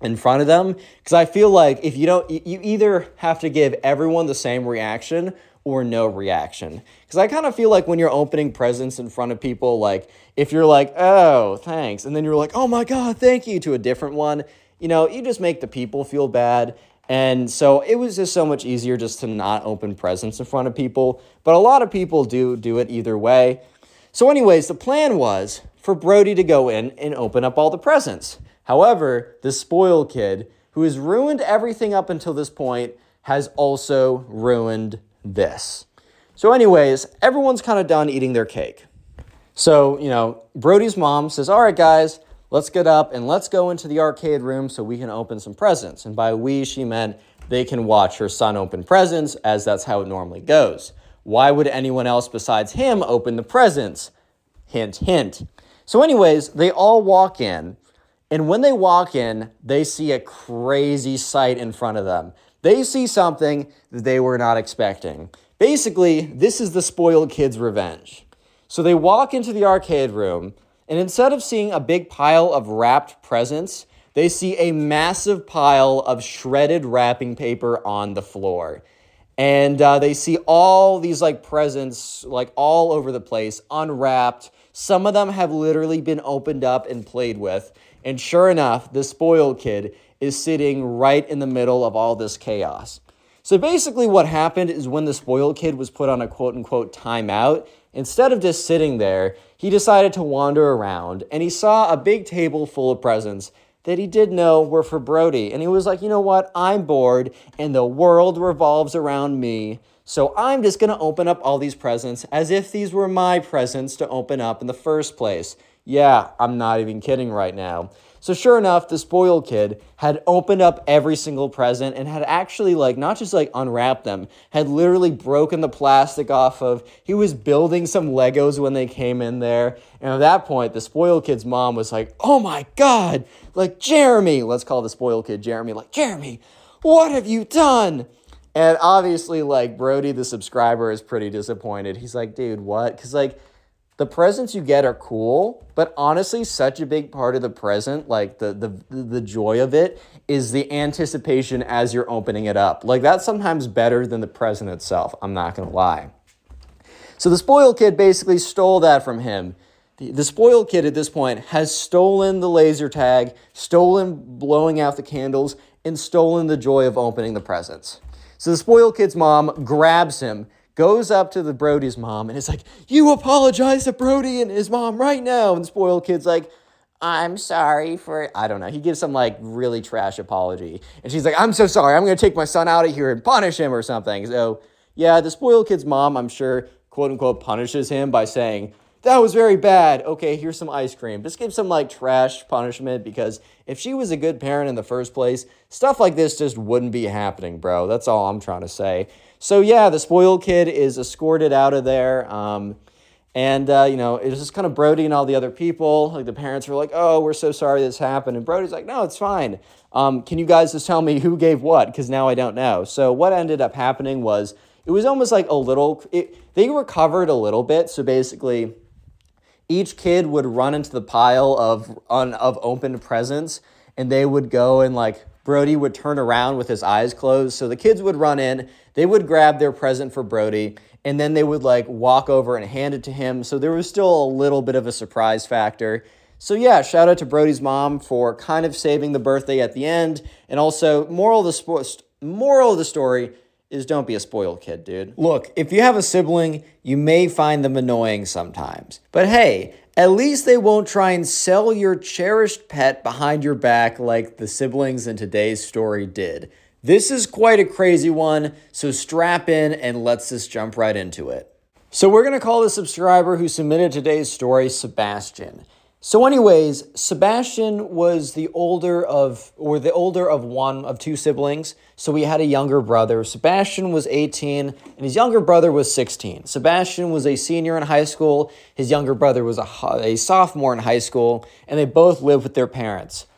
in front of them because I feel like if you don't, you either have to give everyone the same reaction or no reaction. Because I kind of feel like when you're opening presents in front of people, like if you're like, oh, thanks, and then you're like, oh my God, thank you to a different one, you know, you just make the people feel bad. And so it was just so much easier just to not open presents in front of people. But a lot of people do do it either way. So, anyways, the plan was for Brody to go in and open up all the presents. However, the spoiled kid, who has ruined everything up until this point, has also ruined this. So, anyways, everyone's kind of done eating their cake. So, you know, Brody's mom says, All right, guys, let's get up and let's go into the arcade room so we can open some presents. And by we, she meant they can watch her son open presents, as that's how it normally goes. Why would anyone else besides him open the presents? Hint, hint. So, anyways, they all walk in, and when they walk in, they see a crazy sight in front of them. They see something that they were not expecting. Basically, this is the spoiled kid's revenge. So they walk into the arcade room, and instead of seeing a big pile of wrapped presents, they see a massive pile of shredded wrapping paper on the floor. And uh, they see all these like presents, like all over the place, unwrapped. Some of them have literally been opened up and played with. And sure enough, the spoiled kid is sitting right in the middle of all this chaos. So basically, what happened is when the spoiled kid was put on a quote unquote timeout, instead of just sitting there, he decided to wander around and he saw a big table full of presents that he did know were for Brody. And he was like, you know what? I'm bored and the world revolves around me. So I'm just going to open up all these presents as if these were my presents to open up in the first place. Yeah, I'm not even kidding right now. So sure enough, the spoiled kid had opened up every single present and had actually like not just like unwrapped them, had literally broken the plastic off of. He was building some Legos when they came in there. And at that point, the spoiled kid's mom was like, "Oh my god, like Jeremy, let's call the spoiled kid Jeremy, like Jeremy, what have you done?" And obviously, like Brody, the subscriber, is pretty disappointed. He's like, dude, what? Because, like, the presents you get are cool, but honestly, such a big part of the present, like the, the, the joy of it, is the anticipation as you're opening it up. Like, that's sometimes better than the present itself. I'm not gonna lie. So, the spoiled kid basically stole that from him. The, the spoiled kid at this point has stolen the laser tag, stolen blowing out the candles, and stolen the joy of opening the presents. So the spoiled kid's mom grabs him, goes up to the Brody's mom, and is like, You apologize to Brody and his mom right now. And the spoiled kid's like, I'm sorry for, I don't know. He gives some like really trash apology. And she's like, I'm so sorry. I'm going to take my son out of here and punish him or something. So, yeah, the spoiled kid's mom, I'm sure, quote unquote, punishes him by saying, that was very bad. Okay, here's some ice cream. Just give some like trash punishment because if she was a good parent in the first place, stuff like this just wouldn't be happening, bro. That's all I'm trying to say. So yeah, the spoiled kid is escorted out of there. Um, and uh, you know, it was just kind of Brody and all the other people. Like the parents were like, "Oh, we're so sorry this happened," and Brody's like, "No, it's fine. Um, can you guys just tell me who gave what? Because now I don't know." So what ended up happening was it was almost like a little. It, they recovered a little bit. So basically each kid would run into the pile of un, of opened presents and they would go and like Brody would turn around with his eyes closed. So the kids would run in, they would grab their present for Brody, and then they would like walk over and hand it to him. So there was still a little bit of a surprise factor. So yeah, shout out to Brody's mom for kind of saving the birthday at the end, and also moral of the spo- moral of the story is don't be a spoiled kid, dude. Look, if you have a sibling, you may find them annoying sometimes, but hey. At least they won't try and sell your cherished pet behind your back like the siblings in today's story did. This is quite a crazy one, so strap in and let's just jump right into it. So, we're gonna call the subscriber who submitted today's story Sebastian. So, anyways, Sebastian was the older of, or the older of one of two siblings. So, he had a younger brother. Sebastian was 18, and his younger brother was 16. Sebastian was a senior in high school. His younger brother was a, a sophomore in high school, and they both lived with their parents.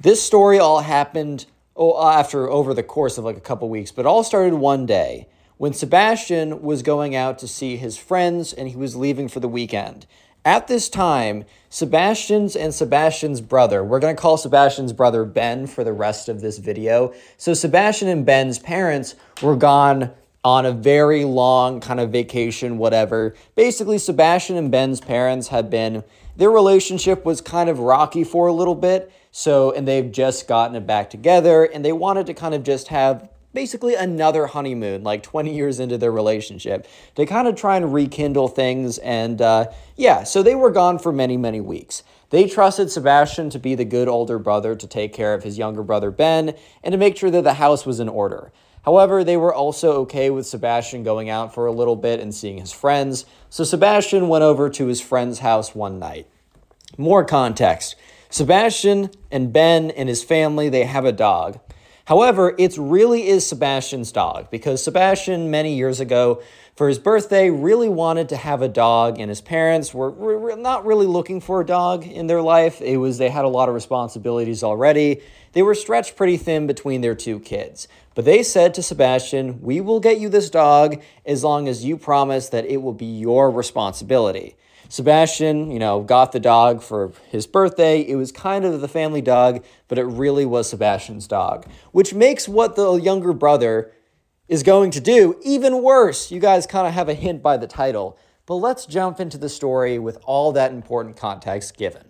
This story all happened oh, after over the course of like a couple weeks, but it all started one day when Sebastian was going out to see his friends and he was leaving for the weekend. At this time, Sebastian's and Sebastian's brother, we're going to call Sebastian's brother Ben for the rest of this video. So, Sebastian and Ben's parents were gone on a very long kind of vacation, whatever. Basically, Sebastian and Ben's parents had been, their relationship was kind of rocky for a little bit. So, and they've just gotten it back together and they wanted to kind of just have basically another honeymoon, like 20 years into their relationship, to kind of try and rekindle things. And uh, yeah, so they were gone for many, many weeks. They trusted Sebastian to be the good older brother to take care of his younger brother Ben and to make sure that the house was in order. However, they were also okay with Sebastian going out for a little bit and seeing his friends, so Sebastian went over to his friend's house one night. More context Sebastian and Ben and his family, they have a dog. However, it really is Sebastian's dog because Sebastian, many years ago, for his birthday, really wanted to have a dog, and his parents were, were not really looking for a dog in their life. It was they had a lot of responsibilities already. They were stretched pretty thin between their two kids. But they said to Sebastian, We will get you this dog as long as you promise that it will be your responsibility. Sebastian, you know, got the dog for his birthday. It was kind of the family dog, but it really was Sebastian's dog, which makes what the younger brother is going to do even worse. You guys kind of have a hint by the title. But let's jump into the story with all that important context given.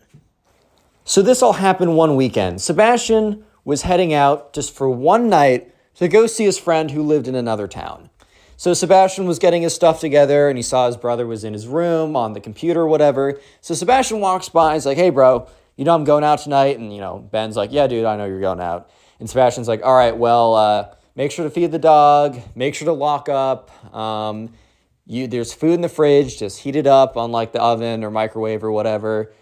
So, this all happened one weekend. Sebastian was heading out just for one night to go see his friend who lived in another town. So Sebastian was getting his stuff together and he saw his brother was in his room on the computer whatever. So Sebastian walks by and he's like, hey, bro, you know I'm going out tonight? And, you know, Ben's like, yeah, dude, I know you're going out. And Sebastian's like, all right, well, uh, make sure to feed the dog, make sure to lock up. Um, you, there's food in the fridge, just heat it up on like the oven or microwave or whatever.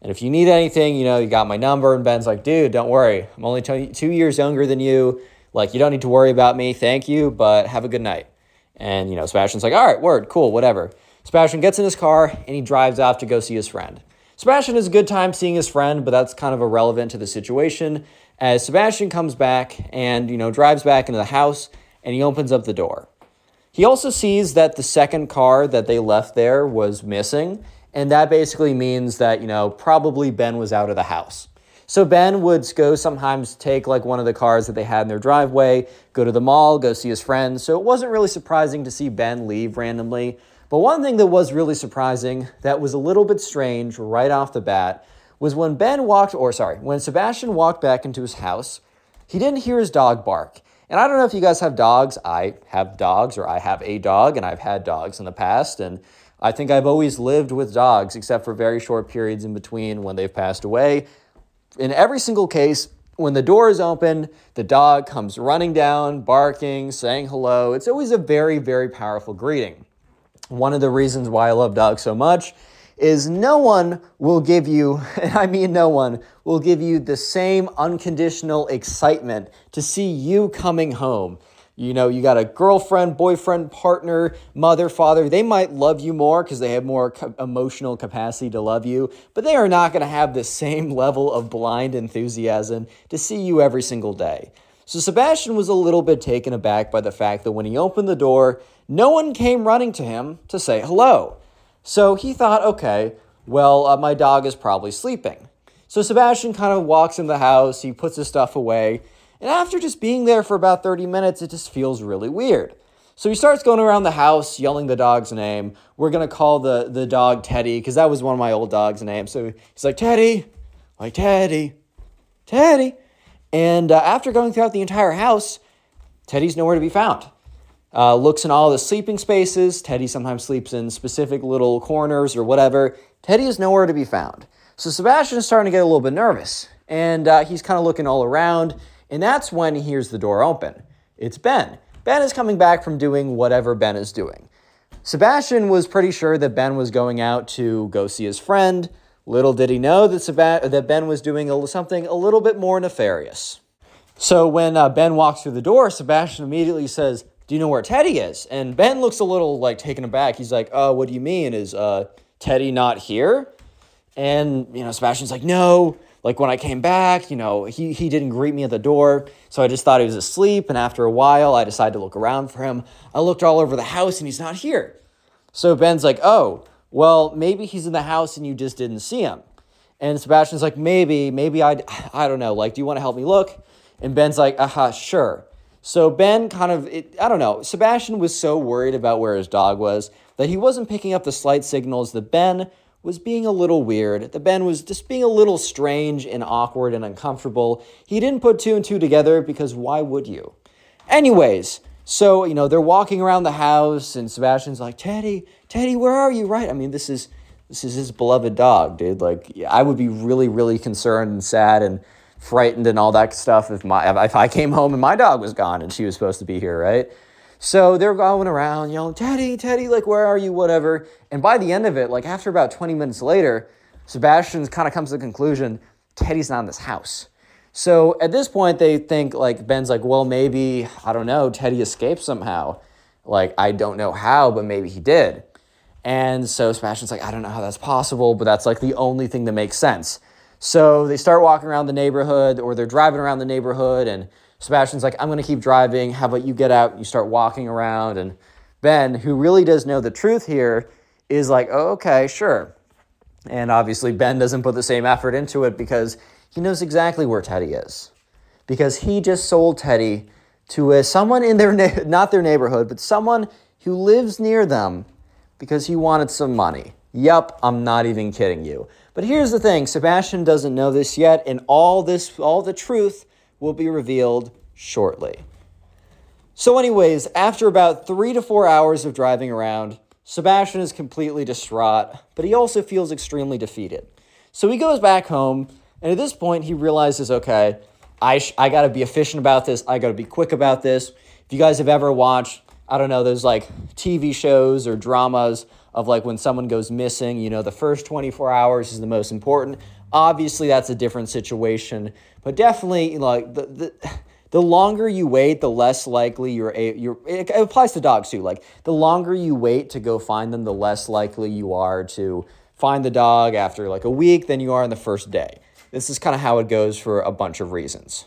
And if you need anything, you know, you got my number. And Ben's like, dude, don't worry. I'm only two, two years younger than you. Like, you don't need to worry about me. Thank you, but have a good night. And, you know, Sebastian's like, all right, word, cool, whatever. Sebastian gets in his car and he drives off to go see his friend. Sebastian has a good time seeing his friend, but that's kind of irrelevant to the situation as Sebastian comes back and, you know, drives back into the house and he opens up the door. He also sees that the second car that they left there was missing, and that basically means that, you know, probably Ben was out of the house. So Ben would go sometimes take like one of the cars that they had in their driveway, go to the mall, go see his friends. So it wasn't really surprising to see Ben leave randomly. But one thing that was really surprising, that was a little bit strange right off the bat, was when Ben walked, or sorry, when Sebastian walked back into his house, he didn't hear his dog bark. And I don't know if you guys have dogs. I have dogs, or I have a dog, and I've had dogs in the past. And I think I've always lived with dogs, except for very short periods in between when they've passed away. In every single case, when the door is open, the dog comes running down, barking, saying hello. It's always a very, very powerful greeting. One of the reasons why I love dogs so much is no one will give you, and I mean no one, will give you the same unconditional excitement to see you coming home. You know, you got a girlfriend, boyfriend, partner, mother, father. They might love you more because they have more co- emotional capacity to love you, but they are not going to have the same level of blind enthusiasm to see you every single day. So Sebastian was a little bit taken aback by the fact that when he opened the door, no one came running to him to say hello. So he thought, okay, well, uh, my dog is probably sleeping. So Sebastian kind of walks in the house, he puts his stuff away, and after just being there for about 30 minutes, it just feels really weird. So he starts going around the house yelling the dog's name. We're going to call the, the dog Teddy because that was one of my old dog's names. So he's like, Teddy, like Teddy, Teddy. And uh, after going throughout the entire house, Teddy's nowhere to be found. Uh, looks in all the sleeping spaces. Teddy sometimes sleeps in specific little corners or whatever. Teddy is nowhere to be found. So Sebastian is starting to get a little bit nervous. And uh, he's kind of looking all around. And that's when he hears the door open. It's Ben. Ben is coming back from doing whatever Ben is doing. Sebastian was pretty sure that Ben was going out to go see his friend. Little did he know that, Seb- that Ben was doing a, something a little bit more nefarious. So when uh, Ben walks through the door, Sebastian immediately says, "Do you know where Teddy is?" And Ben looks a little like taken aback. He's like, "Oh, what do you mean? Is uh, Teddy not here?" And you know, Sebastian's like, "No. Like when I came back, you know, he he didn't greet me at the door, so I just thought he was asleep. And after a while, I decided to look around for him. I looked all over the house, and he's not here." So Ben's like, "Oh, well, maybe he's in the house and you just didn't see him." And Sebastian's like, "Maybe, maybe I, I don't know. Like, do you want to help me look?" And Ben's like, aha, sure. So Ben kind of, it, I don't know, Sebastian was so worried about where his dog was that he wasn't picking up the slight signals that Ben was being a little weird, that Ben was just being a little strange and awkward and uncomfortable. He didn't put two and two together because why would you? Anyways, so, you know, they're walking around the house and Sebastian's like, Teddy, Teddy, where are you? Right? I mean, this is, this is his beloved dog, dude. Like, I would be really, really concerned and sad and frightened and all that stuff if my if I came home and my dog was gone and she was supposed to be here, right? So they're going around yelling, Teddy, Teddy, like where are you? Whatever. And by the end of it, like after about 20 minutes later, Sebastian kind of comes to the conclusion, Teddy's not in this house. So at this point, they think like Ben's like, well, maybe, I don't know, Teddy escaped somehow. Like, I don't know how, but maybe he did. And so Sebastian's like, I don't know how that's possible, but that's like the only thing that makes sense. So they start walking around the neighborhood or they're driving around the neighborhood and Sebastian's like, I'm going to keep driving. How about you get out and you start walking around? And Ben, who really does know the truth here, is like, oh, okay, sure. And obviously, Ben doesn't put the same effort into it because he knows exactly where Teddy is. Because he just sold Teddy to a, someone in their, na- not their neighborhood, but someone who lives near them because he wanted some money. Yup, I'm not even kidding you. But here's the thing Sebastian doesn't know this yet, and all this, all the truth will be revealed shortly. So, anyways, after about three to four hours of driving around, Sebastian is completely distraught, but he also feels extremely defeated. So he goes back home, and at this point, he realizes okay, I, sh- I gotta be efficient about this, I gotta be quick about this. If you guys have ever watched, I don't know, those like TV shows or dramas of like when someone goes missing, you know, the first 24 hours is the most important. Obviously, that's a different situation, but definitely like the, the the longer you wait, the less likely you're a, you're it applies to dogs too. Like the longer you wait to go find them, the less likely you are to find the dog after like a week than you are in the first day. This is kind of how it goes for a bunch of reasons.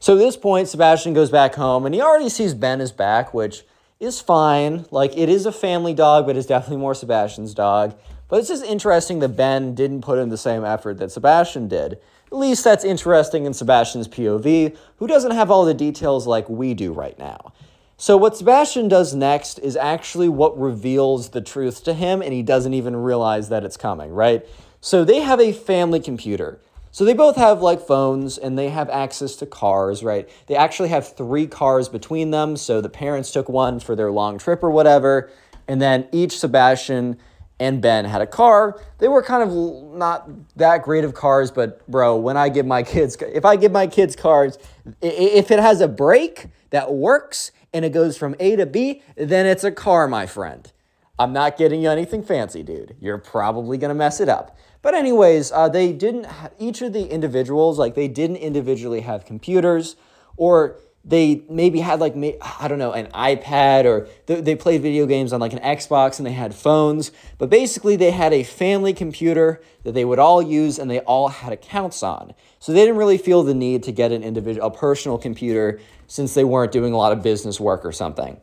So at this point, Sebastian goes back home and he already sees Ben is back, which is fine. Like it is a family dog, but it's definitely more Sebastian's dog. But it's just interesting that Ben didn't put in the same effort that Sebastian did. At least that's interesting in Sebastian's POV, who doesn't have all the details like we do right now. So, what Sebastian does next is actually what reveals the truth to him, and he doesn't even realize that it's coming, right? So, they have a family computer. So, they both have like phones and they have access to cars, right? They actually have three cars between them. So, the parents took one for their long trip or whatever, and then each Sebastian and Ben had a car. They were kind of not that great of cars, but bro, when I give my kids, if I give my kids cars, if it has a brake that works and it goes from A to B, then it's a car, my friend. I'm not getting you anything fancy, dude. You're probably gonna mess it up. But anyways, uh, they didn't. Ha- each of the individuals, like they didn't individually have computers, or they maybe had like I don't know an iPad or they, played video games on like an Xbox and they had phones, but basically they had a family computer that they would all use and they all had accounts on. So they didn't really feel the need to get an individual a personal computer since they weren't doing a lot of business work or something.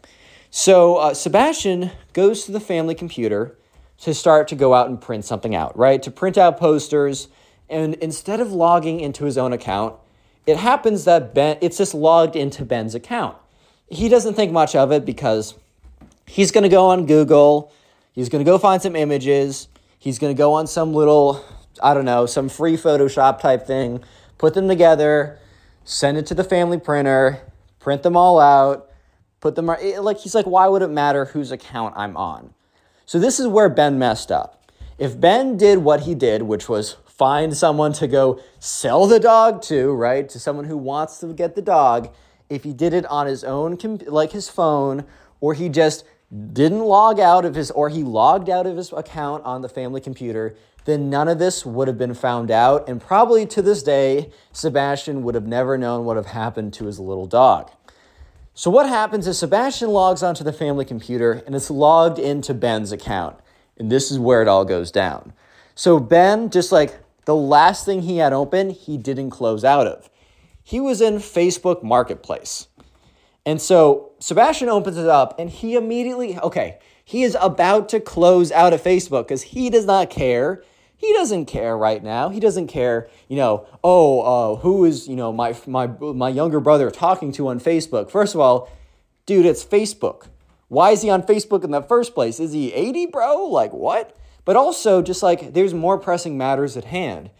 So uh, Sebastian goes to the family computer to start to go out and print something out, right? To print out posters and instead of logging into his own account, it happens that Ben, it's just logged into Ben's account. he doesn't think much of it because he's going to go on Google, he's going to go find some images, he's going to go on some little, I don't know, some free Photoshop type thing, put them together, send it to the family printer, print them all out, put them like he's like why would it matter whose account I'm on? So this is where Ben messed up. If Ben did what he did, which was find someone to go sell the dog to, right? To someone who wants to get the dog, if he did it on his own like his phone or he just didn't log out of his or he logged out of his account on the family computer, then none of this would have been found out and probably to this day Sebastian would have never known what have happened to his little dog. So what happens is Sebastian logs onto the family computer and it's logged into Ben's account. And this is where it all goes down. So Ben, just like the last thing he had open, he didn't close out of. He was in Facebook Marketplace. And so Sebastian opens it up and he immediately, okay, he is about to close out of Facebook because he does not care. He doesn't care right now. He doesn't care, you know, oh, uh, who is, you know, my, my, my younger brother talking to on Facebook. First of all, dude, it's Facebook. Why is he on Facebook in the first place? Is he 80, bro? Like, what? But also, just like, there's more pressing matters at hand.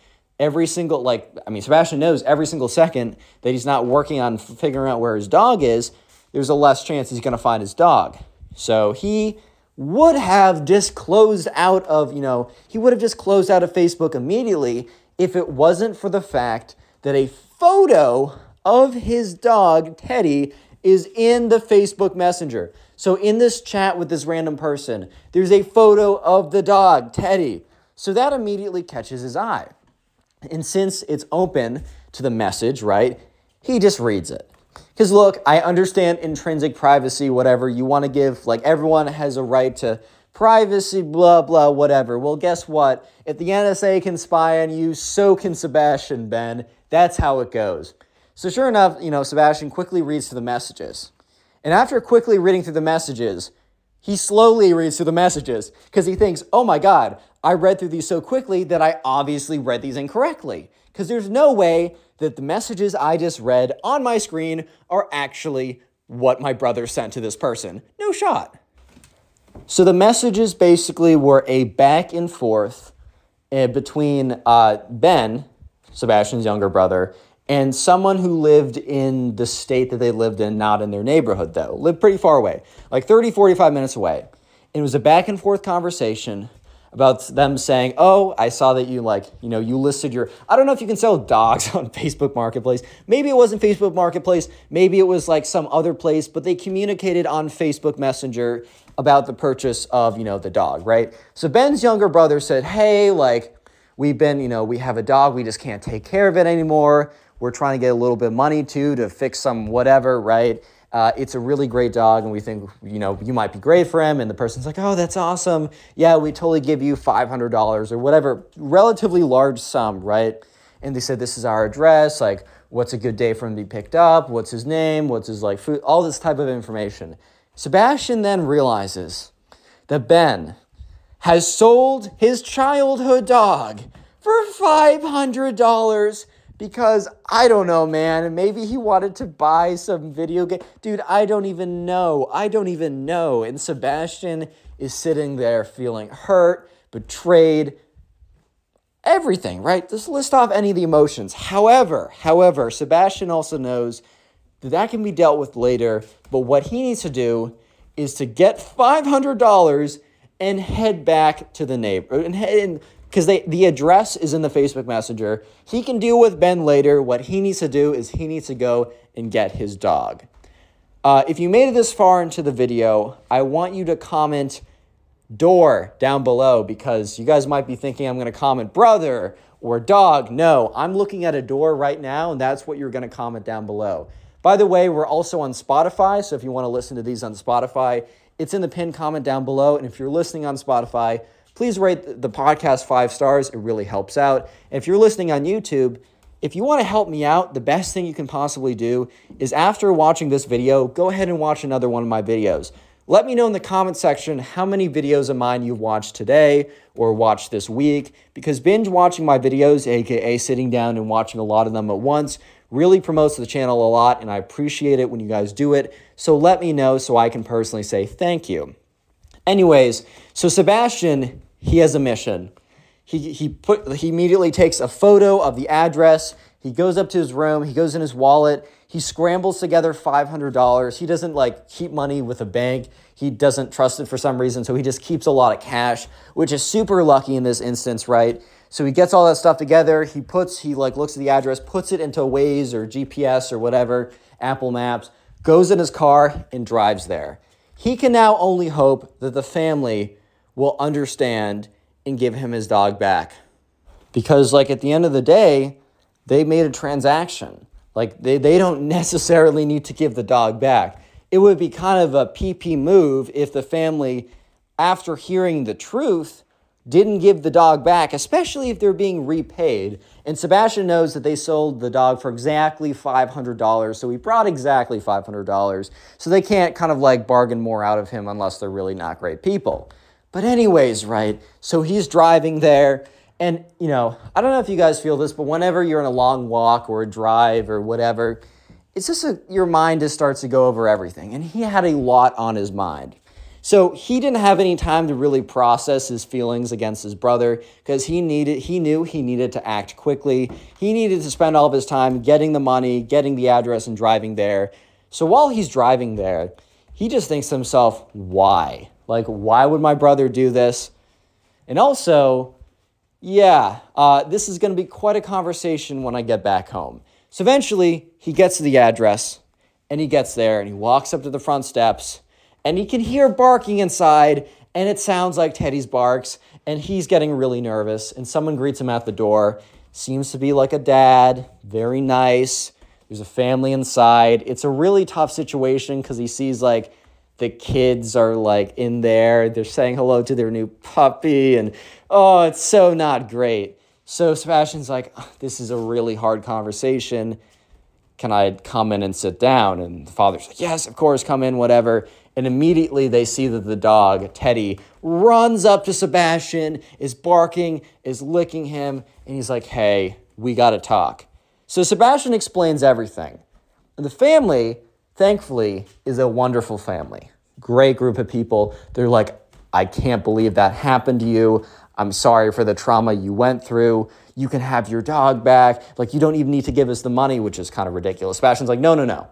Every single like i mean sebastian knows every single second that he's not working on figuring out where his dog is there's a less chance he's going to find his dog. So he would have just closed out of you know he would have just closed out of facebook immediately if it wasn't for the fact that a photo of his dog teddy is in the facebook messenger so in this chat with this random person there's a photo of the dog teddy so that immediately catches his eye and since it's open to the message, right, he just reads it. Because look, I understand intrinsic privacy, whatever. You want to give, like, everyone has a right to privacy, blah, blah, whatever. Well, guess what? If the NSA can spy on you, so can Sebastian, Ben. That's how it goes. So, sure enough, you know, Sebastian quickly reads through the messages. And after quickly reading through the messages, he slowly reads through the messages because he thinks, oh my God, I read through these so quickly that I obviously read these incorrectly. Because there's no way that the messages I just read on my screen are actually what my brother sent to this person. No shot. So the messages basically were a back and forth uh, between uh, Ben, Sebastian's younger brother, and someone who lived in the state that they lived in, not in their neighborhood though, lived pretty far away, like 30, 45 minutes away. And it was a back and forth conversation about them saying, "Oh, I saw that you like, you know, you listed your I don't know if you can sell dogs on Facebook Marketplace. Maybe it wasn't Facebook Marketplace, maybe it was like some other place, but they communicated on Facebook Messenger about the purchase of, you know, the dog, right? So Ben's younger brother said, "Hey, like we've been, you know, we have a dog, we just can't take care of it anymore. We're trying to get a little bit of money too to fix some whatever, right?" Uh, it's a really great dog, and we think you know you might be great for him. And the person's like, "Oh, that's awesome! Yeah, we totally give you five hundred dollars or whatever, relatively large sum, right?" And they said, "This is our address. Like, what's a good day for him to be picked up? What's his name? What's his like food? All this type of information." Sebastian then realizes that Ben has sold his childhood dog for five hundred dollars because I don't know, man. Maybe he wanted to buy some video game. Dude, I don't even know. I don't even know. And Sebastian is sitting there feeling hurt, betrayed, everything, right? Just list off any of the emotions. However, however, Sebastian also knows that that can be dealt with later, but what he needs to do is to get $500 and head back to the neighbor and, head, and because the address is in the Facebook Messenger. He can deal with Ben later. What he needs to do is he needs to go and get his dog. Uh, if you made it this far into the video, I want you to comment door down below because you guys might be thinking I'm going to comment brother or dog. No, I'm looking at a door right now, and that's what you're going to comment down below. By the way, we're also on Spotify, so if you want to listen to these on Spotify, it's in the pinned comment down below. And if you're listening on Spotify, please rate the podcast five stars. It really helps out. And if you're listening on YouTube, if you want to help me out, the best thing you can possibly do is after watching this video, go ahead and watch another one of my videos. Let me know in the comment section how many videos of mine you've watched today or watched this week because binge watching my videos, aka sitting down and watching a lot of them at once, Really promotes the channel a lot, and I appreciate it when you guys do it. So let me know so I can personally say thank you. Anyways, so Sebastian, he has a mission. He, he put he immediately takes a photo of the address. He goes up to his room, he goes in his wallet, he scrambles together $500. He doesn't like keep money with a bank. He doesn't trust it for some reason, so he just keeps a lot of cash, which is super lucky in this instance, right? So he gets all that stuff together. He puts he like looks at the address, puts it into Waze or GPS or whatever, Apple Maps, goes in his car and drives there. He can now only hope that the family will understand and give him his dog back. Because, like, at the end of the day, they made a transaction. Like, they, they don't necessarily need to give the dog back. It would be kind of a PP move if the family, after hearing the truth, didn't give the dog back, especially if they're being repaid. And Sebastian knows that they sold the dog for exactly $500, so he brought exactly $500. So they can't kind of like bargain more out of him unless they're really not great people. But, anyways, right, so he's driving there. And, you know, I don't know if you guys feel this, but whenever you're in a long walk or a drive or whatever, it's just a, your mind just starts to go over everything. And he had a lot on his mind. So he didn't have any time to really process his feelings against his brother because he needed he knew he needed to act quickly. He needed to spend all of his time getting the money, getting the address and driving there. So while he's driving there, he just thinks to himself, why? Like why would my brother do this? And also, yeah, uh, this is going to be quite a conversation when I get back home. So eventually, he gets to the address and he gets there and he walks up to the front steps and he can hear barking inside and it sounds like Teddy's barks and he's getting really nervous and someone greets him at the door. Seems to be like a dad, very nice. There's a family inside. It's a really tough situation because he sees like the kids are like in there. They're saying hello to their new puppy, and oh, it's so not great. So Sebastian's like, this is a really hard conversation. Can I come in and sit down? And the father's like, yes, of course, come in, whatever. And immediately they see that the dog, Teddy, runs up to Sebastian, is barking, is licking him, and he's like, hey, we gotta talk. So Sebastian explains everything. And the family, thankfully, is a wonderful family. Great group of people. They're like, I can't believe that happened to you. I'm sorry for the trauma you went through. You can have your dog back. Like, you don't even need to give us the money, which is kind of ridiculous. Sebastian's like, no, no, no.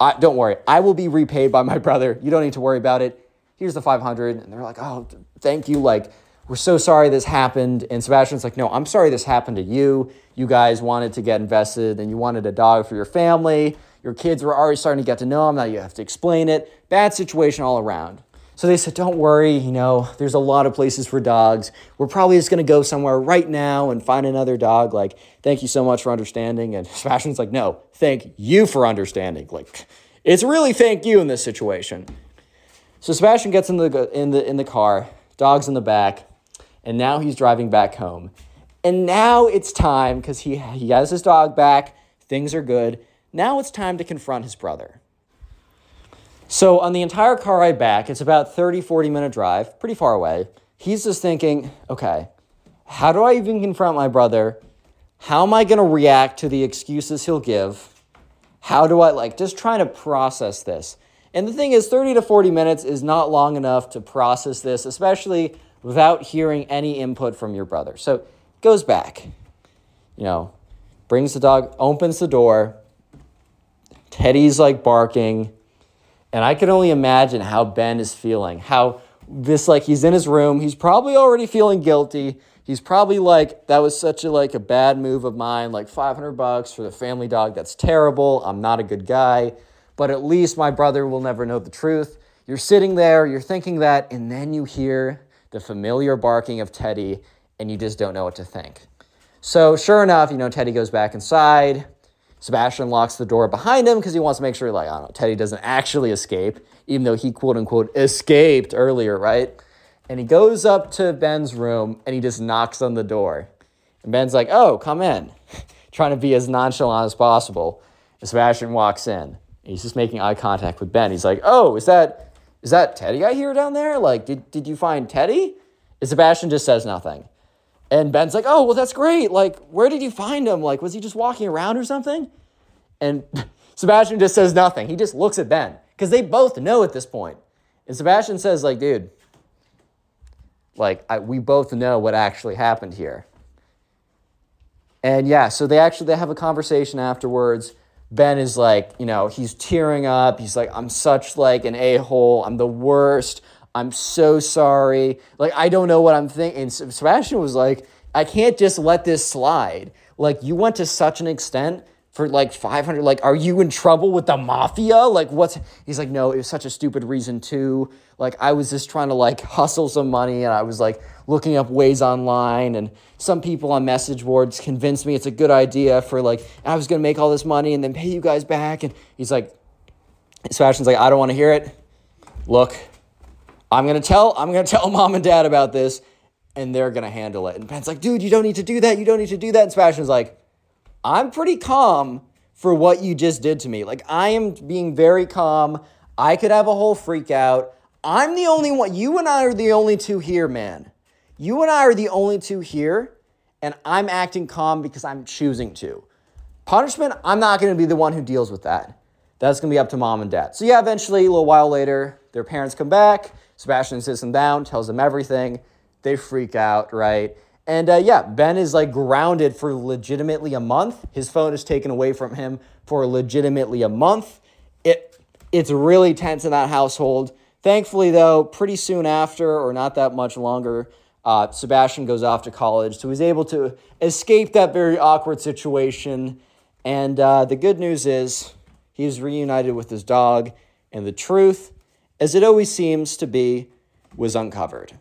I, don't worry. I will be repaid by my brother. You don't need to worry about it. Here's the 500. And they're like, oh, thank you. Like, we're so sorry this happened. And Sebastian's like, no, I'm sorry this happened to you. You guys wanted to get invested and you wanted a dog for your family. Your kids were already starting to get to know him. Now you have to explain it. Bad situation all around. So they said, don't worry, you know, there's a lot of places for dogs. We're probably just to go somewhere right now and find another dog. Like, thank you so much for understanding. And Sebastian's like, no, thank you for understanding. Like, it's really thank you in this situation. So Sebastian gets in the, in the, in the car, dog's in the back, and now he's driving back home. And now it's time, because he, he has his dog back, things are good. Now it's time to confront his brother. So on the entire car ride back, it's about 30, 40 minute drive, pretty far away. He's just thinking, okay, how do I even confront my brother? How am I going to react to the excuses he'll give? How do I like just trying to process this? And the thing is, 30 to 40 minutes is not long enough to process this, especially without hearing any input from your brother. So goes back, you know, brings the dog, opens the door. Teddy's like barking. And I can only imagine how Ben is feeling. How this like he's in his room, he's probably already feeling guilty. He's probably like that was such a like a bad move of mine, like 500 bucks for the family dog. That's terrible. I'm not a good guy, but at least my brother will never know the truth. You're sitting there, you're thinking that, and then you hear the familiar barking of Teddy and you just don't know what to think. So, sure enough, you know, Teddy goes back inside. Sebastian locks the door behind him because he wants to make sure, like, I don't know, Teddy doesn't actually escape, even though he quote unquote escaped earlier, right? And he goes up to Ben's room and he just knocks on the door. And Ben's like, oh, come in, trying to be as nonchalant as possible. And Sebastian walks in. He's just making eye contact with Ben. He's like, oh, is that is that Teddy I hear down there? Like, did, did you find Teddy? And Sebastian just says nothing. And Ben's like, oh, well, that's great. Like, where did you find him? Like, was he just walking around or something? And Sebastian just says nothing. He just looks at Ben because they both know at this point. And Sebastian says, like, dude, like, I, we both know what actually happened here. And yeah, so they actually they have a conversation afterwards. Ben is like, you know, he's tearing up. He's like, I'm such like an a-hole. I'm the worst. I'm so sorry. Like, I don't know what I'm thinking. And Sebastian was like, I can't just let this slide. Like, you went to such an extent for like 500 like are you in trouble with the mafia like what's he's like no it was such a stupid reason too like i was just trying to like hustle some money and i was like looking up ways online and some people on message boards convinced me it's a good idea for like i was going to make all this money and then pay you guys back and he's like sebastian's like i don't want to hear it look i'm to tell i'm to tell mom and dad about this and they're to handle it and ben's like dude you don't need to do that you don't need to do that and sebastian's like I'm pretty calm for what you just did to me. Like, I am being very calm. I could have a whole freak out. I'm the only one. You and I are the only two here, man. You and I are the only two here, and I'm acting calm because I'm choosing to. Punishment, I'm not to be the one who deals with that. That's to be up to mom and dad. So, yeah, eventually, a little while later, their parents come back. Sebastian sits them down, tells them everything. They freak out, right? And uh, yeah, Ben is like grounded for legitimately a month. His phone is taken away from him for legitimately a month. It it's really tense in that household. Thankfully, though, pretty soon after, or not that much longer, uh, Sebastian goes off to college, so he's able to escape that very awkward situation. And uh, the good news is he's reunited with his dog, and the truth, as it always seems to be, was uncovered.